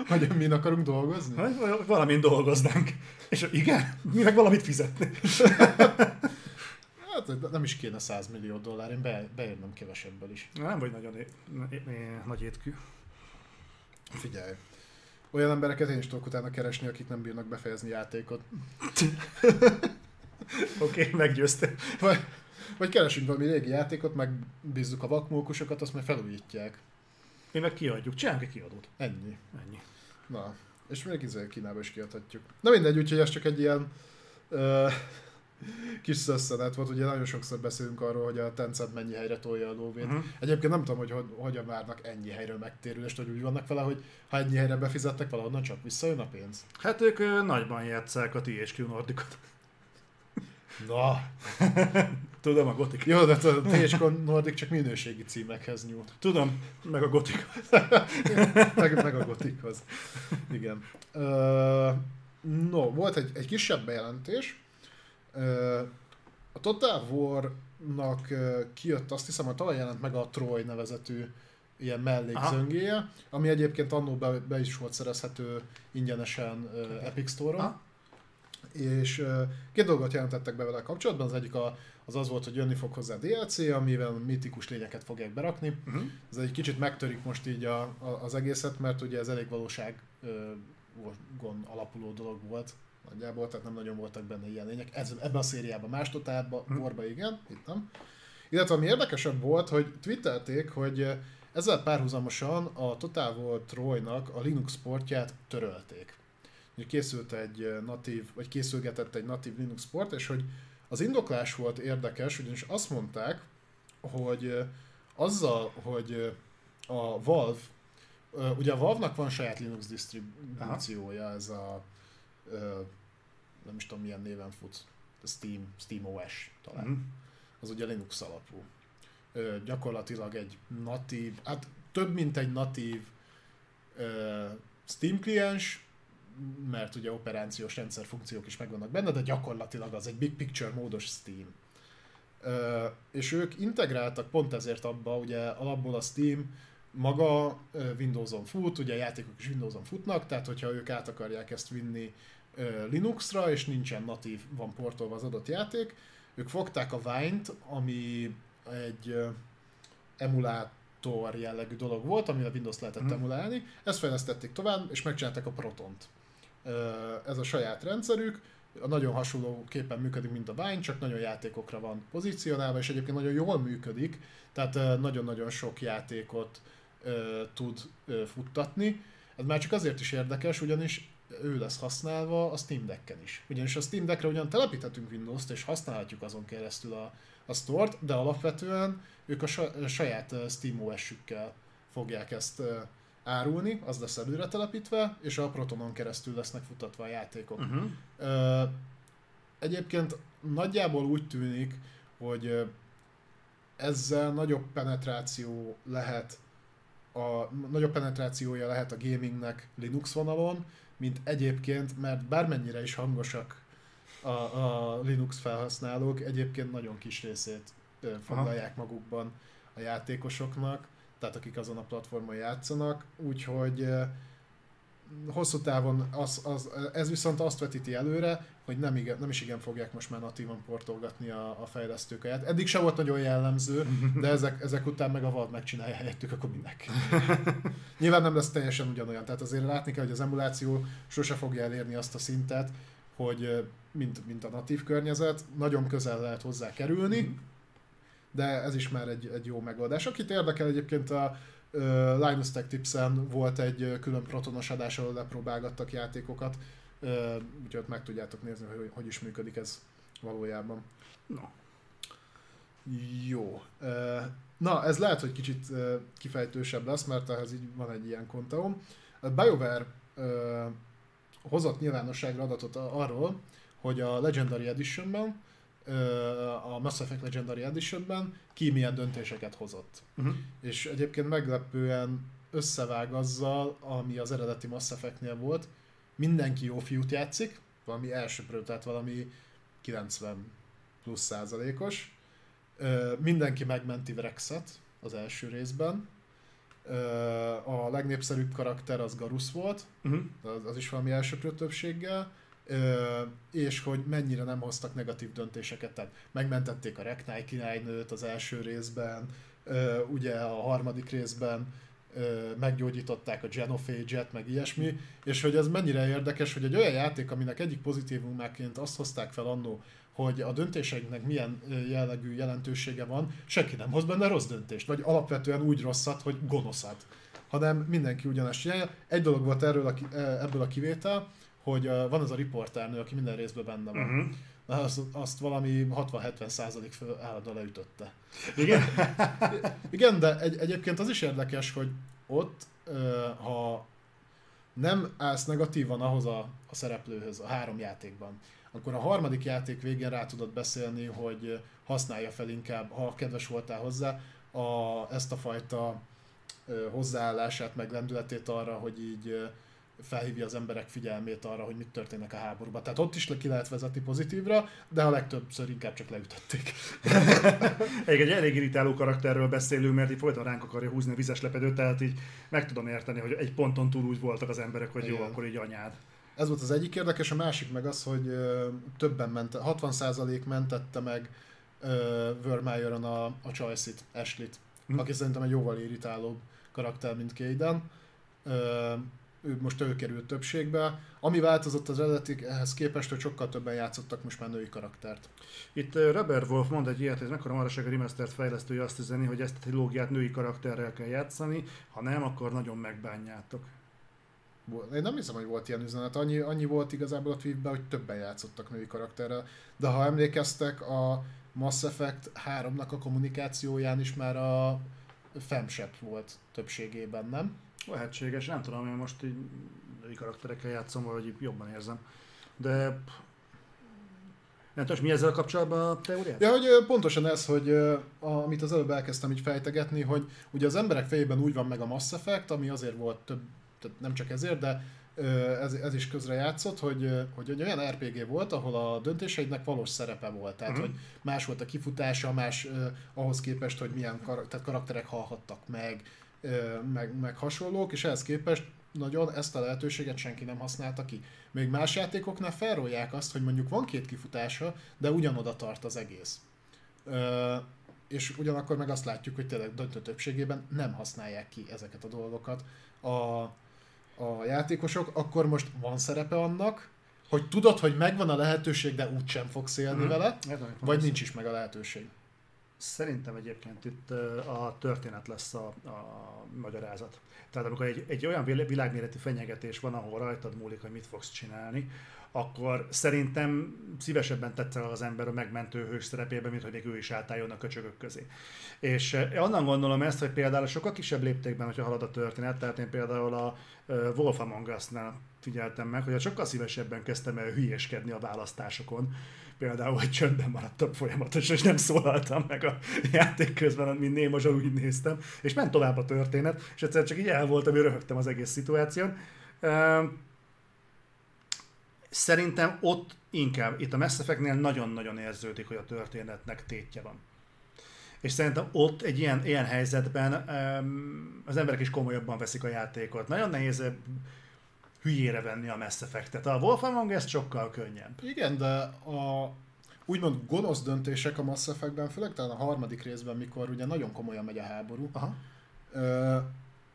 hogy mi akarunk dolgozni? Hogy valamin dolgoznánk. És igen, mi meg valamit fizetni. Hát nem is kéne 100 millió dollár, én be, beérnem kevesebbel is. Nem vagy nagyon é- é- é- nagy étkű. Figyelj, olyan embereket én is tudok utána keresni, akik nem bírnak befejezni játékot. Oké, okay, meggyőzte. Vagy, vagy keresünk valami régi játékot, meg bízzuk a vakmókusokat, azt majd felújítják. Mi meg kiadjuk, csinálunk egy kiadót. Ennyi. Ennyi. Na, és még izé Kínába is kiadhatjuk. Na mindegy, úgyhogy ez csak egy ilyen ö, kis szösszenet volt. Ugye nagyon sokszor beszélünk arról, hogy a Tencent mennyi helyre tolja a lóvét. Uh-huh. Egyébként nem tudom, hogy, hogy hogyan várnak ennyi helyről megtérülést, hogy úgy vannak vele, hogy ha ennyi helyre befizettek, valahonnan csak visszajön a pénz. Hát ők ö, nagyban játsszák a THQ Nordicot. Na, Tudom, a Gothic. jó, de a THQ Nordic csak minőségi címekhez nyúl. Tudom, meg a Gothic. meg, meg a gotikhoz. Igen. Uh, no, volt egy, egy kisebb bejelentés. Uh, a Total War-nak uh, kijött, azt hiszem, hogy tavaly jelent meg a Troy nevezetű ilyen mellékzöngéje, ami egyébként annó be, be is volt szerezhető ingyenesen uh, Epic Store-on. Aha. És két dolgot jelentettek be vele kapcsolatban, az egyik a, az az volt, hogy jönni fog hozzá DLC, amivel mitikus lényeket fogják berakni. Uh-huh. Ez egy kicsit megtörik most így a, a, az egészet, mert ugye ez elég valóságon alapuló dolog volt nagyjából, tehát nem nagyon voltak benne ilyen lények. Ez, ebben a szériában, más totálban, Hm. borba igen, itt nem. Illetve ami érdekesebb volt, hogy twittelték, hogy ezzel párhuzamosan a Total War Troy-nak a Linux portját törölték. Készült egy natív, vagy készülgetett egy natív Linux port, és hogy az indoklás volt érdekes, ugyanis azt mondták, hogy azzal, hogy a Valve, ugye a Valve-nak van saját Linux disztribúciója, ez a nem is tudom milyen néven fut, Steam, Steam OS talán. Mhm. Az ugye Linux alapú. Ö, gyakorlatilag egy natív, hát több mint egy natív ö, Steam kliens, mert ugye operációs rendszer funkciók is megvannak benne, de gyakorlatilag az egy big picture módos Steam. Ö, és ők integráltak pont ezért abba, ugye alapból a Steam maga Windows-on fut, ugye a játékok is Windows-on futnak, tehát hogyha ők át akarják ezt vinni Linuxra, és nincsen natív, van portolva az adott játék, ők fogták a Wine-t, ami egy emulátor jellegű dolog volt, amivel Windows lehetett Mhm. emulálni, ezt fejlesztették tovább, és megcsinálták a Protont. Ez a saját rendszerük, nagyon hasonló képen működik, mint a Vine, csak nagyon játékokra van pozícionálva, és egyébként nagyon jól működik, tehát nagyon-nagyon sok játékot tud futtatni. Ez már csak azért is érdekes, ugyanis ő lesz használva a Steam Deck-en is. Ugyanis a Steam Deckre ugyan telepíthetünk Windows-t, és használhatjuk azon keresztül a, a store-t, de alapvetően ők a sa- a saját Steam OS-ükkel fogják ezt árulni, az lesz előre telepítve, és a Protonon keresztül lesznek futatva a játékok. Uh-huh. Ö, egyébként nagyjából úgy tűnik, hogy ezzel nagyobb penetráció lehet a nagyobb penetrációja lehet a gamingnek Linux vonalon, mint egyébként, mert bármennyire is hangosak a, a Linux felhasználók, egyébként nagyon kis részét foglalják magukban a játékosoknak, tehát akik azon a platformon játszanak, úgyhogy hosszú távon az, az, ez viszont azt vetíti előre, hogy nem, igen, nem is igen fogják most már natívan portolgatni a, a fejlesztők Eddig se volt nagyon jellemző, de ezek, ezek után meg a Valve megcsinálja helyettük, akkor mindenki. Nyilván nem lesz teljesen ugyanolyan, tehát azért látni kell, hogy az emuláció sose fogja elérni azt a szintet, hogy mint, mint a natív környezet, nagyon közel lehet hozzá kerülni, de ez is már egy, egy jó megoldás. Akit érdekel egyébként a uh, Linus Tech Tipsen volt egy külön protonos adás, ahol lepróbálgattak játékokat, uh, úgyhogy meg tudjátok nézni, hogy hogy is működik ez valójában. No. Jó. Uh, na, ez lehet, hogy kicsit kifejtősebb lesz, mert ehhez így van egy ilyen konteum. A BioWare hozott nyilvánosságra adatot arról, hogy a Legendary Editionben a Mass Effect Legendary Editionben ki milyen döntéseket hozott. Uh-huh. És egyébként meglepően összevág azzal, ami az eredeti Mass Effect-nél volt. Mindenki jó fiút játszik, valami elsőprő, tehát valami 90 plusz százalékos. Mindenki megmenti Vrexet az első részben. A legnépszerűbb karakter az Garus volt, uh-huh. az, az is valami elsőprő többséggel és hogy mennyire nem hoztak negatív döntéseket. Tehát megmentették a Reknai királynőt az első részben, ugye a harmadik részben meggyógyították a Genophage-et, meg ilyesmi, és hogy ez mennyire érdekes, hogy egy olyan játék, aminek egyik pozitívumáként azt hozták fel annó, hogy a döntéseinknek milyen jellegű jelentősége van, senki nem hoz benne rossz döntést, vagy alapvetően úgy rosszat, hogy gonoszat, hanem mindenki ugyanazt csinálja. Egy dolog volt erről a, ebből a kivétel, hogy uh, van az a riporternő, aki minden részben benne van. Uh-huh. Na, azt, azt valami 60-70 százalék fő állandóan leütötte. Igen? Igen, de egy, egyébként az is érdekes, hogy ott, ha nem állsz negatívan ahhoz a, a szereplőhöz a három játékban, akkor a harmadik játék végén rá tudod beszélni, hogy használja fel inkább, ha kedves voltál hozzá, a, ezt a fajta hozzáállását, meg lendületét arra, hogy így felhívja az emberek figyelmét arra, hogy mit történik a háborúban. Tehát ott is le ki lehet vezetni pozitívra, de a legtöbbször inkább csak leütötték. egy, egy elég irritáló karakterről beszélünk, mert így folyton ránk akarja húzni a vizes lepedőt, tehát így meg tudom érteni, hogy egy ponton túl úgy voltak az emberek, hogy Igen. jó, akkor így anyád. Ez volt az egyik érdekes, a másik meg az, hogy többen ment, 60% mentette meg Vermeieren a, a Choice-it, Ashley-t, hm. aki szerintem egy jóval irritálóbb karakter, mint Kaden. Ő most ő került többségbe. Ami változott az eredeti ehhez képest, hogy sokkal többen játszottak most már női karaktert. Itt Robert Wolf mond egy ilyet, ez mekkora maraság a Remastered fejlesztői azt üzeni, hogy ezt a trilógiát női karakterrel kell játszani, ha nem, akkor nagyon megbánjátok. Én nem hiszem, hogy volt ilyen üzenet. Annyi, annyi volt igazából a tweetben, hogy többen játszottak női karakterrel. De ha emlékeztek, a Mass Effect 3-nak a kommunikációján is már a femsep volt többségében, nem? Lehetséges, nem tudom, én most így női karakterekkel játszom, vagy jobban érzem. De nem tudom, mi ezzel kapcsolatban a teóriát? Ja, hogy pontosan ez, hogy amit az előbb elkezdtem így fejtegetni, hogy ugye az emberek fejében úgy van meg a Mass Effect, ami azért volt több, tehát nem csak ezért, de ez, ez is közre játszott, hogy, hogy egy olyan RPG volt, ahol a döntéseidnek valós szerepe volt. Tehát, uh-huh. hogy más volt a kifutása, más uh, ahhoz képest, hogy milyen kar- tehát karakterek halhattak meg, meg, meg hasonlók, és ehhez képest nagyon ezt a lehetőséget senki nem használta ki. Még más játékoknál felrolják azt, hogy mondjuk van két kifutása, de ugyanoda tart az egész. Ö, és ugyanakkor meg azt látjuk, hogy tényleg döntő többségében nem használják ki ezeket a dolgokat a, a játékosok, akkor most van szerepe annak, hogy tudod, hogy megvan a lehetőség, de úgysem fogsz élni mm. vele, vagy nincs is meg a lehetőség. Szerintem egyébként itt a történet lesz a, a magyarázat. Tehát amikor egy, egy olyan világméretű fenyegetés van, ahol rajtad múlik, hogy mit fogsz csinálni, akkor szerintem szívesebben tetszel az ember a megmentő hős szerepében, mint hogy még ő is átálljon a köcsögök közé. És onnan gondolom ezt, hogy például sokkal kisebb léptékben, hogyha halad a történet, tehát én például a Wolf Among Us-nál figyeltem meg, hogy sokkal szívesebben kezdtem el hülyéskedni a választásokon, például, hogy csöndben maradtam folyamatosan, és nem szólaltam meg a játék közben, mint néma úgy néztem, és ment tovább a történet, és egyszer csak így el voltam, hogy röhögtem az egész szituáción. Szerintem ott inkább, itt a Mass Effect-nél nagyon-nagyon érződik, hogy a történetnek tétje van. És szerintem ott egy ilyen, ilyen helyzetben az emberek is komolyabban veszik a játékot. Nagyon nehéz hülyére venni a Mass Effect-et. A Wolf Among Us sokkal könnyebb. Igen, de a úgymond gonosz döntések a Mass Effect-ben, főleg talán a harmadik részben, mikor ugye nagyon komolyan megy a háború, Aha. ö,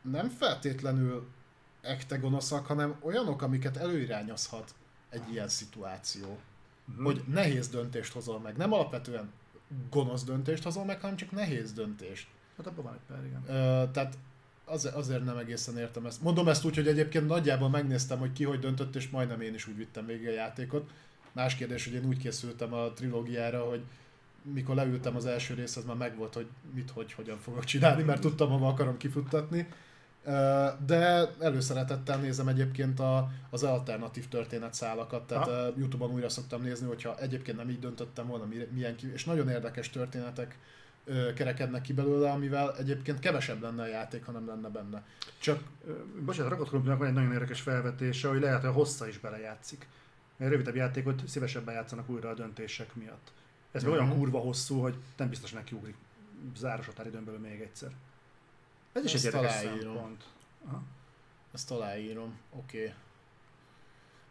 nem feltétlenül ekte gonoszak, hanem olyanok, amiket előirányozhat egy ilyen szituáció. Mhm. Hogy nehéz döntést hozol meg. Nem alapvetően gonosz döntést hozol meg, hanem csak nehéz döntést. Hát abban van egy pár, igen. Ö, tehát az, azért nem egészen értem ezt. Mondom ezt úgy, hogy egyébként nagyjából megnéztem, hogy ki hogy döntött, és majdnem én is úgy vittem végig a játékot. Más kérdés, hogy én úgy készültem a trilógiára, hogy mikor leültem az első részhez, már megvolt, hogy mit, hogy, hogyan fogok csinálni, mert tudtam, hova akarom kifuttatni. De előszeretettel nézem egyébként a, az alternatív történetszálakat, tehát Aha. a Youtube-on újra szoktam nézni, hogyha egyébként nem így döntöttem volna, mi- milyen és nagyon érdekes történetek kerekednek ki belőle, amivel egyébként kevesebb lenne a játék, ha nem lenne benne. Csak Bocsánat, Rakodkolumpinak van egy nagyon érdekes felvetése, hogy lehet, hogy a hossza is belejátszik. Egy rövidebb játékot szívesebben játszanak újra a döntések miatt. Ez meg olyan kurva hosszú, hogy nem biztos neki ugrik záros határidőn belül még egyszer. Ez is Ezt egy érdekes aláírom. szempont. Aha. Ezt aláírom, oké. Okay.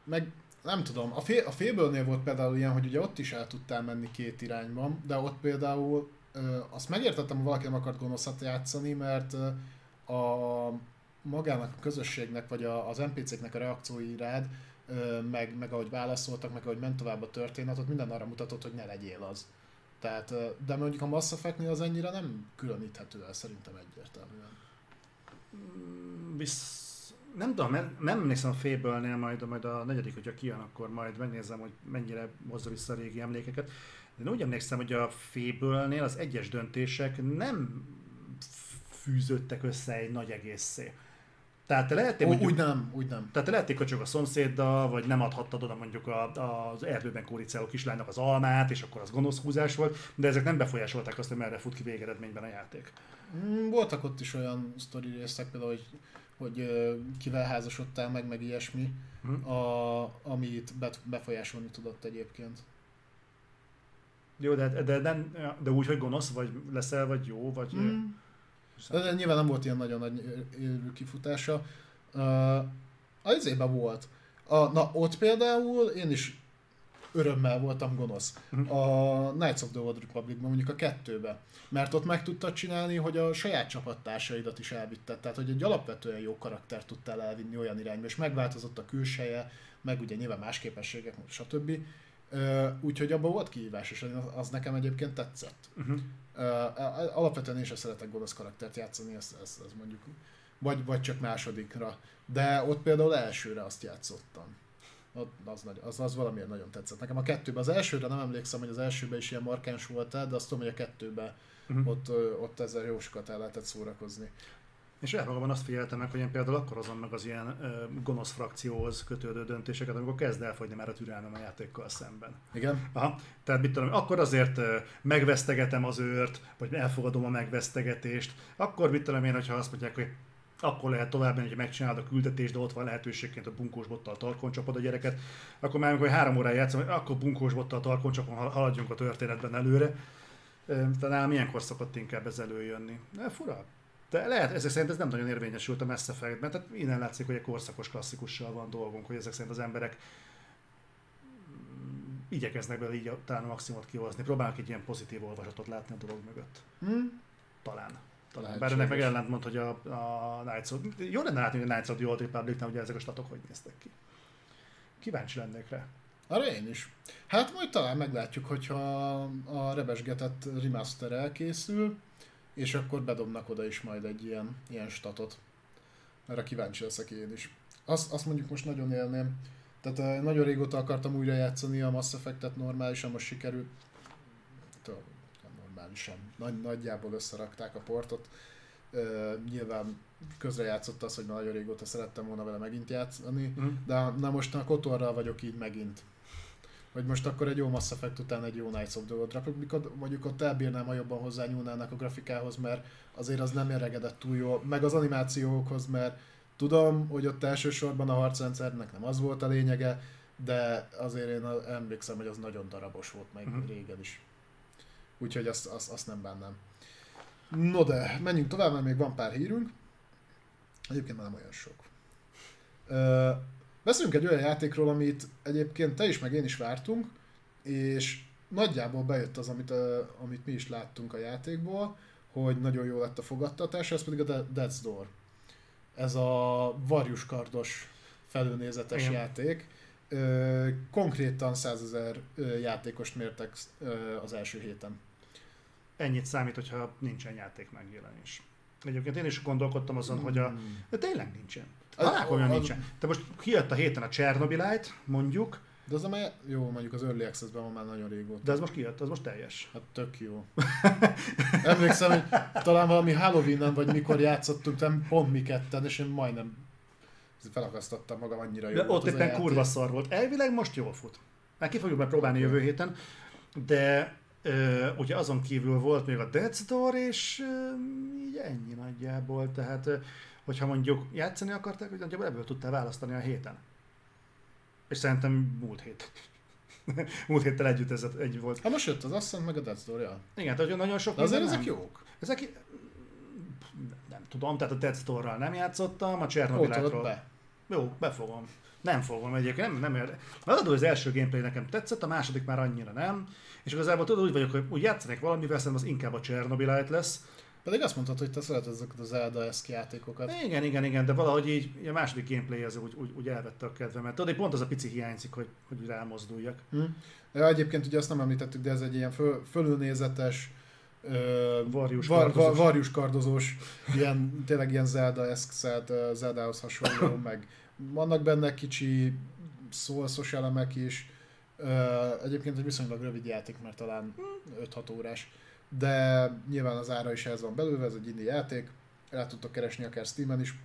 Meg nem tudom, a, fél, a félbőlnél volt például ilyen, hogy ugye ott is el tudtál menni két irányban, de ott például azt megértettem, hogy valaki nem akart gonoszat játszani, mert a magának a közösségnek, vagy az NPC-knek a reakciói rád, meg, meg ahogy válaszoltak, meg ahogy ment tovább a történet, ott minden arra mutatott, hogy ne legyél az. Tehát, de mondjuk a Mass Effect-nél az ennyire nem különíthető el szerintem egyértelműen. Mm, Visz... Nem tudom, nem, nem emlékszem a Fable-nél, majd, majd a negyedik, hogyha kijön, akkor majd megnézem, hogy mennyire hozza vissza a régi emlékeket. Én úgy emlékszem, hogy a Fable-nél az egyes döntések nem fűződtek össze egy nagy egészé. Tehát te lehettél Ó, mondjuk, úgy nem, úgy nem. tehát te lehettél köcsög a szomszéddal, vagy nem adhattad oda mondjuk a, az erdőben kóricáló kislánynak az almát, és akkor az gonosz húzás volt, de ezek nem befolyásolták azt, hogy merre fut ki végeredményben a játék. Mm, Voltak ott is olyan sztori részek, például, hogy, hogy kivel házasodtál meg, meg ilyesmi, Hm. a, amit befolyásolni tudott egyébként. Jó, de, de, de, de úgy, hogy gonosz vagy leszel, vagy jó, vagy... Mm. De, de nyilván nem volt ilyen nagyon nagy élő kifutása. Uh, az izében volt. A, na, ott például én is örömmel voltam gonosz. Mhm. A Knights of the Old Republicban, mondjuk a kettőbe. Mert ott meg tudtad csinálni, hogy a saját csapattársaidat is elvitted. Tehát, hogy egy alapvetően jó karakter tudtál elvinni olyan irányba, és megváltozott a külseje, meg ugye nyilván más képességek, stb. Úgyhogy abban volt kihívás, és az- nekem egyébként tetszett. Uh-huh. Uh, alapvetően én sem szeretek gonosz karaktert játszani, ez, ez, ez mondjuk, vagy, vagy csak másodikra. De ott például elsőre azt játszottam. Ott az, nagy, az, az valamiért nagyon tetszett. Nekem a kettőben, az elsőre nem emlékszem, hogy az elsőben is ilyen markáns volt de azt tudom, hogy a kettőben Uh-huh. ott, ott ezzel jó sokat el lehetett szórakozni. És saját magamban azt figyeltem meg, hogy én például akkor hozom meg az ilyen ö, gonosz frakcióhoz kötődő döntéseket, amikor kezd elfogyni már a türelmem a játékkal szemben. Igen? Aha, tehát mit tudom, akkor azért ö, megvesztegetem az őrt, vagy elfogadom a megvesztegetést, akkor mit tudom én, hogyha azt mondják, hogy akkor lehet tovább menni, hogy megcsinálod a küldetést, de ott van lehetőségként a bunkós bottal tarkon csapod a gyereket, akkor már amikor három órája játszom, hogy akkor bunkós bottal tarkon csapon hal- haladjunk a történetben előre. Ö, Talán ilyenkor szokott inkább ez előjönni. De fura. De lehet, ezek szerint ez nem nagyon érvényesült a Mass Effect-ben, tehát innen látszik, hogy egy korszakos klasszikussal van dolgunk, hogy ezek szerint az emberek igyekeznek belőle így talán a maximumot kihozni. Próbálnak egy ilyen pozitív olvasatot látni a dolog mögött. Hm? Talán. Talán. Bár ennek meg ellentmond, hogy a, a Knights of... Jó lenne látni, hogy a Knights of the Old Republic-nál ugye ezek a statok hogy néztek ki. Kíváncsi lennék rá. Arra én is. Hát majd talán meglátjuk, hogyha a rebesgetett remaster elkészül, és akkor bedobnak oda is majd egy ilyen, ilyen statot. Erre kíváncsi leszek én is. Azt, azt mondjuk most nagyon élném. Tehát eh, nagyon régóta akartam újra játszani a Mass Effect-et normálisan, most sikerült. Normálisan. Nagy, nagyjából összerakták a portot. Uh, nyilván közrejátszott az, hogy már nagyon régóta szerettem volna vele megint játszani, Mhm. de na most a Kotorral vagyok így megint. Hogy most akkor egy jó Mass Effect után egy jó Knights of the Old Republic-ot, mondjuk ott elbírnám, ha jobban hozzányúlnának a grafikához, mert azért az nem öregedett túl jól, meg az animációkhoz, mert tudom, hogy ott elsősorban a harcrendszernek nem az volt a lényege, de azért én emlékszem, hogy az nagyon darabos volt Mhm. uh-huh. régen is. Úgyhogy azt, azt, azt nem bánnám. No de, menjünk tovább, mert még van pár hírünk. Egyébként már nem olyan sok. Ö, Beszélünk egy olyan játékról, amit egyébként te is, meg én is vártunk, és nagyjából bejött az, amit, uh, amit mi is láttunk a játékból, hogy nagyon jó lett a fogadtatás, ez pedig a Death's Door. Ez a varjuskardos felülnézetes Igen. játék. Uh, konkrétan 100 ezer játékost mértek az első héten. Ennyit számít, hogyha nincsen játék megjelenés. Egyébként én is gondolkodtam azon, hmm. hogy a... Hmm. De tényleg nincsen. Halálkomolyan nincsen. Te most kijött a héten a Chernobylite, mondjuk, de az már, jó, mondjuk az Early Access-ben van már nagyon régóta. De ez most kijött, az most teljes. Hát tök jó. Emlékszem, hogy talán valami halloween vagy mikor játszottunk, nem pont mi ketten, és én majdnem felakasztottam magam annyira jó De ott éppen kurva szar volt. Elvileg most jól fut. Már ki fogjuk megpróbálni okay. jövő héten, de ö, ugye azon kívül volt még a Death's Door, és ö, így ennyi nagyjából, tehát ö, hogyha mondjuk játszani akarták, hogy nagyjából ebből tudtál választani a héten. És szerintem múlt hét. múlt héttel együtt ez egy volt. Hát most jött az Ascent meg a Death Door, ja. Igen, tehát nagyon sok De azért ezek jók. Ezek nem tudom, tehát a Death Store-ral nem játszottam, a Csernobyl be. Jó, befogom. Nem fogom egyébként, nem, nem érde. Az az első gameplay nekem tetszett, a második már annyira nem. És igazából tudod, úgy vagyok, hogy úgy játszanék valamivel, szerintem az inkább a Csernobyl lesz. Pedig azt mondtad, hogy te szereted ezeket az Zelda eszki játékokat. Igen, igen, igen, de valahogy így a második gameplay az úgy, úgy, úgy elvette a kedvemet. Tudod, pont az a pici hiányzik, hogy, hogy rámozduljak. Hm. Ja, egyébként ugye azt nem említettük, de ez egy ilyen föl, fölülnézetes, varjus, var, kardozós. varjus kardozós, ilyen, tényleg ilyen Zelda eszkszelt, Zeldához hasonló, meg vannak benne kicsi szószos elemek is. Egyébként egy viszonylag rövid játék, mert talán 5-6 órás de nyilván az ára is ez van belőle, ez egy indie játék, rá tudtok keresni akár Steam-en is,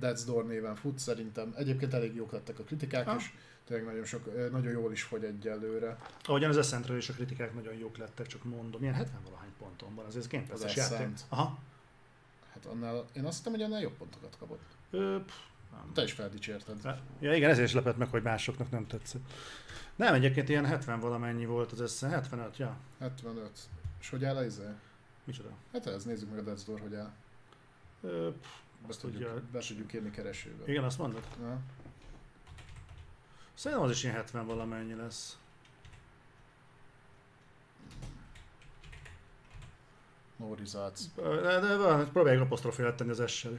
Dead's Door néven fut, szerintem egyébként elég jók lettek a kritikák ha. is, tényleg nagyon, sok, nagyon jól is fogy egyelőre. Ahogyan az Ascentről is a kritikák nagyon jók lettek, csak mondom, milyen 70 valahány ponton van, az ez Game Pass-es játék. Aha. Hát annál, én azt hiszem, hogy annál jobb pontokat kapott. Ö, pff, nem. Te is feldicsérted. Ja igen, ezért is lepett meg, hogy másoknak nem tetszett. Nem, egyébként ilyen 70 valamennyi volt az össze, 75, ja. 75. És hogy áll a izé? Micsoda? Hát ez, nézzük meg a Death's Door, hogy áll. Ö, pff, azt tudjuk, tudja... be tudjuk írni keresőbe. Igen, azt mondod? Ja. Szerintem az is ilyen 70 valamennyi lesz. No results. De, de, de próbáljuk apostrofélet tenni az essel.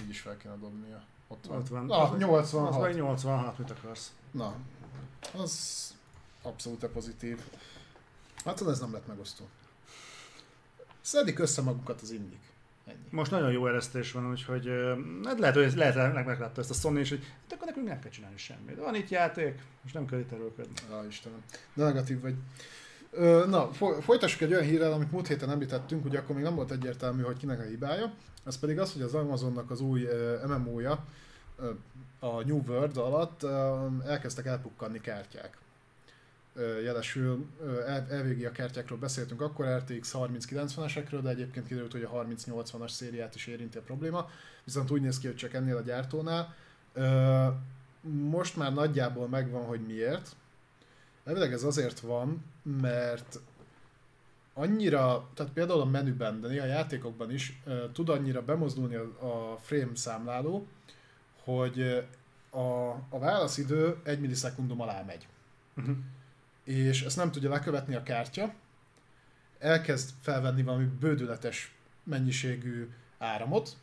Így is fel kéne dobnia. Ott van. Ott van. Ah, 86. Az meg 86, mit akarsz? Na, az abszolút pozitív. Hát ez nem lett megosztó. Szedik össze magukat az indik. Ennyi. Most nagyon jó eresztés van, úgyhogy hát lehet, hogy lehet, meglátta ezt a Sony is, hogy hát akkor nekünk nem kell csinálni semmit. Van itt játék, most nem kell itt erőlködni. Ja, Istenem. Negatív vagy. Na, folytassuk egy olyan hírrel, amit múlt héten említettünk, ugye akkor még nem volt egyértelmű, hogy kinek a hibája. Ez pedig az, hogy az Amazonnak az új MMO-ja, a New World alatt elkezdtek elpukkanni kártyák jelesül, elvégi a kártyákról beszéltünk akkor, RTX 3090-esekről, de egyébként kiderült, hogy a 3080-as szériát is érinti a probléma, viszont úgy néz ki, hogy csak ennél a gyártónál. Most már nagyjából megvan, hogy miért. Elvileg ez azért van, mert annyira, tehát például a menüben, de néha a játékokban is tud annyira bemozdulni a, frame számláló, hogy a, a válaszidő egy millisekundum alá megy. Uh-huh és ezt nem tudja lekövetni a kártya, elkezd felvenni valami bődületes mennyiségű áramot,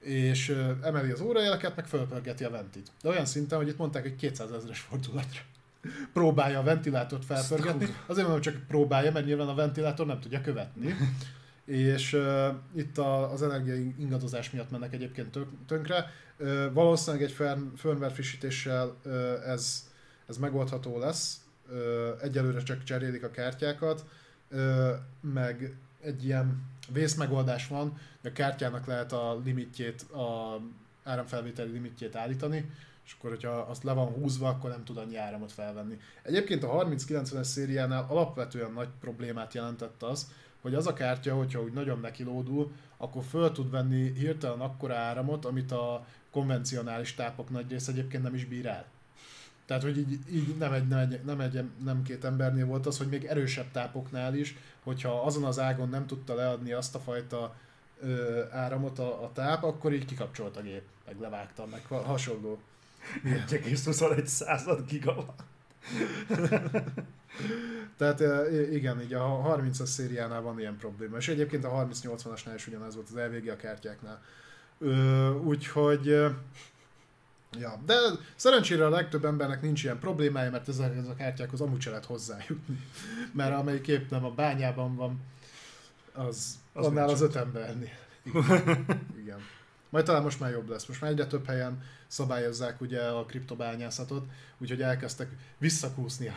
és emeli az órajeleket, meg fölpörgeti a ventit. De olyan szinten, hogy itt mondták, hogy 200 ezeres fordulatra próbálja a ventilátort felpörgetni. Azért mondom, csak próbálja, mert nyilván a ventilátor nem tudja követni. és uh, itt a, az energia ingadozás miatt mennek egyébként tönkre. Uh, valószínűleg egy firmware frissítéssel uh, ez, ez megoldható lesz, egyelőre csak cserélik a kártyákat, meg egy ilyen vészmegoldás van, hogy a kártyának lehet a limitjét, a áramfelvételi limitjét állítani, és akkor, hogyha azt le van húzva, akkor nem tud annyi áramot felvenni. Egyébként a 3090-es szériánál alapvetően nagy problémát jelentett az, hogy az a kártya, hogyha úgy nagyon nekilódul, akkor föl tud venni hirtelen akkora áramot, amit a konvencionális tápok nagy rész egyébként nem is bír el. Tehát, hogy így, így nem, egy, nem, egy, nem, egy, nem két embernél volt az, hogy még erősebb tápoknál is, hogyha azon az ágon nem tudta leadni azt a fajta ö, áramot a, a táp, akkor így kikapcsolt a gép, meg levágtam, meg ha- hasonló. 1,21 század gigawatt. Tehát igen, így a 30-as szériánál van ilyen probléma, és egyébként a 30-80-asnál is ugyanez volt az LVG a kártyáknál. Úgyhogy Ja, de szerencsére a legtöbb embernek nincs ilyen problémája, mert ezek, ezek a kártyákhoz amúgy se lehet hozzájutni. Mert amelyik épp nem a bányában van, az, Az annál az öt embernél. Igen. Igen. Majd talán most már jobb lesz. Most már egyre több helyen szabályozzák ugye a kriptobányászatot, úgyhogy elkezdtek visszakúszni a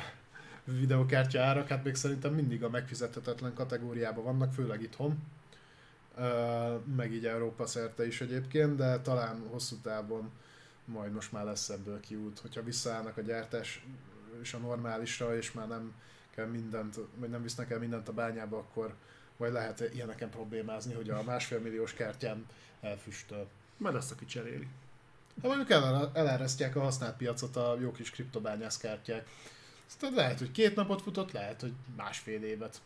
videokártya árak, hát még szerintem mindig a megfizethetetlen kategóriában vannak, főleg itthon. Meg így Európa szerte is egyébként, de talán hosszú távon majd most már lesz ebből kiút, hogyha visszaállnak a gyártás és a normálisra, és már nem kell mindent, vagy nem visznek el mindent a bányába, akkor vagy lehet ilyeneken problémázni, hogy a másfél milliós kártyám elfüstöl. Majd lesz, aki cseréli. Hát mondjuk el, elárasztják a használt piacot a jó kis kriptobányász kártyák. Aztán lehet, hogy két napot futott, lehet, hogy másfél évet.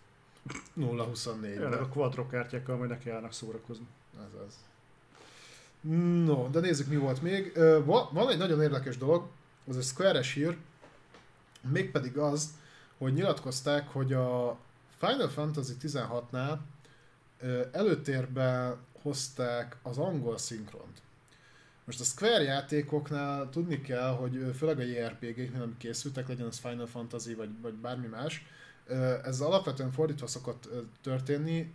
0-24 Jönnek a quadro kártyákkal, majd neki állnak szórakozni. Ez az. No, de nézzük mi volt még. Van egy nagyon érdekes dolog, az a Square-es hír, mégpedig az, hogy nyilatkozták, hogy a Final Fantasy 16-nál ö, előtérbe hozták az angol szinkront. Most a Square játékoknál tudni kell, hogy főleg a JRPG-knél, amik készültek, legyen az Final Fantasy vagy, vagy bármi más, Ez alapvetően fordítva szokott történni,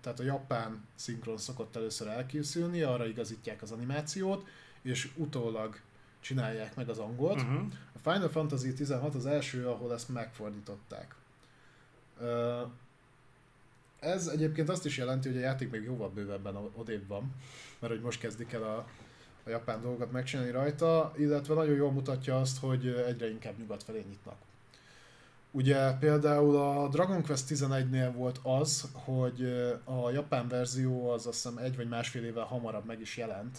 tehát a japán szinkron szokott először elkészülni, arra igazítják az animációt, és utólag csinálják meg az angolt. Uh-huh. A Final Fantasy 16 az első, ahol ezt megfordították. Ez egyébként azt is jelenti, hogy a játék még jóval bővebben odébb van, mert hogy most kezdik el a, a japán dolgokat megcsinálni rajta, illetve nagyon jól mutatja azt, hogy egyre inkább nyugat felé nyitnak. Ugye például a Dragon Quest 11-nél volt az, hogy a japán verzió az azt hiszem egy vagy másfél évvel hamarabb meg is jelent,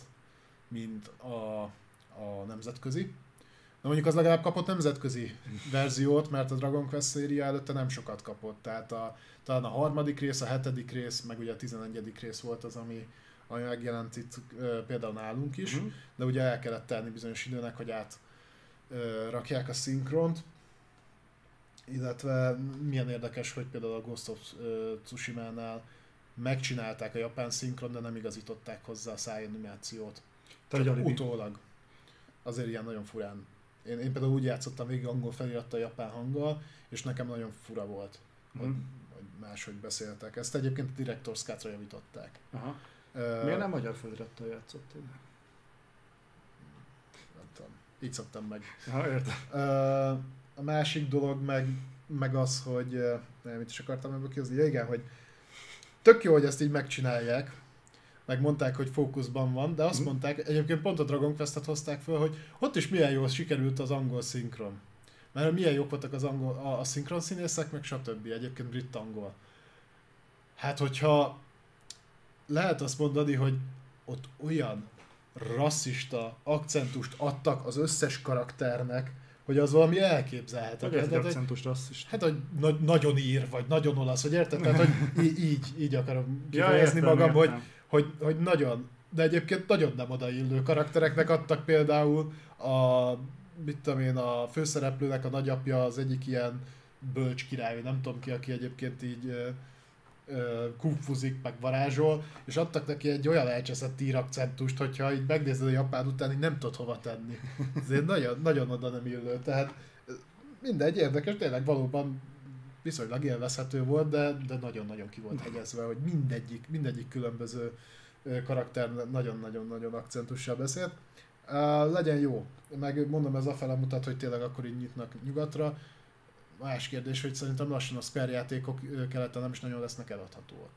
mint a, a nemzetközi. De mondjuk az legalább kapott nemzetközi verziót, mert a Dragon Quest széria előtte nem sokat kapott. Tehát a, talán a harmadik rész, a hetedik rész, meg ugye a tizenegyedik rész volt az, ami, ami megjelent itt például nálunk is, Mhm. de ugye el kellett tenni bizonyos időnek, hogy át rakják a szinkront. Illetve milyen érdekes, hogy például a Ghost of ö, Tsushima-nál megcsinálták a japán szinkron, de nem igazították hozzá a szájanimációt. Csak utólag. Azért ilyen nagyon furán. Én, én például úgy játszottam végig angol felirattal japán hanggal, és nekem nagyon fura volt, hogy, Mhm. hogy máshogy beszéltek. Ezt egyébként a Director's Cut-ra javították. Aha. Ö, Miért nem magyar felirattal játszottál? Nem tudom. Így szoktam meg. Ha, értem. Ö, a másik dolog meg, meg az, hogy nem, mit is akartam ebből kihozni. Ja, igen, hogy tök jó, hogy ezt így megcsinálják, meg mondták, hogy fókuszban van, de azt Mhm. mondták, egyébként pont a Dragon Quest-et hozták föl, hogy ott is milyen jól sikerült az angol szinkron. Mert milyen jók voltak az angol, a, a szinkron színészek, meg stb. Egyébként brit-angol. Hát, hogyha lehet azt mondani, hogy ott olyan rasszista akcentust adtak az összes karakternek, hogy az valami Hogy elképzelhetetlen. egy Tehát, hogy- akcentus rasszist. Hát, hogy na- nagyon ír, vagy nagyon olasz, hogy érted? Tehát, hogy í- így, így akarom kifejezni értem, magam, hogy, értem. hogy, hogy nagyon, de egyébként nagyon nem odaillő karaktereknek adtak például a, mit tudom én, a főszereplőnek a nagyapja az egyik ilyen bölcs király, nem tudom ki, aki egyébként így kungfuzik, meg varázsol, és adtak neki egy olyan elcseszett ír akcentust, hogyha így megnézed a japán után, így nem tudod hova tenni. Ezért nagyon, nagyon oda nem illő. Tehát mindegy, érdekes, tényleg valóban viszonylag élvezhető volt, de, de nagyon-nagyon ki volt hegyezve, hogy mindegyik, mindegyik különböző karakter nagyon-nagyon-nagyon akcentussal beszélt. Uh, legyen jó. Meg mondom, ez afele mutat, hogy tényleg akkor így nyitnak nyugatra. Más kérdés, hogy szerintem lassan a Square játékok keleten nem is nagyon lesznek eladhatóak.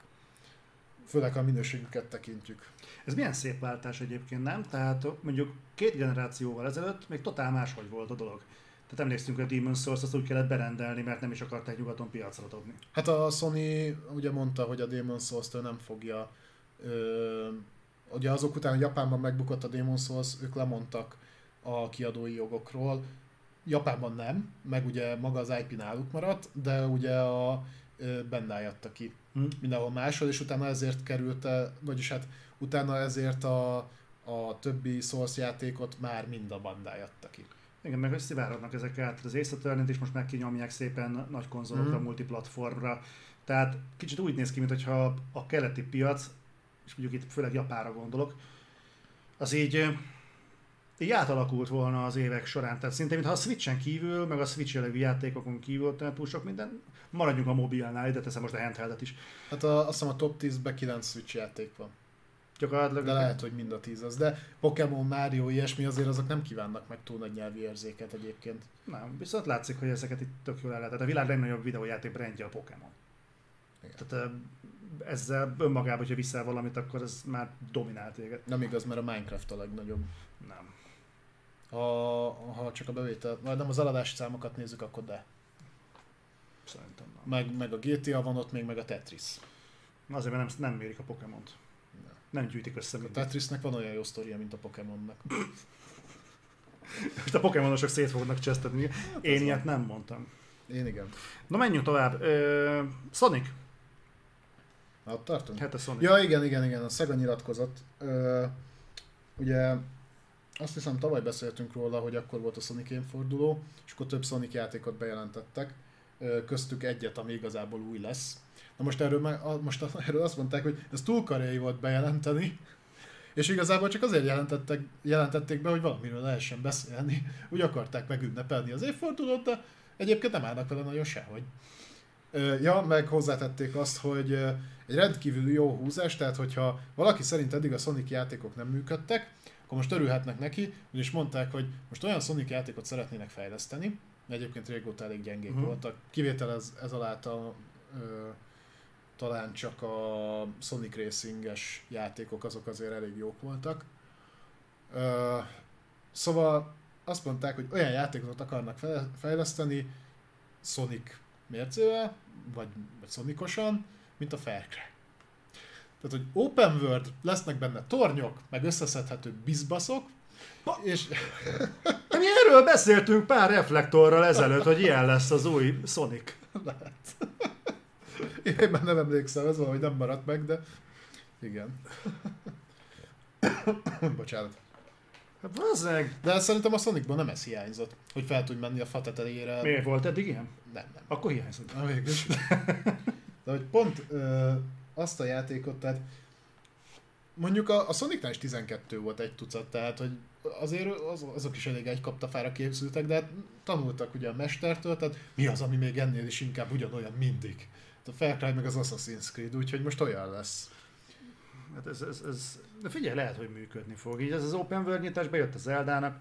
Főleg, ha a minőségüket tekintjük. Ez milyen szép váltás egyébként, nem? Tehát mondjuk két generációval ezelőtt még totál máshogy volt a dolog. Tehát emlékszünk, hogy a Demon's Souls azt úgy kellett berendelni, mert nem is akarták nyugaton piacra dobni. Hát a Sony ugye mondta, hogy a Demon's souls nem fogja ö, ugye azok után, hogy Japánban megbukott a Demon's Souls, ők lemondtak a kiadói jogokról. Japánban nem, meg ugye maga az IP náluk maradt, de ugye a Bandai adta ki Hm? mindenhol máshol, és utána ezért került, vagyis hát utána ezért a, a többi Souls játékot már mind a Bandai adta ki. Igen, meg szivárodnak ezek át. Az Ace Attorney-t is most már kinyomják szépen nagy konzolokra, mm. multiplatformra. Tehát kicsit úgy néz ki, mintha a keleti piac, és mondjuk itt főleg Japára gondolok, az így, így átalakult volna az évek során. Tehát szinte, mintha a Switchen kívül, meg a Switch jellegű játékokon kívül tehát túl sok minden, maradjunk a mobilnál, ide teszem most a handheldet is. Hát a, azt hiszem a top 10-ben 9 Switch játék van. Gyakorlatilag De lehet, hogy mind a 10 az. De Pokémon, Mario, ilyesmi azért azok nem kívánnak meg túl nagy nyelvi érzéket egyébként. Nem, viszont látszik, hogy ezeket itt tök jól el lehet. Tehát a világ legnagyobb videójáték brandje a Pokémon. Tehát ezzel önmagában, hogyha viszel valamit, akkor ez már dominál téged. Nem igaz, mert a Minecraft a legnagyobb. Nem. Ha, ha csak a bevétel, vagy nem az eladási számokat nézzük, akkor de. Szerintem nem. Meg, meg a GTA van ott még, meg a Tetris. Azért, mert nem, nem mérik a Pokémont. Nem gyűjtik össze A. Tetrisnek van olyan jó sztoria, mint a Pokémonnak. Most a Pokémonosok szét fognak csesztetni. Én ez ilyet nem mondtam. Én igen. Na menjünk tovább. Ö, Sonic. Na, ott tartunk? Hát a Sonic. Ja, igen, igen, igen, a Sega nyilatkozott. Ö, ugye azt hiszem tavaly beszéltünk róla, hogy akkor volt a Sonic évforduló, és akkor több Sonic játékot bejelentettek, köztük egyet, ami igazából új lesz. Na most erről, most erről azt mondták, hogy ez túl karéi volt bejelenteni, és igazából csak azért jelentettek, jelentették be, hogy valamiről lehessen beszélni. Úgy akarták megünnepelni az évfordulót, de egyébként nem állnak vele nagyon sehogy. Ja, meg hozzátették azt, hogy egy rendkívül jó húzás, tehát hogyha valaki szerint eddig a Sonic játékok nem működtek, akkor most örülhetnek neki, és mondták, hogy most olyan Sonic játékot szeretnének fejleszteni, mert egyébként régóta elég gyengék uh-huh. voltak. Kivétel ez, ez aláltal ö, talán csak a Sonic Racing-es játékok, azok azért elég jók voltak. Ö, szóval azt mondták, hogy olyan játékot akarnak fe- fejleszteni Sonic mércével, vagy, vagy Sonicosan, mint a Far Cry. Tehát, hogy open world, lesznek benne tornyok, meg összeszedhető bizbaszok, és Mi erről beszéltünk pár reflektorral ezelőtt, hogy ilyen lesz az új Sonic. lehet. Én már nem emlékszem, ez valahogy nem maradt meg, de igen. Bocsánat. Hát bazzeg. De szerintem a Sonicban nem ez hiányzott, hogy fel tudj menni a fa tetejére. Miért volt eddig ilyen? Nem, nem. Akkor hiányzott. Na végülis. De hogy pont ö, azt a játékot, tehát mondjuk a, a Sonicnál is 12 volt egy tucat, tehát hogy azért az, azok is elég egy kaptafára készültek, de hát tanultak ugye a mestertől, tehát mi az, ami még ennél is inkább ugyanolyan mindig. A Far Cry meg az Assassin's Creed, úgyhogy most olyan lesz. Hát ez, ez, ez, de figyelj, lehet, hogy működni fog. Így ez az open world nyitás bejött az Zeldának.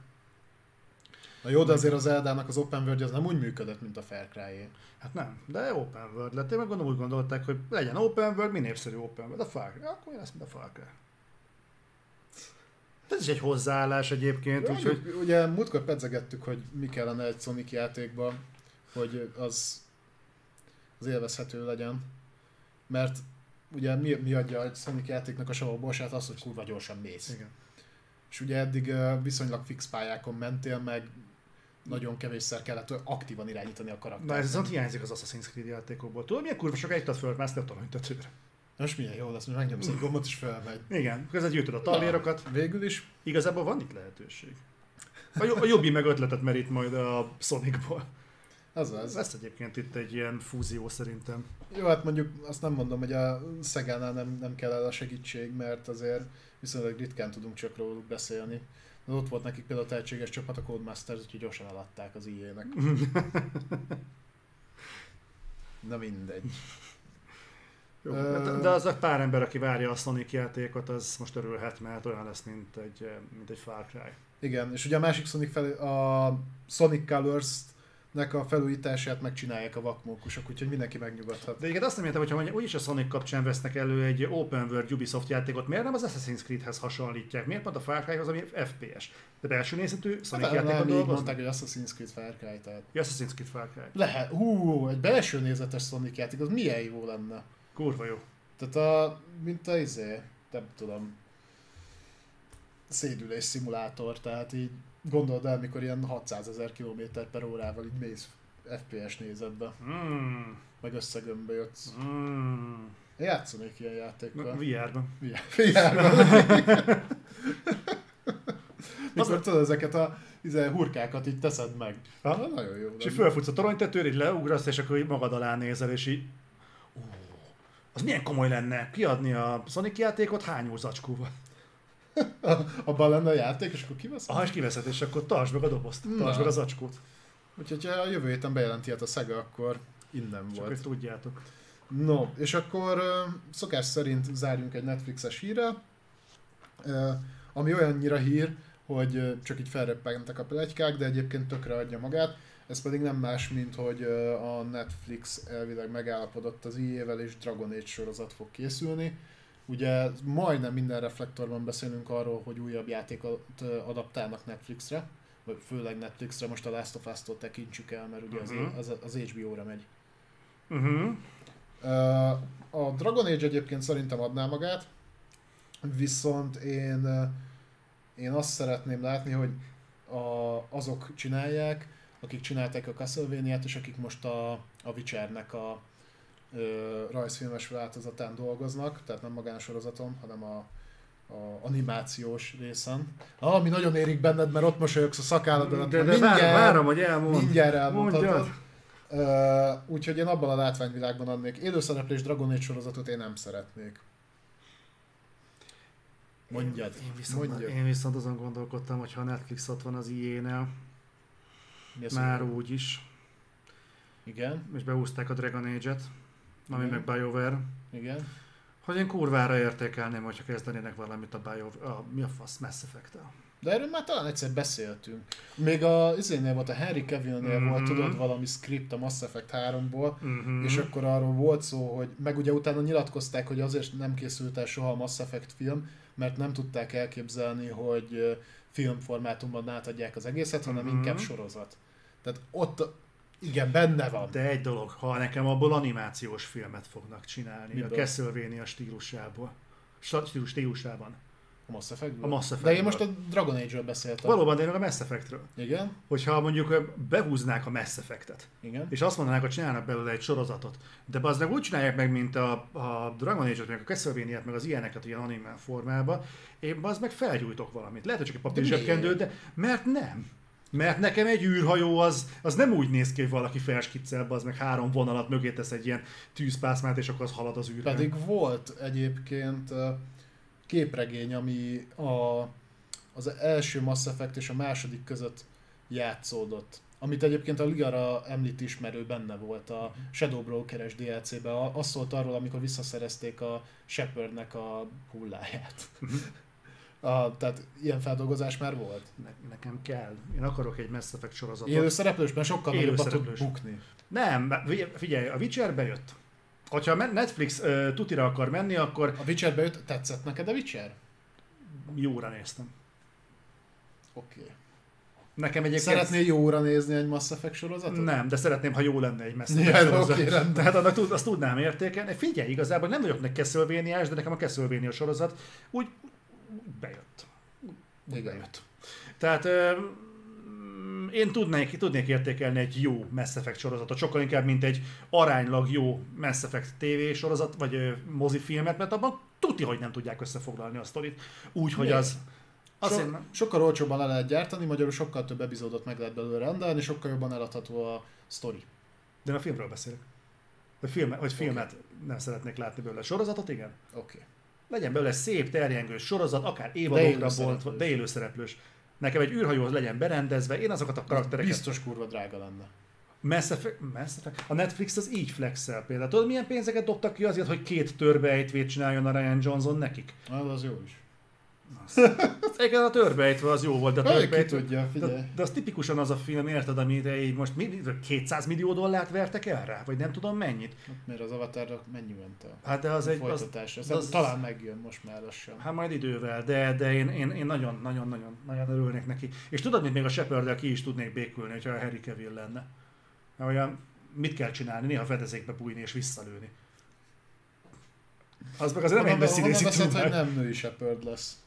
Na jó, de azért az Eldának az Open World az nem úgy működött, mint a Far cry Hát nem, de open world lett. Én meg gondolom úgy gondolták, hogy legyen open world, mi népszerű open world. A Far Cry. Akkor én lesz, mint a Far Cry. Ez is egy hozzáállás egyébként, úgyhogy Úgyhogy... Ugye múltkor pedzegettük, hogy mi kellene egy Sonic játékban, hogy az, az élvezhető legyen. Mert ugye mi, mi adja egy Sonic játéknak a savabosát az, hogy kurva gyorsan mész. igen. És ugye eddig viszonylag fix pályákon mentél, meg nagyon kevésszer kellett aktívan irányítani a karaktert. Na ez viszont hiányzik az Assassin's Creed játékokból. Tudod, milyen kurva sokáig tudod fölmászni a toronytetőre? Most milyen jó lesz, hogy megnyomsz egy gombot és felmegy. Igen, közben gyűjtöd a tallérokat. Végül is, Igazából van itt lehetőség. A, a Jobbi meg ötletet merít majd a Sonicból. az az. Lesz egyébként itt egy ilyen fúzió szerintem. Jó, hát mondjuk azt nem mondom, hogy a Szegánál nem, nem kell el a segítség, mert azért viszonylag ritkán tudunk csak róluk beszélni. De ott volt nekik például tehetséges csapat, a Codemasters, úgyhogy gyorsan eladták az IE-nek. Na mindegy. Jó, de, de az a pár ember, aki várja a Sonic játékot, az most örülhet, mert olyan lesz, mint egy, mint egy Far Cry. Igen, és ugye a másik Sonic fel, a Sonic Colors nek a felújítását megcsinálják a vakmókusok, úgyhogy mindenki megnyugodhat. De igen, azt nem értem, hogyha mondja, úgyis a Sonic kapcsán vesznek elő egy open world Ubisoft játékot, miért nem az Assassin's Creedhez hasonlítják? Miért pont a Far Cryhoz, ami FPS? De belső nézetű Sonic Hát, játékot dolgoznak? mondták, hogy Assassin's Creed Far Cry, tehát Ja, Assassin's Creed Far Cry. lehet, hú, egy belső nézetes Sonic játék, az milyen jó lenne. Kurva jó. Tehát a, mint a izé, nem tudom, szédülés szimulátor, tehát így gondold el, mikor ilyen 600 ezer km per órával így mész FPS nézetbe, Mm. meg összegömbbe jössz. Mm. Játszanék ilyen játékkal. VR-ban. VR-ban. Mikor tudod ezeket a izé, hurkákat így teszed meg. Ha? Ha? Nagyon jó. És így fölfutsz a toronytetőr, így leugrasz, és akkor így magad alá nézel, és így... Az milyen komoly lenne kiadni a Sonic játékot hányó zacskóval. Abban lenne a játék, és akkor kiveszed? Aha, és kiveszed, és akkor tartsd meg a dobozt, Na. tartsd meg a zacskót. Úgyhogy ha a jövő héten bejelenti ilyet a Sega, akkor innen Csak volt. hogy tudjátok. No, és akkor szokás szerint zárjunk egy Netflixes hírrel, ami olyannyira hír, hogy csak így felreppentek a plegykák, de egyébként tökre adja magát. Ez pedig nem más, mint hogy a Netflix elvileg megállapodott az EA-vel, és Dragon Age sorozat fog készülni. Ugye majdnem minden reflektorban beszélünk arról, hogy újabb játékot adaptálnak Netflixre, vagy főleg Netflixre, most a Last of Us-tól tekintsük el, mert ugye az, Mhm. az, az HBO-ra megy. Uh-huh. A Dragon Age egyébként szerintem adná magát, viszont én, én azt szeretném látni, hogy a, azok csinálják, akik csinálták a Castlevania-t, és akik most a, a Witchernek a ö, rajzfilmes változatán dolgoznak, tehát nem magán a sorozaton, hanem a, a animációs részen. Ah, ami nagyon érik benned, mert ott mosolyogsz a szakállad alatt. De, de mindjárt, vár, várom, hogy elmond. mindjárt elmondhatod. Uh, úgyhogy én abban a látványvilágban adnék. Élőszereplés Dragon Age sorozatot én nem szeretnék. Mondjad. Én, én, viszont, mondjad. én viszont azon gondolkodtam, hogy ha Netflix ott van az az, már úgy is, Igen, és beúzták a Dragon Age-et, ami meg BioWare, igen. hogy én kurvára értékelném, hogyha kezdenének valamit a BioWare, a, mi a fasz, Mass effect De erről már talán egyszer beszéltünk. Még a izénél volt, a Henry Cavillnél Mhm. volt, tudod, valami script a Mass Effect 3-ból, Uh-huh. és akkor arról volt szó, hogy meg ugye utána nyilatkozták, hogy azért nem készült el soha a Mass Effect film, mert nem tudták elképzelni, hogy filmformátumban átadják az egészet, hanem Mhm. inkább sorozat. Tehát ott igen, benne van. De egy dolog, ha nekem abból animációs filmet fognak csinálni, Miből? a Castlevania stílusából, stílus, stílusában. A Mass Effect. A Mass De Effectből. én most a Dragon Age-ről beszéltem. Valóban, de én a Mass Effectről. Igen, Hogyha mondjuk behúznák a Mass Effectet, igen. és azt mondanák, hogy csinálnak belőle egy sorozatot, de az meg úgy csinálják meg, mint a, a Dragon Age-ot, meg a castlevania meg az ilyeneket ilyen anime formában, én az meg felgyújtok valamit. Lehet, hogy csak egy papír De de mert nem. Mert nekem egy űrhajó az, az nem úgy néz ki, hogy valaki felskiccel, az meg három vonalat mögé tesz egy ilyen tűzpászmát, és akkor az halad az űrben. Pedig volt egyébként képregény, ami a, az első Mass Effect és a második között játszódott. Amit egyébként a Ligara említ ismerő benne volt a Shadow Broker-es DLC-ben. A- Az szólt arról, amikor visszaszerezték a Shepardnek a hulláját. A, tehát ilyen feldolgozás már volt. Ne, nekem kell. Én akarok egy Mass Effect sorozatot. Élő szereplősben sokkal Élő nagyobbat tud bukni. Nem, figy- figyelj, a Witcher bejött. Hogyha Netflix uh, tutira akar menni, akkor A Witcherbe jött, tetszett neked a Witcher? jóra néztem. Oké. Okay. Nekem egyébként... Szeretnél jóra nézni egy Mass Effect sorozatot? Nem, de szeretném, ha jó lenne egy Mass Ja, Effect oké, sorozat. rendben. Tehát annak tud, azt tudnám értékelni. Figyelj, igazából nem vagyok nek castlevania de nekem a Castlevania sorozat úgy bejött. Úgy Igen. bejött. Tehát ö, én tudnék, tudnék értékelni egy jó Mass Effect sorozatot, sokkal inkább, mint egy aránylag jó Mass Effect TV sorozat, vagy ö, mozifilmet, mert abban tuti, hogy nem tudják összefoglalni a sztorit. Úgy, hogy az... Azért, So, nem- sokkal olcsóbban le lehet gyártani, magyarul sokkal több epizódot meg lehet belőle rendelni, sokkal jobban eladható a sztori. de a filmről beszélek. Hogy, filmet, hogy filmet nem szeretnék látni belőle. Sorozatot igen. Oké. Okay. Legyen belőle szép, terjengő sorozat, akár évadokra bontva, de élőszereplős. Nekem egy űrhajó legyen berendezve, én azokat a karaktereket... Biztos kurva drága lenne. Mass Effect, Mass Effect. A Netflix az így flexel például. Tudod, milyen pénzeket dobtak ki azért, hogy két törbeejtvét csináljon a Ryan Johnson nekik? Ah, az jó is. Igen, a törbeejtve az jó volt, de a törbeejtve... tudja, figyelj. De, de az tipikusan az a film, érted, amit így most mi, 200 millió dollárt vertek el rá? Vagy nem tudom mennyit? Mert az Avatarra mennyi ment a Hát de az egy... Az, folytatás. Az, az- az, talán megjön most már lassan. Hát majd idővel, de, de én, én, én nagyon, nagyon, nagyon, nagyon örülnék neki. És tudod, mit még a shepard ki is tudnék békülni, hogyha a Harry Cavill lenne. Mert olyan, mit kell csinálni? Néha fedezékbe bújni és visszalőni. Az meg az nem egy hogy tudnák. nem női Shepard lesz?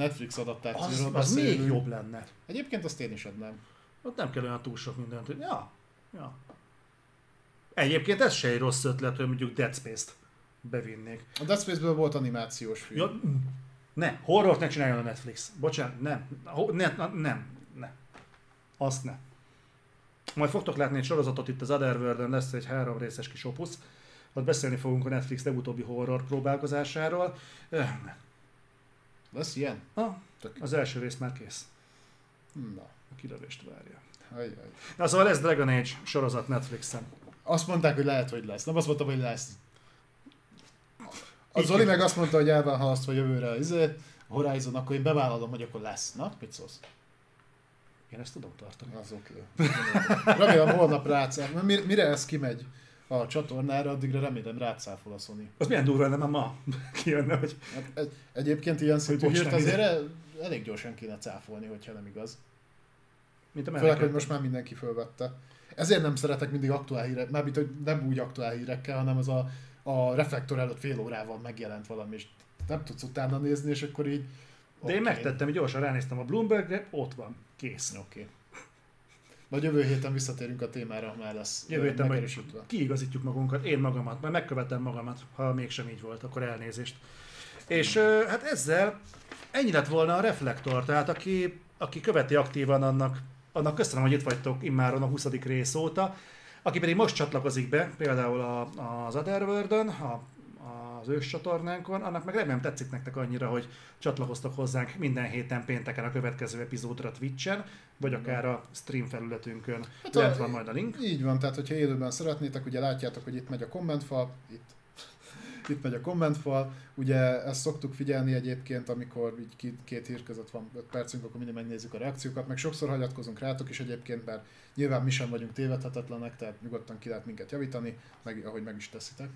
Netflix Az, adaptációról az még beszélünk. jobb lenne. Egyébként azt én is adnám. Ott nem kell olyan túl sok mindent. hogy- Ja, Ja. Egyébként ez se egy rossz ötlet, hogy mondjuk Dead Space-t bevinnék. A Dead Space-ből volt animációs film. Ja, ne, horrort ne csináljon a Netflix. Bocsánat, nem. Ne, nem, ne. Azt ne. Majd fogtok látni egy sorozatot itt az Otherworld-en, lesz egy három részes kis opusz. Ott beszélni fogunk a Netflix legutóbbi horror próbálkozásáról. Öh, ne. Lesz ilyen? Ah, Tök. az első rész már kész. Na, A kilövést várja. ajjaj. Na szóval lesz Dragon Age sorozat Netflixen. Azt mondták, hogy lehet, hogy lesz. Nem azt mondtam, hogy lesz. A Zoli meg azt mondta, hogy el van halasztva jövőre izé, Horizon, akkor én bevállalom, hogy akkor lesz. Na, mit szólsz? Én ezt tudom tartani. Az oké. Remélem holnap Mire, mire ez kimegy a csatornára, addigra remélem rácáfol a Sony. Az milyen durva lenne, ma kijönne, hogy Hát egy, egyébként ilyen szintű hírt azért el- elég gyorsan kéne cáfolni, hogyha nem igaz. mint a Főleg, hogy most már mindenki fölvette. Ezért nem szeretek mindig aktuál hírek, mármint, hogy nem úgy aktuál hírekkel, hanem az a, a reflektor előtt fél órával megjelent valami, és nem tudsz utána nézni, és akkor így... De én megtettem, hogy gyorsan ránéztem a Bloombergre, ott van, kész. Oké. Okay. Majd jövő héten visszatérünk a témára, ha már lesz Jövő héten majd kiigazítjuk magunkat, én magamat, majd megkövetem magamat, ha mégsem így volt, akkor elnézést. És hát ezzel ennyi lett volna a reflektor, tehát aki, aki követi aktívan annak, annak köszönöm, hogy itt vagytok immáron a 20. rész óta. Aki pedig most csatlakozik be, például a, az Otherworld-ön, a, az ős csatornánkon, annak meg remélem tetszik nektek annyira, hogy csatlakoztok hozzánk minden héten pénteken a következő epizódra Twitch-en, vagy akár a stream felületünkön. Hát Lent van majd a link. Így van, tehát hogyha élőben szeretnétek, ugye látjátok, hogy itt megy a kommentfal, itt, itt megy a kommentfal, ugye ezt szoktuk figyelni egyébként, amikor így két, két hír között van 5 percünk, akkor mindig megnézzük a reakciókat, meg sokszor hagyatkozunk rátok is egyébként, mert nyilván mi sem vagyunk tévedhetetlenek, tehát nyugodtan ki lehet minket javítani, meg ahogy meg is teszitek.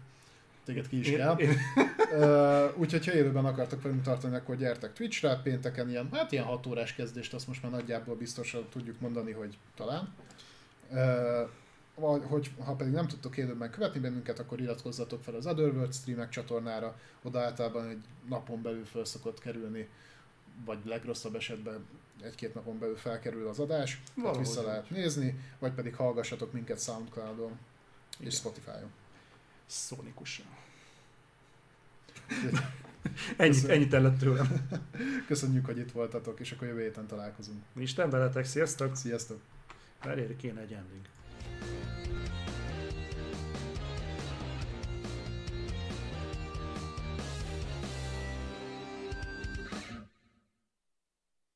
Téged ki is Én- kell. én- Úgyhogy ha élőben akartok velünk tartani, akkor gyertek Twitchre, pénteken ilyen, hát ilyen 6 órás kezdést, azt most már nagyjából biztosan tudjuk mondani, hogy talán. Vagy, hogy ha pedig nem tudtok élőben követni bennünket, akkor iratkozzatok fel az Otherworld streamek csatornára, oda általában egy napon belül föl szokott kerülni, vagy legrosszabb esetben egy-két napon belül felkerül az adás, Valahogy vissza lehet nézni, vagy pedig hallgassatok minket Soundcloudon Igen. és Spotify-on. Szónikusan. ennyit, ennyit ellett tőlem. Köszönjük, hogy itt voltatok, és akkor jövő héten találkozunk. Isten veletek, sziasztok! Sziasztok! Várjál, kéne egy ending.